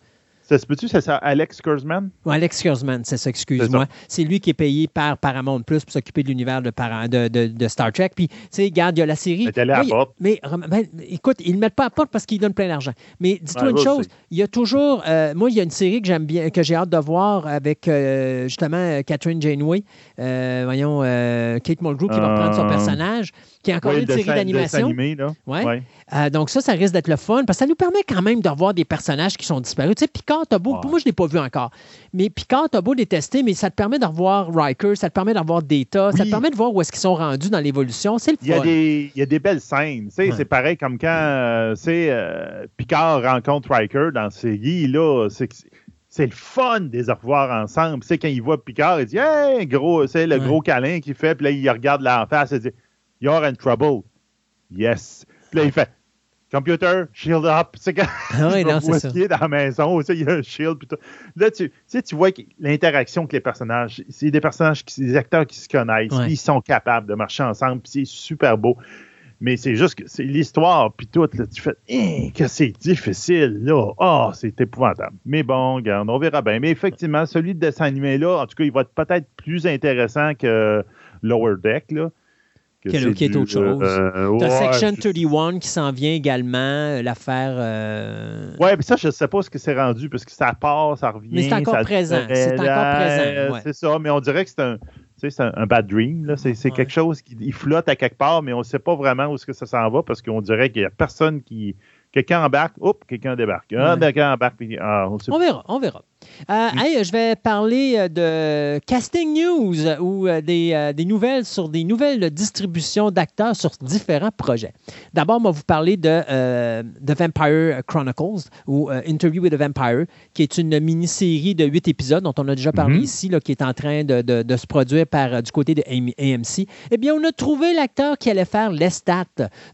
Speaker 3: Ça se peut-tu, c'est ça, Alex Kurzman?
Speaker 2: Ouais, Alex Kurzman, c'est ça, excuse-moi. C'est lui qui est payé par Paramount Plus pour s'occuper de l'univers de, Para- de, de- de Star Trek. Puis, tu sais, regarde, il y a la série.
Speaker 3: Il est allé à la
Speaker 2: Oui,
Speaker 3: porte.
Speaker 2: Mais, ben, écoute, ils ne le mettent pas à porte parce qu'ils donnent plein d'argent. Mais dis-toi
Speaker 3: Ouais,
Speaker 2: une chose, il y a toujours. euh, moi, il y a une série que j'aime bien, que j'ai hâte de voir avec euh, justement euh, Catherine Janeway. Euh, voyons, euh, Kate Mulgrew qui va reprendre son personnage, qui est encore
Speaker 3: Oui,
Speaker 2: une série d'animation.
Speaker 3: animé, là.
Speaker 2: Ouais.
Speaker 3: Ouais.
Speaker 2: Euh, donc ça, ça risque d'être le fun parce que ça nous permet quand même de revoir des personnages qui sont disparus. Tu sais, Picard, t'as beau,
Speaker 3: Ouais.
Speaker 2: moi je ne l'ai pas vu encore, mais Picard, t'as beau détester, mais ça te permet de revoir Riker, ça te permet de revoir Data, ça te permet de voir où est-ce qu'ils sont rendus dans l'évolution. C'est le
Speaker 3: Il y, a
Speaker 2: fun.
Speaker 3: des, il y a des belles scènes. tu sais,
Speaker 2: Ouais.
Speaker 3: C'est pareil comme quand euh, c'est, euh, Picard rencontre Riker dans série. Là, c'est, c'est- c'est le fun de les revoir ensemble. Tu sais, quand il voit Picard, il dit Hey, gros, c'est le
Speaker 2: Ouais.
Speaker 3: gros câlin qu'il fait. Puis là, il regarde là en face et dit You're in trouble. Yes. Puis là, il fait Computer, shield up. C'est quand
Speaker 2: Ah oui,
Speaker 3: il
Speaker 2: non, c'est ça.
Speaker 3: dans la maison, il y a un shield. Puis. Là, tu, tu sais, tu vois l'interaction avec les personnages, c'est des personnages, qui, des acteurs qui se connaissent,
Speaker 2: Ouais.
Speaker 3: ils sont capables de marcher ensemble, puis c'est super beau. Mais c'est juste que c'est l'histoire, puis tout, là, tu fais Hein, que c'est difficile, là. Ah, c'est épouvantable. Mais bon, regarde, on verra bien. Mais effectivement, celui de dessin animé-là, en tout cas, il va être peut-être plus intéressant que Lower Deck, là. Que
Speaker 2: Qui est-
Speaker 3: du,
Speaker 2: autre chose.
Speaker 3: euh,
Speaker 2: T'as
Speaker 3: ouais,
Speaker 2: Section
Speaker 3: je-
Speaker 2: 31 qui s'en vient également, euh, l'affaire. euh,
Speaker 3: Ouais, mais ça, je ne sais pas ce que c'est rendu, parce que ça part, ça revient.
Speaker 2: Mais c'est encore
Speaker 3: ça
Speaker 2: présent,
Speaker 3: se
Speaker 2: c'est encore présent, ouais.
Speaker 3: C'est ça, mais on dirait que c'est un, c'est un, bad dream. C'est
Speaker 2: Ouais.
Speaker 3: quelque chose qui il flotte à quelque part, mais on ne sait pas vraiment où est-ce que ça s'en va, parce qu'on dirait qu'il n'y a personne qui. Quelqu'un embarque, oups, quelqu'un débarque. Ah,
Speaker 2: Ouais.
Speaker 3: quelqu'un embarque, puis ah, on sait
Speaker 2: On verra, on verra. Euh, hey, je vais parler euh, de casting news ou euh, des, des nouvelles sur des nouvelles distributions d'acteurs sur différents projets. D'abord, on va vous parler de euh, The Vampire Chronicles ou euh, Interview with the Vampire, qui est une mini-série de huit épisodes dont on a déjà parlé
Speaker 3: Mhm.
Speaker 2: ici, là, qui est en train de, de- de se produire par, du côté de AM- AMC. Eh bien, on a trouvé l'acteur qui allait faire Lestat.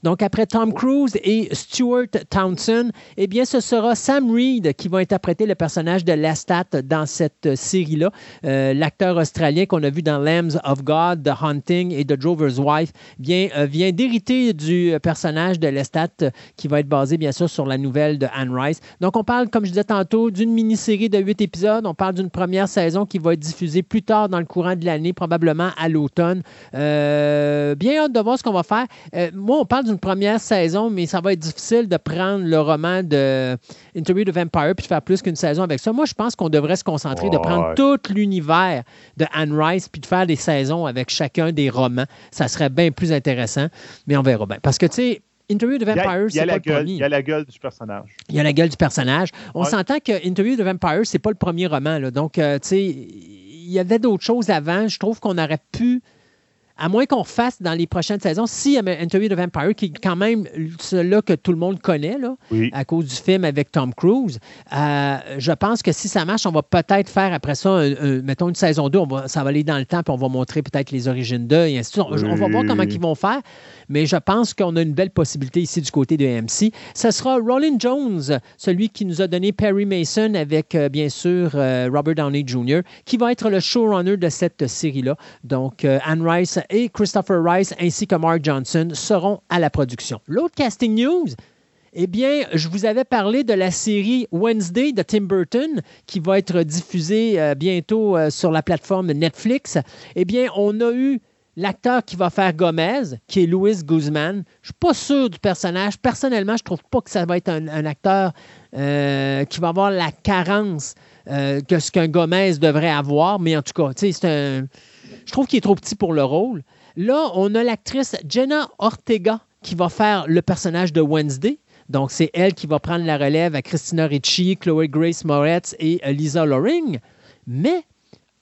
Speaker 2: Donc, après Tom Cruise et Stuart Townsend, eh bien, ce sera Sam Reed qui va interpréter le personnage de Lestat dans cette série-là. Euh, L'acteur australien qu'on a vu dans Lambs of God, The Hunting et The Drover's Wife euh, vient d'hériter du personnage de Lestat qui va être basé, bien sûr, sur la nouvelle de Anne Rice. Donc, on parle, comme je disais tantôt, d'une mini-série de huit épisodes. On parle d'une première saison qui va être diffusée plus tard dans le courant de l'année, probablement à l'automne. Euh, bien hâte de voir ce qu'on va faire. Moi, on parle d'une première saison, mais ça va être difficile de prendre le roman de Interview the Vampire puis de faire plus qu'une saison avec ça. Moi, je pense qu'on devrait se concentrer de prendre tout l'univers de Anne Rice puis de faire des saisons avec chacun des romans. Ça serait bien plus intéressant, mais on verra bien. Parce que, tu sais, Interview
Speaker 3: a,
Speaker 2: Vampire, c'est pas
Speaker 3: la
Speaker 2: le
Speaker 3: gueule,
Speaker 2: premier.
Speaker 3: il y a la gueule du personnage.
Speaker 2: Il y a la gueule du personnage. On
Speaker 3: Ouais.
Speaker 2: s'entend que Interview the Vampire, c'est pas le premier roman. là. Donc, euh, tu sais, il y avait d'autres choses avant. Je trouve qu'on aurait pu, à moins qu'on fasse dans les prochaines saisons, si Interview the Vampire, qui est quand même celui-là que tout le monde connaît, là,
Speaker 3: Oui.
Speaker 2: à cause du film avec Tom Cruise, euh, je pense que si ça marche, on va peut-être faire après ça, un- un- mettons une saison 2, on va, ça va aller dans le temps, puis on va montrer peut-être les origines d'eux, et ainsi de suite. On, on va voir comment ils vont faire, mais je pense qu'on a une belle possibilité ici du côté de AMC. Ce sera Rollin Jones, celui qui nous a donné Perry Mason avec, euh, bien sûr, euh, Robert Downey Jr., qui va être le showrunner de cette série-là. Donc, Anne Rice et Christopher Rice, ainsi que Mark Johnson, seront à la production. L'autre casting news, eh bien, je vous avais parlé de la série Wednesday de Tim Burton qui va être diffusée euh, bientôt euh, sur la plateforme Netflix. Eh bien, on a eu l'acteur qui va faire Gomez, qui est Louis Guzman. Je suis pas sûr du personnage. Personnellement, je trouve pas que ça va être un, acteur euh, qui va avoir la carence que ce qu'un Gomez devrait avoir. Mais en tout cas, c'est un... Je trouve qu'il est trop petit pour le rôle. Là, on a l'actrice Jenna Ortega qui va faire le personnage de Wednesday. Donc, c'est elle qui va prendre la relève à Christina Ricci, Chloé Grace Moretz et euh, Lisa Loring. Mais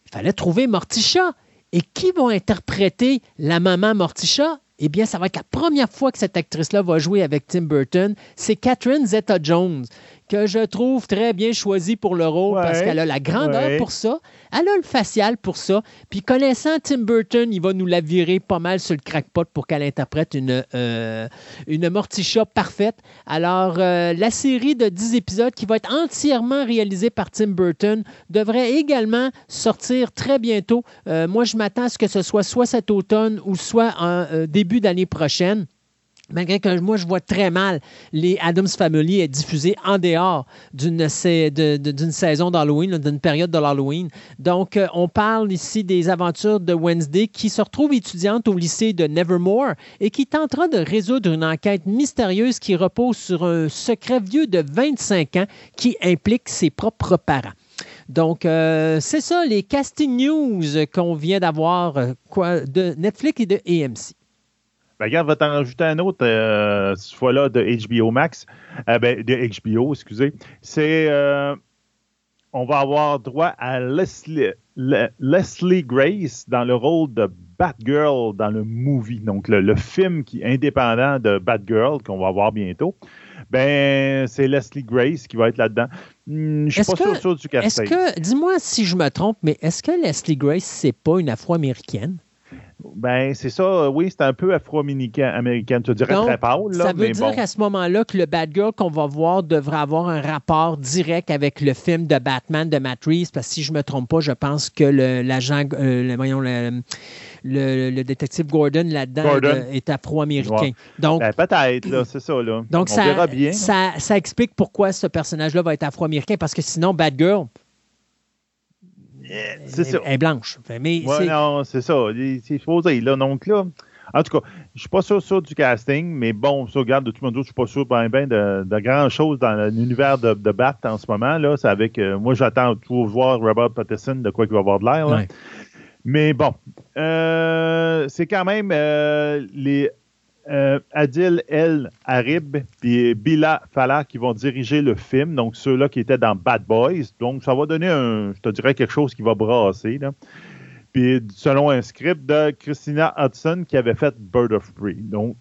Speaker 2: il fallait trouver Morticia. Et qui va interpréter la maman Morticia? eh bien, ça va être la première fois que cette actrice-là va jouer avec Tim Burton. C'est Catherine Zeta-Jones que je trouve très bien choisie pour le rôle parce qu'elle a la grandeur
Speaker 3: Ouais.
Speaker 2: pour ça, elle a le facial pour ça. Puis connaissant Tim Burton, il va nous la virer pas mal sur le crackpot pour qu'elle interprète une, euh, une Morticia parfaite. Alors, euh, la série de 10 épisodes qui va être entièrement réalisée par Tim Burton devrait également sortir très bientôt. Euh, moi, je m'attends à ce que ce soit soit cet automne ou soit en euh, début d'année prochaine. Malgré que moi, je vois très mal les Adams Family être diffusés en dehors d'une saison d'Halloween, d'une période de l'Halloween. Donc, euh, on parle ici des aventures de Wednesday qui se retrouve étudiante au lycée de Nevermore et qui tentera de résoudre une enquête mystérieuse qui repose sur un secret vieux de 25 ans qui implique ses propres parents. Donc, euh, c'est ça, les casting news qu'on vient d'avoir euh, de Netflix et de AMC.
Speaker 3: Ben, regarde, va t'en rajouter un autre, euh, cette fois-là, de HBO Max. Euh, ben, de HBO, excusez. C'est. euh, on va avoir droit à Leslie, Le- Leslie Grace dans le rôle de Batgirl dans le movie. Donc, le, le film qui est indépendant de Batgirl, qu'on va voir bientôt. Ben, c'est Leslie Grace qui va être là-dedans. Hmm, je suis
Speaker 2: Est-ce
Speaker 3: pas
Speaker 2: que-
Speaker 3: sûr, sûr du
Speaker 2: Est-ce
Speaker 3: casting.
Speaker 2: que, dis-moi si je me trompe, mais est-ce que Leslie Grace, c'est pas une afro-américaine?
Speaker 3: Ben, c'est ça. euh, Oui, c'est un peu afro-américaine. Tu dirais
Speaker 2: Donc,
Speaker 3: très pâle, là,
Speaker 2: Ça veut
Speaker 3: mais
Speaker 2: dire
Speaker 3: bon.
Speaker 2: qu'à ce moment-là que le Batgirl qu'on va voir devrait avoir un rapport direct avec le film de Batman de Matt Reeves, parce que si je me trompe pas, je pense que l'agent, euh, le, voyons, le, le- le détective Gordon là-dedans est afro-américain.
Speaker 3: Ouais.
Speaker 2: Donc,
Speaker 3: Ben, peut-être, là, c'est ça, là.
Speaker 2: donc
Speaker 3: On
Speaker 2: ça,
Speaker 3: verra bien.
Speaker 2: ça, ça explique pourquoi ce personnage-là va être afro-américain, parce que sinon, Batgirl,
Speaker 3: C'est ça.
Speaker 2: elle est blanche. Mais
Speaker 3: Ouais, non, c'est ça. Il- C'est supposé, là. Donc, là, en tout cas, je suis pas sûr, sûr du casting, mais bon, ça, regarde, de tout le monde, je suis pas sûr ben, ben de, de grand-chose dans l'univers de, de Bat en ce moment, là. C'est avec, euh, moi, j'attends toujours voir Robert Pattinson de quoi il va avoir de l'air.
Speaker 2: Ouais.
Speaker 3: Mais bon, euh, c'est quand même euh, les euh, Adil El Harib et Bila Fallah qui vont diriger le film, donc ceux-là qui étaient dans Bad Boys. Donc, ça va donner un, je te dirais, quelque chose qui va brasser. Là. Puis, selon un script de Christina Hudson qui avait fait Bird of Prey. Donc,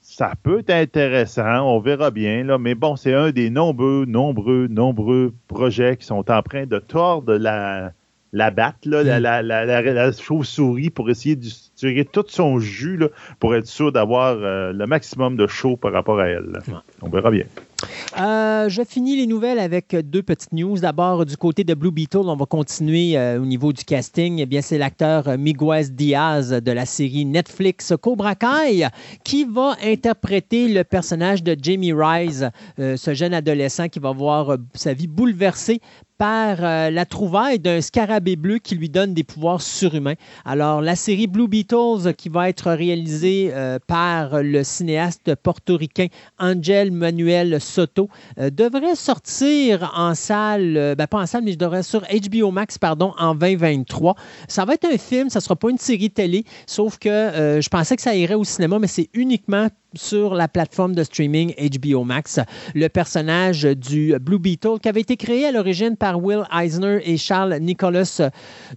Speaker 3: ça peut être intéressant, on verra bien, là, mais bon, c'est un des nombreux, nombreux, nombreux projets qui sont en train de tordre la, la batte, là, la, la, la, la- la chauve-souris pour essayer de tirer tout son jus là, pour être sûr d'avoir euh, le maximum de chaud par rapport à elle.
Speaker 2: Ouais.
Speaker 3: On verra bien.
Speaker 2: Euh, je finis les nouvelles avec deux petites news. D'abord, du côté de Blue Beetle, on va continuer euh, au niveau du casting. Eh bien, c'est l'acteur euh, Miguel Diaz de la série Netflix Cobra Kai qui va interpréter le personnage de Jamie Rise, ce jeune adolescent qui va voir sa vie bouleversée par la trouvaille d'un scarabée bleu qui lui donne des pouvoirs surhumains. Alors, la série Blue Beetles, qui va être réalisée par le cinéaste portoricain Angel Manuel Euh, devrait sortir en salle, euh, ben, pas en salle, mais je devrais sur HBO Max, pardon, en 2023. Ça va être un film, ça ne sera pas une série télé, sauf que euh, je pensais que ça irait au cinéma, mais c'est uniquement sur la plateforme de streaming HBO Max. Le personnage du Blue Beetle, qui avait été créé à l'origine par Will Eisner et Charles Nicholas,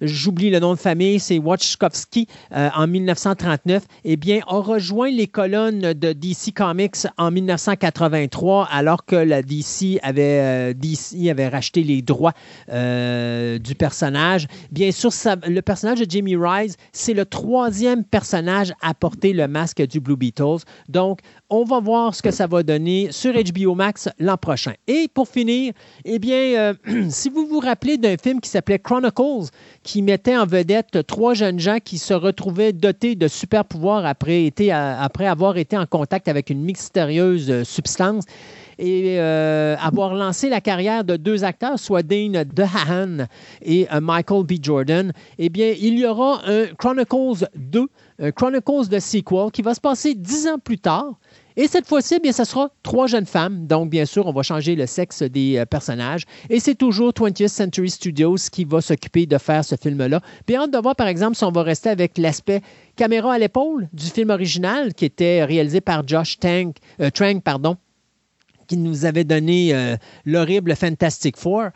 Speaker 2: j'oublie le nom de famille, c'est Wachkowski, euh, en 1939, eh bien, a rejoint les colonnes de DC Comics en 1983, alors que la DC avait, euh, DC avait racheté les droits euh, du personnage. Bien sûr, le personnage de Jamie Rise, c'est le troisième personnage à porter le masque du Blue Beetles. Donc, on va voir ce que ça va donner sur HBO Max l'an prochain. Et pour finir, eh bien, euh, si vous vous rappelez d'un film qui s'appelait Chronicles, qui mettait en vedette trois jeunes gens qui se retrouvaient dotés de super pouvoirs après, avoir été en contact avec une mystérieuse euh, substance, et euh, avoir lancé la carrière de deux acteurs, soit Dane DeHaan et Michael B. Jordan, eh bien, il y aura un Chronicles 2, un Chronicles de sequel, qui va se passer dix ans plus tard. Et cette fois-ci, eh bien, ce sera trois jeunes femmes. Donc, bien sûr, on va changer le sexe des euh, personnages. Et c'est toujours 20th Century Studios qui va s'occuper de faire ce film-là. Puis, hâte de voir, par exemple, si on va rester avec l'aspect caméra à l'épaule du film original qui était réalisé par Josh euh, Trank, pardon, qui nous avait donné euh, l'horrible Fantastic Four.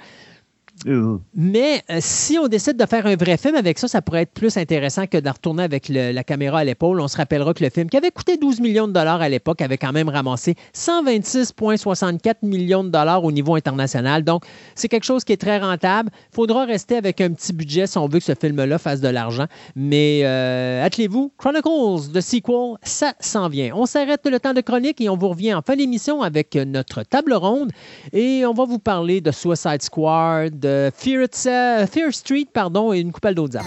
Speaker 3: Euh,
Speaker 2: Mais euh, si on décide de faire un vrai film avec ça, ça pourrait être plus intéressant que de retourner avec la caméra à l'épaule. On se rappellera que le film, qui avait coûté 12 millions de dollars à l'époque, avait quand même ramassé 126,64 millions de dollars au niveau international. Donc, c'est quelque chose qui est très rentable. Il faudra rester avec un petit budget si on veut que ce film-là fasse de l'argent. Mais euh, attelez-vous, Chronicles, de sequel, ça s'en vient. On s'arrête le temps de chronique et on vous revient en fin d'émission avec notre table ronde. Et on va vous parler de Suicide Squad, de Fear, Itse- Fear Street, pardon, et une couple d'autres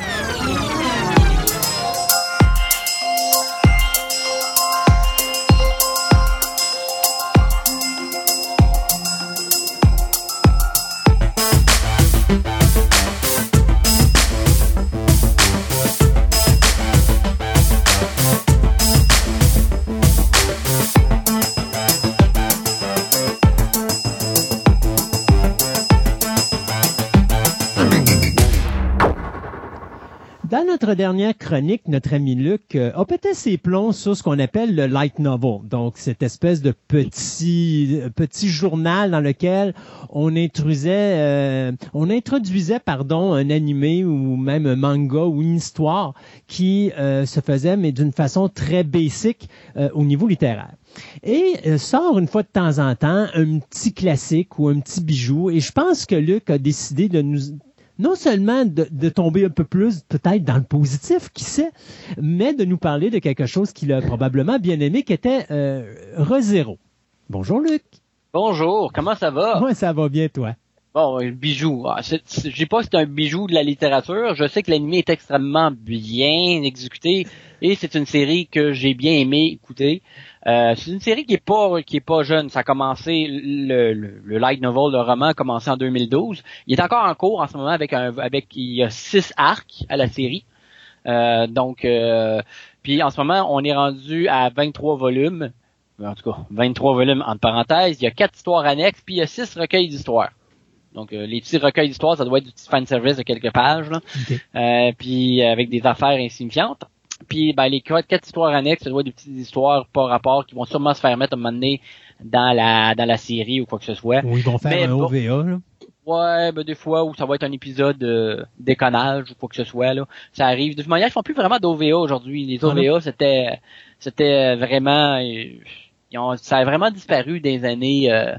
Speaker 2: Dans notre dernière chronique, notre ami Luc euh, a pété ses plombs sur ce qu'on appelle le light novel. Donc, cette espèce de petit, euh, petit journal dans lequel on intrusait, euh, on introduisait, pardon, un animé ou même un manga ou une histoire qui se faisait, mais d'une façon très basique au niveau littéraire. Et sort une fois de temps en temps un petit classique ou un petit bijou. Et je pense que Luc a décidé de nous non seulement de, de tomber un peu plus peut-être dans le positif, qui sait, mais de nous parler de quelque chose qu'il a probablement bien aimé, qui était euh, ReZero. Bonjour Luc.
Speaker 6: Bonjour, comment ça va?
Speaker 2: Ouais, ça va bien toi?
Speaker 6: Bon, un bijou. Ah, Je dis pas que c'est un bijou de la littérature. Je sais que l'anime est extrêmement bien exécuté et c'est une série que j'ai bien aimé écouter. Euh, c'est une série qui est pas qui est pas jeune. Ça a commencé le, le, le light novel, le roman a commencé en 2012. Il est encore en cours en ce moment avec un avec il y a six arcs à la série. Euh, donc euh, puis en ce moment on est rendu à 23 volumes. En tout cas, 23 volumes entre parenthèses. Il y a quatre histoires annexes puis il y a six recueils d'histoires. Donc euh, les petits recueils d'histoires, ça doit être du petit fan service de quelques pages, là. Euh, puis avec des affaires insignifiantes. Puis ben, les quatre, quatre histoires annexes, ça doit être des petites histoires pas rapport qui vont sûrement se faire mettre à un moment donné dans la dans la série ou quoi que ce soit.
Speaker 2: Ou ils vont faire
Speaker 6: Mais
Speaker 2: un. OVA. Là.
Speaker 6: Ouais, ben des fois où ça va être un épisode de déconnage ou quoi que ce soit là, ça arrive. De toute manière, ils font plus vraiment d'OVA aujourd'hui. Les
Speaker 2: Ah?
Speaker 6: OVA, c'était c'était vraiment euh, ils ont, ça a vraiment disparu des années euh,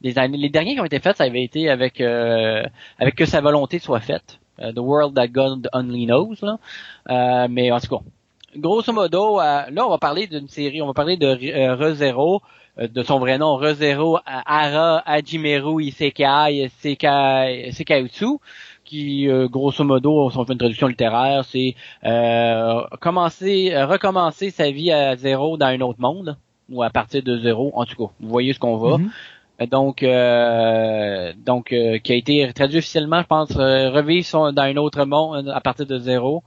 Speaker 6: des années les derniers qui ont été faits, ça avait été avec euh, avec que sa volonté soit faite. Euh, The World That God Only Knows là. Euh, mais en tout cas, grosso modo, euh, là on va parler d'une série, on va parler de euh, ReZero, euh, de son vrai nom, ReZero Ara Hajimeru Isekai Sekai Sekautsu, qui grosso modo, on fait une traduction littéraire, c'est euh, commencer, recommencer sa vie à zéro dans un autre monde ou à partir de zéro. En tout cas, vous voyez ce qu'on va.
Speaker 2: Mhm.
Speaker 6: Euh, Donc, euh, donc euh, qui a été traduit officiellement, je pense, euh, revivre son, dans un autre monde à partir de zéro.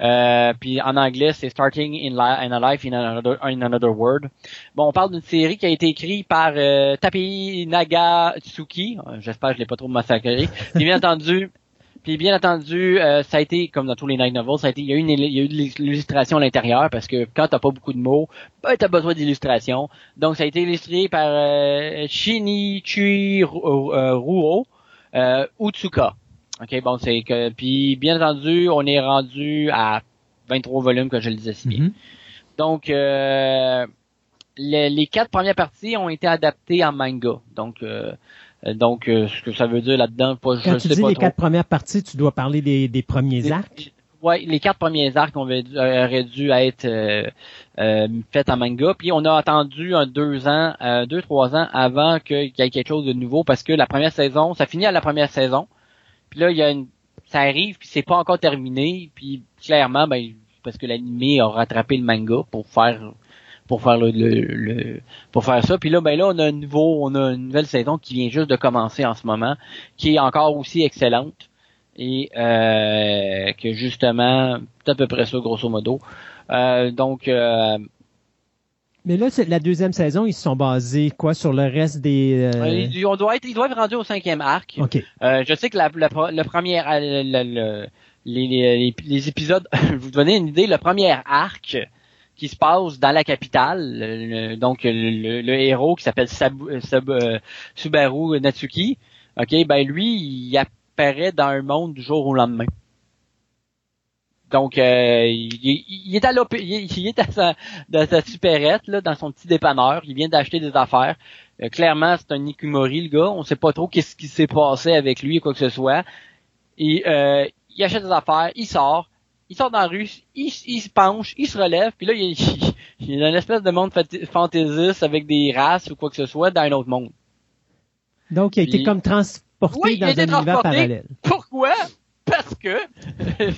Speaker 6: Euh, puis en anglais, c'est Starting in, in a Life in Another, in another World. Bon, on parle d'une série qui a été écrite par euh, Tapi Nagatsuki. Euh, J'espère que je l'ai pas trop massacré. Puis bien entendu, puis bien entendu, euh, ça a été comme dans tous les night novels, ça a été, il y a eu une, il y a eu de l'illustration à l'intérieur parce que quand t'as pas beaucoup de mots, ben t'as besoin d'illustration. Donc ça a été illustré par euh, Shinichi euh, Ruo euh, Utsuka. Ok, bon c'est que puis bien entendu, on est rendu à 23 volumes que je le disais si bien.
Speaker 2: Mhm.
Speaker 6: Donc, euh, les, les quatre premières parties ont été adaptées en manga. Donc, euh, euh, donc euh, ce que ça veut dire là-dedans, pas, je
Speaker 2: Quand tu
Speaker 6: sais
Speaker 2: dis
Speaker 6: pas
Speaker 2: les
Speaker 6: trop.
Speaker 2: quatre premières parties, tu dois parler des, des premiers
Speaker 6: Les-
Speaker 2: arcs?
Speaker 6: Ouais, les quatre premiers arcs auraient dû, être faits en manga. Puis on a attendu un deux ans, deux trois ans avant qu'il y ait quelque chose de nouveau parce que la première saison, ça finit à la première saison. Puis là, il y a une, ça arrive puis c'est pas encore terminé. Puis clairement, ben parce que l'animé a rattrapé le manga pour faire pour faire le, le, le- pour faire ça. Puis là, ben là, on a un nouveau, on a une nouvelle saison qui vient juste de commencer en ce moment, qui est encore aussi excellente et euh, que justement, c'est à peu près ça, grosso modo. Euh, donc, euh,
Speaker 2: Mais là, c'est la deuxième saison, ils se sont basés quoi sur le reste des. euh,
Speaker 6: ils- on doit être, ils doivent être rendus au cinquième arc.
Speaker 2: Ok.
Speaker 6: Euh, je sais que la, la, le premier, euh, le- le- les, les, les épisodes, vous donner une idée, le premier arc qui se passe dans la capitale, le- le- donc le, le- le héros qui s'appelle Sabu- euh, euh, Subaru Natsuki, ok, ben lui, il, a- disparaît dans un monde du jour au lendemain. Donc, euh, il, est à l'op- il, est- il est à sa, dans sa supérette, là, dans son petit dépanneur. Il vient d'acheter des affaires. Euh, clairement, c'est un Ikumori, le gars. On sait pas trop qu'est-ce qui s'est passé avec lui ou quoi que ce soit. Et euh, il achète des affaires, il sort, il sort dans la rue, il, il se penche, il se relève, puis là, il, est dans une espèce de monde fantaisiste avec des races ou quoi que ce soit dans un autre monde.
Speaker 2: Donc, il a été comme transporté
Speaker 6: Oui,
Speaker 2: dans un univers parallèle.
Speaker 6: Pourquoi? Parce que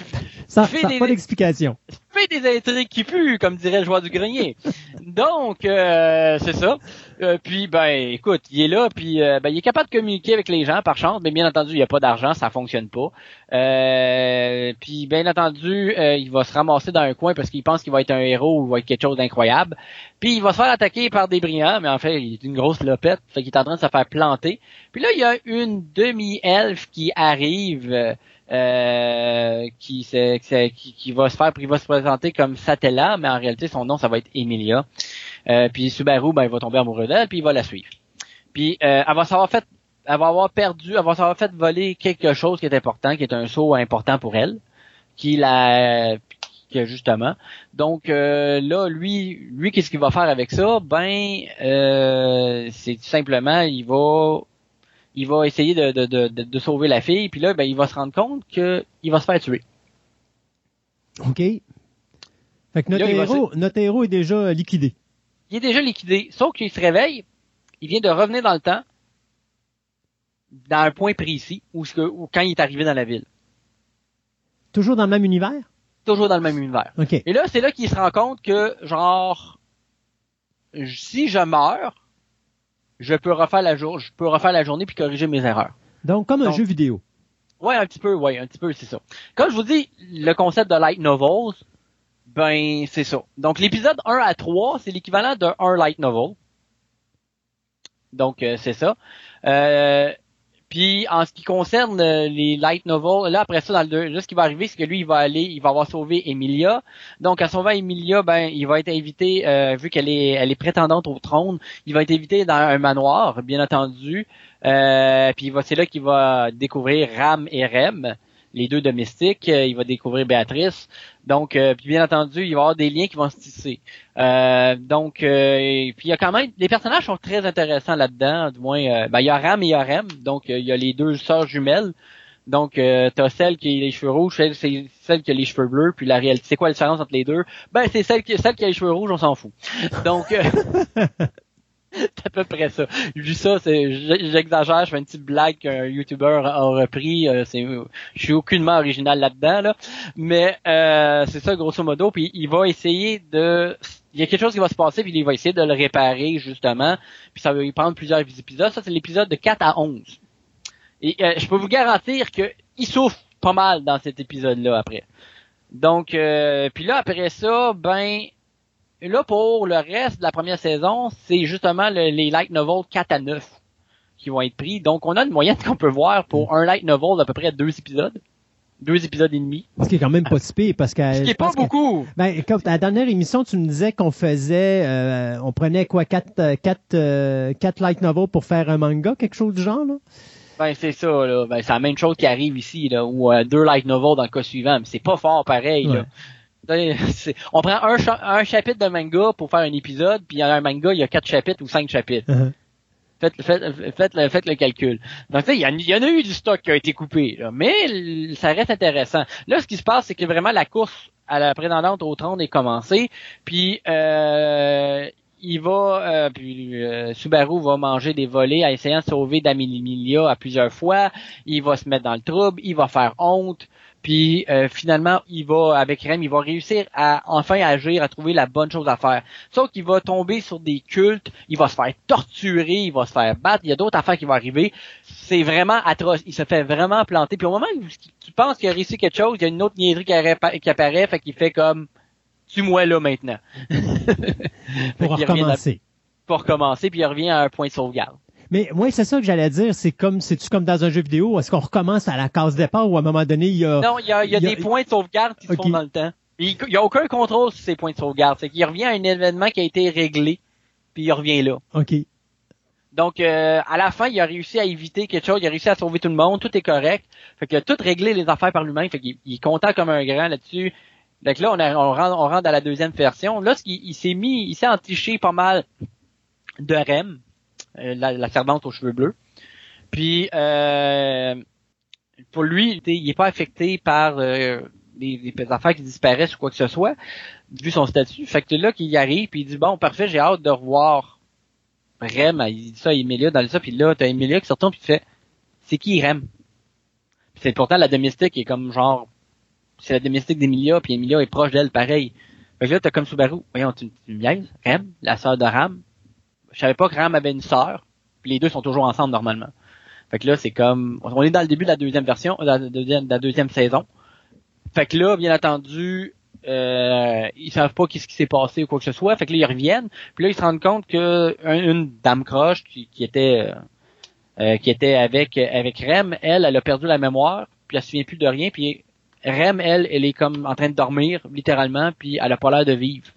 Speaker 2: Ça
Speaker 6: Fait des-
Speaker 2: pas d'explication.
Speaker 6: fait des intrigues qui puent, comme dirait le joueur du grenier. Donc, euh, c'est ça. Euh, puis, ben, écoute, il est là, puis euh, ben, il est capable de communiquer avec les gens, par chance, mais bien entendu, il n'y a pas d'argent, ça fonctionne pas. Euh, puis, bien entendu, euh, il va se ramasser dans un coin parce qu'il pense qu'il va être un héros ou va être quelque chose d'incroyable. Puis, il va se faire attaquer par des brillants, mais en fait, il est une grosse lopette, fait qu'il est en train de se faire planter. Puis là, il y a une demi-elfe qui arrive... euh, qui, qui, qui, va se faire, qui va se présenter comme Satella, mais en réalité son nom ça va être Emilia. Euh, puis Subaru, ben il va tomber amoureux d'elle, puis il va la suivre. Puis euh, elle va s'avoir fait, elle va avoir perdu, elle va s'avoir fait voler quelque chose qui est important, qui est un saut important pour elle, qui la, justement. Donc euh, là, lui, lui qu'est-ce qu'il va faire avec ça? Ben, euh, c'est tout simplement, il va il va essayer de, de, de, de- de sauver la fille, puis là, ben, il va se rendre compte que il va se faire tuer.
Speaker 2: OK? Fait que notre,
Speaker 6: Là,
Speaker 2: héros, notre héros est déjà liquidé.
Speaker 6: Il est déjà liquidé, sauf qu'il se réveille, il vient de revenir dans le temps, dans un point précis, où, ce que, où quand il est arrivé dans la ville.
Speaker 2: Toujours dans le même univers?
Speaker 6: Toujours dans le même univers.
Speaker 2: OK.
Speaker 6: Et là, c'est là qu'il se rend compte que, genre, si je meurs, je peux refaire la jour, je peux refaire la journée puis corriger mes erreurs.
Speaker 2: Donc, comme un
Speaker 6: Donc-
Speaker 2: jeu vidéo.
Speaker 6: Ouais, un petit peu, ouais, un petit peu, c'est ça. Comme je vous dis, le concept de light novels, ben, c'est ça. Donc, l'épisode 1 à 3, c'est l'équivalent d'un un light novel. Donc, euh, c'est ça. Euh, puis, en ce qui concerne euh, les light novels, là, après ça, dans le deux, là, ce qui va arriver, c'est que lui, il va aller, il va avoir sauvé Emilia. Donc, en sauvant Emilia, ben, il va être invité, euh, vu qu'elle est, elle est prétendante au trône, il va être invité dans un manoir, bien entendu. Euh, puis c'est là qu'il va découvrir Ram et Rem, les deux domestiques. Euh, il va découvrir Béatrice. Donc, euh, puis bien entendu, il va y avoir des liens qui vont se tisser. Euh, donc, euh, il y a quand même, les personnages sont très intéressants là-dedans. Du moins, ben, il y a Ram et il. Donc, il y a les deux sœurs jumelles. Donc, euh, t'as celle qui a les cheveux rouges, celle, c'est celle qui a les cheveux bleus, puis la réalité, c'est quoi la différence entre les deux? Ben, c'est celle qui, celle qui a les cheveux rouges, on s'en fout. Donc, à peu près ça. Dis ça, c'est, j'exagère, je fais une petite blague qu'un YouTuber a repris, euh, c'est, je suis aucunement original là-dedans, là. Mais, euh, c'est ça, grosso modo, puis il va essayer de, il y a quelque chose qui va se passer, puis il va essayer de le réparer, justement, puis ça va lui prendre plusieurs épisodes. Ça, c'est l'épisode de 4 à 11. Et euh, je peux vous garantir que il souffre pas mal dans cet épisode-là après. Donc, euh, puis là, après ça, ben, là, pour le reste de la première saison, c'est justement le- les light novels 4 à 9 qui vont être pris. Donc, on a une moyenne qu'on peut voir pour un light novel d'à peu près deux épisodes. Deux épisodes et demi.
Speaker 2: Ce qui est quand même pas si pire parce que.
Speaker 6: Ce qui est pas
Speaker 2: que-
Speaker 6: beaucoup.
Speaker 2: Ben, à la dernière émission, tu me disais qu'on faisait, euh, on prenait quoi, quatre, euh, quatre, euh, quatre light novels pour faire un manga, quelque chose du genre, là?
Speaker 6: Ben, c'est ça, là. Ben, c'est la même chose qui arrive ici, là. Ou euh, deux light novels dans le cas suivant. Mais c'est pas fort pareil, là. On prend un, cha- un chapitre de manga pour faire un épisode, puis un manga, il y a quatre chapitres ou cinq chapitres.
Speaker 2: Uh-huh.
Speaker 6: Faites, faites, faites, le, faites le calcul. Donc, tu sais, il y, en- il y en a eu du stock qui a été coupé, là, mais ça reste intéressant. Là, ce qui se passe, c'est que vraiment la course à la prétendante au trône est commencée, puis euh, il va, euh, puis euh, Subaru va manger des volets en essayant de sauver D'Amelia à plusieurs fois. Il va se mettre dans le trouble, il va faire honte. Puis euh, finalement, il va avec Rem, il va réussir à enfin agir, à trouver la bonne chose à faire. Sauf qu'il va tomber sur des cultes, il va se faire torturer, il va se faire battre, il y a d'autres affaires qui vont arriver. C'est vraiment atroce. Il se fait vraiment planter. Puis au moment où tu penses qu'il a réussi quelque chose, il y a une autre niaiserie qui, arrête- qui apparaît, fait qu'il fait comme tue-moi là maintenant.
Speaker 2: Pour recommencer.
Speaker 6: à- Pour recommencer, puis il revient à un point de sauvegarde.
Speaker 2: Mais moi, c'est ça que j'allais dire. C'est comme, c'est-tu comme dans un jeu vidéo? Est-ce qu'on recommence à la case départ ou à un moment donné, il y a.
Speaker 6: Non, il y a, il y a
Speaker 2: il y a-
Speaker 6: des points de sauvegarde qui se font dans le temps. Il n'y a aucun contrôle sur ces points de sauvegarde. C'est qu'il revient à un événement qui a été réglé, puis il revient là.
Speaker 2: OK.
Speaker 6: Donc, euh, à la fin, il a réussi à éviter quelque chose, il a réussi à sauver tout le monde, tout est correct. Fait qu'il a tout réglé les affaires par lui-même, fait qu'il il est content comme un grand là-dessus. Donc là, on, a- on, rentre, on rentre dans la deuxième version. Là, ce qu'il- il, s'est mis, il s'est entiché pas mal de Rem, la, la servante aux cheveux bleus. Puis, euh, pour lui, il est pas affecté par euh, des, affaires qui disparaissent ou quoi que ce soit, vu son statut. Fait que là, qu'il y arrive, puis il dit, bon, parfait, j'ai hâte de revoir Rem, il dit ça Emilia dans le ça, puis là, t'as Emilia qui se retourne puis tu fais C'est qui Rem? Puis c'est pourtant la domestique est comme genre c'est la domestique d'Emilia, puis Emilia est proche d'elle pareil. Fait que là, t'as comme Subaru, voyons, tu, tu me? Rem, la sœur de Ram. Je savais pas que Ram avait une sœur, puis les deux sont toujours ensemble normalement. Fait que là, c'est comme on est dans le début de la deuxième version, de la deuxième, de la deuxième saison. Fait que là, bien entendu, euh, ils savent pas qu'est-ce qui s'est passé ou quoi que ce soit. Fait que là, ils reviennent. Puis là, ils se rendent compte que un- une dame croche qui, qui était euh, euh, qui était avec avec Rem, elle, elle a perdu la mémoire, puis elle se souvient plus de rien. Puis Rem, elle, elle est comme en train de dormir littéralement, puis elle a pas l'air de vivre.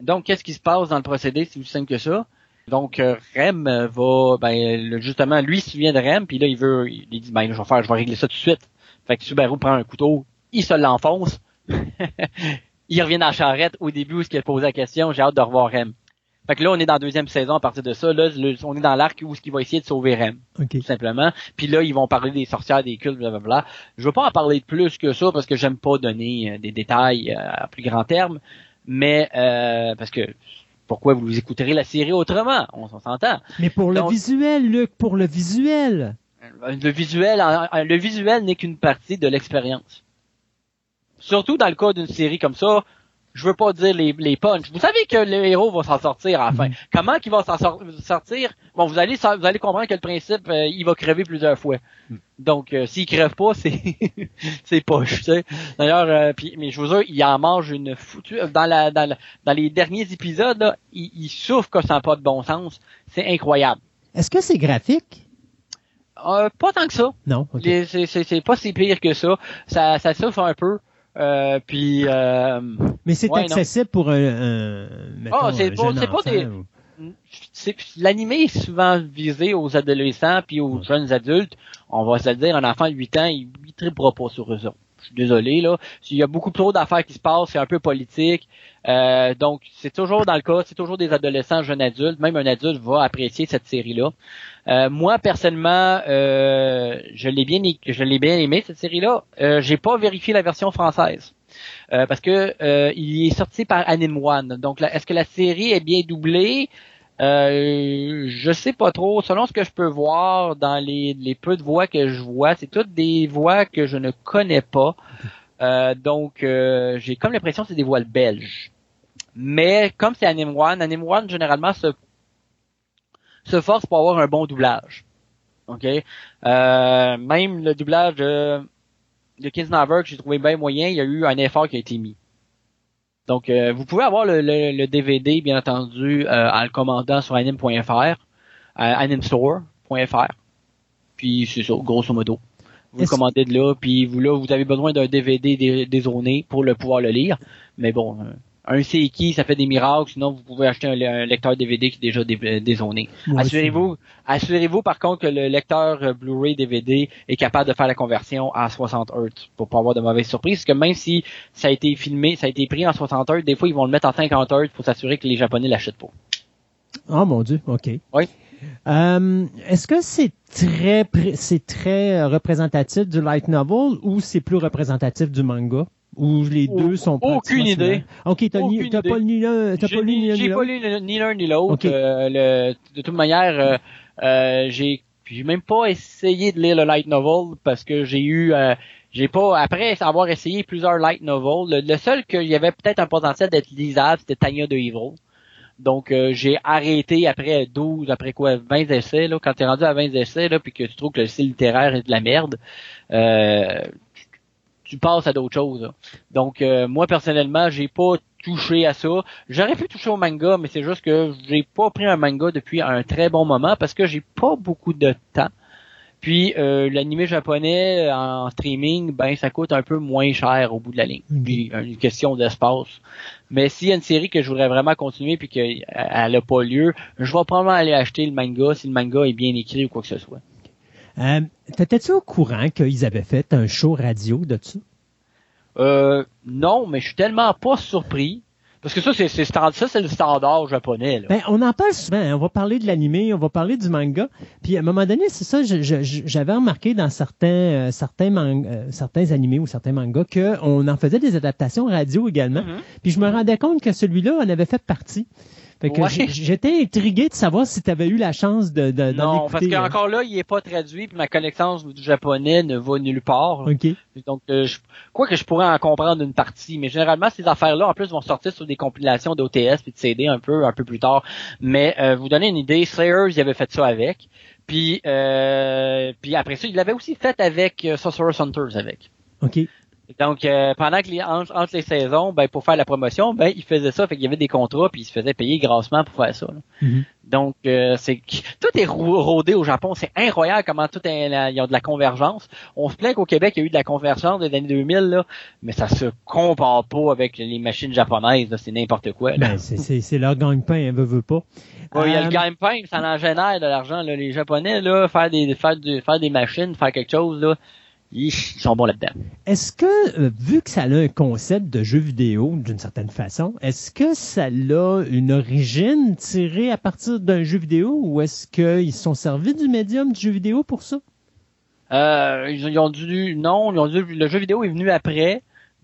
Speaker 6: Donc, qu'est-ce qui se passe dans le procédé C'est aussi simple que ça? Donc, euh, Rem va, ben, justement, lui il se souvient de Rem, puis là, il veut, il dit, ben, je vais faire, je vais régler ça tout de suite. Fait que Subaru prend un couteau, il se l'enfonce. il revient dans la charrette au début où il a posé la question, j'ai hâte de revoir Rem. Fait que là, on est dans la deuxième saison à partir de ça. Là, le- on est dans l'arc où il va essayer de sauver Rem, tout simplement. Puis là, ils vont parler des sorcières, des cultes, blablabla. Je veux pas en parler de plus que ça parce que j'aime pas donner euh, des détails euh, à plus grand terme. Mais euh, parce que pourquoi vous écouterez la série autrement? On s'en s'entend.
Speaker 2: Mais pour le visuel, Luc, pour le visuel.
Speaker 6: Le visuel, le visuel n'est qu'une partie de l'expérience. Surtout dans le cas d'une série comme ça, je veux pas dire les, les punchs. Vous savez que le héros va s'en sortir à la fin.
Speaker 2: Mhm.
Speaker 6: Comment qu'il va s'en sor- sortir? Bon, vous allez vous allez comprendre que le principe, euh, il va crever plusieurs fois. Donc, euh, s'il crève pas, c'est c'est poche. Tu sais. D'ailleurs, euh, puis mais je vous jure, il en mange une foutue. Dans la dans, la- dans les derniers épisodes, là, il, il souffre que ça n'a pas de bon sens. C'est incroyable.
Speaker 2: Est-ce que c'est graphique?
Speaker 6: Euh, pas tant que ça.
Speaker 2: Non.
Speaker 6: C'est pas si pire que ça. Ça, ça souffre un peu. Euh, puis euh,
Speaker 2: Mais c'est
Speaker 6: Ouais, non.
Speaker 2: accessible pour un,
Speaker 6: Ah, c'est pas- pas des-
Speaker 2: ou-
Speaker 6: l'animé est souvent visé aux adolescents puis aux jeunes adultes. On va se le dire, un enfant de 8 ans, il, il trippera pas sur eux autres. Je suis désolé là. Il y a beaucoup trop d'affaires qui se passent, c'est un peu politique. Euh, donc c'est toujours dans le cas, c'est toujours des adolescents, jeunes adultes. Même un adulte va apprécier cette série-là. Euh, moi personnellement, euh, je l'ai bien, je l'ai bien aimé cette série-là. Euh, J'ai pas vérifié la version française. Euh, parce que euh, il est sorti par Anime One. Donc, là, est-ce que la série est bien doublée? Euh, Je sais pas trop. Selon ce que je peux voir dans les, les peu de voix que je vois, c'est toutes des voix que je ne connais pas. Euh, donc, euh, j'ai comme l'impression que c'est des voix belges. Mais comme c'est Anime One, Anime One généralement se se force pour avoir un bon doublage. Ok? Euh, même le doublage de de Kinsnaver que j'ai trouvé bien moyen, il y a eu un effort qui a été mis. Donc, euh, vous pouvez avoir le, le- le DVD, bien entendu, euh, en le commandant sur anime.fr, euh, animestore.fr. Puis c'est ça, grosso modo. Vous le commandez de là, puis vous là, vous avez besoin d'un DVD dé- dézoné pour le pouvoir le lire. Mais bon, euh, un qui, ça fait des miracles, sinon vous pouvez acheter un, le- un lecteur DVD qui est déjà dé- euh, dézoné. Assurez-vous, assurez-vous par contre que le lecteur euh, Blu-ray DVD est capable de faire la conversion à 60 Hz pour pas avoir de mauvaises surprises. Parce que même si ça a été filmé, ça a été pris en 60 Hz, des fois ils vont le mettre en 50 Hz pour s'assurer que les Japonais l'achètent pas.
Speaker 2: Oh mon Dieu, OK.
Speaker 6: Oui.
Speaker 2: Euh, Est-ce que c'est très pré- c'est très représentatif du light novel ou c'est plus représentatif du manga? Ou les deux sont
Speaker 6: aucune
Speaker 2: pratiquement
Speaker 6: idée.
Speaker 2: OK, t'as ni-
Speaker 6: Aucune
Speaker 2: pas lu l'un, t'as
Speaker 6: J'ai
Speaker 2: pas lu ni l'un
Speaker 6: j'ai
Speaker 2: ni
Speaker 6: pas
Speaker 2: l'autre?
Speaker 6: lu ni l'un ni l'autre. Euh, de toute manière, euh, euh, j'ai j'ai même pas essayé de lire le light novel parce que j'ai eu euh, j'ai pas après avoir essayé plusieurs light novels, le, le seul qu'il y avait peut-être un potentiel d'être lisable, c'était Tanya de Evil. Donc euh, j'ai arrêté après 12, après quoi 20 essais là, quand tu es rendu à 20 essais là puis que tu trouves que le style littéraire est de la merde, euh, tu, passes à d'autres choses. là. Donc euh, moi personnellement, j'ai pas touché à ça. J'aurais pu toucher au manga, mais c'est juste que j'ai pas pris un manga depuis un très bon moment parce que j'ai pas beaucoup de temps. Puis euh, l'animé japonais en streaming, ben ça coûte un peu moins cher au bout de la ligne. Puis une question d'espace. Mais s'il y a une série que je voudrais vraiment continuer puis qu'elle n'a pas lieu, je vais probablement aller acheter le manga si le manga est bien écrit ou quoi que ce soit.
Speaker 2: Euh, T'étais-tu au courant qu'ils avaient fait un show radio de ça?
Speaker 6: Euh, non, mais je suis tellement pas surpris. Parce que ça, c'est c'est stand- ça, c'est le standard japonais. Là.
Speaker 2: Ben, on en parle souvent. hein. On va parler de l'animé, on va parler du manga. Puis à un moment donné, c'est ça, je- je- je- j'avais remarqué dans certains euh, certains man- euh, certains animés ou certains mangas qu'on en faisait des adaptations radio également.
Speaker 6: Mhm.
Speaker 2: Puis je me rendais compte que celui-là en avait fait partie. Fait que
Speaker 6: Ouais.
Speaker 2: j'étais intrigué de savoir si tu avais eu la chance de, de d'en
Speaker 6: non, parce
Speaker 2: écouter, euh.
Speaker 6: qu'encore là, il est pas traduit, puis ma connaissance du japonais ne va nulle part.
Speaker 2: OK.
Speaker 6: Donc, euh, je, quoi que je pourrais en comprendre une partie, mais généralement ces affaires-là, en plus, vont sortir sur des compilations d'OTS puis de CD un peu, un peu plus tard. Mais euh, vous donner une idée, Slayers, il avait fait ça avec. Puis, euh, puis après ça, il l'avait aussi fait avec euh, Sorcerer's Hunters avec.
Speaker 2: OK.
Speaker 6: Donc, euh, pendant que les, entre, entre les saisons, ben, pour faire la promotion, ben, il faisait ça, fait qu'il y avait des contrats, puis il se faisait payer grassement pour faire ça. là.
Speaker 2: Mhm.
Speaker 6: Donc, euh, c'est tout est rodé au Japon. C'est incroyable comment tout est, là, ils ont de la convergence. On se plaint qu'au Québec, il y a eu de la convergence des années 2000, là, mais ça se compare pas avec les machines japonaises. C'est n'importe quoi.
Speaker 2: Ben, c'est- leur gagne-pain, hein, veut, veut pas.
Speaker 6: Ouais, il y a
Speaker 2: Euh,
Speaker 6: le game pain, ça en génère de l'argent. Les Japonais, là, faire des faire, du- faire des machines, faire quelque chose, là, ils sont bons là-dedans.
Speaker 2: Est-ce que, euh, vu que ça a un concept de jeu vidéo d'une certaine façon, est-ce que ça a une origine tirée à partir d'un jeu vidéo ou est-ce qu'ils se sont servis du médium du jeu vidéo pour ça?
Speaker 6: Euh, ils, ils ont dû, non, ils ont dû, le jeu vidéo est venu après,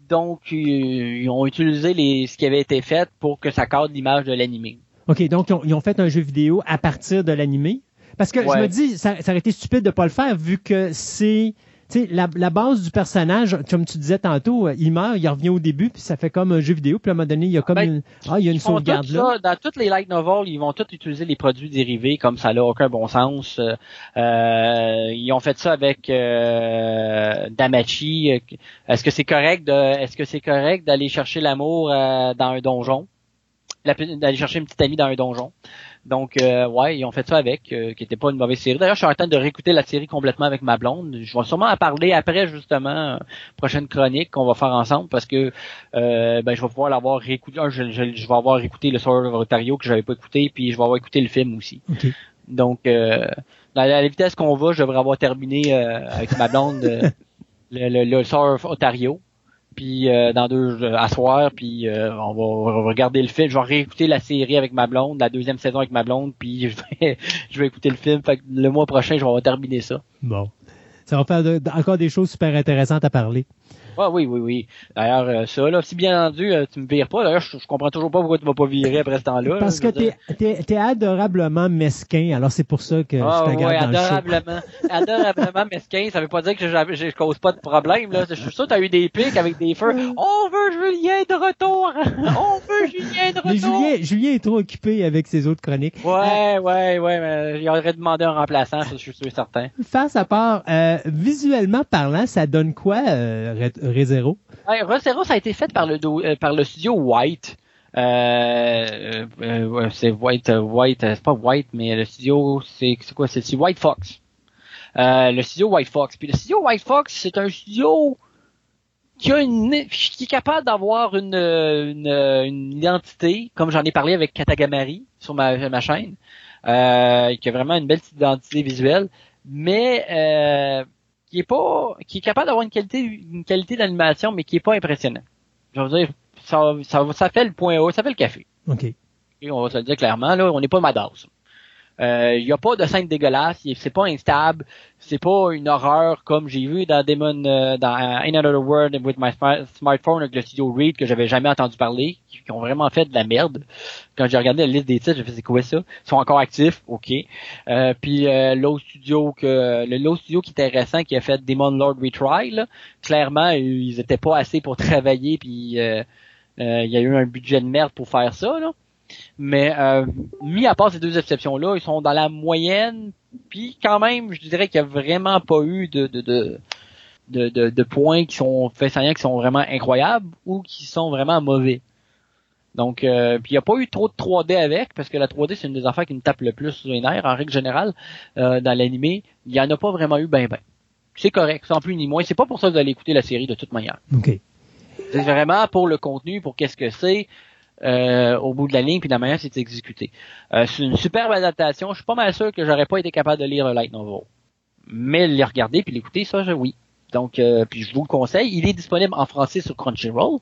Speaker 6: donc euh, ils ont utilisé les, ce qui avait été fait pour que ça cadre l'image de l'animé.
Speaker 2: OK, donc ils ont, ils ont fait un jeu vidéo à partir de l'animé? Parce que je me dis, ça, ça aurait été stupide de pas le faire vu que c'est... Tu sais, la, la base du personnage, comme tu disais tantôt, euh, il meurt, il revient au début, puis ça fait comme un jeu vidéo, puis à un moment donné, il y a comme
Speaker 6: Ben,
Speaker 2: une... Ah, il y a une sauvegarde
Speaker 6: tout
Speaker 2: là.
Speaker 6: ça, dans toutes les light novels, ils vont tous utiliser les produits dérivés comme ça n'a aucun bon sens. Euh, euh, ils ont fait ça avec euh, Damachi. Est-ce que c'est correct de, est-ce que c'est correct d'aller chercher l'amour euh, dans un donjon, d'aller chercher une petite amie dans un donjon? Donc euh, ouais, ils ont fait ça avec, euh, qui était pas une mauvaise série. D'ailleurs, je suis en train de réécouter la série complètement avec ma blonde. Je vais sûrement en parler après justement, euh, prochaine chronique qu'on va faire ensemble parce que euh, ben je vais pouvoir l'avoir réécouté. Un, je, je, je vais avoir écouté le Sword of Ontario que j'avais pas écouté, puis je vais avoir écouté le film aussi. Donc euh, dans la, vitesse qu'on va, je devrais avoir terminé euh, avec ma blonde euh, le, le, le Sword of Ontario. Puis euh, dans deux à soir, puis euh, on va regarder le film. Je vais réécouter la série avec ma blonde, la deuxième saison avec ma blonde, puis je vais, écouter le film. Fait que le mois prochain, je vais terminé ça.
Speaker 2: Bon. Ça va faire encore des choses super intéressantes à parler.
Speaker 6: Ah oui, oui, oui. D'ailleurs, euh, ça, là, si bien entendu, euh, tu me vires pas, d'ailleurs, je, je comprends toujours pas pourquoi tu vas pas virer après ce temps-là.
Speaker 2: Parce
Speaker 6: là,
Speaker 2: que t'es,
Speaker 6: dire.
Speaker 2: t'es, t'es adorablement mesquin, alors c'est pour ça que
Speaker 6: Ah
Speaker 2: je te
Speaker 6: ouais,
Speaker 2: dans le show.
Speaker 6: adorablement, adorablement mesquin, ça veut pas dire que je, je, je cause pas de problème, là. Je suis sûr que t'as eu des pics avec des feux. On veut Julien de retour! On veut Julien de retour!
Speaker 2: Mais Julien, Julien est trop occupé avec ses autres chroniques.
Speaker 6: Ouais, ouais, ouais, mais il aurait demandé un remplaçant, ça, je suis sûr et certain.
Speaker 2: Face à part, euh, visuellement parlant, ça donne quoi, euh, ReZero?
Speaker 6: Ouais, Rosero, ça a été fait par le euh, studio White. Euh, euh, ouais, c'est White, euh, White, euh, c'est pas White, mais le studio, c'est quoi, c'est White Fox. Euh, le studio White Fox. Puis le studio White Fox, c'est un studio qui a une, qui est capable d'avoir une, une, une identité, comme j'en ai parlé avec Katagamari sur ma, ma chaîne, euh, qui a vraiment une belle identité visuelle, mais euh, qui est pas, qui est capable d'avoir une qualité, une qualité d'animation, mais qui est pas impressionnant. Je veux dire, ça, ça, ça fait le point haut, ça fait le café.
Speaker 2: OK.
Speaker 6: Et on va se le dire clairement, là, on n'est pas Madhouse. Il n'y a pas de scène dégueulasse, c'est pas instable, c'est pas une horreur comme j'ai vu dans Demon, euh, dans Another World with my Sma- smartphone avec le studio Read que j'avais jamais entendu parler, qui, ont vraiment fait de la merde. Quand j'ai regardé la liste des titres, j'ai fait c'est quoi ça? Ils sont encore actifs, ok. Euh, puis euh, l'autre studio que le l'autre studio qui était récent qui a fait Demon Lord Retry, là, clairement ils étaient pas assez pour travailler, puis euh, euh, il y a eu un budget de merde pour faire ça là. Mais euh, mis à part ces deux exceptions-là, ils sont dans la moyenne. Puis quand même, je dirais qu'il n'y a vraiment pas eu de, de, de, de, de- de points qui sont faits saillants, qui sont vraiment incroyables ou qui sont vraiment mauvais. Donc, euh, puis il n'y a pas eu trop de 3D avec, parce que la 3D, c'est une des affaires qui me tape le plus sur les nerfs. En règle générale, euh, dans l'animé, il n'y en a pas vraiment eu ben ben. C'est correct, sans plus ni moins. C'est pas pour ça que vous allez écouter la série de toute manière.
Speaker 2: OK.
Speaker 6: C'est vraiment pour le contenu, pour qu'est-ce que c'est, euh, au bout de la ligne, puis la manière c'est exécuté. Euh, c'est une superbe adaptation. Je suis pas mal sûr que j'aurais pas été capable de lire light novel. Mais les regarder puis l'écouter, ça, je, oui. Donc, euh, puis je vous le conseille. Il est disponible en français sur Crunchyroll,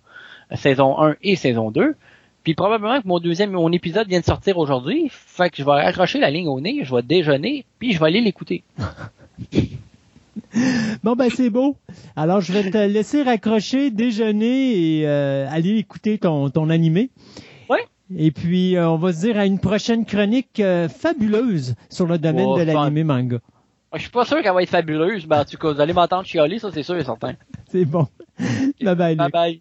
Speaker 6: euh, saison 1 et saison 2. Puis probablement que mon deuxième, mon épisode vient de sortir aujourd'hui. Fait que je vais accrocher la ligne au nez, je vais déjeuner, puis je vais aller l'écouter.
Speaker 2: Bon, ben c'est beau. Alors, je vais te laisser raccrocher, déjeuner et euh, aller écouter ton, ton animé.
Speaker 6: Oui.
Speaker 2: Et puis, euh, on va se dire à une prochaine chronique euh, fabuleuse sur le domaine
Speaker 6: Oh,
Speaker 2: de l'animé manga.
Speaker 6: Je suis pas sûr qu'elle va être fabuleuse, mais en tout cas, vous allez m'entendre chialer, ça c'est sûr et certain.
Speaker 2: C'est bon. bye bye,
Speaker 6: Bye
Speaker 2: Luc.
Speaker 6: bye.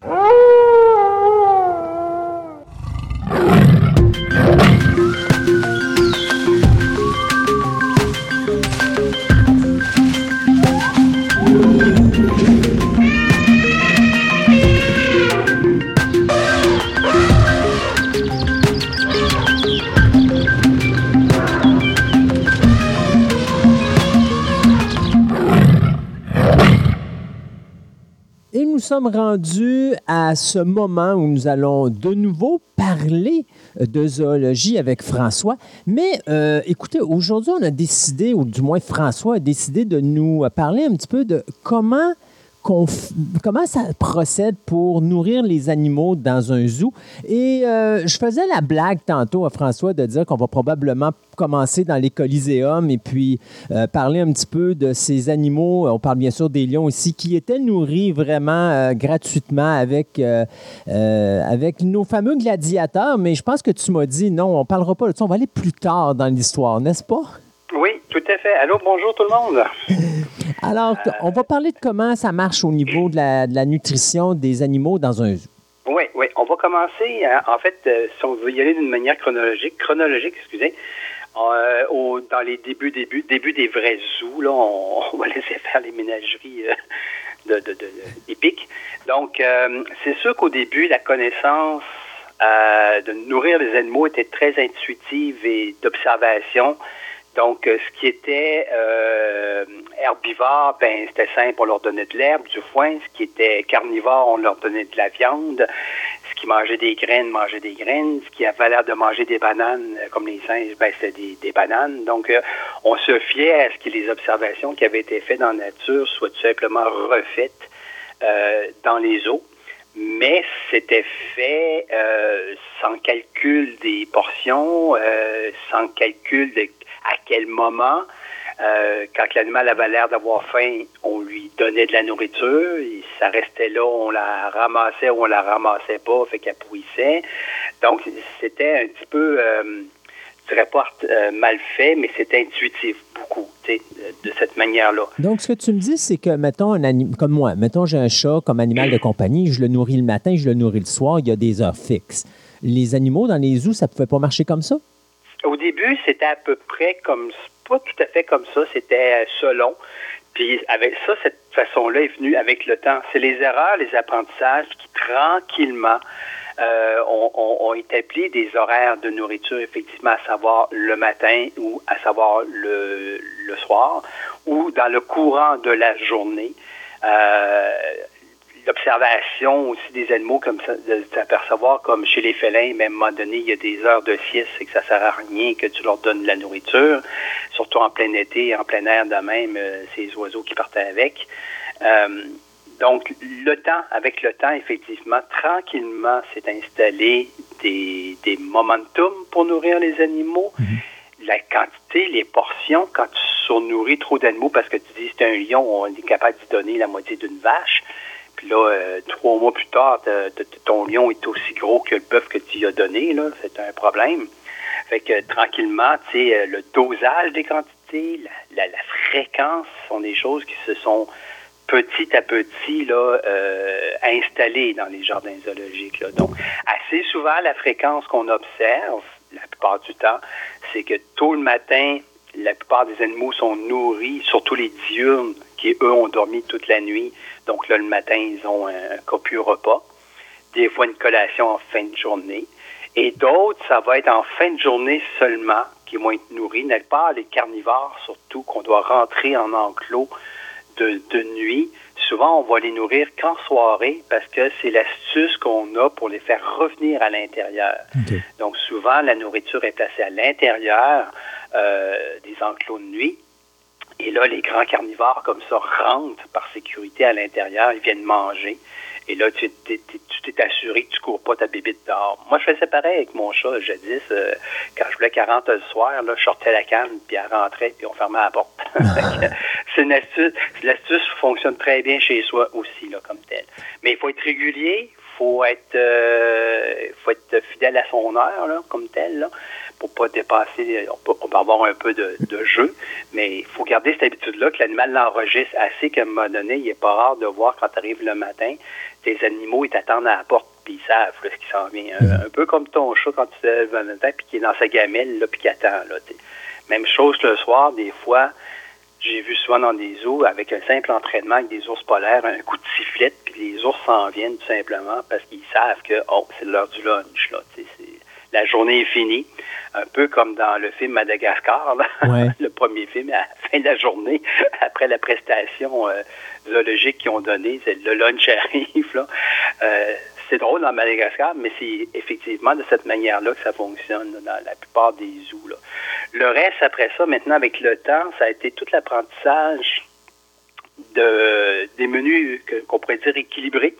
Speaker 2: Et nous sommes rendus à ce moment où nous allons de nouveau parler de zoologie avec François. Mais euh, écoutez, aujourd'hui, on a décidé, ou du moins François a décidé de nous parler un petit peu de comment comment ça procède pour nourrir les animaux dans un zoo? Et euh, je faisais la blague tantôt à François de dire qu'on va probablement commencer dans les coliséums et puis euh, parler un petit peu de ces animaux. On parle bien sûr des lions aussi, qui étaient nourris vraiment euh, gratuitement avec, avec nos fameux gladiateurs. Mais je pense que tu m'as dit non, on parlera pas de ça. On va aller plus tard dans l'histoire, n'est-ce pas?
Speaker 7: Oui, tout à fait. Allô, bonjour tout le monde.
Speaker 2: Alors, on va parler de comment ça marche au niveau de la, de la nutrition des animaux dans un zoo.
Speaker 7: Oui, oui, on va commencer. hein, en fait, euh, si on veut y aller d'une manière chronologique, chronologique, excusez, euh, au, dans les débuts, débuts, début des vrais zoos, là, on, on va laisser faire les ménageries euh, de, de, épiques. Donc, c'est sûr qu'au début, la connaissance de nourrir les animaux était très intuitive et d'observation. Donc, euh, ce qui était euh, herbivore, ben c'était simple, on leur donnait de l'herbe, du foin. Ce qui était carnivore, on leur donnait de la viande. Ce qui mangeait des graines, mangeait des graines. Ce qui avait l'air de manger des bananes, euh, comme les singes, ben c'était des, bananes. Donc, on se fiait à ce que les observations qui avaient été faites dans la nature soient tout simplement refaites dans les eaux mais c'était fait sans calcul des portions, sans calcul de à quel moment. Euh, quand l'animal avait l'air d'avoir faim, on lui donnait de la nourriture, et ça restait là, on la ramassait ou on la ramassait pas, fait qu'elle pourrissait. Donc c'était un petit peu, euh, je dirais pas euh, mal fait, mais c'était intuitif beaucoup, de cette manière-là.
Speaker 2: Donc, ce que tu me dis, c'est que, mettons, un anim- comme moi, mettons, j'ai un chat comme animal de compagnie, je le nourris le matin, je le nourris le soir, il y a des heures fixes. Les animaux dans les zoos, ça pouvait pas marcher comme ça?
Speaker 7: Au début, c'était à peu près comme, pas tout à fait comme ça, c'était euh, selon. Puis avec ça, cette façon-là est venue avec le temps. C'est les erreurs, les apprentissages qui tranquillement euh, établi des horaires de nourriture, effectivement, à savoir le matin ou à savoir le, le soir ou dans le courant de la journée. Euh, l'observation aussi des animaux, comme ça, de s'apercevoir comme chez les félins, même à un moment donné, il y a des heures de sieste et que ça sert à rien que tu leur donnes de la nourriture, surtout en plein été, en plein air de même, euh, ces oiseaux qui partaient avec. Euh, donc, le temps, avec le temps, effectivement, tranquillement, s'est installé des, des momentum pour nourrir les animaux. La quantité, les portions, quand tu surnourris trop d'animaux, parce que tu dis c'est un lion, on est capable d'y donner la moitié d'une vache. Puis là, euh, trois mois plus tard, ton lion est aussi gros que le bœuf que tu y as donné. Là, c'est un problème. Fait que tranquillement, tu sais, euh, le dosage des quantités, la fréquence sont des choses qui se sont petit à petit là, euh, installées dans les jardins zoologiques. Là. Donc, assez souvent, la fréquence qu'on observe, la plupart du temps, c'est que tôt le matin, la plupart des animaux sont nourris, surtout les diurnes, qui, eux, ont dormi toute la nuit. Donc là, le matin, ils ont un, copieux repas. Des fois, une collation en fin de journée. Et d'autres, ça va être en fin de journée seulement qui vont être nourris. N'est pas? Les carnivores, surtout, qu'on doit rentrer en enclos de, de nuit. Souvent, on va les nourrir qu'en soirée parce que c'est l'astuce qu'on a pour les faire revenir à l'intérieur. Donc, souvent, la nourriture est placée à l'intérieur euh, des enclos de nuit. Et là, les grands carnivores, comme ça, rentrent par sécurité à l'intérieur, ils viennent manger. Et là, tu t'es, t'es- tu t'es assuré que tu cours pas ta bébite dehors. Moi, je faisais pareil avec mon chat jadis. euh, quand je voulais qu'elle rentre le soir, là, je sortais la canne, puis elle rentrait, puis on fermait la porte. c'est une astuce. L'astuce fonctionne très bien chez soi aussi, là, comme tel. Mais il faut être régulier, il faut être, euh, faut être fidèle à son heure, là, comme tel, là, pas dépasser. On peut, on peut avoir un peu de, de jeu, mais il faut garder cette habitude-là, que l'animal l'enregistre assez qu'à un moment donné, il n'est pas rare de voir quand tu arrives le matin, tes animaux, ils t'attendent à la porte, puis ils savent là, ce qui s'en vient. Un, un peu comme ton chat quand tu te lèves le matin, puis qui est dans sa gamelle, là, puis qui attend. Là, t'sais. Même chose le soir, des fois, j'ai vu souvent dans des zoos, avec un simple entraînement avec des ours polaires, un coup de sifflet, puis les ours s'en viennent tout simplement parce qu'ils savent que, oh, c'est l'heure du lunch. Là, t'sais, la journée est finie. Un peu comme dans le film Madagascar.
Speaker 2: Ouais.
Speaker 7: le premier film, à la fin de la journée, après la prestation euh, zoologique qu'ils ont donnée, c'est le lunch arrive. Là. Euh, c'est drôle dans Madagascar, mais c'est effectivement de cette manière-là que ça fonctionne là, dans la plupart des zoos. Là. Le reste, après ça, maintenant, avec le temps, ça a été tout l'apprentissage de, des menus qu'on pourrait dire équilibrés.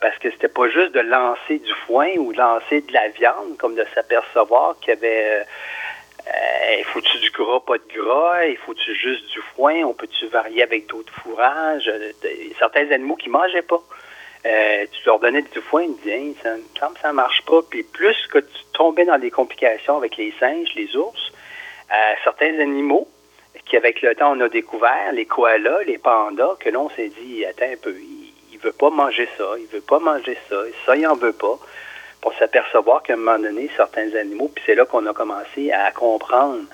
Speaker 7: Parce que c'était pas juste de lancer du foin ou lancer de la viande, comme de s'apercevoir qu'il y avait euh, il faut-tu du gras, pas de gras? Il faut-tu juste du foin? On peut-tu varier avec d'autres fourrages? Euh, certains animaux qui mangeaient pas. Euh, tu leur donnais du foin, ils disaient, Hein, ça marche pas. Puis plus que tu tombais dans des complications avec les singes, les ours, euh, certains animaux qui, avec le temps, on a découvert, les koalas, les pandas, que l'on s'est dit, attends un peu, il, il veut pas manger ça, il veut pas manger ça, ça, il en veut pas pour s'apercevoir qu'à un moment donné, certains animaux, puis c'est là qu'on a commencé à comprendre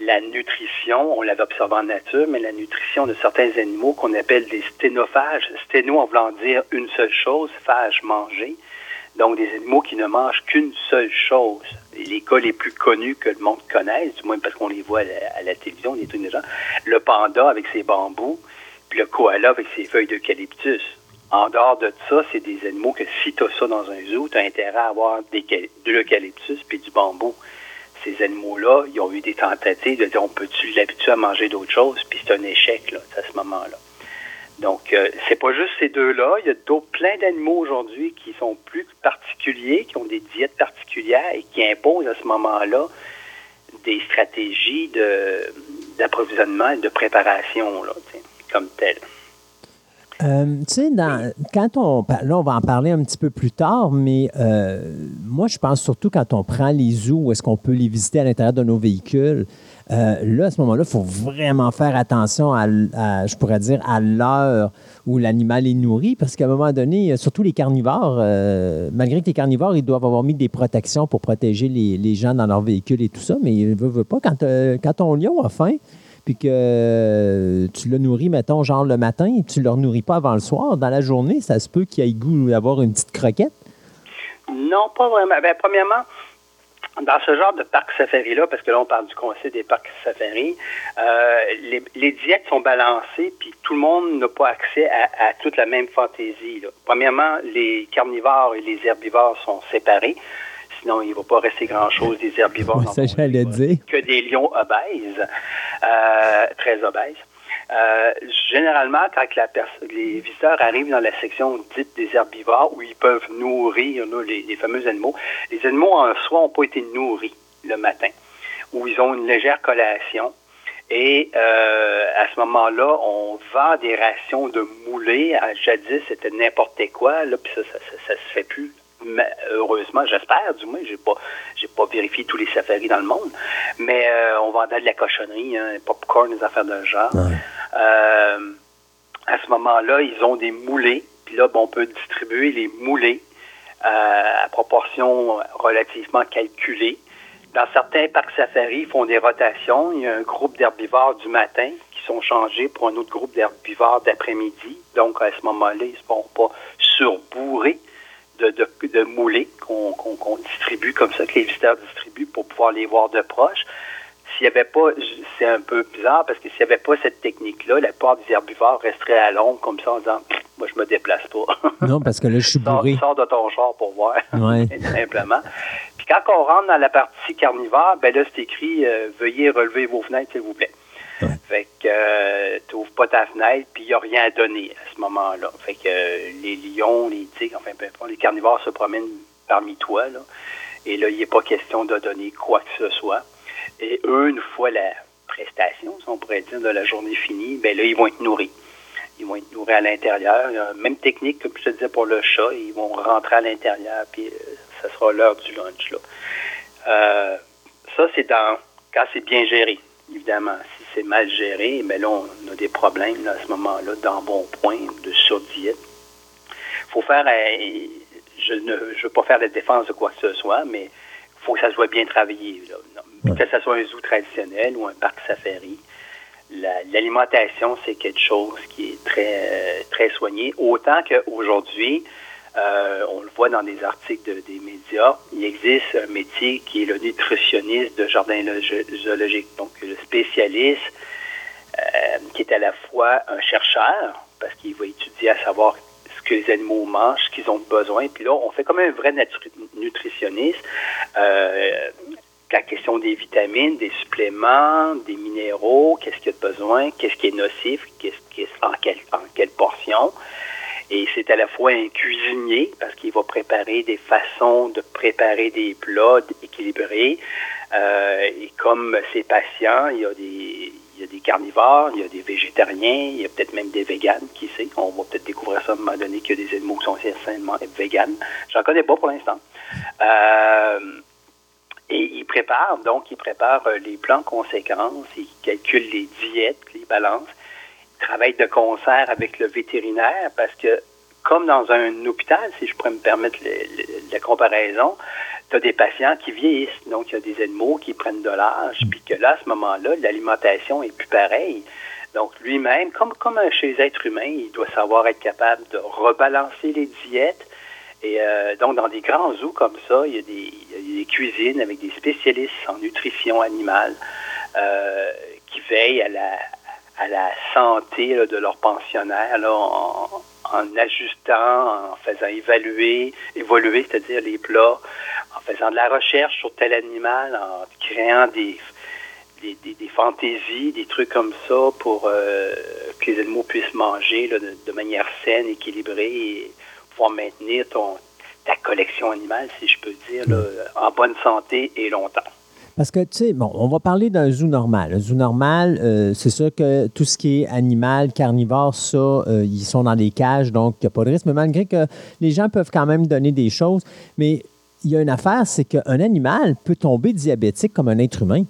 Speaker 7: la nutrition, on l'avait observé en nature, mais la nutrition de certains animaux qu'on appelle des sténophages, sténo en voulant dire une seule chose, phage, manger, donc des animaux qui ne mangent qu'une seule chose. Et les cas les plus connus que le monde connaisse, du moins parce qu'on les voit à la, à la télévision, trucs des gens, le panda avec ses bambous, le koala avec ses feuilles d'eucalyptus. En dehors de ça, c'est des animaux que si tu ça dans un zoo, tu as intérêt à avoir de l'eucalyptus puis du bambou. Ces animaux-là, ils ont eu des tentatives de dire on peut-tu l'habituer à manger d'autres choses, puis c'est un échec là, à ce moment-là. Donc, euh, c'est pas juste ces deux-là. Il y a d'autres plein d'animaux aujourd'hui qui sont plus particuliers, qui ont des diètes particulières et qui imposent à ce moment-là des stratégies de d'approvisionnement et de préparation, là, comme telles.
Speaker 2: Euh, tu sais, quand on. Là, on va en parler un petit peu plus tard, mais euh, moi, je pense surtout quand on prend les zoos, où est-ce qu'on peut les visiter à l'intérieur de nos véhicules. euh, là, à ce moment-là, il faut vraiment faire attention à, je pourrais dire, à l'heure où l'animal est nourri, parce qu'à un moment donné, surtout les carnivores, euh, malgré que les carnivores, ils doivent avoir mis des protections pour protéger les, les gens dans leur véhicule et tout ça, mais ils ne veulent pas. Quand, euh, quand ton lion a faim, puis que euh, tu le nourris, mettons, genre le matin, et tu ne le nourris pas avant le soir, dans la journée, ça se peut qu'il ait goût d'avoir une petite croquette?
Speaker 7: Non, pas vraiment. Ben, premièrement, dans ce genre de parc safari-là, parce que là, on parle du conseil des parcs safari, euh, les, diètes sont balancées, puis tout le monde n'a pas accès à, toute la même fantaisie. Premièrement, les carnivores et les herbivores sont séparés. Sinon, il ne va pas rester grand-chose des herbivores.
Speaker 2: Ça, j'allais dire.
Speaker 7: Que des lions obèses, euh, très obèses. Euh, généralement, quand la les visiteurs arrivent dans la section dite des herbivores, où ils peuvent nourrir là, les, les fameux animaux, les animaux en soi n'ont pas été nourris le matin, où ils ont une légère collation. Et euh, à ce moment-là, on vend des rations de moulées. À jadis, c'était n'importe quoi. Là, puis ça, ça, ça, ça se fait plus. Mais, heureusement, j'espère, du moins, j'ai pas, j'ai pas vérifié tous les safaris dans le monde, mais euh, on vendait de la cochonnerie, hein, popcorn, des affaires de genre. Euh, à ce moment-là, ils ont des moulées, puis là, on peut distribuer les moulées euh, à proportion relativement calculée. Dans certains parcs safari, ils font des rotations. Il y a un groupe d'herbivores du matin qui sont changés pour un autre groupe d'herbivores d'après-midi. Donc, à ce moment-là, ils ne se font pas surbourrer de, de, de moulées qu'on distribue comme ça, que les visiteurs distribuent pour pouvoir les voir de proche. S'il n'y avait pas, c'est un peu bizarre parce que s'il n'y avait pas cette technique-là, la plupart des herbivores resteraient à l'ombre comme ça en disant Moi, je me déplace pas.
Speaker 2: Non, parce que là, je suis
Speaker 7: sors,
Speaker 2: bourré.
Speaker 7: sors de ton char pour voir.
Speaker 2: Ouais.
Speaker 7: Simplement. Puis quand on rentre dans la partie carnivore, ben là, c'est écrit euh, Veuillez relever vos fenêtres, s'il vous plaît. Fait que euh, tu n'ouvres pas ta fenêtre, puis il n'y a rien à donner à ce moment-là. Fait que euh, les lions, les tigres, enfin peu importe, les carnivores se promènent parmi toi, là. Et là, il n'est pas question de donner quoi que ce soit. Et eux, une fois la prestation, si on pourrait dire, de la journée finie, ben là, ils vont être nourris. Ils vont être nourris à l'intérieur. Même technique, comme je te disais pour le chat, ils vont rentrer à l'intérieur, puis euh, ça sera l'heure du lunch. Là. Euh, ça, c'est dans quand c'est bien géré, évidemment. C'est mal géré, ben là, on a des problèmes là, à ce moment-là d'embonpoint, de surdiète. faut faire, euh, je ne je veux pas faire la défense de quoi que ce soit, mais il faut que ça soit bien travaillé. Là. Non, Que ce soit un zoo traditionnel ou un parc safari, la- l'alimentation, c'est quelque chose qui est très, euh, très soigné. Autant qu'aujourd'hui, euh, on le voit dans des articles de- des médias, il existe un métier qui est le nutritionniste de jardin zoologique. Donc, le spécialiste euh, qui est à la fois un chercheur, parce qu'il va étudier à savoir ce que les animaux mangent, ce qu'ils ont besoin. Puis là, on fait comme un vrai nutritionniste. Euh, la question des vitamines, des suppléments, des minéraux, qu'est-ce qu'il y a de besoin, qu'est-ce qui est nocif, qu'est-ce en quelle portion. Et c'est à la fois un cuisinier, parce qu'il va préparer des façons de préparer des plats équilibrés. Euh, et comme ses patients, il y a des, il y a des carnivores, il y a des végétariens, il y a peut-être même des véganes, qui sait? On va peut-être découvrir ça à un moment donné qu'il y a des animaux qui sont essentiellement véganes. J'en connais pas pour l'instant. Euh, et il prépare, donc il prépare euh, les plans conséquences, il calcule les diètes, les balances, travaille de concert avec le vétérinaire parce que, comme dans un hôpital, si je pourrais me permettre la comparaison, tu as des patients qui vieillissent, donc il y a des animaux qui prennent de l'âge, puis que là, à ce moment-là, l'alimentation est plus pareille. Donc lui-même, comme, comme chez les êtres humains, il doit savoir être capable de rebalancer les diètes, et euh, donc, dans des grands zoos comme ça, il y, a des, il y a des cuisines avec des spécialistes en nutrition animale euh, qui veillent à la, à la santé là, de leurs pensionnaires là, en, en ajustant, en faisant évaluer, évoluer, c'est-à-dire les plats, en faisant de la recherche sur tel animal, en créant des, des, des, des fantaisies, des trucs comme ça pour euh, que les animaux puissent manger là, de, de manière saine, équilibrée et pouvoir maintenir ton, ta collection animale, si je peux dire, là, en bonne santé et longtemps.
Speaker 2: Parce que, tu sais, bon, on va parler d'un zoo normal. Un zoo normal, euh, c'est sûr que tout ce qui est animal, carnivore, ça, euh, ils sont dans des cages, donc il n'y a pas de risque. Mais malgré que les gens peuvent quand même donner des choses, mais il y a une affaire, c'est qu'un animal peut tomber diabétique comme un être humain.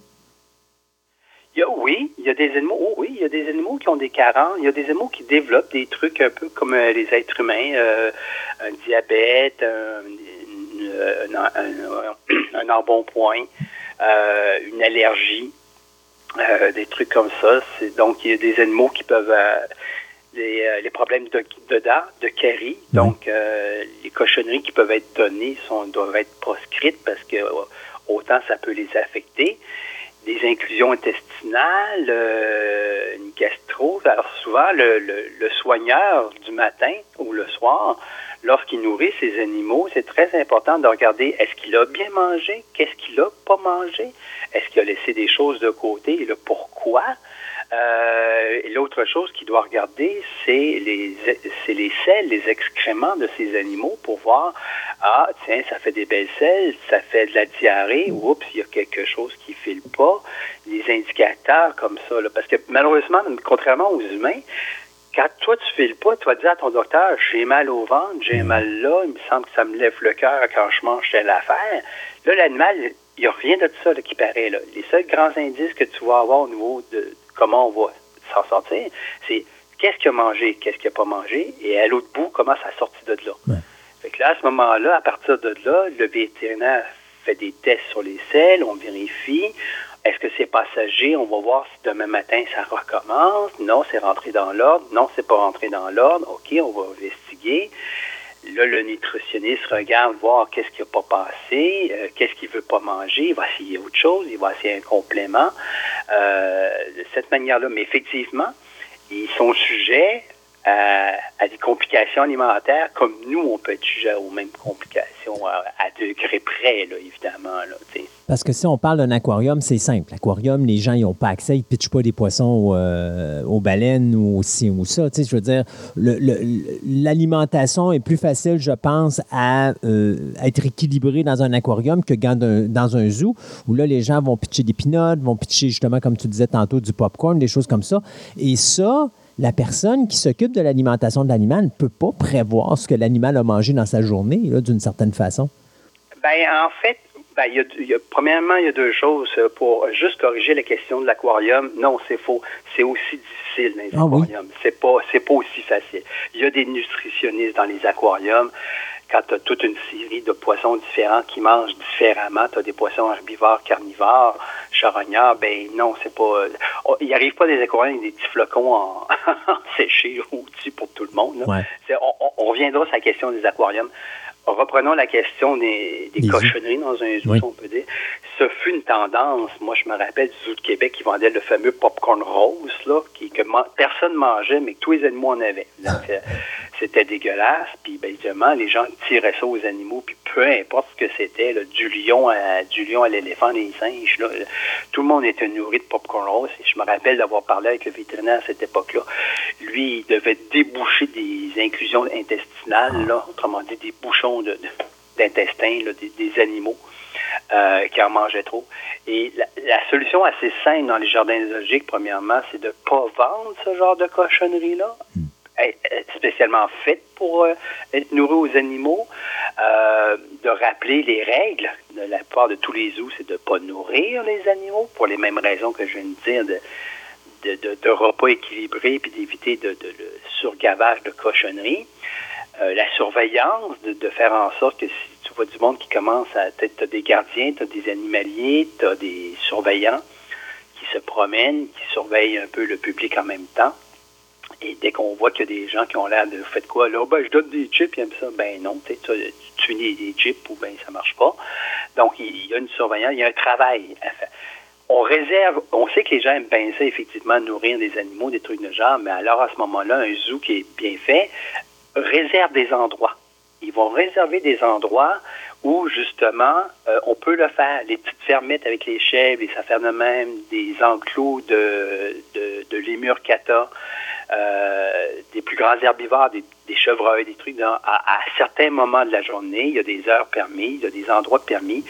Speaker 7: Y a, oui, il y a des animaux, oh oui, il y a des animaux qui ont des carences, il y a des animaux qui développent des trucs un peu comme euh, les êtres humains, euh, un diabète, un, un, un- un euh, une allergie, euh, des trucs comme ça. C'est, donc, il y a des animaux qui peuvent... euh, les, les problèmes de, de dents, de caries, donc les cochonneries qui peuvent être données sont, doivent être proscrites parce que autant ça peut les affecter des inclusions intestinales, une gastrose. Alors souvent, le, le, le soigneur du matin ou le soir, lorsqu'il nourrit ses animaux, c'est très important de regarder est-ce qu'il a bien mangé, qu'est-ce qu'il a pas mangé, est-ce qu'il a laissé des choses de côté? Et le pourquoi? Euh, l'autre chose qu'il doit regarder, c'est les, les selles, les excréments de ces animaux pour voir, ah, tiens, ça fait des belles selles, ça fait de la diarrhée, oups, il y a quelque chose qui file pas. Les indicateurs comme ça, là, parce que malheureusement, contrairement aux humains, quand toi tu files pas, tu vas dire à ton docteur, j'ai mal au ventre, j'ai mal là, il me semble que ça me lève le cœur quand je mange telle affaire. Là, l'animal, il n'y a rien de ça là, qui paraît. Là. Les seuls grands indices que tu vas avoir au niveau de comment on va s'en sortir, c'est qu'est-ce qu'il a mangé, qu'est-ce qu'il n'a pas mangé, et à l'autre bout, comment ça a sorti de là.
Speaker 2: Ouais.
Speaker 7: Fait que là, à ce moment-là, à partir de là, le vétérinaire fait des tests sur les selles, on vérifie. Est-ce que c'est passager? On va voir si demain matin ça recommence. Non, c'est rentré dans l'ordre. Non, c'est pas rentré dans l'ordre. OK, on va investiguer. Là, le nutritionniste regarde voir qu'est-ce qui n'a pas passé, euh, qu'est-ce qu'il veut pas manger, il va essayer autre chose, il va essayer un complément. Euh, de cette manière-là, mais effectivement, ils sont sujets à, à des complications alimentaires comme nous, on peut être sujet aux mêmes complications à, à degré près, là, évidemment. Là.
Speaker 2: Parce que si on parle d'un aquarium, c'est simple. L'aquarium, les gens, ils n'ont pas accès, ils ne pitchent pas des poissons euh, aux baleines ou aussi ou ça. Je veux dire, l'alimentation est plus facile, je pense, à euh, être équilibrée dans un aquarium que dans un, dans un zoo, où là, les gens vont pitcher des pinottes, vont pitcher, justement, comme tu disais tantôt, du popcorn, des choses comme ça. Et ça, la personne qui s'occupe de l'alimentation de l'animal ne peut pas prévoir ce que l'animal a mangé dans sa journée, d'une certaine façon.
Speaker 7: Ben, en fait, ben, il y a, il y a- premièrement, il y a deux choses euh, pour juste corriger la question de l'aquarium. Non, c'est faux. C'est aussi difficile dans les
Speaker 2: Ah oui?
Speaker 7: aquariums. C'est pas, c'est pas aussi facile. Il y a des nutritionnistes dans les aquariums. Quand tu as toute une série de poissons différents qui mangent différemment, tu as des poissons herbivores, carnivores, charognards, ben non, c'est pas. euh, oh, il arrive pas des aquariums avec des petits flocons en, séchés au-dessus pour tout le monde.
Speaker 2: Ouais.
Speaker 7: On, reviendra sur la question des aquariums. Reprenons la question des, cochonneries dans un zoo,
Speaker 2: Oui.
Speaker 7: si on peut dire. Ce fut une tendance. Moi, je me rappelle du zoo de Québec qui vendait le fameux popcorn rose, là, qui, que man- personne mangeait, mais que tous les animaux en avaient. Donc, euh, c'était dégueulasse. Puis, ben, évidemment, les gens tiraient ça aux animaux, puis peu importe ce que c'était, du lion à du lion à l'éléphant, les singes, tout le monde était nourri de popcorn rose. Et je me rappelle d'avoir parlé avec le vétérinaire à cette époque-là. Lui, il devait déboucher des inclusions intestinales, là, autrement dit, des bouchons d'intestin, des, animaux euh, qui en mangeaient trop. Et la, la solution assez simple dans les jardins zoologiques, premièrement, c'est de ne pas vendre ce genre de cochonnerie-là, spécialement faite pour euh, être nourri aux animaux, euh, de rappeler les règles de la part de tous les zoos, c'est de ne pas nourrir les animaux pour les mêmes raisons que je viens de dire, de, de, de- repas équilibrés, puis d'éviter de, le surgavage de cochonneries. Euh, la surveillance, de, faire en sorte que si tu vois du monde qui commence à... Tu as des gardiens, tu as des animaliers, tu as des surveillants qui se promènent, qui surveillent un peu le public en même temps. Et dès qu'on voit qu'il y a des gens qui ont l'air de « Faites quoi là? Ben, je donne des chips, ils aiment ça. » Ben non, tu sais, tu tu finis des chips ou ben ça marche pas. Donc, il y a une surveillance, il y a un travail à faire on réserve, on sait que les gens aiment bien ça, effectivement, nourrir des animaux, des trucs de genre, mais alors à ce moment-là, un zoo qui est bien fait réserve des endroits. Ils vont réserver des endroits où, justement, euh, on peut le faire. Les petites fermettes avec les chèvres, les affaires de même, des enclos de, de, lémur cata, des plus grands herbivores, des, chevreuils, des trucs. à, certains moments de la journée, il y a des heures permises, il y a des endroits permis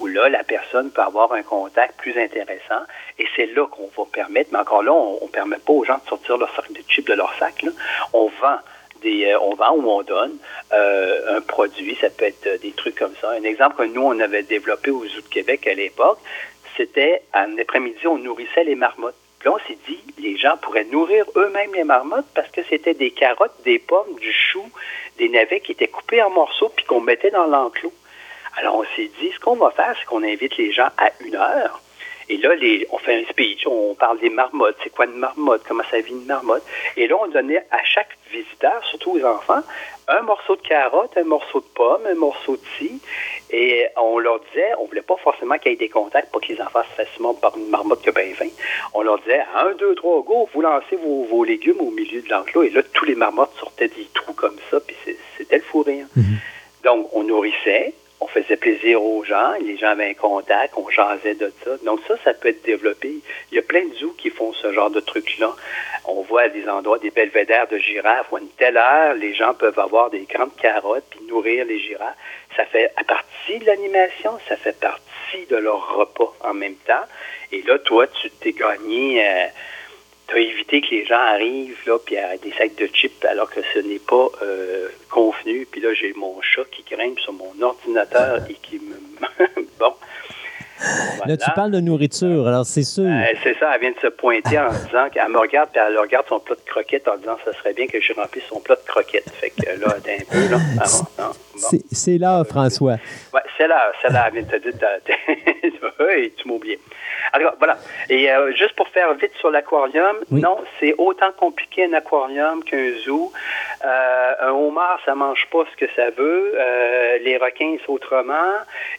Speaker 7: où là, la personne peut avoir un contact plus intéressant. Et c'est là qu'on va permettre, mais encore là, on ne permet pas aux gens de sortir leur de chips de leur sac. On vend. Des, euh, on vend ou on donne euh, un produit, ça peut être euh, des trucs comme ça. Un exemple que nous, on avait développé au Zoo de Québec à l'époque, c'était un après-midi, on nourrissait les marmottes. Puis on s'est dit, les gens pourraient nourrir eux-mêmes les marmottes parce que c'était des carottes, des pommes, du chou, des navets qui étaient coupés en morceaux puis qu'on mettait dans l'enclos. Alors, on s'est dit, ce qu'on va faire, c'est qu'on invite les gens à une heure. Et là, les, on fait un speech, on parle des marmottes, c'est quoi une marmotte, comment ça vit une marmotte? Et là, on donnait à chaque visiteur, surtout aux enfants, un morceau de carotte, un morceau de pomme, un morceau de ci. Et on leur disait, on voulait pas forcément qu'il y ait des contacts, pas que les enfants se fassent mordre par une marmotte qui a bien faim. On leur disait, un, deux, trois, go, vous lancez vos, vos légumes au milieu de l'enclos. Et là, tous les marmottes sortaient des trous comme ça, puis c'était le fou rire. Donc, on nourrissait, on faisait plaisir aux gens, les gens avaient un contact, on jasait de ça. Donc ça, ça peut être développé. Il y a plein de zoos qui font ce genre de trucs-là. On voit à des endroits des belvédères de girafes où à une telle heure, les gens peuvent avoir des grandes carottes puis nourrir les girafes. Ça fait partie de l'animation, ça fait partie de leur repas en même temps. Et là, toi, tu t'es gagné... euh, tu as évité que les gens arrivent là puis à des sacs de chips alors que ce n'est pas euh, convenu. Puis là, j'ai mon chat qui grimpe sur mon ordinateur et qui me... bon.
Speaker 2: Là, tu parles de nourriture, alors c'est sûr.
Speaker 7: Euh, c'est ça, elle vient de se pointer en disant qu'elle me regarde, puis elle regarde son plat de croquettes en disant ça serait bien que je remplisse son plat de croquettes. Fait que là, t'es un peu, là. Ah bon, bon.
Speaker 2: C'est- là, François.
Speaker 7: Ouais, c'est là, c'est là, elle vient de te dire, tu m'as oublié. Alors, voilà. Et euh, juste pour faire vite sur l'aquarium,
Speaker 2: Oui.
Speaker 7: non, c'est autant compliqué un aquarium qu'un zoo. Euh, un homard, ça mange pas ce que ça veut. Euh, les requins, c'est autrement.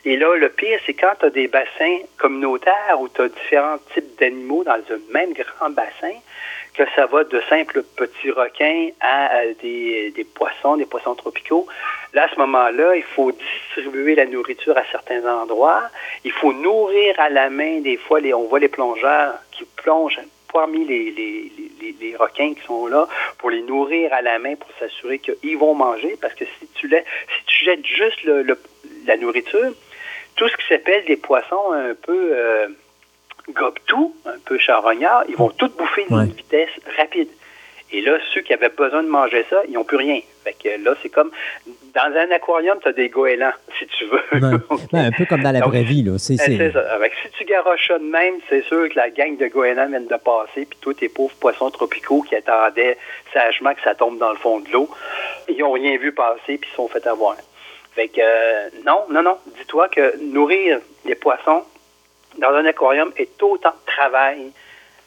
Speaker 7: Et là, le pire, c'est quand tu as des bassins communautaires où tu as différents types d'animaux dans un même grand bassin, que ça va de simples petits requins à des, poissons, des poissons tropicaux. Là, à ce moment-là, il faut distribuer la nourriture à certains endroits. Il faut nourrir à la main, des fois, on voit les plongeurs qui plongent parmi les, requins qui sont là pour les nourrir à la main pour s'assurer qu'ils vont manger. Parce que si tu, si tu jettes juste la nourriture, tout ce qui s'appelle des poissons un peu euh, gobe-tout, un peu charognards, ils vont tout bouffer d'une
Speaker 2: Ouais.
Speaker 7: vitesse rapide. Et là, ceux qui avaient besoin de manger ça, ils n'ont plus rien. Fait que là, c'est comme dans un aquarium, tu as des goélands, si tu veux.
Speaker 2: Ouais. Ben, un peu comme dans la
Speaker 7: Donc,
Speaker 2: vraie vie. Là. C'est, C'est
Speaker 7: ça. Avec, si tu garoches ça de même, c'est sûr que la gang de goélands viennent de passer, puis tous tes pauvres poissons tropicaux qui attendaient sagement que ça tombe dans le fond de l'eau, ils n'ont rien vu passer, puis ils se sont fait avoir. Fait que, euh, non, non, non. Dis-toi que nourrir les poissons dans un aquarium est autant de travail,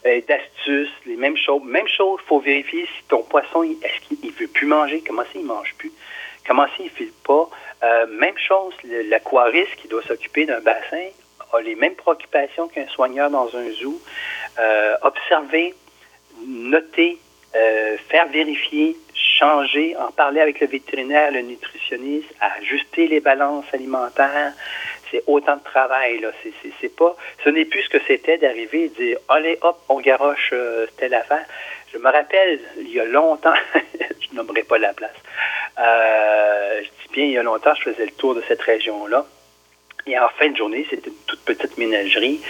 Speaker 7: euh, d'astuces, les mêmes choses. Même chose, il faut vérifier si ton poisson, est-ce qu'il ne veut plus manger, comment ça, il ne mange plus, comment ça, il ne file pas? Euh, même chose, l'aquariste qui doit s'occuper d'un bassin a les mêmes préoccupations qu'un soigneur dans un zoo. Euh, observer, noter, faire vérifier, changer, en parler avec le vétérinaire, le nutritionniste, ajuster les balances alimentaires. C'est autant de travail, là. C'est, c'est, c'est pas, ce n'est plus ce que c'était d'arriver et de dire, allez, hop, on garoche euh, telle affaire. Je me rappelle, il y a longtemps, je nommerai pas la place, euh, je dis bien, il y a longtemps, je faisais le tour de cette région-là. Et en fin de journée, c'était une toute petite ménagerie.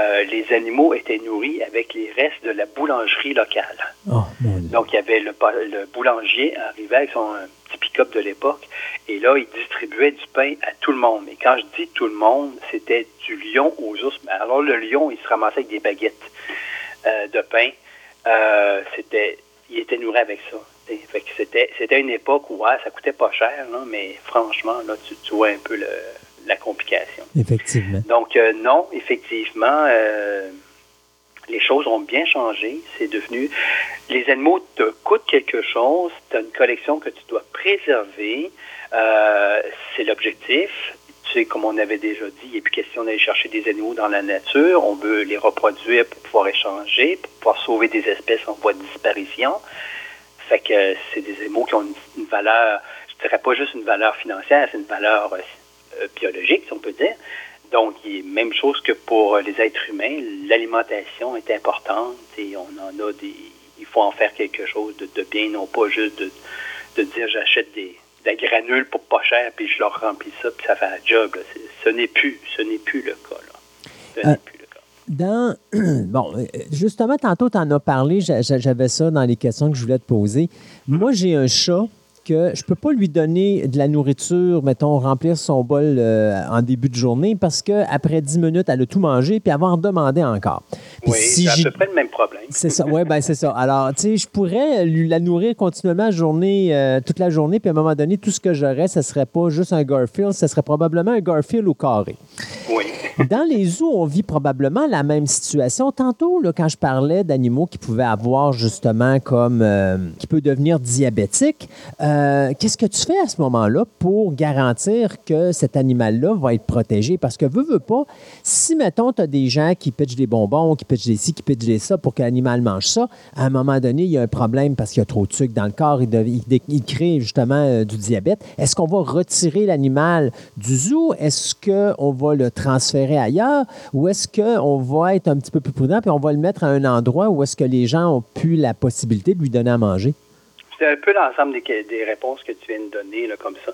Speaker 7: Euh, les animaux étaient nourris avec les restes de la boulangerie locale.
Speaker 2: Oh, mon Dieu.
Speaker 7: Donc, il y avait le, le boulanger arrivait avec son pick-up de l'époque. Et là, il distribuait du pain à tout le monde. Mais quand je dis tout le monde, c'était du lion aux ours. Mais Alors, le lion, il se ramassait avec des baguettes euh, de pain. Euh, c'était, il était nourri avec ça. Et Fait que c'était, c'était une époque où ouais, ça coûtait pas cher, là, mais franchement, là, tu, tu vois un peu le, la complication.
Speaker 2: Effectivement.
Speaker 7: Donc, euh, non, effectivement, euh, les choses ont bien changé. C'est devenu. Les animaux te coûtent quelque chose. Tu as une collection que tu dois préserver. Euh, c'est l'objectif. Tu sais, comme on avait déjà dit, il n'est plus question d'aller chercher des animaux dans la nature. On veut les reproduire pour pouvoir échanger, pour pouvoir sauver des espèces en voie de disparition. Fait que c'est des animaux qui ont une, valeur, je dirais pas juste une valeur financière, c'est une valeur euh, biologique, si on peut dire. Donc, même chose que pour les êtres humains, l'alimentation est importante et on en a des. Il faut en faire quelque chose de, de bien, non pas juste de, de dire j'achète des, des granules pour pas cher puis je leur remplis ça puis ça fait un job. là. Ce n'est plus, ce n'est plus le cas. Là. Ce
Speaker 2: Euh,
Speaker 7: plus le cas.
Speaker 2: Dans, bon, euh, justement, tantôt, tu en as parlé, j'a- j'a- j'avais ça dans les questions que je voulais te poser. Moi, j'ai un chat que je peux pas lui donner de la nourriture, mettons, remplir son bol euh, en début de journée parce qu'après 10 minutes, elle a tout mangé puis elle va en demander encore. Puis
Speaker 7: Oui,
Speaker 2: si
Speaker 7: c'est à peu près le même problème.
Speaker 2: C'est ça, oui, ben c'est ça. Alors, tu sais, je pourrais lui la nourrir continuellement journée, euh, toute la journée, puis à un moment donné, tout ce que j'aurais, ce serait pas juste un Garfield, ce serait probablement un Garfield au carré.
Speaker 7: Oui.
Speaker 2: Dans les zoos, on vit probablement la même situation. Tantôt, là, quand je parlais d'animaux qui pouvaient avoir justement comme euh, qui peut devenir diabétique, euh, qu'est-ce que tu fais à ce moment-là pour garantir que cet animal-là va être protégé? Parce que veux, veux pas, si mettons, tu as des gens qui pitchent des bonbons, qui pitchent des ci, qui pitchent des ça pour que l'animal mange ça, à un moment donné, il y a un problème parce qu'il y a trop de sucre dans le corps, il, il crée justement euh, du diabète. Est-ce qu'on va retirer l'animal du zoo? Est-ce qu'on va le transférer ailleurs? Ou est-ce qu'on va être un petit peu plus prudent et on va le mettre à un endroit où est-ce que les gens ont pu la possibilité de lui donner à manger?
Speaker 7: C'est un peu l'ensemble des, des réponses que tu viens de donner, là, comme ça.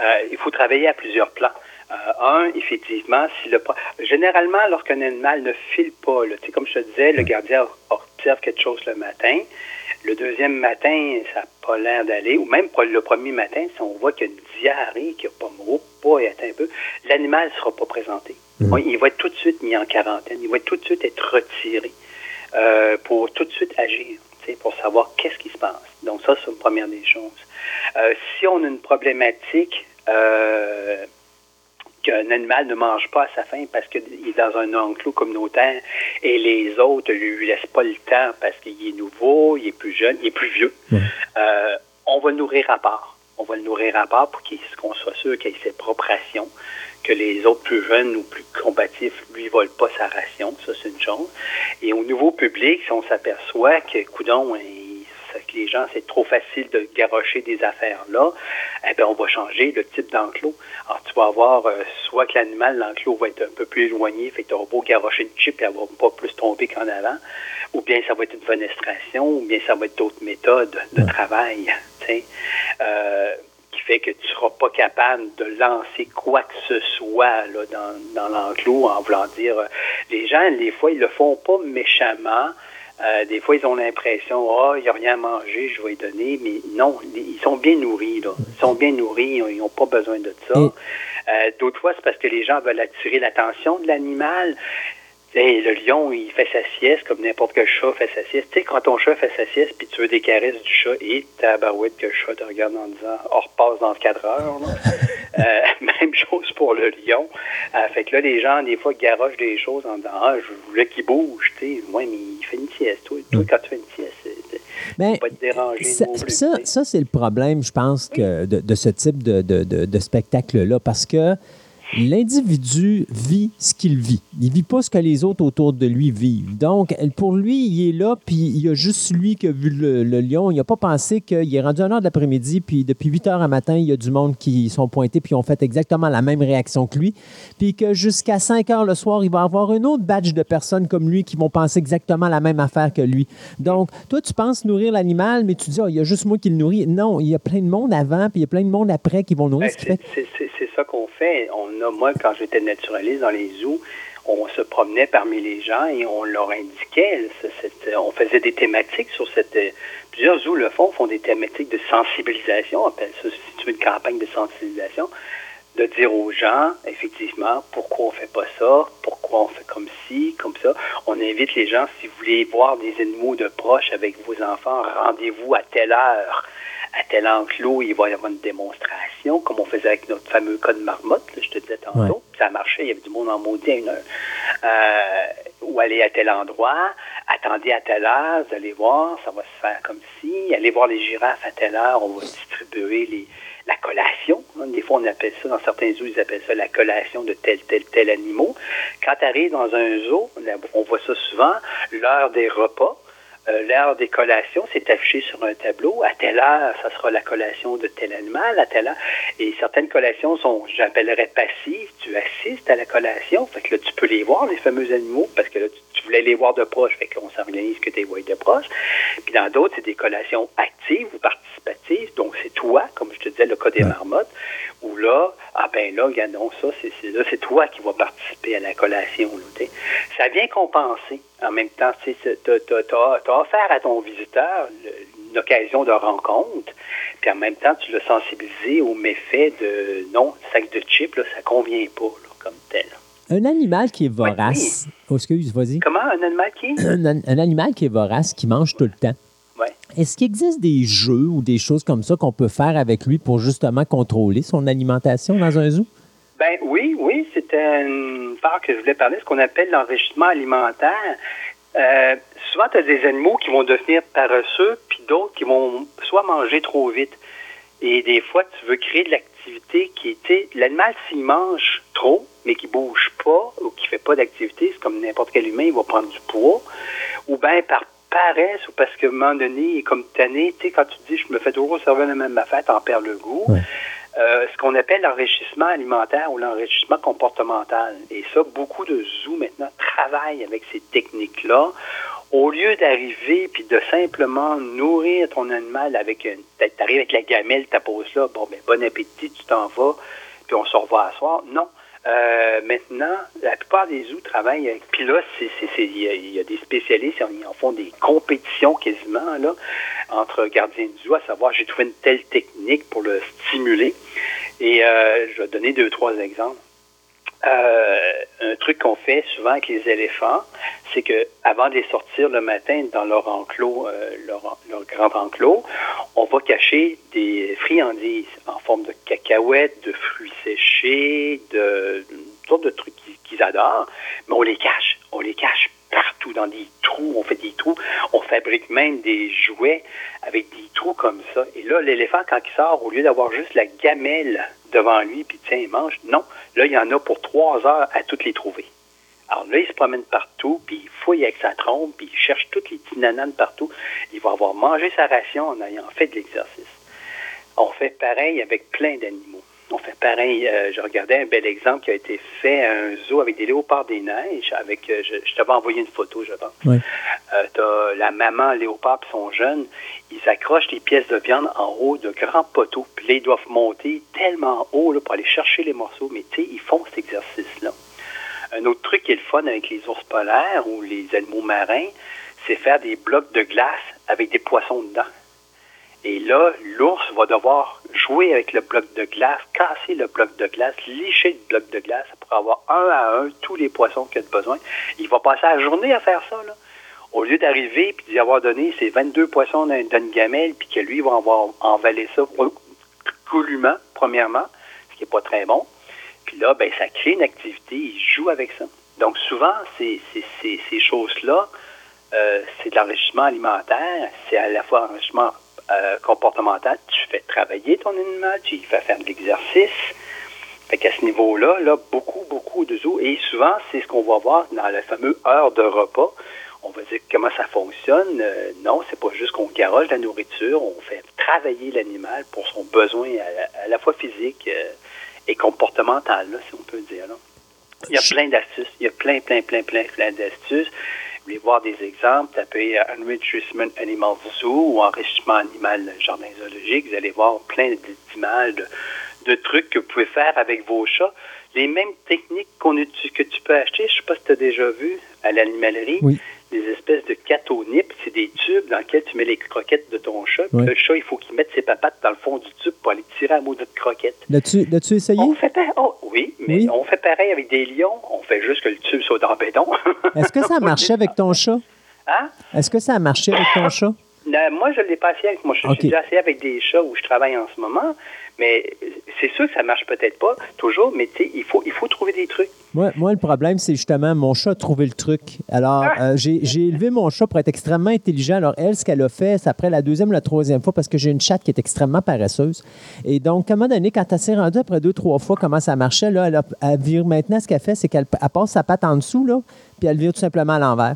Speaker 7: Euh, il faut travailler à plusieurs plans. Euh, un, effectivement, si le généralement, lorsqu'un animal ne file pas, là, tu sais, comme je te disais, le gardien observe quelque chose le matin. Le deuxième matin, ça n'a pas l'air d'aller, ou même le premier matin, si on voit qu'il y a une diarrhée, qu'il n'y a pas mot, pas attend un peu, l'animal ne sera pas présenté.
Speaker 2: Mhm.
Speaker 7: Il va être tout de suite mis en quarantaine. Il va tout de suite être retiré euh, pour tout de suite agir, pour savoir qu'est-ce qui se passe. Donc ça, c'est une première des choses. Euh, si on a une problématique euh, qu'un animal ne mange pas à sa faim parce qu'il est dans un enclos communautaire et les autres ne lui laissent pas le temps parce qu'il est nouveau, il est plus jeune, il est plus vieux, euh, on va le nourrir à part. On va le nourrir à part pour qu'on soit sûr qu'il ait ses propres rations, que les autres plus jeunes ou plus combatifs lui volent pas sa ration. Ça, c'est une chose. Et au nouveau public, si on s'aperçoit que, coudon, que les gens, c'est trop facile de garrocher des affaires là, eh bien, on va changer le type d'enclos. Alors, tu vas avoir euh, soit que l'animal, l'enclos va être un peu plus éloigné, fait que tu auras beau garrocher une chip et elle va pas plus tomber qu'en avant, ou bien ça va être une fenestration, ou bien ça va être d'autres méthodes de travail, tu sais, euh, fait que tu seras pas capable de lancer quoi que ce soit là, dans, dans l'enclos en voulant dire, euh, les gens, des fois, ils le font pas méchamment, euh, des fois, ils ont l'impression, ah, oh, il n'y a rien à manger, je vais y donner. Mais non, ils sont bien nourris, là. Ils sont bien nourris, ils n'ont pas besoin de ça. Euh, d'autres fois, c'est parce que les gens veulent attirer l'attention de l'animal le lion, il fait sa sieste comme n'importe quel chat fait sa sieste. Tu sais, quand ton chat fait sa sieste, puis tu veux des caresses du chat, et tabarouette que le chat te regarde en disant « on repasse dans 4 heures euh, Même chose pour le lion. Euh, fait que là, les gens, des fois, garochent des choses en disant « Ah, je voulais qu'il bouge. » Tu sais, moi, mais il fait une sieste. Toi, toi quand tu fais une sieste,
Speaker 2: ben, pas te déranger ça, ça, ça c'est le problème, je pense, que de, de, ce type de, de, de spectacle-là, parce que L'individu vit ce qu'il vit. Il vit pas ce que les autres autour de lui vivent. Donc, pour lui, il est là, puis il y a juste lui qui a vu le, lion. Il n'a pas pensé qu'il est rendu un heure de l'après-midi, puis depuis 8 heures à matin, il y a du monde qui sont pointés, puis ont fait exactement la même réaction que lui. Puis que jusqu'à 5 heures le soir, il va avoir un autre badge de personnes comme lui qui vont penser exactement la même affaire que lui. Donc, toi, tu penses nourrir l'animal, mais tu dis, oh, il y a juste moi qui le nourris. Non, il y a plein de monde avant, puis il y a plein de monde après qui vont nourrir.
Speaker 7: Ben, c'est ça qu'on fait. On moi, quand j'étais naturaliste dans les zoos, on se promenait parmi les gens et on leur indiquait, on faisait des thématiques sur cette... Plusieurs zoos le font, font des thématiques de sensibilisation, on appelle ça, si tu veux, une campagne de sensibilisation, de dire aux gens, effectivement, pourquoi on fait pas ça, pourquoi on fait comme ci, comme ça. On invite les gens, si vous voulez voir des animaux de proche avec vos enfants, rendez-vous à telle heure à tel enclos, il va y avoir une démonstration, comme on faisait avec notre fameux code marmotte, je te disais tantôt. Ça marchait, il y avait du monde en maudit à une heure. Euh, ou aller à tel endroit, attendez à telle heure, vous allez voir, ça va se faire comme si. Allez voir les girafes à telle heure, on va distribuer les, la collation. Des fois, on appelle ça, dans certains zoos, ils appellent ça la collation de tel, tel, tel animal. Quand tu arrives dans un zoo, on voit ça souvent, l'heure des repas. Euh, l'heure des collations, c'est affiché sur un tableau. À telle heure, ça sera la collation de tel animal, à telle heure. Et certaines collations sont, j'appellerais passives. Tu assistes à la collation. Fait que là, tu peux les voir, les fameux animaux, parce que là, tu, voulais les voir de proche. Fait qu'on s'organise que tu les vois de proche. Puis dans d'autres, c'est des collations actives ou participatives. Donc, c'est toi, comme je te disais, le cas des marmottes, où là, ah ben là, regardons ça, c'est, là, c'est toi qui vas participer à la collation. ça vient compenser. En même temps, tu as, offert à ton visiteur une occasion de rencontre, puis en même temps, tu l'as sensibilisé au méfait de non, sac de chips, là, ça convient pas comme tel.
Speaker 2: Un animal qui est vorace. Oh, excuse, vas-y.
Speaker 7: Comment un animal qui?
Speaker 2: Un, un, animal qui est vorace, qui mange tout le temps. Est-ce qu'il existe des jeux ou des choses comme ça qu'on peut faire avec lui pour justement contrôler son alimentation dans un zoo?
Speaker 7: Ben oui, oui, c'était une part que je voulais parler, ce qu'on appelle l'enrichissement alimentaire. Euh, souvent, tu as des animaux qui vont devenir paresseux, puis d'autres qui vont soit manger trop vite. Et des fois, tu veux créer de l'activité qui était. L'animal, s'il mange trop, mais qui bouge pas ou qui fait pas d'activité, c'est comme n'importe quel humain, il va prendre du poids. Ou bien par paresse ou parce qu'à un moment donné, il est comme tanné. Tu sais, quand tu dis je me fais toujours servir la même affaire, t'en perds le goût. Euh, ce qu'on appelle l'enrichissement alimentaire ou l'enrichissement comportemental. Et ça, beaucoup de zoos maintenant travaillent avec ces techniques-là. Au lieu d'arriver puis de simplement nourrir ton animal avec une. T'arrives avec la gamelle, ta pose là, bon, ben, bon appétit, tu t'en vas, puis on se revoit à soir. Non. Euh, maintenant, la plupart des zoos travaillent avec. Puis là, il y, a des spécialistes, ils en font des compétitions quasiment là entre gardiens de zoo, à savoir j'ai trouvé une telle technique pour le stimuler. Et euh, je vais donner deux trois exemples. Euh, un truc qu'on fait souvent avec les éléphants, c'est que avant de les sortir le matin dans leur enclos, euh, leur, leur, grand enclos, on va cacher des friandises en forme de cacahuètes, de fruits séchés, de, toutes sortes de trucs qu'ils adorent, mais on les cache. On les cache partout, dans des trous. On fait des trous. On fabrique même des jouets avec des trous comme ça. Et là, l'éléphant, quand il sort, au lieu d'avoir juste la gamelle devant lui, puis tiens, il mange, non. Là, il y en a pour trois heures à toutes les trouver. Alors là, il se promène partout, puis il fouille avec sa trompe, puis il cherche toutes les petits nananes partout. Il va avoir mangé sa ration en ayant fait de l'exercice. On fait pareil avec plein d'animaux. On fait pareil. euh, je regardais un bel exemple qui a été fait à un zoo avec des léopards des neiges. Avec, euh, je, je t'avais envoyé une photo, je pense.
Speaker 2: Oui.
Speaker 7: Euh, t'as la maman léopard et son jeune. Ils accrochent les pièces de viande en haut de grands poteaux. Puis là, ils doivent monter tellement haut là, pour aller chercher les morceaux. Mais tu sais, ils font cet exercice-là. Un autre truc qui est le fun avec les ours polaires ou les animaux marins, c'est faire des blocs de glace avec des poissons dedans. Et là, l'ours va devoir jouer avec le bloc de glace, casser le bloc de glace, licher le bloc de glace pour avoir un à un tous les poissons qu'il a besoin. Il va passer la journée à faire ça, là. Au lieu d'arriver puis d'y avoir donné ses 22 poissons dans dans une gamelle, puis que lui va avoir envalé ça goulûment, premièrement, ce qui n'est pas très bon. Puis là, ben, ça crée une activité, il joue avec ça. Donc souvent, ces, ces choses-là, euh, c'est de l'enrichissement alimentaire, c'est à la fois enrichissement euh, comportemental. Tu fais travailler ton animal, tu lui fais faire de l'exercice. Fait qu'à ce niveau-là, là, beaucoup, beaucoup de zoos. Et souvent, c'est ce qu'on va voir dans la fameuse heure de repas. On va dire comment ça fonctionne. Euh, non, c'est pas juste qu'on garoche la nourriture, on fait travailler l'animal pour son besoin à, à la fois physique euh, et comportemental, là, si on peut dire. Là. Il y a plein d'astuces. Il y a plein, plein, plein, plein, plein d'astuces. Vous voulez voir des exemples, tapez Enrichment Animal Zoo ou Enrichissement Animal Jardin Zoologique. Vous allez voir plein d'images, de, trucs que vous pouvez faire avec vos chats. Les mêmes techniques qu'on que tu peux acheter, je ne sais pas si tu as déjà vu à l'animalerie. Des espèces de catonips, c'est des tubes dans lesquels tu mets les croquettes de ton chat. Le chat, il faut qu'il mette ses papates dans le fond du tube pour aller tirer à maudite croquette.
Speaker 2: L'as-tu l'as-tu essayé?
Speaker 7: On fait oh, oui, mais
Speaker 2: Oui.
Speaker 7: on fait pareil avec des lions. On fait juste que le tube soit dans le béton.
Speaker 2: Est-ce que ça a marché avec ton chat?
Speaker 7: Hein?
Speaker 2: Est-ce que ça a marché avec ton chat?
Speaker 7: Non, moi, je ne l'ai pas essayé avec moi. Je
Speaker 2: Ok.
Speaker 7: suis déjà essayé avec des chats où je travaille en ce moment. Mais c'est sûr que ça marche peut-être pas toujours, mais tu sais, il faut, il faut trouver des trucs.
Speaker 2: Moi, moi, le problème, c'est justement mon chat a trouvé le truc. Alors,
Speaker 7: Ah!
Speaker 2: euh, j'ai élevé mon chat pour être extrêmement intelligent. Alors, elle, ce qu'elle a fait, c'est après la deuxième ou la troisième fois, parce que j'ai une chatte qui est extrêmement paresseuse. Et donc, à un moment donné, quand elle s'est rendue après deux, trois fois comment ça marchait, là, elle, a- elle vire maintenant, ce qu'elle fait, c'est qu'elle elle passe sa patte en dessous, là, puis elle vire tout simplement à l'envers.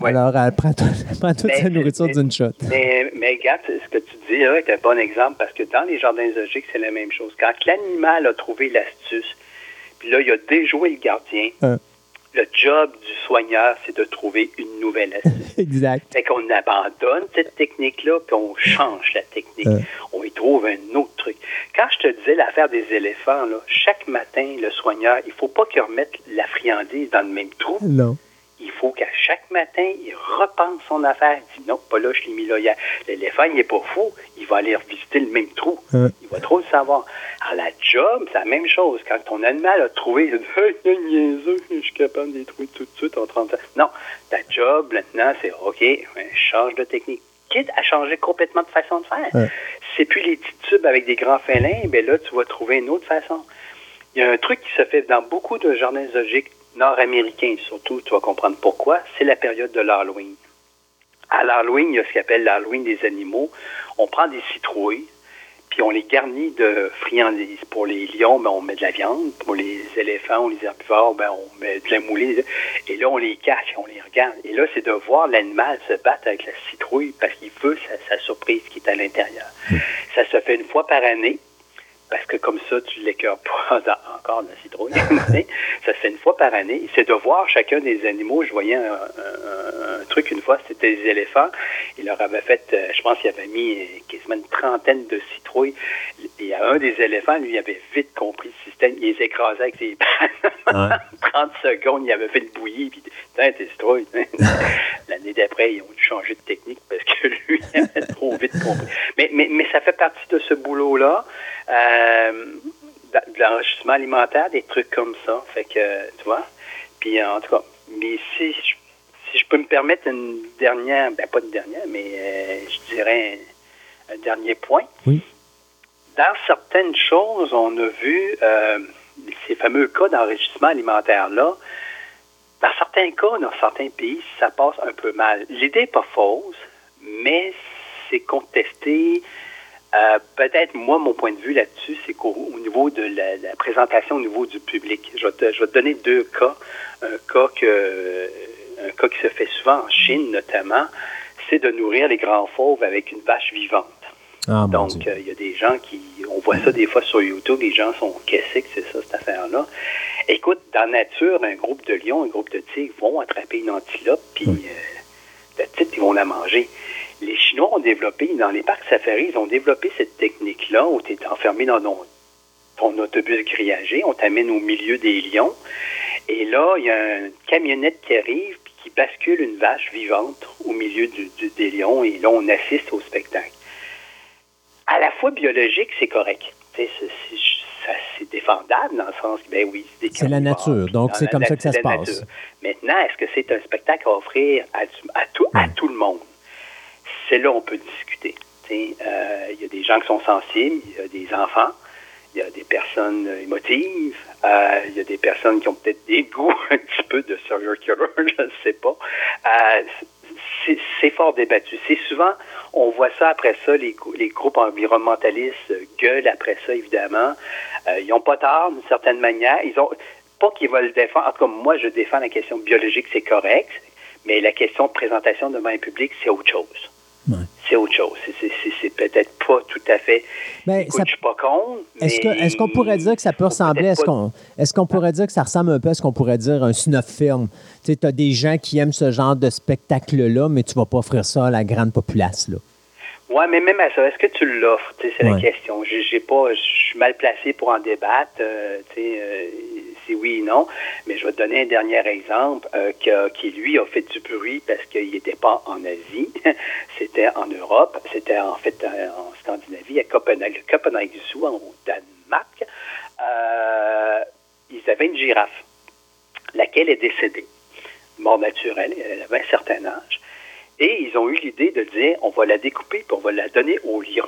Speaker 7: Ouais.
Speaker 2: Alors, elle prend, tout- elle prend toute
Speaker 7: Mais-
Speaker 2: sa nourriture d'une shot.
Speaker 7: Mais, mais regarde, ce que tu dis là est un bon exemple parce que dans les jardins zoologiques, c'est la même chose. Quand l'animal a trouvé l'astuce, puis là, il a déjoué le gardien,
Speaker 2: Hein.
Speaker 7: le job du soigneur, c'est de trouver une nouvelle astuce.
Speaker 2: Exact.
Speaker 7: Fait qu'on abandonne cette technique-là, puis on change la technique.
Speaker 2: Euh.
Speaker 7: On y trouve un autre truc. Quand je te disais l'affaire des éléphants, là, chaque matin, le soigneur, il faut pas qu'il remette la friandise dans le même trou.
Speaker 2: Non.
Speaker 7: Il faut qu'à chaque matin, il repense son affaire. Il dit non, pas là, je l'ai mis là hier. L'éléphant, il n'est pas fou. Il va aller revisiter le même trou.
Speaker 2: Euh.
Speaker 7: Il va trop le savoir. Alors, la job, c'est la même chose. Quand ton animal a trouvé, il dit Hey, il est niaiseux, je suis capable de les trouver tout de suite en 30 ans. Non, ta job, maintenant, c'est OK, change de technique. Quitte à changer complètement de façon de faire. C'est plus les petits tubes avec des grands félins, ben là, tu vas trouver une autre façon. Il y a un truc qui se fait dans beaucoup de jardins zoologiques nord-américains, surtout, tu vas comprendre pourquoi, c'est la période de l'Halloween. À l'Halloween, il y a ce qu'on appelle l'Halloween des animaux. On prend des citrouilles, puis on les garnit de friandises. Pour les lions, ben, on met de la viande. Pour les éléphants ou les herbivores, ben, on met de la moulée. Et là, on les cache, on les regarde. Et là, c'est de voir l'animal se battre avec la citrouille parce qu'il veut sa, sa surprise qui est à l'intérieur. Ça se fait une fois par année parce que comme ça, tu ne l'écœures pas encore dans la citrouille. ça se fait une fois par année. C'est de voir chacun des animaux. Je voyais un, un- un truc une fois, c'était des éléphants. Il leur avait fait, euh, je pense qu'il avait mis euh, quasiment une trentaine de citrouilles. Et à un des éléphants, lui, il avait vite compris le système. Il les écrasait avec ses bandes. 30 secondes, il avait fait une bouillie. Puis, tiens, tes citrouilles. L'année d'après, ils ont dû changer de technique parce que lui, il avait trop vite compris. Mais, mais, mais ça fait partie de ce boulot-là. Euh, de l'enrichissement alimentaire, des trucs comme ça. Fait que, tu vois. Puis, en tout cas, mais si, je- si je peux me permettre une dernière, ben pas une dernière, mais euh, je dirais un, un dernier point.
Speaker 2: Oui.
Speaker 7: Dans certaines choses, on a vu euh, ces fameux cas d'enrichissement alimentaire-là dans certains cas, dans certains pays, ça passe un peu mal. L'idée n'est pas fausse, mais c'est contesté. Euh, peut-être, moi, mon point de vue là-dessus, c'est qu'au niveau de la, présentation au niveau du public, je vais, te, je vais te donner deux cas. Un cas, que, un cas qui se fait souvent en Chine, notamment, c'est de nourrir les grands fauves avec une vache vivante.
Speaker 2: Ah,
Speaker 7: Donc, euh, il y a des gens qui. On voit ça des fois sur YouTube, les gens sont qu'est-ce que c'est ça, cette affaire-là? Écoute, dans la nature, un groupe de lions, un groupe de tigres vont attraper une antilope, puis
Speaker 2: Oui.
Speaker 7: euh, la petite, ils vont la manger. Les Chinois ont développé, dans les parcs safari, ils ont développé cette technique-là où tu es enfermé dans ton, ton autobus grillagé, on t'amène au milieu des lions, et là, il y a une camionnette qui arrive, puis qui bascule une vache vivante au milieu du- du- des lions, et là, on assiste au spectacle à la fois biologique, c'est correct. C'est- défendable dans le sens que, ben oui, c'est des
Speaker 2: C'est la nature, donc c'est comme ça que ça se passe.
Speaker 7: nature. Maintenant, est-ce que c'est un spectacle à offrir à, tout, à tout le monde? C'est là où on peut discuter. Euh, Il y a des gens qui sont sensibles, il y a des enfants, il y a des personnes émotives, euh, il y a des personnes qui ont peut-être des goûts un petit peu de serial killer, je ne sais pas. Euh, c'est- fort débattu. C'est souvent, on voit ça après ça, les, grou- les groupes environnementalistes gueulent après ça, évidemment. Ils n'ont pas tort, d'une certaine manière. Ils ont pas qu'ils veulent défendre. En tout cas, moi, je défends la question biologique, c'est correct, mais la question de présentation devant un public, c'est autre chose.
Speaker 2: Ouais.
Speaker 7: C'est autre chose. C'est- c'est- C'est c'est peut-être pas tout à fait.
Speaker 2: Ben,
Speaker 7: Écoute,
Speaker 2: ça-
Speaker 7: je suis pas contre.
Speaker 2: Est-ce qu'on pourrait dire que ça peut ressembler à ce qu'on est-ce qu'on pourrait dire que ça ressemble un peu à ce qu'on pourrait dire un snuff film? Tu sais, as des gens qui aiment ce genre de spectacle-là, mais tu vas pas offrir ça à la grande populace. Là.
Speaker 7: Ouais, mais même à ça, est-ce que tu l'offres? C'est
Speaker 2: Ouais.
Speaker 7: la question. J'ai pas, je suis mal placé pour en débattre. euh, euh, c'est oui non. Mais je vais te donner un dernier exemple euh, qui, lui, a fait du bruit parce qu'il n'était pas en Asie. C'était en Europe. C'était en fait euh, en Scandinavie, à Copenhague, Copenhague Zoo, au Danemark. Euh, ils avaient une girafe, laquelle est décédée. Mort naturelle, elle avait un certain âge. Et ils ont eu l'idée de dire on va la découper puis on va la donner au lion.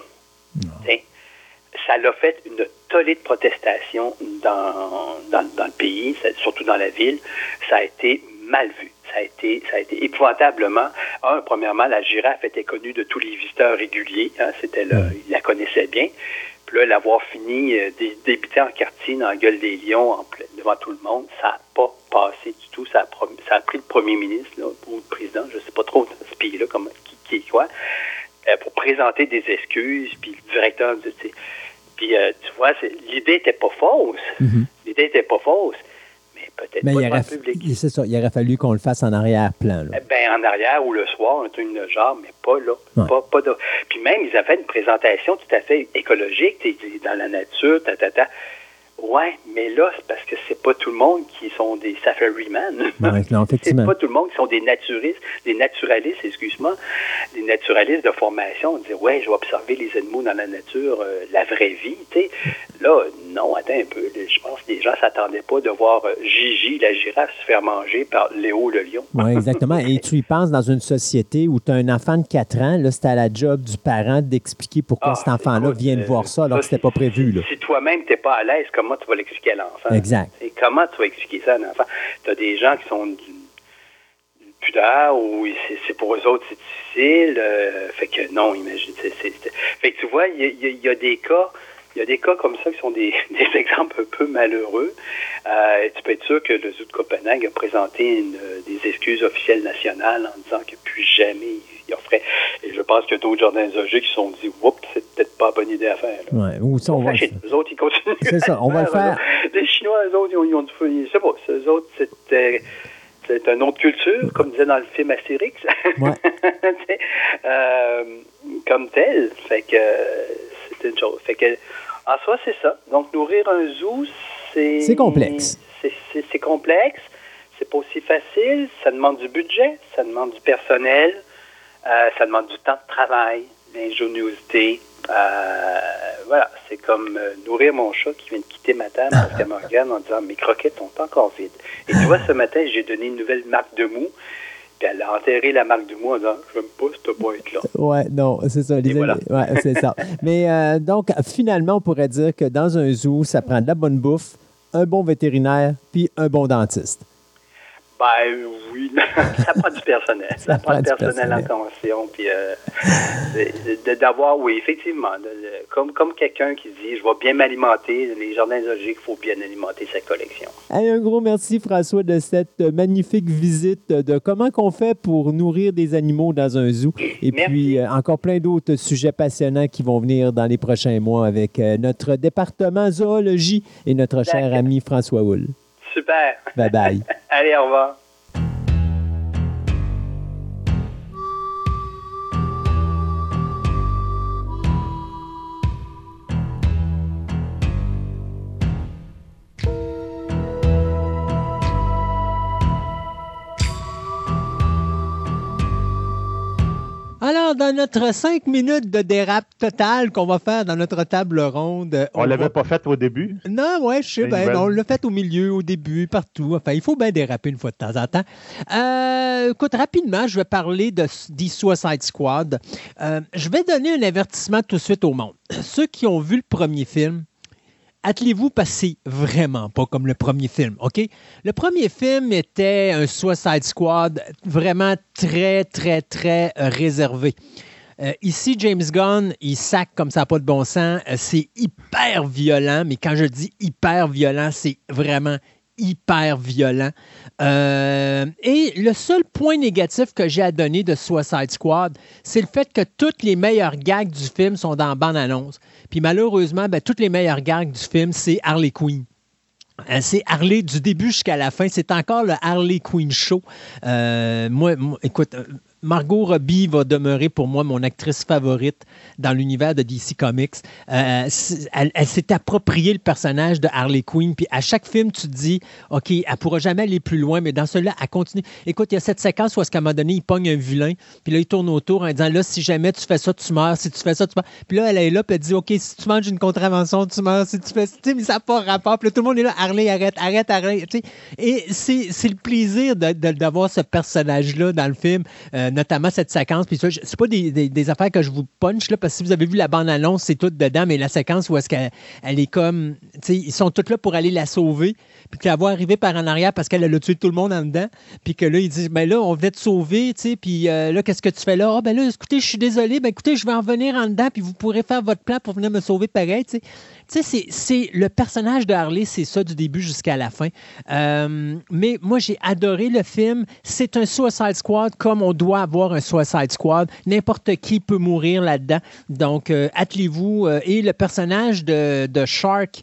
Speaker 7: Ça l'a fait une tollée de protestation dans, dans, dans le pays, surtout dans la ville. Ça a été mal vu. Ça a été, ça a été épouvantablement. Un, premièrement, la girafe était connue de tous les visiteurs réguliers. hein, C'était là, ils la connaissaient bien. Puis là, l'avoir fini euh, en quartier dans la gueule des lions en plein- devant tout le monde, ça n'a pas passé du tout. Ça a, prom- ça a pris le premier ministre là, ou le président, je ne sais pas trop ce pays-là comme, qui, qui est quoi, euh, pour présenter des excuses, puis le directeur tu sais, Puis euh, tu vois, l'idée n'était pas fausse. L'idée n'était pas fausse, mais peut-être pas
Speaker 2: il aurait,
Speaker 7: public.
Speaker 2: c'est ça, il aurait fallu qu'on le fasse en arrière-plan.
Speaker 7: Eh Ben, en arrière ou le soir, un truc de genre, mais pas là.
Speaker 2: Ouais.
Speaker 7: Pas, pas de... Puis même, ils avaient une présentation tout à fait écologique, dans la nature, ta, ta, ta. Ouais, mais là, c'est parce que c'est pas tout le monde qui sont des safari-man.
Speaker 2: Ouais,
Speaker 7: c'est pas tout le monde qui sont des naturistes, des naturalistes, excuse-moi, des naturalistes de formation. On dit, ouais, je vais observer les animaux dans la nature, euh, la vraie vie, tu sais. Là, non, attends un peu. Je pense que les gens s'attendaient pas de voir euh, Gigi, la girafe, se faire manger par Léo, le lion.
Speaker 2: Oui, exactement. Et tu y penses dans une société où tu as un enfant de 4 ans, là, c'est à la job du parent d'expliquer pourquoi
Speaker 7: Ah,
Speaker 2: cet enfant-là vient de
Speaker 7: euh,
Speaker 2: voir ça alors que
Speaker 7: ça,
Speaker 2: c'était pas prévu. Là.
Speaker 7: Si toi-même, t'es pas à l'aise, comment tu vas l'expliquer à l'enfant?
Speaker 2: Exact.
Speaker 7: Et comment tu vas expliquer ça à un enfant? Tu as des gens qui sont du, du pudeur ou c'est, pour eux autres, c'est difficile. euh, fait que non, imagine. c'est- fait que tu vois, il y a, y y des cas. Il y a des cas comme ça qui sont des, des exemples un peu malheureux. Euh, tu peux être sûr que le Zoo de Copenhague a présenté une, euh, des excuses officielles nationales en disant que plus jamais Et je pense que d'autres jardins zoologiques qui se sont dit, oups, c'est peut-être pas la bonne idée à faire.
Speaker 2: Ouais. Ou ça, on va le
Speaker 7: Fâchés.
Speaker 2: faire.
Speaker 7: Eux autres, ils continuent.
Speaker 2: C'est ça, on va le faire.
Speaker 7: Les Chinois, eux autres, ils ont, ils ont du feu. Je sais pas, eux autres, c'était. C'est une autre culture, comme disait dans le film Astérix.
Speaker 2: Ouais.
Speaker 7: Euh, comme tel. Fait que euh, c'est une chose. Fait que, en soi, c'est ça. Donc, nourrir un zoo, c'est.
Speaker 2: C'est complexe.
Speaker 7: C'est complexe. C'est pas aussi facile. Ça demande du budget, ça demande du personnel, euh, ça demande du temps de travail, l'ingéniosité. Euh, voilà, c'est comme euh, nourrir mon chat qui vient de quitter ma table parce qu'elle me regarde en disant Mes croquettes sont encore vides. Et tu vois, ce matin, j'ai donné une nouvelle marque de mou. Puis elle a enterré la marque de mou en disant Je n'aime pas cette boîte-là.
Speaker 2: Ouais, non, c'est ça. les
Speaker 7: voilà.
Speaker 2: Ouais, c'est ça. Mais euh, donc, finalement, on pourrait dire que dans un zoo, ça prend de la bonne bouffe, un bon vétérinaire, puis un bon dentiste.
Speaker 7: Ben oui, ça prend du personnel. Ça, prend, du personnel, en tension. Puis euh, d'avoir, oui, effectivement, comme, comme quelqu'un qui dit je vais bien m'alimenter, les jardins zoologiques, il faut bien alimenter sa collection.
Speaker 2: un gros merci, François, de cette magnifique visite de comment qu'on fait pour nourrir des animaux dans un zoo. Et puis, euh, encore plein d'autres sujets passionnants qui vont venir dans les prochains mois avec euh, notre département zoologie et notre cher ami François Hull.
Speaker 7: Super.
Speaker 2: Bye bye.
Speaker 7: Allez, au revoir.
Speaker 2: Alors, dans notre cinq minutes de dérape total qu'on va faire dans notre table ronde.
Speaker 3: On, ne l'avait pas fait au début?
Speaker 2: Non, ouais, je sais bien. On l'a fait au milieu, au début, partout. Enfin, il faut bien déraper une fois de temps en temps. Euh, écoute, rapidement, je vais parler de The Suicide Squad. Euh, je vais donner un avertissement tout de suite au monde. Ceux qui ont vu le premier film, attelez-vous parce vraiment pas comme le premier film, OK? Le premier film était un Suicide Squad vraiment très, très, très euh, réservé. Euh, ici, James Gunn, il sac comme ça, pas de bon sens. Euh, c'est hyper violent, mais quand je dis hyper violent, c'est vraiment hyper violent. et le seul point négatif que j'ai à donner de Suicide Squad, c'est le fait que toutes les meilleures gags du film sont dans bande-annonce. Puis malheureusement, ben, toutes les meilleures gags du film, c'est Harley Quinn. Euh, c'est Harley du début jusqu'à la fin. C'est encore le Harley Quinn Show. Euh, moi, écoute, Margot Robbie va demeurer pour moi mon actrice favorite dans l'univers de DC Comics. Euh, elle, s'est appropriée le personnage de Harley Quinn, puis à chaque film, tu te dis, OK, elle pourra jamais aller plus loin, mais dans celui-là, elle continue. Écoute, il y a cette séquence où, à un moment donné, il pogne un vilain, puis là, il tourne autour en disant, là, si jamais tu fais ça, tu meurs. Si tu fais ça, tu meurs. Puis là, elle est là, puis elle dit, OK, si tu manges une contravention, tu meurs. Si tu fais ça, mais ça n'a pas rapport. Puis là, tout le monde est là, Harley, arrête, arrête, arrête. Et c'est le plaisir d'avoir ce personnage-là dans le film. Euh, notamment cette séquence. Puis c'est pas des, affaires que je vous punch, là, parce que si vous avez vu la bande-annonce, c'est tout dedans, mais la séquence où est-ce qu'elle elle est comme. Ils sont tous là pour aller la sauver, puis que la arriver par en arrière parce qu'elle a tué tout le monde en dedans, puis que là, ils disent Ben là, on venait te sauver, puis euh, là, qu'est-ce que tu fais là? Ah, ben là, écoutez, je suis désolé, ben écoutez, je vais en venir en dedans, puis vous pourrez faire votre plan pour venir me sauver pareil, tu. Tu sais, c'est le personnage de Harley, c'est ça du début jusqu'à la fin. Euh, mais moi, j'ai adoré le film. C'est un Suicide Squad comme on doit avoir un Suicide Squad. N'importe qui peut mourir là-dedans. Donc, euh, attelez-vous. Euh, et le personnage de, Shark,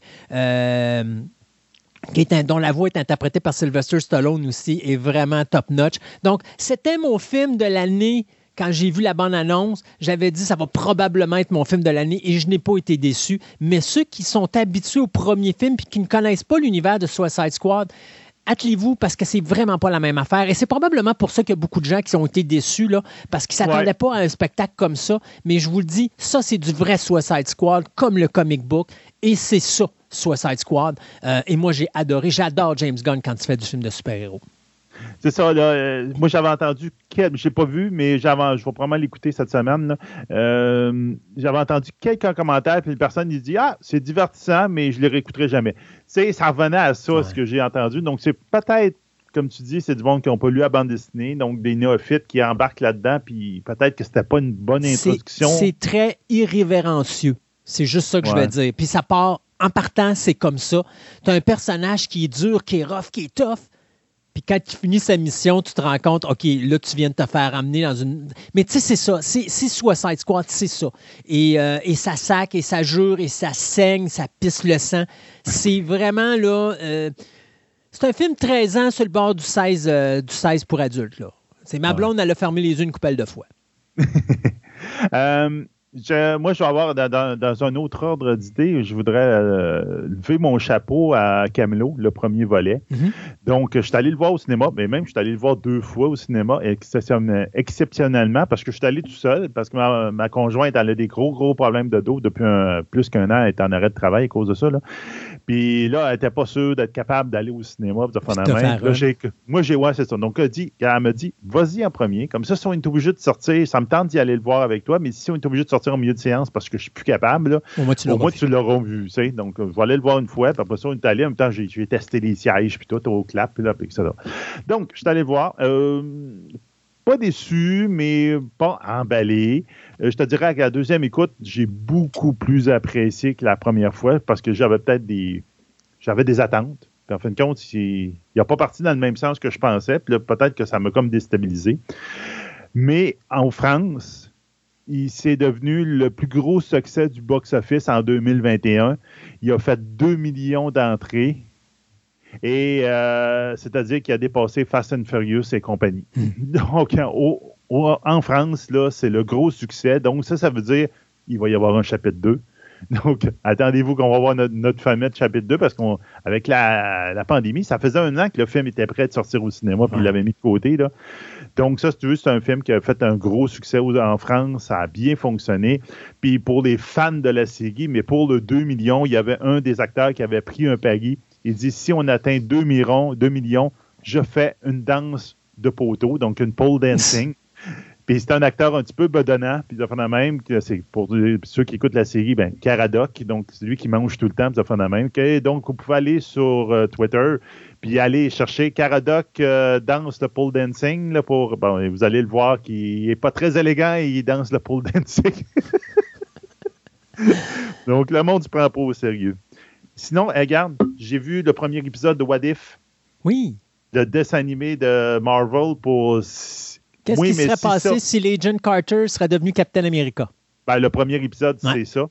Speaker 2: qui est dont la voix est interprétée par Sylvester Stallone aussi, est vraiment top-notch. Donc, c'était mon film de l'année quand j'ai vu la bande-annonce, j'avais dit ça va probablement être mon film de l'année et je n'ai pas été déçu. Mais ceux qui sont habitués au premier film et qui ne connaissent pas l'univers de Suicide Squad, attelez-vous parce que c'est vraiment pas la même affaire. Et c'est probablement pour ça qu'il y a beaucoup de gens qui ont été déçus, là, parce qu'ils ne s'attendaient pas à un spectacle comme ça. Mais je vous le dis, ça, c'est du vrai Suicide Squad, comme le comic book. Et c'est ça, Suicide Squad. Euh, et moi, j'ai adoré. J'adore James Gunn quand il fait du film de super-héros.
Speaker 3: C'est ça, là. Euh, moi, j'avais entendu, je n'ai pas vu, mais je vais probablement l'écouter cette semaine. Euh, j'avais entendu quelques commentaires, puis une personne il dit Ah, c'est divertissant, mais je ne les réécouterai jamais. sais, ça revenait à ça, ce que j'ai entendu. Donc, c'est peut-être, comme tu dis, c'est du monde qui n'ont pas lu la bande dessinée, donc des néophytes qui embarquent là-dedans, puis peut-être que c'était pas une bonne introduction.
Speaker 2: C'est très irrévérencieux. C'est juste ça que je veux dire. Puis ça part, en partant, c'est comme ça. Tu as un personnage qui est dur, qui est rough, qui est tough puis quand tu finis sa mission, tu te rends compte, OK, là, tu viens de te faire amener dans une. Mais tu sais, c'est ça. C'est Suicide Squad, c'est ça. Et, euh, et, ça sac, et ça jure, et ça saigne, ça pisse le sang. C'est vraiment, là. Euh, c'est un film 13 ans sur le bord du 16, euh, du 16 pour adultes, là. C'est ma blonde, elle a fermé les yeux une coupelle de fois.
Speaker 3: moi, je vais avoir dans, un autre ordre d'idée, je voudrais euh, lever mon chapeau à Camelot, le premier volet. Mm-hmm. Donc, je suis allé le voir au cinéma, mais même je suis allé le voir deux fois au cinéma, exceptionnellement, parce que je suis allé tout seul, parce que ma, conjointe elle a des gros, gros problèmes de dos depuis plus qu'un an, elle est en arrêt de travail à cause de ça. Là. Puis là, elle n'était pas sûre d'être capable d'aller au cinéma, de faire la main. moi, j'ai, ouais, c'est ça. Donc, elle, dit, elle me dit, vas-y en premier. Comme ça, si on est obligé de sortir, ça me tente d'y aller le voir avec toi, mais si on est obligé de sortir, au milieu de séance parce que je suis plus capable. Là.
Speaker 2: Au moins, tu
Speaker 3: Au
Speaker 2: l'auras vu.
Speaker 3: tu l'auras vu. tu sais. Donc, euh, je vais aller le voir une fois. Puis après ça, on est allé. En même temps, j'ai j'ai testé les sièges, puis tout, au clap, puis là, puis etc. Donc, je suis allé le voir. Euh, pas déçu, mais pas emballé. Euh, je te dirais qu'à la deuxième écoute, j'ai beaucoup plus apprécié que la première fois parce que j'avais peut-être des. J'avais des attentes. En fin de compte, il n'a pas parti dans le même sens que je pensais. Puis peut-être que ça m'a comme déstabilisé. Mais en France, il s'est devenu le plus gros succès du box-office en 2021. Il a fait 2 millions d'entrées. Et euh, c'est-à-dire qu'il a dépassé Fast and Furious et compagnie. Donc, en, au- au- en France, là, c'est le gros succès. Donc, ça, ça veut dire qu'il va y avoir un chapitre 2. Donc, attendez-vous qu'on va voir notre, notre fameux chapitre 2 parce qu'avec la, la pandémie, ça faisait un an que le film était prêt de sortir au cinéma, puis il l'avait mis de côté. Là. Donc, ça, si tu veux, c'est un film qui a fait un gros succès en France. Ça a bien fonctionné. Puis pour les fans de la série, mais pour le 2 millions, il y avait un des acteurs qui avait pris un pari. Il dit si on atteint 2 millions, 2 millions je fais une danse de poteau, donc une pole dancing. Puis c'est un acteur un petit peu bedonnant, puis ça fait la même, c'est pour ceux qui écoutent la série, ben Caradoc, donc c'est lui qui mange tout le temps, puis ça fait la même. Donc vous pouvez aller sur euh, Twitter, puis aller chercher Caradoc euh, danse le pole dancing, là, pour, bon, vous allez le voir qu'il est pas très élégant et il danse le pole dancing. donc le monde se prend pas au sérieux. Sinon, regarde, j'ai vu le premier épisode de What If,
Speaker 2: Oui.
Speaker 3: le dessin animé de Marvel pour
Speaker 2: Qu'est-ce
Speaker 3: Oui,
Speaker 2: qui serait
Speaker 3: si
Speaker 2: passé
Speaker 3: ça-
Speaker 2: si l'agent Carter serait devenu Captain America?
Speaker 3: Ben, le premier épisode,
Speaker 2: Ouais.
Speaker 3: c'est ça.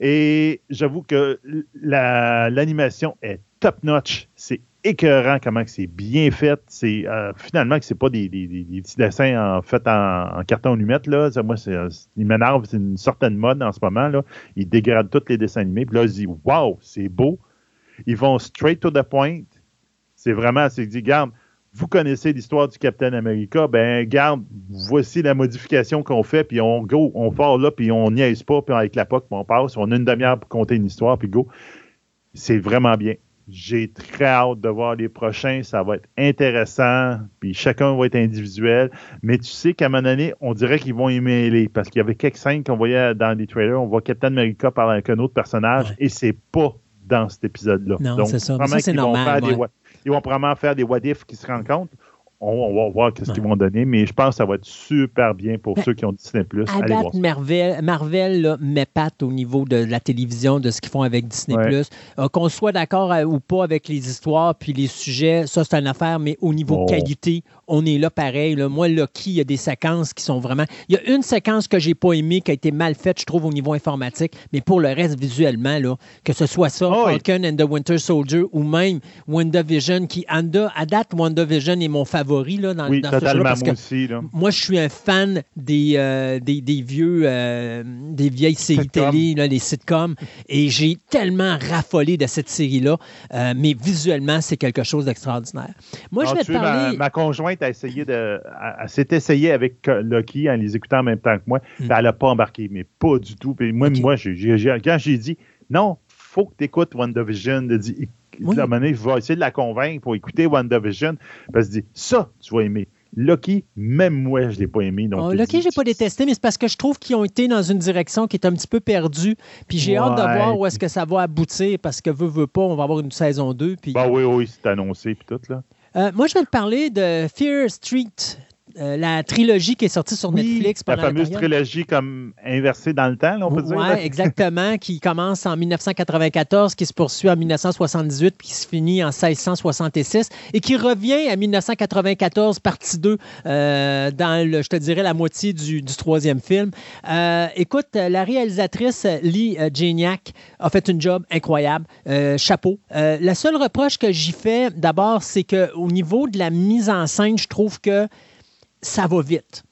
Speaker 3: Et j'avoue que la- l'animation est top-notch. C'est écœurant comment c'est bien fait. Euh, finalement que c'est pas des, petits dessins en en, carton numette là. Moi, il m'énerve. C'est une certaine mode en ce moment là. Ils dégradent tous les dessins animés. Puis là, je dis waouh, c'est beau. Ils vont straight to the point. C'est vraiment, c'est dit, garde, vous connaissez l'histoire du Captain America, ben garde, voici la modification qu'on fait, puis on go, on part là, puis on niaise pas, puis avec la POC, on passe, on a une demi-heure pour compter une histoire, puis go. C'est vraiment bien. J'ai très hâte de voir les prochains, ça va être intéressant, puis chacun va être individuel, mais tu sais qu'à un moment donné, on dirait qu'ils vont y mêler, parce qu'il y avait quelques scènes qu'on voyait dans les trailers, on voit Captain America parler avec un autre personnage,
Speaker 2: Ouais.
Speaker 3: et c'est pas dans cet épisode-là.
Speaker 2: Non,
Speaker 3: Donc,
Speaker 2: c'est ça. Ça, c'est normal,
Speaker 3: faire
Speaker 2: ouais.
Speaker 3: Ils vont probablement faire des what qui se rencontrent. On, on va voir ce qu'ils vont donner, mais je pense que ça va être super bien pour
Speaker 2: Ben,
Speaker 3: ceux qui ont Disney+.
Speaker 2: À
Speaker 3: Allez voir
Speaker 2: date,
Speaker 3: ça.
Speaker 2: Marvel, Marvel là, m'épate au niveau de la télévision, de ce qu'ils font avec Disney+.
Speaker 3: Ouais.
Speaker 2: Euh, Qu'on soit d'accord euh, ou pas avec les histoires puis les sujets, ça, c'est une affaire, mais au niveau
Speaker 3: Oh.
Speaker 2: qualité, on est là pareil. là. Moi, Loki, il y a des séquences qui sont vraiment... Il y a une séquence que j'ai pas aimée, qui a été mal faite, je trouve, au niveau informatique, mais pour le reste, visuellement, là, que ce soit ça,
Speaker 3: Oh, oui.
Speaker 2: Falcon and the Winter Soldier, ou même WandaVision, qui, à date, WandaVision est mon favori là, dans,
Speaker 3: Oui,
Speaker 2: dans ce
Speaker 3: moi
Speaker 2: que
Speaker 3: aussi. Là.
Speaker 2: moi, je suis un fan des, euh, des, des vieux, euh, des vieilles séries
Speaker 3: Sitcoms.
Speaker 2: télé, là, les sitcoms, et j'ai tellement raffolé de cette série-là, euh, mais visuellement, c'est quelque chose d'extraordinaire. Moi, je vais te
Speaker 3: ma,
Speaker 2: parler...
Speaker 3: ma conjointe a essayé de. S'est essayée avec Lucky en les écoutant en même temps que moi.
Speaker 2: Hmm.
Speaker 3: Elle n'a pas embarqué, mais pas du tout. Puis moi, quand j'ai dit non, faut que tu écoutes WandaVision, de dit,
Speaker 2: Oui.
Speaker 3: donné, je vais essayer de la convaincre pour écouter WandaVision. Parce dit ça, tu vas aimer. Lucky, même moi, je ne l'ai pas aimé. Donc
Speaker 2: Oh, Lucky,
Speaker 3: dit,
Speaker 2: j'ai pas détesté, mais c'est parce que je trouve qu'ils ont été dans une direction qui est un petit peu perdue. Puis j'ai hâte de voir où est-ce que ça va aboutir, parce que veut, veut pas, on va avoir une saison 2. Puis,
Speaker 3: Bah oui, oui, c'est annoncé, puis tout, là.
Speaker 2: Euh, moi, je vais te parler de Fear Street, euh, la trilogie qui est sortie sur Netflix
Speaker 3: la
Speaker 2: pendant la
Speaker 3: fameuse trilogie comme inversée dans le temps, là, on peut dire.
Speaker 2: Oui, exactement, qui commence en 1994, qui se poursuit en 1978, puis qui se finit en 1666, et qui revient à 1994, partie 2, euh, dans, le, je te dirais, la moitié du, du troisième film. Euh, écoute, la réalisatrice Lee Janiak a fait une job incroyable. Chapeau. La seule reproche que j'y fais, d'abord, c'est qu'au niveau de la mise en scène, je trouve que ça va vite.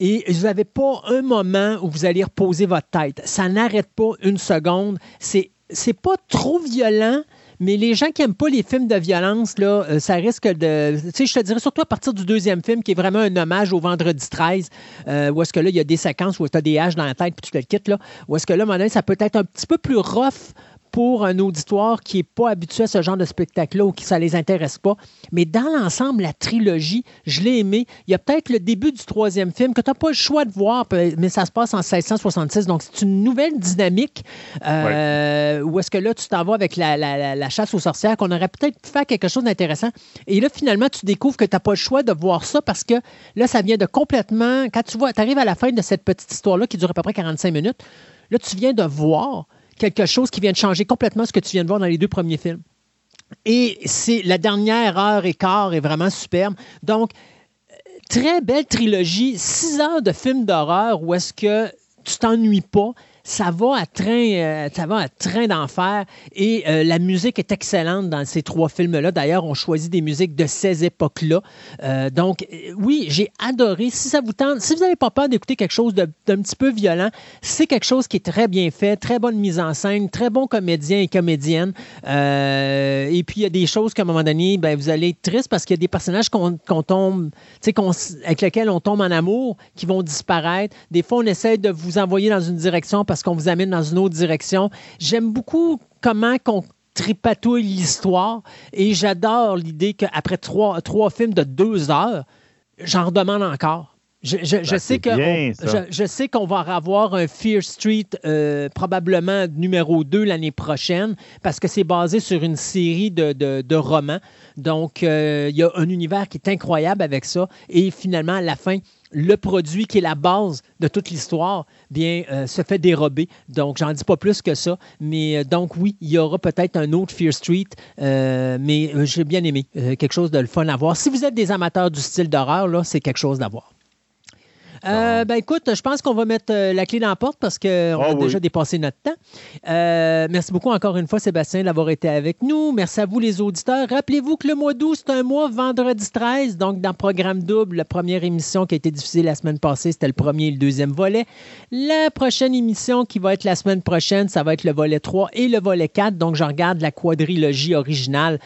Speaker 2: Et vous n'avez pas un moment où vous allez reposer votre tête. Ça n'arrête pas une seconde. C'est, c'est pas trop violent, mais les gens qui n'aiment pas les films de violence, là, euh, ça risque de. Tu sais, je te dirais surtout à partir du deuxième film, qui est vraiment un hommage au vendredi 13, euh, où est-ce que là, il y a des séquences où tu as des haches dans la tête puis tu te le quittes, là. Où est-ce que là, à un moment ça peut être un petit peu plus rough pour un auditoire qui n'est pas habitué à ce genre de spectacle-là ou qui ça les intéresse pas. Mais dans l'ensemble, la trilogie, je l'ai aimé. Il y a peut-être le début du troisième film que tu n'as pas le choix de voir, mais ça se passe en 1666. Donc, c'est une nouvelle dynamique euh, où est-ce que là, tu t'en vas avec la, chasse aux sorcières, qu'on aurait peut-être pu faire quelque chose d'intéressant. Et là, finalement, tu découvres que tu n'as pas le choix de voir ça parce que là, ça vient de complètement. Quand tu vois, tu arrives à la fin de cette petite histoire-là qui dure à peu près 45 minutes, là, tu viens de voir quelque chose qui vient de changer complètement ce que tu viens de voir dans les deux premiers films. Et c'est la dernière heure et quart est vraiment superbe. Donc, très belle trilogie, six heures de films d'horreur où est-ce que tu t'ennuies pas ça va à train, euh, ça va à train d'enfer. Et euh, la musique est excellente dans ces trois films-là. D'ailleurs, on choisit des musiques de ces époques-là. Euh, donc, oui, j'ai adoré. Si ça vous tente, si vous n'avez pas peur d'écouter quelque chose d'un petit peu violent, c'est quelque chose qui est très bien fait, très bonne mise en scène, très bon comédien et comédienne. et puis, il y a des choses qu'à un moment donné, ben, vous allez être triste parce qu'il y a des personnages qu'on tombe, avec lesquels on tombe en amour, qui vont disparaître. Des fois, on essaie de vous envoyer dans une direction qu'on vous amène dans une autre direction. J'aime beaucoup comment qu'on tripatouille l'histoire et j'adore l'idée qu'après trois, trois films de deux heures, j'en redemande encore. Je, ben, sais que je, sais qu'on va avoir un Fear Street euh, probablement numéro 2 l'année prochaine parce que c'est basé sur une série de, romans. Donc, euh, il y a un univers qui est incroyable avec ça. Et finalement, à la fin, le produit qui est la base de toute l'histoire, bien, euh, se fait dérober. Donc, j'en dis pas plus que ça. Mais euh, donc, oui, il y aura peut-être un autre Fear Street, euh, mais j'ai bien aimé. quelque chose de fun à voir. Si vous êtes des amateurs du style d'horreur, là, c'est quelque chose à voir. Euh, ben écoute, je pense qu'on va mettre euh, la clé dans la porte parce qu'on ah a déjà dépassé notre temps. Euh, merci beaucoup encore une fois, Sébastien, d'avoir été avec nous. Merci à vous, les auditeurs. Rappelez-vous que le mois d'août, c'est un mois vendredi 13, donc dans Programme Double, la première émission qui a été diffusée la semaine passée, c'était le premier et le deuxième volet. La prochaine émission qui va être la semaine prochaine, ça va être le volet 3 et le volet 4. Donc, je regarde la quadrilogie originale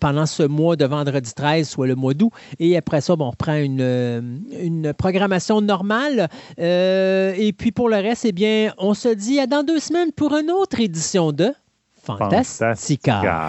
Speaker 2: pendant ce mois de vendredi 13, soit le mois d'août. Et après ça, bon, on reprend une, une programmation normale normal. Euh, et puis pour le reste, eh bien, on se dit à dans deux semaines pour une autre édition de Fantastica. Fantastica.